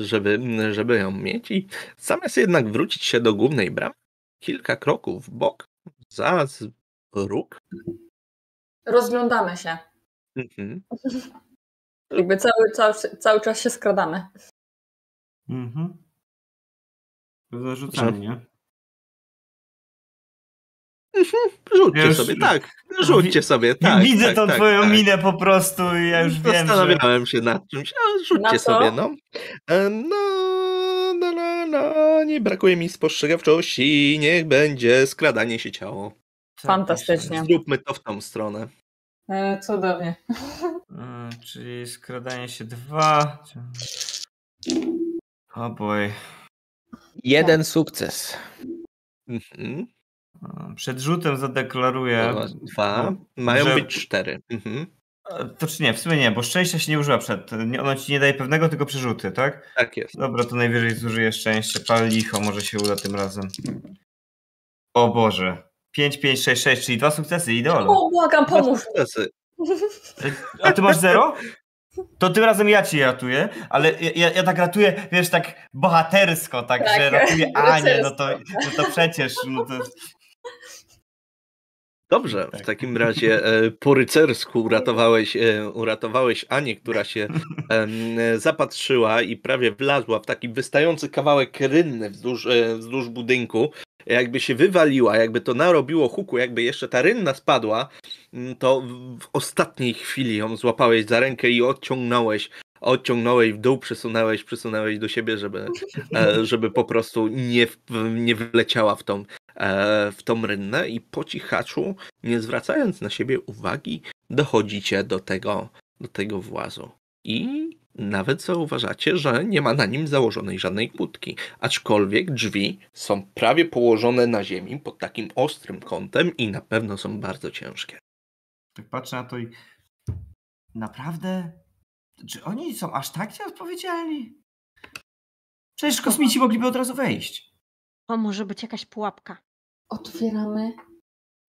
żeby, żeby ją mieć i zamiast jednak wrócić się do głównej bramy, kilka kroków w bok, za z- róg, Rozglądamy się. mhm, Jakby cały, cały, cały czas się skradamy. Mhm. Pewne rzucanie, nie? Rzućcie Ja już- sobie, tak, rzućcie Wi- sobie, tak. Widzę tak, tą tak, twoją tak. minę po prostu i ja już wiem, że... Zastanawiałem się nad czymś, ale rzućcie sobie, no. E, No, no, no, no, nie brakuje mi spostrzegawczości, niech będzie skradanie się ciało. Fantastycznie. Zróbmy to w tą stronę. E, cudownie. E, [LAUGHS] Czyli skradanie się dwa. O boj. Jeden sukces. Mhm. E, Przed rzutem zadeklaruję. Dobra, Dwa, no, mają że- być cztery. Mhm. E, To czy nie, w sumie nie, bo szczęścia się nie używa przed. Ono ci nie daje pewnego, tylko przerzuty, tak? Tak jest. Dobra, to najwyżej zużyję szczęście. Pal licho, może się uda tym razem. O Boże. 5, 5, 6, 6, czyli dwa sukcesy, idealnie. O, błagam, Dwa pomóż. sukcesy. A ty masz zero? To tym razem ja ci ratuję, ale ja, ja, ja tak ratuję, wiesz, tak bohatersko, tak, Tak, że ratuję Anię, no to, no to przecież, no to... Dobrze, w Tak. takim razie e, po rycersku uratowałeś, e, uratowałeś Anię, która się e, zapatrzyła i prawie wlazła w taki wystający kawałek rynny wzdłuż, e, wzdłuż budynku. Jakby się wywaliła, jakby to narobiło huku, jakby jeszcze ta rynna spadła, m, to w- w ostatniej chwili ją złapałeś za rękę i odciągnąłeś. Odciągnąłeś w dół, przesunęłeś, przesunęłeś do siebie, żeby, e, żeby po prostu nie, w- nie wleciała w tą, w tą rynnę i po cichaczu nie zwracając na siebie uwagi, dochodzicie do tego, do tego włazu. I nawet zauważacie, że nie ma na nim założonej żadnej kłódki, aczkolwiek drzwi są prawie położone na ziemi pod takim ostrym kątem i na pewno są bardzo ciężkie. Tak patrzę na to i... Naprawdę? Czy oni są aż tak nieodpowiedzialni? Przecież kosmici mogliby od razu wejść. To może być jakaś pułapka. Otwieramy.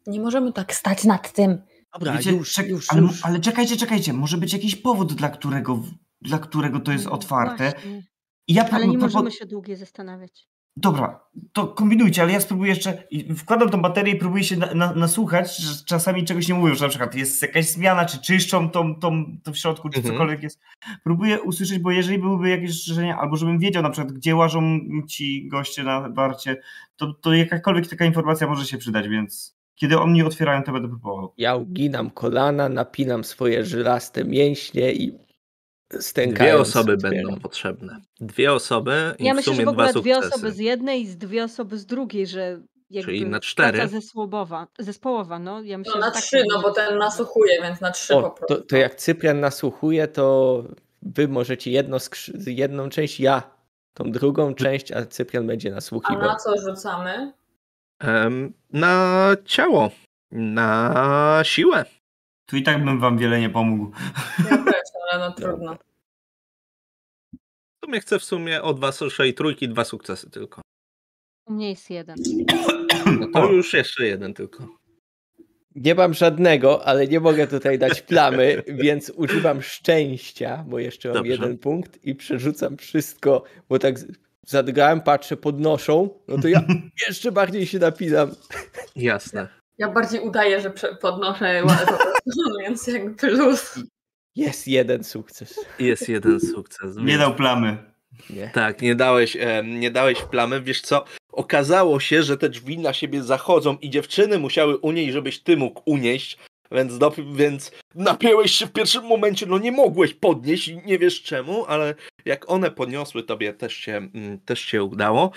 Nie możemy tak stać nad tym. Dobra, Wiecie, już, czek- już, ale, już. ale czekajcie, czekajcie, może być jakiś powód, dla którego, dla którego to jest No otwarte. właśnie. Ja Ale nie pro- możemy się długie zastanawiać. Dobra, to kombinujcie, ale ja spróbuję jeszcze. Wkładam tą baterię i próbuję się na, na, nasłuchać, że czasami czegoś nie mówią, że na przykład jest jakaś zmiana, czy czyszczą tą, tą, to w środku, czy Mhm. cokolwiek jest. Próbuję usłyszeć, bo jeżeli byłyby jakieś strzeżenia, albo żebym wiedział na przykład, gdzie łażą ci goście na barcie, to, to jakakolwiek taka informacja może się przydać, więc kiedy oni otwierają, to będę próbował. Ja uginam kolana, napinam swoje żylaste mięśnie i stękając. Dwie osoby będą potrzebne. Dwie osoby i Ja w myślę, sumie że w ogóle dwa dwie sukcesy. osoby z jednej i z dwie osoby z drugiej, że jakby Czyli na cztery? praca zespołowa, zespołowa, no. Ja myślę, No na że tak trzy, no bo ten nasłuchuje, więc na trzy po O, prostu. to, to jak Cyprian nasłuchuje, to wy możecie jedno skrzy- jedną część, ja tą drugą część, a Cyprian będzie A na nasłuchiwał. co rzucamy? Em, na ciało, na siłę. Tu i tak bym wam wiele nie pomógł. Ja ale no trudno. W sumie chcę w sumie od was waszej trójki dwa sukcesy tylko. U mnie jest jeden. No to O. już jeszcze jeden tylko. Nie mam żadnego, ale nie mogę tutaj dać plamy, więc używam szczęścia, bo jeszcze mam Dobrze. jeden punkt i przerzucam wszystko, bo tak zadgałem, patrzę, podnoszą, no to ja [LAUGHS] jeszcze bardziej się napinam. Jasne. Ja bardziej udaję, że podnoszę ła- po prostu, więc jak plus. Jest jeden sukces. Jest jeden sukces. Nie dał plamy. Nie. Tak, nie dałeś, nie dałeś plamy. Wiesz co? Okazało się, że te drzwi na siebie zachodzą i dziewczyny musiały unieść, żebyś ty mógł unieść. Więc, do, więc napięłeś się w pierwszym momencie, no nie mogłeś podnieść i nie wiesz czemu, ale jak one podniosły tobie, też się, mm, też się udało.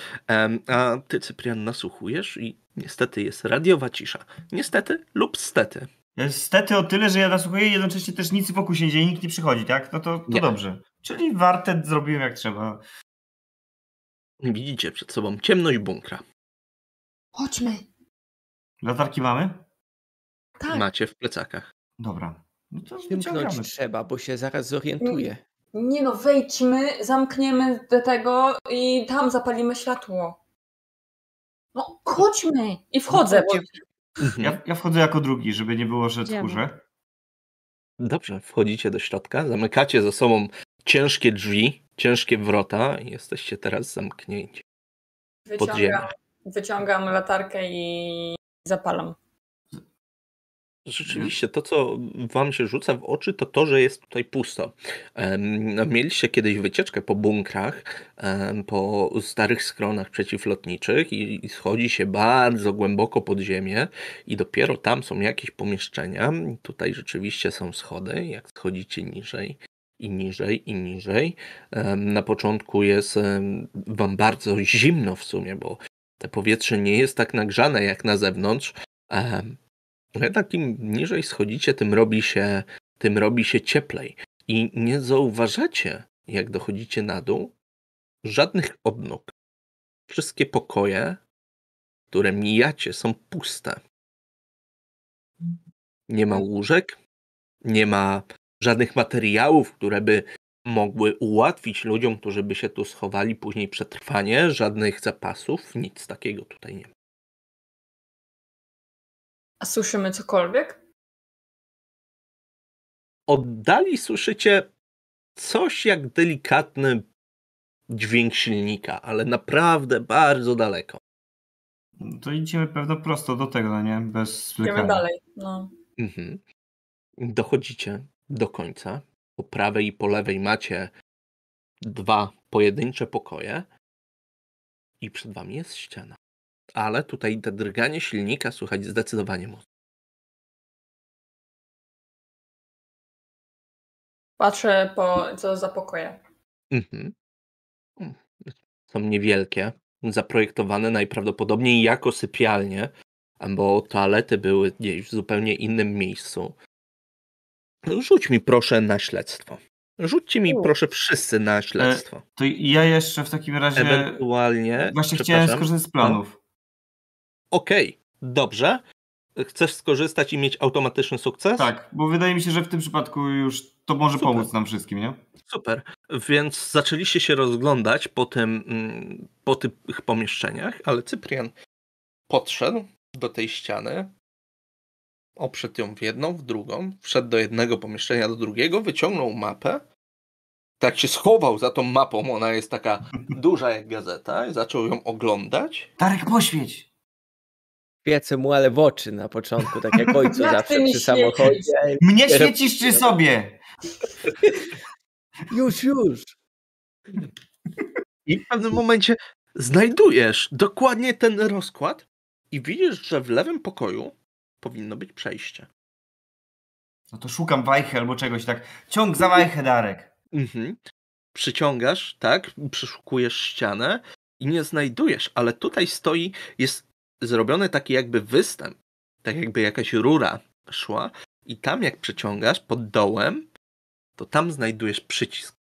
A ty, Cyprian, nasłuchujesz i niestety jest radiowa cisza. Niestety lub stety. Stety o tyle, że ja nasłuchuję i jednocześnie też nic wokół się nie dzieje, nikt nie przychodzi, tak? No to, to Nie. dobrze. Czyli warte zrobiłem jak trzeba. Widzicie przed sobą ciemność bunkra. Chodźmy. Latarki mamy? Tak. Macie w plecakach. Dobra. No to. Wymknąć trzeba, bo się zaraz zorientuję. Nie no, wejdźmy, zamkniemy do tego i tam zapalimy światło. No, chodźmy. I wchodzę. Bo... Mhm. Ja, ja wchodzę jako drugi, żeby nie było, że tchórze. Dobrze, wchodzicie do środka, zamykacie za sobą ciężkie drzwi, ciężkie wrota i jesteście teraz zamknięci. Wyciągam, wyciągam latarkę i zapalam. Rzeczywiście, to co wam się rzuca w oczy, to to, że jest tutaj pusto. No, Mieliście kiedyś wycieczkę po bunkrach, po starych schronach przeciwlotniczych i schodzi się bardzo głęboko pod ziemię i dopiero tam są jakieś pomieszczenia. Tutaj rzeczywiście są schody, jak schodzicie niżej i niżej i niżej. Na początku jest wam bardzo zimno w sumie, bo te powietrze nie jest tak nagrzane jak na zewnątrz. Tak im niżej schodzicie, tym robi się, tym robi się cieplej. I nie zauważacie, jak dochodzicie na dół, żadnych odnóg. Wszystkie pokoje, które mijacie, są puste. Nie ma łóżek, nie ma żadnych materiałów, które by mogły ułatwić ludziom, którzy by się tu schowali później przetrwanie, żadnych zapasów, nic takiego tutaj nie ma. A słyszymy cokolwiek? oddali słyszycie coś jak delikatny dźwięk silnika, ale naprawdę bardzo daleko. To idziemy pewno prosto do tego, no nie? Bez Idziemy zwlekania. dalej. No. Mhm. Dochodzicie do końca. Po prawej i po lewej macie dwa pojedyncze pokoje i przed wami jest ściana. Ale tutaj te drganie silnika słychać zdecydowanie mocno. Patrzę po co za pokoje. Mhm. Mm, Są niewielkie, zaprojektowane najprawdopodobniej jako sypialnie, bo toalety były gdzieś w zupełnie innym miejscu. Rzuć mi proszę na śledztwo. Rzućcie mi U. proszę wszyscy na śledztwo. To ja jeszcze w takim razie Ewentualnie. właśnie chciałem skorzystać z planów. Okej, dobrze. Chcesz skorzystać i mieć automatyczny sukces? Tak, bo wydaje mi się, że w tym przypadku już to może Super. pomóc nam wszystkim, nie? Super. Więc zaczęliście się rozglądać po, tym, mm, po tych pomieszczeniach, ale Cyprian podszedł do tej ściany, oprzedł ją w jedną, w drugą, wszedł do jednego pomieszczenia, do drugiego, wyciągnął mapę, tak się schował za tą mapą, ona jest taka [LAUGHS] duża jak gazeta, i zaczął ją oglądać. Darek, poświeć! Świecę mu ale w oczy na początku, tak jak ojcu Jak [LAUGHS] zawsze przy samochodzie. Mnie świecisz czy sobie? [LAUGHS] Już, już. I w pewnym momencie znajdujesz dokładnie ten rozkład i widzisz, że w lewym pokoju powinno być przejście. No to szukam wajchy albo czegoś tak. Ciąg za wajchę, Darek. Mhm. Przyciągasz, tak? Przeszukujesz ścianę i nie znajdujesz, ale tutaj stoi, jest zrobiony taki jakby występ, tak jakby jakaś rura szła i tam jak przeciągasz pod dołem, to tam znajdujesz przycisk.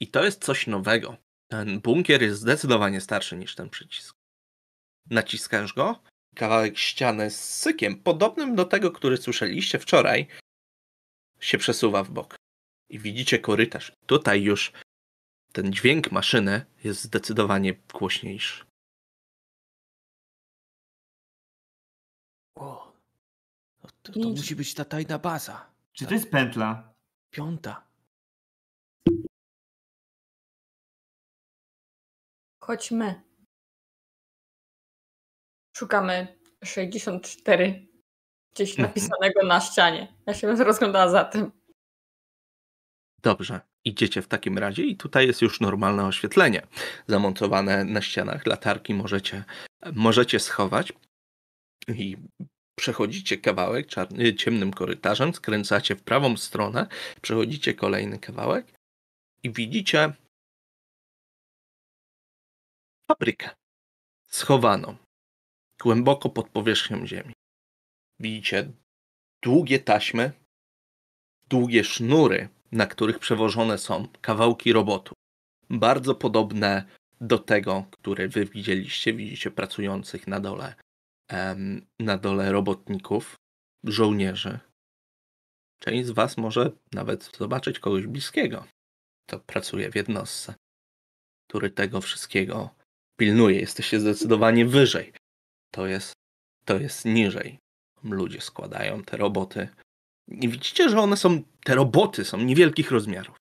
I to jest coś nowego. Ten bunkier jest zdecydowanie starszy niż ten przycisk. Naciskasz go, kawałek ściany z sykiem, podobnym do tego, który słyszeliście wczoraj, się przesuwa w bok i widzicie korytarz. Tutaj już ten dźwięk maszyny jest zdecydowanie głośniejszy. To, to musi być ta tajna baza. Czy to jest pętla? Piąta. Chodźmy. Szukamy 64. Gdzieś [LAUGHS] napisanego na ścianie. Ja się będę rozglądała za tym. Dobrze, idziecie w takim razie i tutaj jest już normalne oświetlenie zamontowane na ścianach. Latarki możecie, możecie schować i przechodzicie kawałek czarny, ciemnym korytarzem, skręcacie w prawą stronę, przechodzicie kolejny kawałek i widzicie fabrykę schowaną głęboko pod powierzchnią ziemi. Widzicie długie taśmy, długie sznury, na których przewożone są kawałki robotów. bardzo podobne do tego, które wy widzieliście. Widzicie pracujących na dole, na dole robotników, żołnierzy. Część z was może nawet zobaczyć kogoś bliskiego, kto pracuje w jednostce, który tego wszystkiego pilnuje. Jesteście zdecydowanie wyżej. To jest, to jest niżej. Ludzie składają te roboty. I widzicie, że one są, te roboty są niewielkich rozmiarów.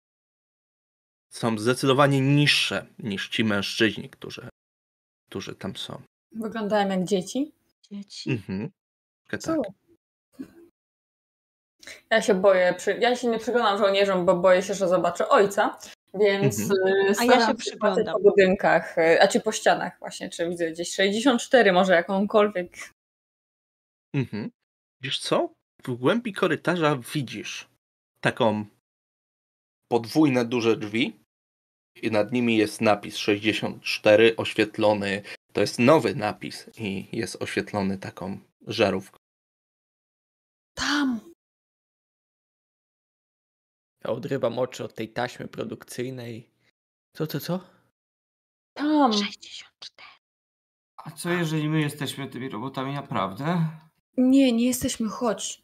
Są zdecydowanie niższe niż ci mężczyźni, którzy, którzy tam są. Wyglądają jak dzieci. Dzieci. Mhm. Tak. Co? Ja się boję, przy... ja się nie przyglądam żołnierzom, bo boję się, że zobaczę ojca, więc Mhm. y, A ja się przyglądam. po budynkach, y, a czy po ścianach właśnie, czy widzę gdzieś 64, może jakąkolwiek. Mhm. Wiesz co? W głębi korytarza widzisz taką podwójne duże drzwi i nad nimi jest napis 64 oświetlony. To jest nowy napis i jest oświetlony taką żarówką. Tam! Ja odrywam oczy od tej taśmy produkcyjnej. Co, co, co? Tam! 64. A co jeżeli my jesteśmy tymi robotami naprawdę? Nie, nie jesteśmy, chodź.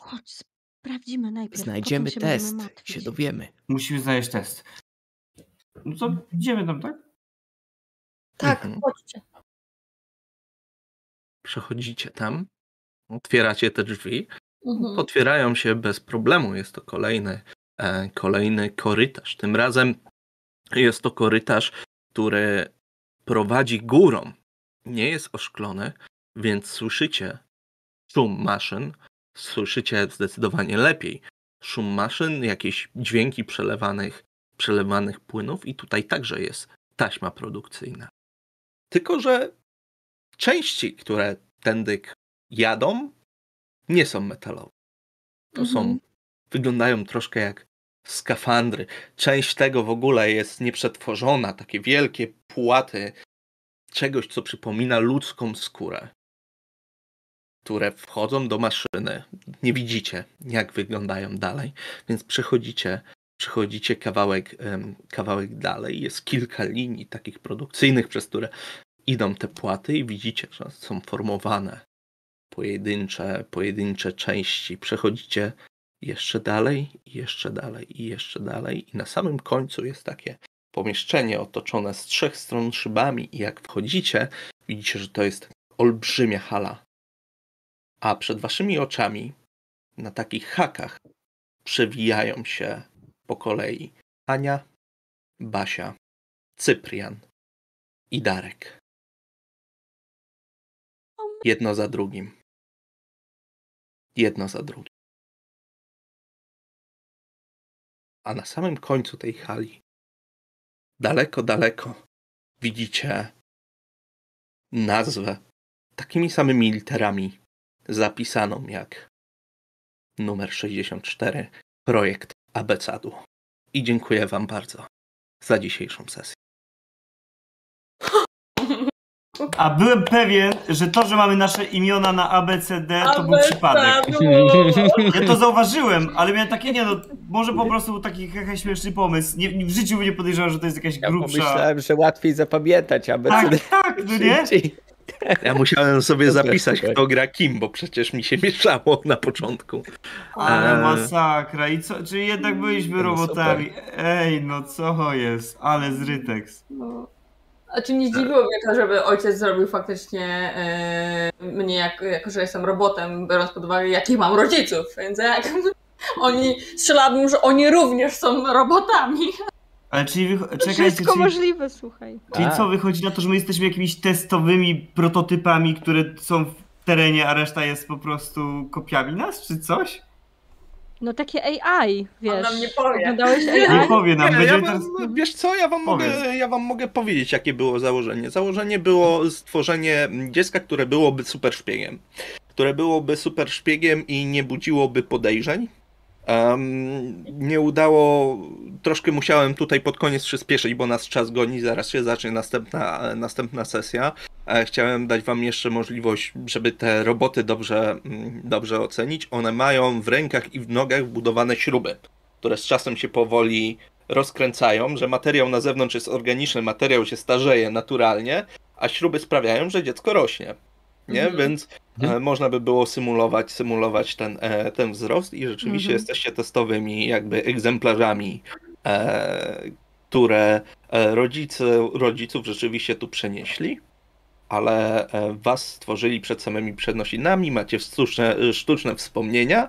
Chodź, sprawdzimy najpierw. Znajdziemy test, się dowiemy. Musimy znaleźć test. No to idziemy tam, tak? Tak, Mhm. chodźcie. Przechodzicie tam, otwieracie te drzwi. Mhm. Otwierają się bez problemu. Jest to kolejny, e, kolejny korytarz. Tym razem jest to korytarz, który prowadzi górą. Nie jest oszklony, więc słyszycie szum maszyn. Słyszycie zdecydowanie lepiej szum maszyn, jakieś dźwięki przelewanych, przelewanych płynów i tutaj także jest taśma produkcyjna. Tylko, że części, które tędy k- jadą, nie są metalowe. To są, Mhm. wyglądają troszkę jak skafandry. Część tego w ogóle jest nieprzetworzona, takie wielkie płaty czegoś, co przypomina ludzką skórę, które wchodzą do maszyny. Nie widzicie, jak wyglądają dalej, więc przechodzicie, przechodzicie kawałek, kawałek dalej. Jest kilka linii takich produkcyjnych, przez które idą te płaty i widzicie, że są formowane pojedyncze, pojedyncze części. Przechodzicie jeszcze dalej, jeszcze dalej i jeszcze dalej i na samym końcu jest takie pomieszczenie otoczone z trzech stron szybami i jak wchodzicie, widzicie, że to jest olbrzymia hala. A przed waszymi oczami na takich hakach przewijają się po kolei Ania, Basia, Cyprian i Darek. Jedno za drugim. Jedno za drugim. A na samym końcu tej hali, daleko, daleko, widzicie nazwę takimi samymi literami zapisaną jak numer 64, projekt Abecadu. I dziękuję Wam bardzo za dzisiejszą sesję. A byłem pewien, że to, że mamy nasze imiona na ABCD, to był przypadek. Ja to zauważyłem, ale miałem takie, nie no, może po prostu był taki hehe śmieszny pomysł. Nie, w życiu bym nie podejrzewał, że to jest jakaś Ja grubsza... pomyślałem, że łatwiej zapamiętać, aby Tak, tak, no nie? Ja musiałem sobie zapisać, kto gra kim, bo przecież mi się mieszało na początku. Ale Eee. masakra. I co, czy jednak byliśmy No robotami? Ej, no co jest? Ale zryteks. No. A czy nie zdziwiło mnie to, żeby ojciec zrobił faktycznie e, mnie, jako, jako że jestem robotem, biorąc pod uwagę, jakich mam rodziców, więc jak [LAUGHS] oni, strzelałabym, że oni również są robotami. Ale czyli wy... Czekajcie, wszystko czyli, możliwe, słuchaj. czyli A. co, wychodzi na to, że my jesteśmy jakimiś testowymi prototypami, które są w terenie, a reszta jest po prostu kopiami nas, czy coś? No takie AI, wiesz. nam nie powie. Oglądałeś Nie AI? powie nam, Nie, ja wam, teraz... wiesz co, ja wam, mogę, ja wam mogę powiedzieć, jakie było założenie. Założenie było stworzenie dziecka, które byłoby super szpiegiem. Które byłoby super szpiegiem i nie budziłoby podejrzeń. Em, nie udało, troszkę musiałem tutaj pod koniec przyspieszyć, bo nas czas goni, zaraz się zacznie następna, następna sesja. E, Chciałem dać wam jeszcze możliwość, żeby te roboty dobrze, mm, dobrze ocenić. One mają w rękach i w nogach wbudowane śruby, które z czasem się powoli rozkręcają, że materiał na zewnątrz jest organiczny, materiał się starzeje naturalnie, a śruby sprawiają, że dziecko rośnie. Nie? Mhm. Więc e, można by było symulować, symulować ten, e, ten wzrost i rzeczywiście Mhm. jesteście testowymi jakby egzemplarzami, e, które rodzice, rodziców rzeczywiście tu przenieśli, ale was stworzyli przed samymi przenosinami, macie sztuczne, sztuczne wspomnienia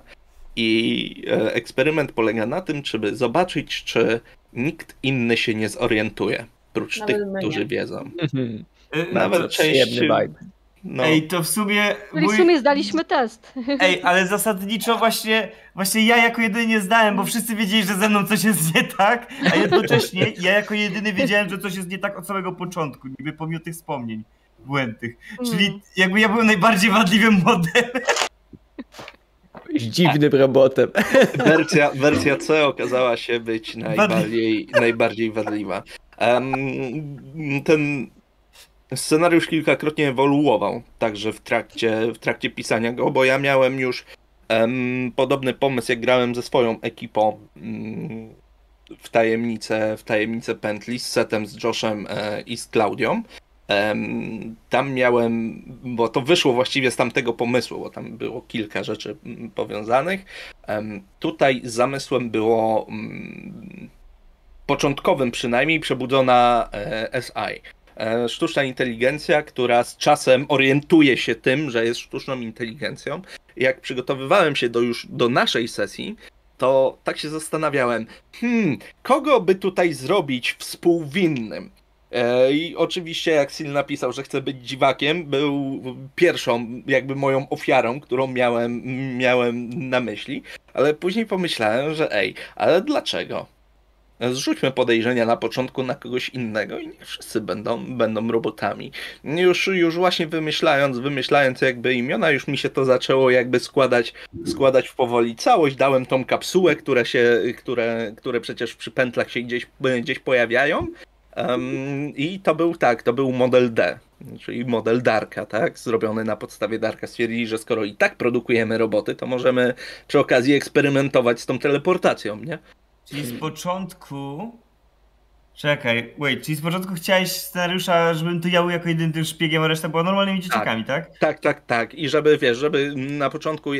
i eksperyment polega na tym, żeby zobaczyć, czy nikt inny się nie zorientuje, prócz Nawet tych, którzy wiedzą. Nawet to- część... No, Ej, to w sumie. Czyli mój- w sumie zdaliśmy test. [LAUGHS] Ej, ale zasadniczo właśnie, właśnie ja jako jedyny nie zdałem, bo wszyscy wiedzieli, że ze mną coś jest nie tak, a jednocześnie ja jako jedyny wiedziałem, że coś jest nie tak od samego początku, niby pomimo tych wspomnień błędnych. Czyli Mm. jakby ja byłem najbardziej wadliwym modelem. Dziwnym robotem. wersja, wersja C okazała się być najbardziej, najbardziej wadliwa. Em, ten scenariusz kilkakrotnie ewoluował, także w trakcie, w trakcie pisania go, bo ja miałem już em, podobny pomysł, jak grałem ze swoją ekipą mm, w tajemnicę, w tajemnicę pętli z setem, z Joshem e, i z Klaudią. Em, Tam miałem, bo to wyszło właściwie z tamtego pomysłu, bo tam było kilka rzeczy mm, powiązanych. Em, Tutaj zamysłem było mm, początkowym przynajmniej przebudzona e, SI. E, Sztuczna inteligencja, która z czasem orientuje się tym, że jest sztuczną inteligencją. Jak przygotowywałem się do już do naszej sesji, to tak się zastanawiałem, hmm, kogo by tutaj zrobić współwinnym? E, I oczywiście, jak Sil napisał, że chce być dziwakiem, był pierwszą, jakby moją ofiarą, którą miałem, miałem na myśli, ale później pomyślałem, że ej, ale dlaczego? Zrzućmy podejrzenia na początku na kogoś innego i nie wszyscy będą, będą robotami. Już, już właśnie wymyślając, wymyślając jakby imiona, już mi się to zaczęło jakby składać, składać w powoli całość. Dałem tą kapsułę, które się, które, które przecież przy pętlach się gdzieś, gdzieś pojawiają. Em, I to był tak, to był model D, czyli model Darka, tak? Zrobiony na podstawie Darka. Stwierdzili, że skoro i tak produkujemy roboty, to możemy przy okazji eksperymentować z tą teleportacją, nie? Czyli z początku... Czekaj, wait, czyli z początku chciałeś scenariusza, żebym to ja był jako jedyny tym szpiegiem, a reszta była normalnymi dzieciakami, tak? Tak, tak, tak. I żeby, wiesz, żeby na początku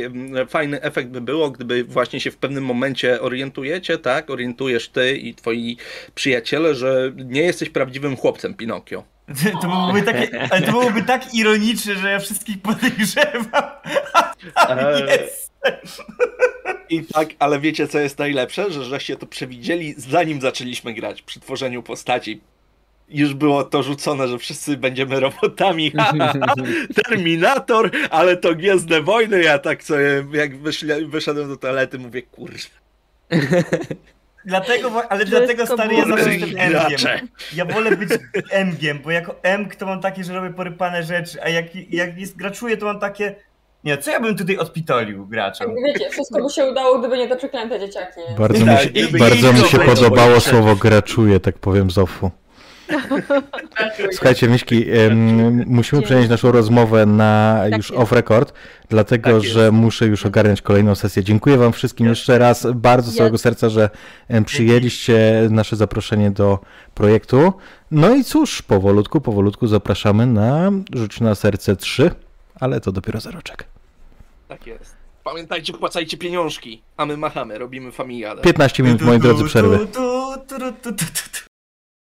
fajny efekt by było, gdyby właśnie się w pewnym momencie orientujecie, tak? Orientujesz ty i twoi przyjaciele, że nie jesteś prawdziwym chłopcem Pinokio. [LAUGHS] To byłoby takie, to byłoby tak ironiczne, że ja wszystkich podejrzewam. [LAUGHS] Eee. Jest. I tak, ale wiecie co jest najlepsze? Że żeście to przewidzieli zanim zaczęliśmy grać przy tworzeniu postaci. Już było to rzucone, że wszyscy będziemy robotami. Ha, ha, ha. Terminator, ale to Gwiezdne Wojny. Ja tak sobie, jak wyszle, wyszedłem do toalety, mówię, kurwa. Dlatego, ale Wszystko dlatego stary ja zawsze jestem M-giem. Ja wolę być M-giem, bo jako M to mam takie, że robię porypane rzeczy, a jak, jak jest graczuję, to mam takie... Nie, co ja bym tutaj odpitolił graczom? Wiecie, wszystko by się udało, gdyby nie te przeklęte dzieciaki. Bardzo, Tak, mi się, bardzo mi się podobało słowo graczuje, tak powiem z offu. [LAUGHS] Słuchajcie, Miśki, em, musimy przenieść naszą rozmowę na Tak już jest. off record, dlatego Tak jest. że muszę już ogarniać kolejną sesję. Dziękuję Wam wszystkim jeszcze raz bardzo z całego serca, że przyjęliście nasze zaproszenie do projektu. No i cóż, powolutku, powolutku zapraszamy na Rzuć na serce 3, ale to dopiero za roczek. Tak jest. Pamiętajcie, płacajcie pieniążki, a my machamy, robimy familiadę. 15 minut, moi drodzy, przerwy.